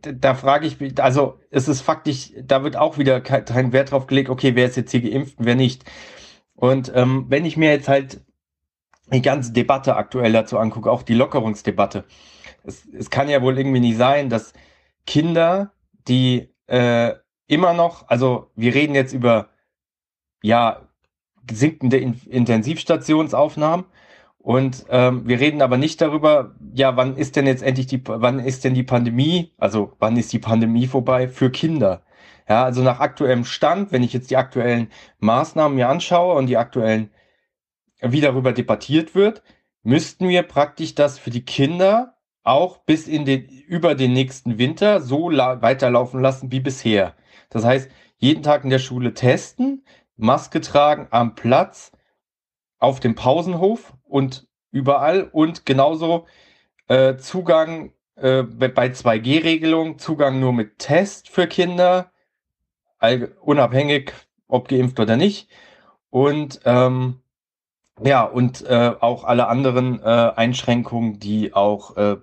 da frage ich mich, also es ist faktisch, da wird auch wieder kein, Wert drauf gelegt, okay, wer ist jetzt hier geimpft und wer nicht. Und ähm, wenn ich mir jetzt halt die ganze Debatte aktuell dazu angucke, auch die Lockerungsdebatte, es, es kann ja wohl irgendwie nicht sein, dass Kinder, die äh, immer noch, also wir reden jetzt über ja sinkende Intensivstationsaufnahmen und ähm, wir reden aber nicht darüber, ja, wann ist denn jetzt endlich die, wann ist denn die Pandemie, also wann ist die Pandemie vorbei für Kinder? Ja, also nach aktuellem Stand, wenn ich jetzt die aktuellen Maßnahmen mir anschaue und die aktuellen, wie darüber debattiert wird, müssten wir praktisch das für die Kinder auch bis in den, über den nächsten Winter so weiterlaufen lassen wie bisher. Das heißt, jeden Tag in der Schule testen, Maske tragen am Platz, auf dem Pausenhof und überall und genauso äh, Zugang äh, bei 2G-Regelung, Zugang nur mit Test für Kinder, unabhängig ob geimpft oder nicht. Und ähm, ja, und äh, auch alle anderen äh, Einschränkungen, die auch äh,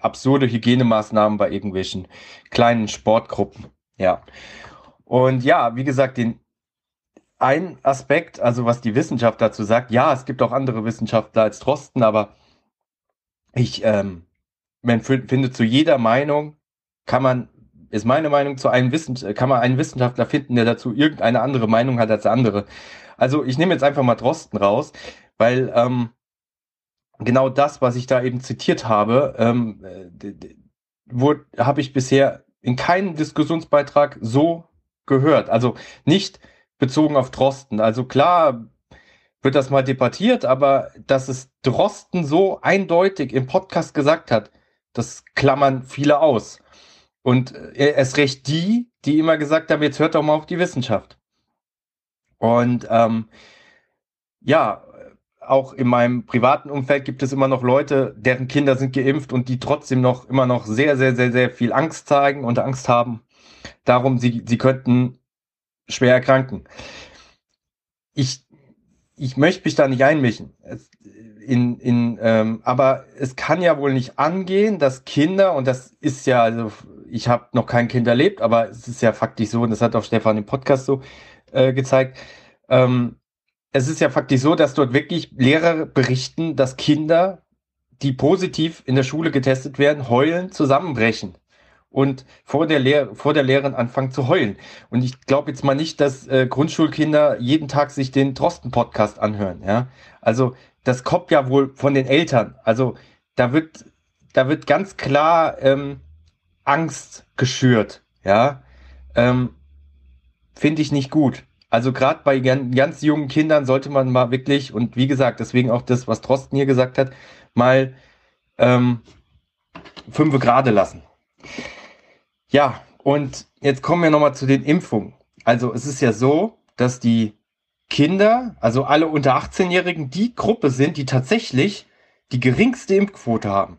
absurde Hygienemaßnahmen bei irgendwelchen kleinen Sportgruppen Ja. Und ja, wie gesagt, den ein Aspekt, also was die Wissenschaft dazu sagt, ja, es gibt auch andere Wissenschaftler als Drosten, aber ich ähm, man findet zu jeder Meinung kann man ist meine Meinung zu einem Wissen, kann man einen Wissenschaftler finden, der dazu irgendeine andere Meinung hat als andere. Also ich nehme jetzt einfach mal Drosten raus, weil ähm, genau das, was ich da eben zitiert habe, ähm, habe ich bisher in keinem Diskussionsbeitrag so gehört. Also nicht bezogen auf Drosten. Also klar wird das mal debattiert, aber dass es Drosten so eindeutig im Podcast gesagt hat, das klammern viele aus. Und erst recht die, die immer gesagt haben, jetzt hört doch mal auf die Wissenschaft. Und ähm, ja, auch in meinem privaten Umfeld gibt es immer noch Leute, deren Kinder sind geimpft und die trotzdem noch immer noch sehr, sehr, sehr, sehr viel Angst zeigen und Angst haben. Darum, sie, sie könnten schwer erkranken. Ich, ich möchte mich da nicht einmischen. Es, in, in, ähm, aber es kann ja wohl nicht angehen, dass Kinder, und das ist ja, also ich habe noch kein Kind erlebt, aber es ist ja faktisch so, und das hat auch Stefan im Podcast so äh, gezeigt, ähm, es ist ja faktisch so, dass dort wirklich Lehrer berichten, dass Kinder, die positiv in der Schule getestet werden, heulen, zusammenbrechen und vor der, Lehr vor der Lehrerin anfangen zu heulen. Und ich glaube jetzt mal nicht, dass äh, Grundschulkinder jeden Tag sich den Drosten-Podcast anhören. Ja? Also das kommt ja wohl von den Eltern. Also da wird, da wird ganz klar ähm, Angst geschürt. Ja, ähm, finde ich nicht gut. Also gerade bei ganz, jungen Kindern sollte man mal wirklich, und wie gesagt, deswegen auch das, was Trosten hier gesagt hat, mal ähm, fünf Grade lassen. Ja, und jetzt kommen wir nochmal zu den Impfungen. Also es ist ja so, dass die Kinder, also alle unter 18-Jährigen, die Gruppe sind, die tatsächlich die geringste Impfquote haben.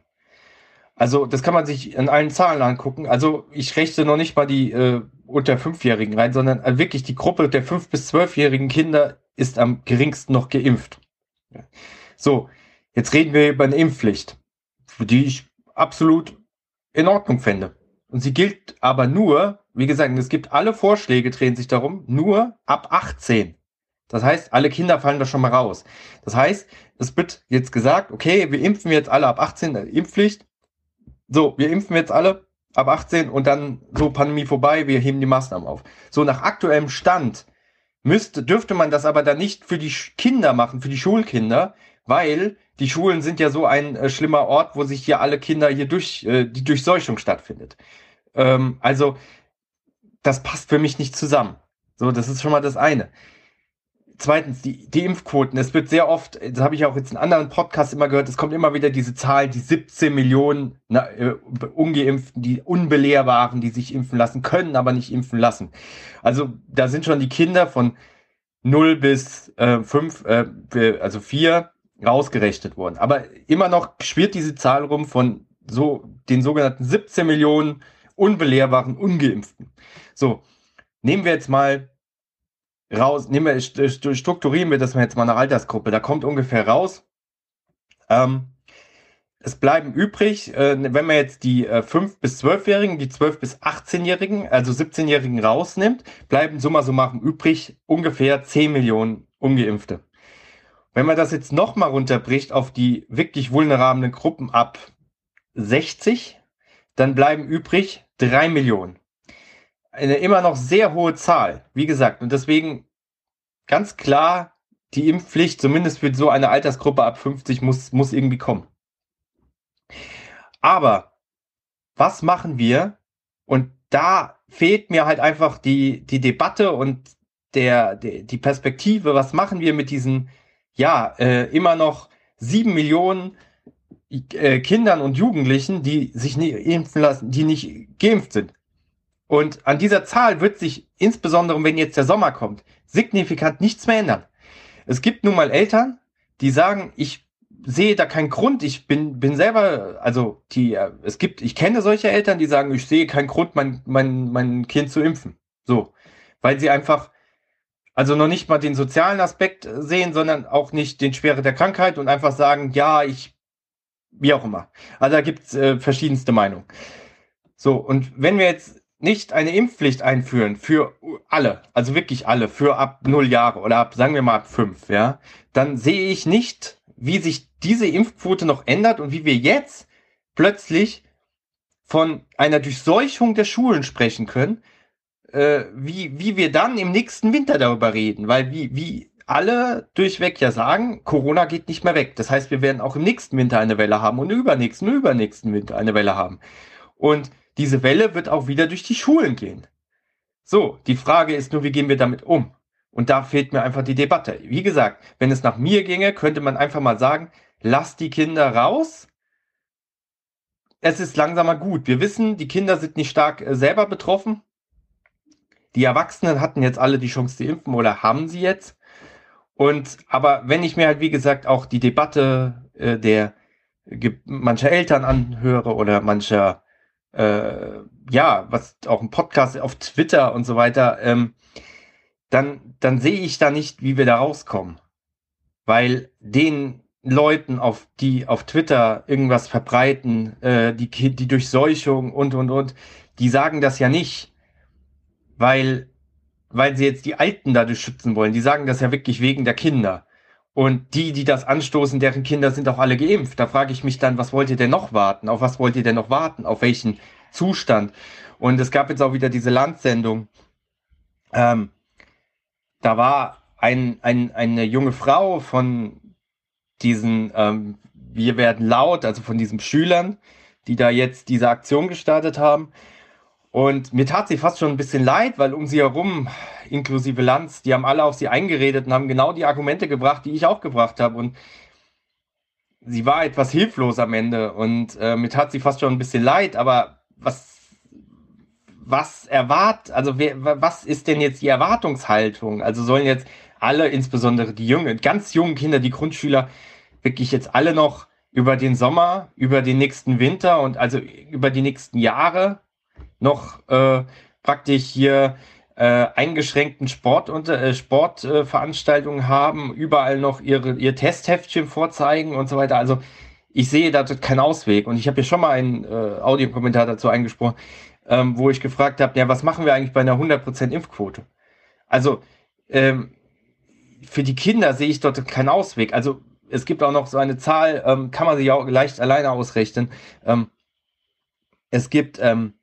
Also das kann man sich in allen Zahlen angucken. Also ich rechne noch nicht mal die äh, unter 5-Jährigen rein, sondern äh, wirklich die Gruppe der 5- bis 12-jährigen Kinder ist am geringsten noch geimpft. So, jetzt reden wir über eine Impfpflicht, die ich absolut in Ordnung fände. Und sie gilt aber nur, wie gesagt, es gibt alle Vorschläge, drehen sich darum, nur ab 18. Das heißt, alle Kinder fallen da schon mal raus. Das heißt, es wird jetzt gesagt, okay, wir impfen jetzt alle ab 18, äh, Impfpflicht. So, wir impfen jetzt alle ab 18 und dann so Pandemie vorbei, wir heben die Maßnahmen auf. So, nach aktuellem Stand müsste, dürfte man das aber dann nicht für die Kinder machen, für die Schulkinder, weil die Schulen sind ja so ein äh, schlimmer Ort, wo sich hier alle Kinder hier durch, äh, die Durchseuchung stattfindet. Ähm, also, das passt für mich nicht zusammen. So, das ist schon mal das eine. Zweitens, die, die Impfquoten. Es wird sehr oft, das habe ich auch jetzt in anderen Podcasts immer gehört, es kommt immer wieder diese Zahl, die 17 Millionen na, äh, Ungeimpften, die Unbelehrbaren, die sich impfen lassen können, aber nicht impfen lassen. Also da sind schon die Kinder von 0 bis äh, 5, äh, also 4 rausgerechnet worden. Aber immer noch schwirrt diese Zahl rum von so den sogenannten 17 Millionen unbelehrbaren Ungeimpften. So, nehmen wir jetzt mal raus, nehmen wir, strukturieren wir das mal jetzt mal eine Altersgruppe. Da kommt ungefähr raus. Ähm, es bleiben übrig, äh, wenn man jetzt die äh, 5- bis 12-Jährigen, die 12- bis 18-Jährigen, also 17-Jährigen rausnimmt, bleiben summa summarum übrig ungefähr 10 Millionen Ungeimpfte. Wenn man das jetzt nochmal runterbricht auf die wirklich vulnerablen Gruppen ab 60, dann bleiben übrig 3 Millionen. Eine immer noch sehr hohe Zahl, wie gesagt. Und deswegen ganz klar, die Impfpflicht, zumindest für so eine Altersgruppe ab 50, muss, muss irgendwie kommen. Aber was machen wir? Und da fehlt mir halt einfach die, die Debatte und der, der, die Perspektive. Was machen wir mit diesen, ja, äh, immer noch sieben Millionen äh, Kindern und Jugendlichen, die sich nicht impfen lassen, die nicht geimpft sind. Und an dieser Zahl wird sich, insbesondere wenn jetzt der Sommer kommt, signifikant nichts mehr ändern. Es gibt nun mal Eltern, die sagen, ich sehe da keinen Grund, ich bin, bin selber, also die, äh, es gibt, ich kenne solche Eltern, die sagen, ich sehe keinen Grund, mein, mein, mein Kind zu impfen. So. Weil sie einfach, also noch nicht mal den sozialen Aspekt sehen, sondern auch nicht den Schwere der Krankheit und einfach sagen, ja, ich wie auch immer. Also da gibt's äh, verschiedenste Meinungen. So, und wenn wir jetzt nicht eine Impfpflicht einführen für alle, also wirklich alle, für ab null Jahre oder ab, sagen wir mal, ab fünf, ja, dann sehe ich nicht, wie sich diese Impfquote noch ändert und wie wir jetzt plötzlich von einer Durchseuchung der Schulen sprechen können, äh, wie, wie wir dann im nächsten Winter darüber reden, weil wie, wie alle durchweg ja sagen, Corona geht nicht mehr weg. Das heißt, wir werden auch im nächsten Winter eine Welle haben und übernächsten, im übernächsten Winter eine Welle haben. Und diese Welle wird auch wieder durch die Schulen gehen. So, die Frage ist nur, wie gehen wir damit um? Und da fehlt mir einfach die Debatte. Wie gesagt, wenn es nach mir ginge, könnte man einfach mal sagen, lass die Kinder raus. Es ist langsamer gut. Wir wissen, die Kinder sind nicht stark äh, selber betroffen. Die Erwachsenen hatten jetzt alle die Chance zu impfen oder haben sie jetzt. Und aber wenn ich mir halt, wie gesagt, auch die Debatte äh, der mancher Eltern anhöre oder mancher äh, ja, was auch ein Podcast auf Twitter und so weiter, ähm, dann, dann sehe ich da nicht, wie wir da rauskommen. Weil den Leuten, auf die auf Twitter irgendwas verbreiten, äh, die, die Durchseuchung und und und, die sagen das ja nicht, weil, weil sie jetzt die Alten dadurch schützen wollen. Die sagen das ja wirklich wegen der Kinder. Und die, die das anstoßen, deren Kinder sind auch alle geimpft. Da frage ich mich dann, was wollt ihr denn noch warten? Auf was wollt ihr denn noch warten? Auf welchen Zustand? Und es gab jetzt auch wieder diese Landsendung. Ähm, da war ein, ein, eine junge Frau von diesen ähm, Wir werden laut, also von diesen Schülern, die da jetzt diese Aktion gestartet haben. Und mir tat sie fast schon ein bisschen leid, weil um sie herum, inklusive Lanz, die haben alle auf sie eingeredet und haben genau die Argumente gebracht, die ich auch gebracht habe. Und sie war etwas hilflos am Ende und äh, mir tat sie fast schon ein bisschen leid, aber was, was erwartet, also wer, was ist denn jetzt die Erwartungshaltung? Also sollen jetzt alle, insbesondere die jungen, ganz jungen Kinder, die Grundschüler, wirklich jetzt alle noch über den Sommer, über den nächsten Winter und also über die nächsten Jahre noch äh, praktisch hier äh, eingeschränkten Sport und äh, Sportveranstaltungen haben, überall noch ihre, ihr Testheftchen vorzeigen und so weiter. Also ich sehe da keinen Ausweg. Und ich habe hier schon mal einen äh, Audiokommentar dazu eingesprochen, ähm, wo ich gefragt habe, ja, was machen wir eigentlich bei einer 100% Impfquote? Also ähm, für die Kinder sehe ich dort keinen Ausweg. Also es gibt auch noch so eine Zahl, ähm, kann man sich auch leicht alleine ausrechnen. Ähm, es gibt ähm,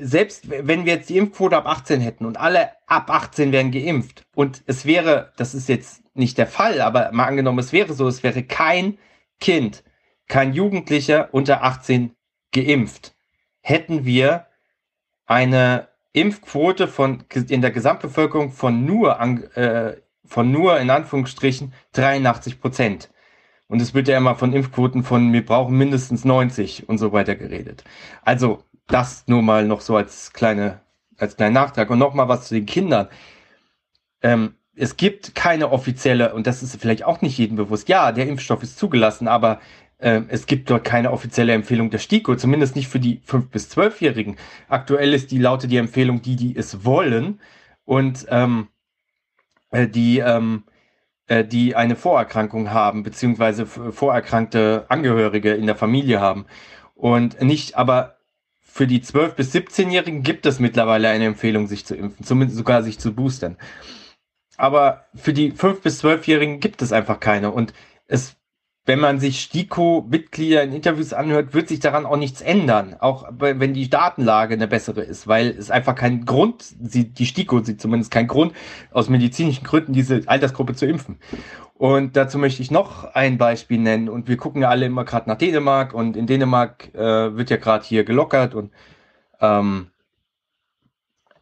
selbst wenn wir jetzt die Impfquote ab 18 hätten und alle ab 18 wären geimpft und es wäre, das ist jetzt nicht der Fall, aber mal angenommen, es wäre so, es wäre kein Kind, kein Jugendlicher unter 18 geimpft, hätten wir eine Impfquote von in der Gesamtbevölkerung von nur äh, von nur in Anführungsstrichen 83 Prozent. Und es wird ja immer von Impfquoten von wir brauchen mindestens 90 und so weiter geredet. Also das nur mal noch so als kleine, als kleinen Nachtrag. Und noch mal was zu den Kindern. Ähm, es gibt keine offizielle, und das ist vielleicht auch nicht jedem bewusst, ja, der Impfstoff ist zugelassen, aber äh, es gibt dort keine offizielle Empfehlung der STIKO, zumindest nicht für die 5- bis 12-Jährigen. Aktuell ist die laute die Empfehlung, die, die es wollen und ähm, äh, die, ähm, äh, die eine Vorerkrankung haben, beziehungsweise vorerkrankte Angehörige in der Familie haben. Und nicht, aber für die 12- bis 17-Jährigen gibt es mittlerweile eine Empfehlung, sich zu impfen, zumindest sogar sich zu boostern. Aber für die 5- bis 12-Jährigen gibt es einfach keine. Und es, wenn man sich STIKO-Mitglieder in Interviews anhört, wird sich daran auch nichts ändern. Auch wenn die Datenlage eine bessere ist, weil es einfach keinen Grund, die STIKO sieht zumindest keinen Grund, aus medizinischen Gründen diese Altersgruppe zu impfen. Und dazu möchte ich noch ein Beispiel nennen. Und wir gucken ja alle immer gerade nach Dänemark und in Dänemark äh, wird ja gerade hier gelockert und ähm,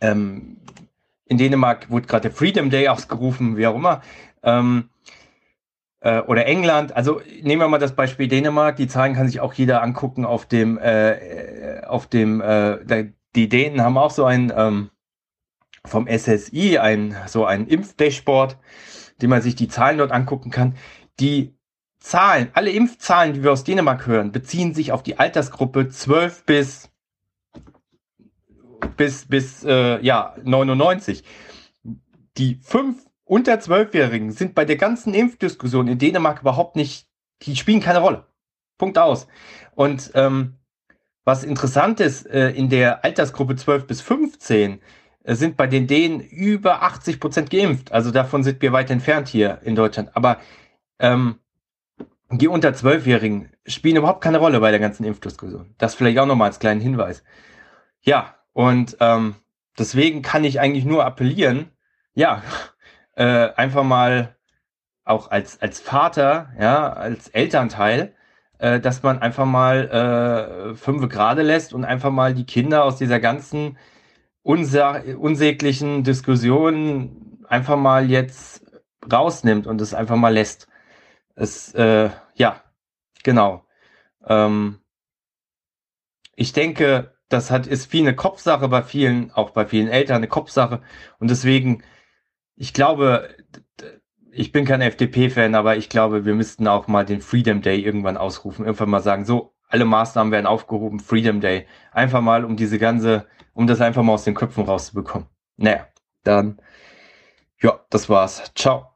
ähm, in Dänemark wurde gerade der Freedom Day ausgerufen, wie auch immer. Ähm, äh, oder England. Also nehmen wir mal das Beispiel Dänemark. Die Zahlen kann sich auch jeder angucken auf dem, äh, auf dem, äh, die Dänen haben auch so ein ähm, vom SSI ein so ein Impfdashboard dem man sich die Zahlen dort angucken kann. Die Zahlen, alle Impfzahlen, die wir aus Dänemark hören, beziehen sich auf die Altersgruppe 12 bis bis bis äh, ja 99. Die fünf unter 12-Jährigen sind bei der ganzen Impfdiskussion in Dänemark überhaupt nicht, die spielen keine Rolle. Punkt aus. Und ähm, was interessant ist, äh, in der Altersgruppe 12 bis 15 äh, sind bei den Dänen über 80 Prozent geimpft. Also davon sind wir weit entfernt hier in Deutschland. Aber ähm, die unter 12-Jährigen spielen überhaupt keine Rolle bei der ganzen Impfdiskussion. Das vielleicht auch nochmal als kleinen Hinweis. Ja, und ähm, deswegen kann ich eigentlich nur appellieren, ja, äh, einfach mal auch als, als Vater, ja, als Elternteil, äh, dass man einfach mal äh, fünf gerade lässt und einfach mal die Kinder aus dieser ganzen unsäglichen Diskussion einfach mal jetzt rausnimmt und es einfach mal lässt. Es, äh, ja, genau. Ähm, ich denke, das hat, ist viel eine Kopfsache bei vielen, auch bei vielen Eltern eine Kopfsache. Und deswegen, ich glaube, ich bin kein FDP-Fan, aber ich glaube, wir müssten auch mal den Freedom Day irgendwann ausrufen. Irgendwann mal sagen, so, alle Maßnahmen werden aufgehoben, Freedom Day. Einfach mal, um diese ganze, um das einfach mal aus den Köpfen rauszubekommen. Naja, dann, ja, das war's. Ciao.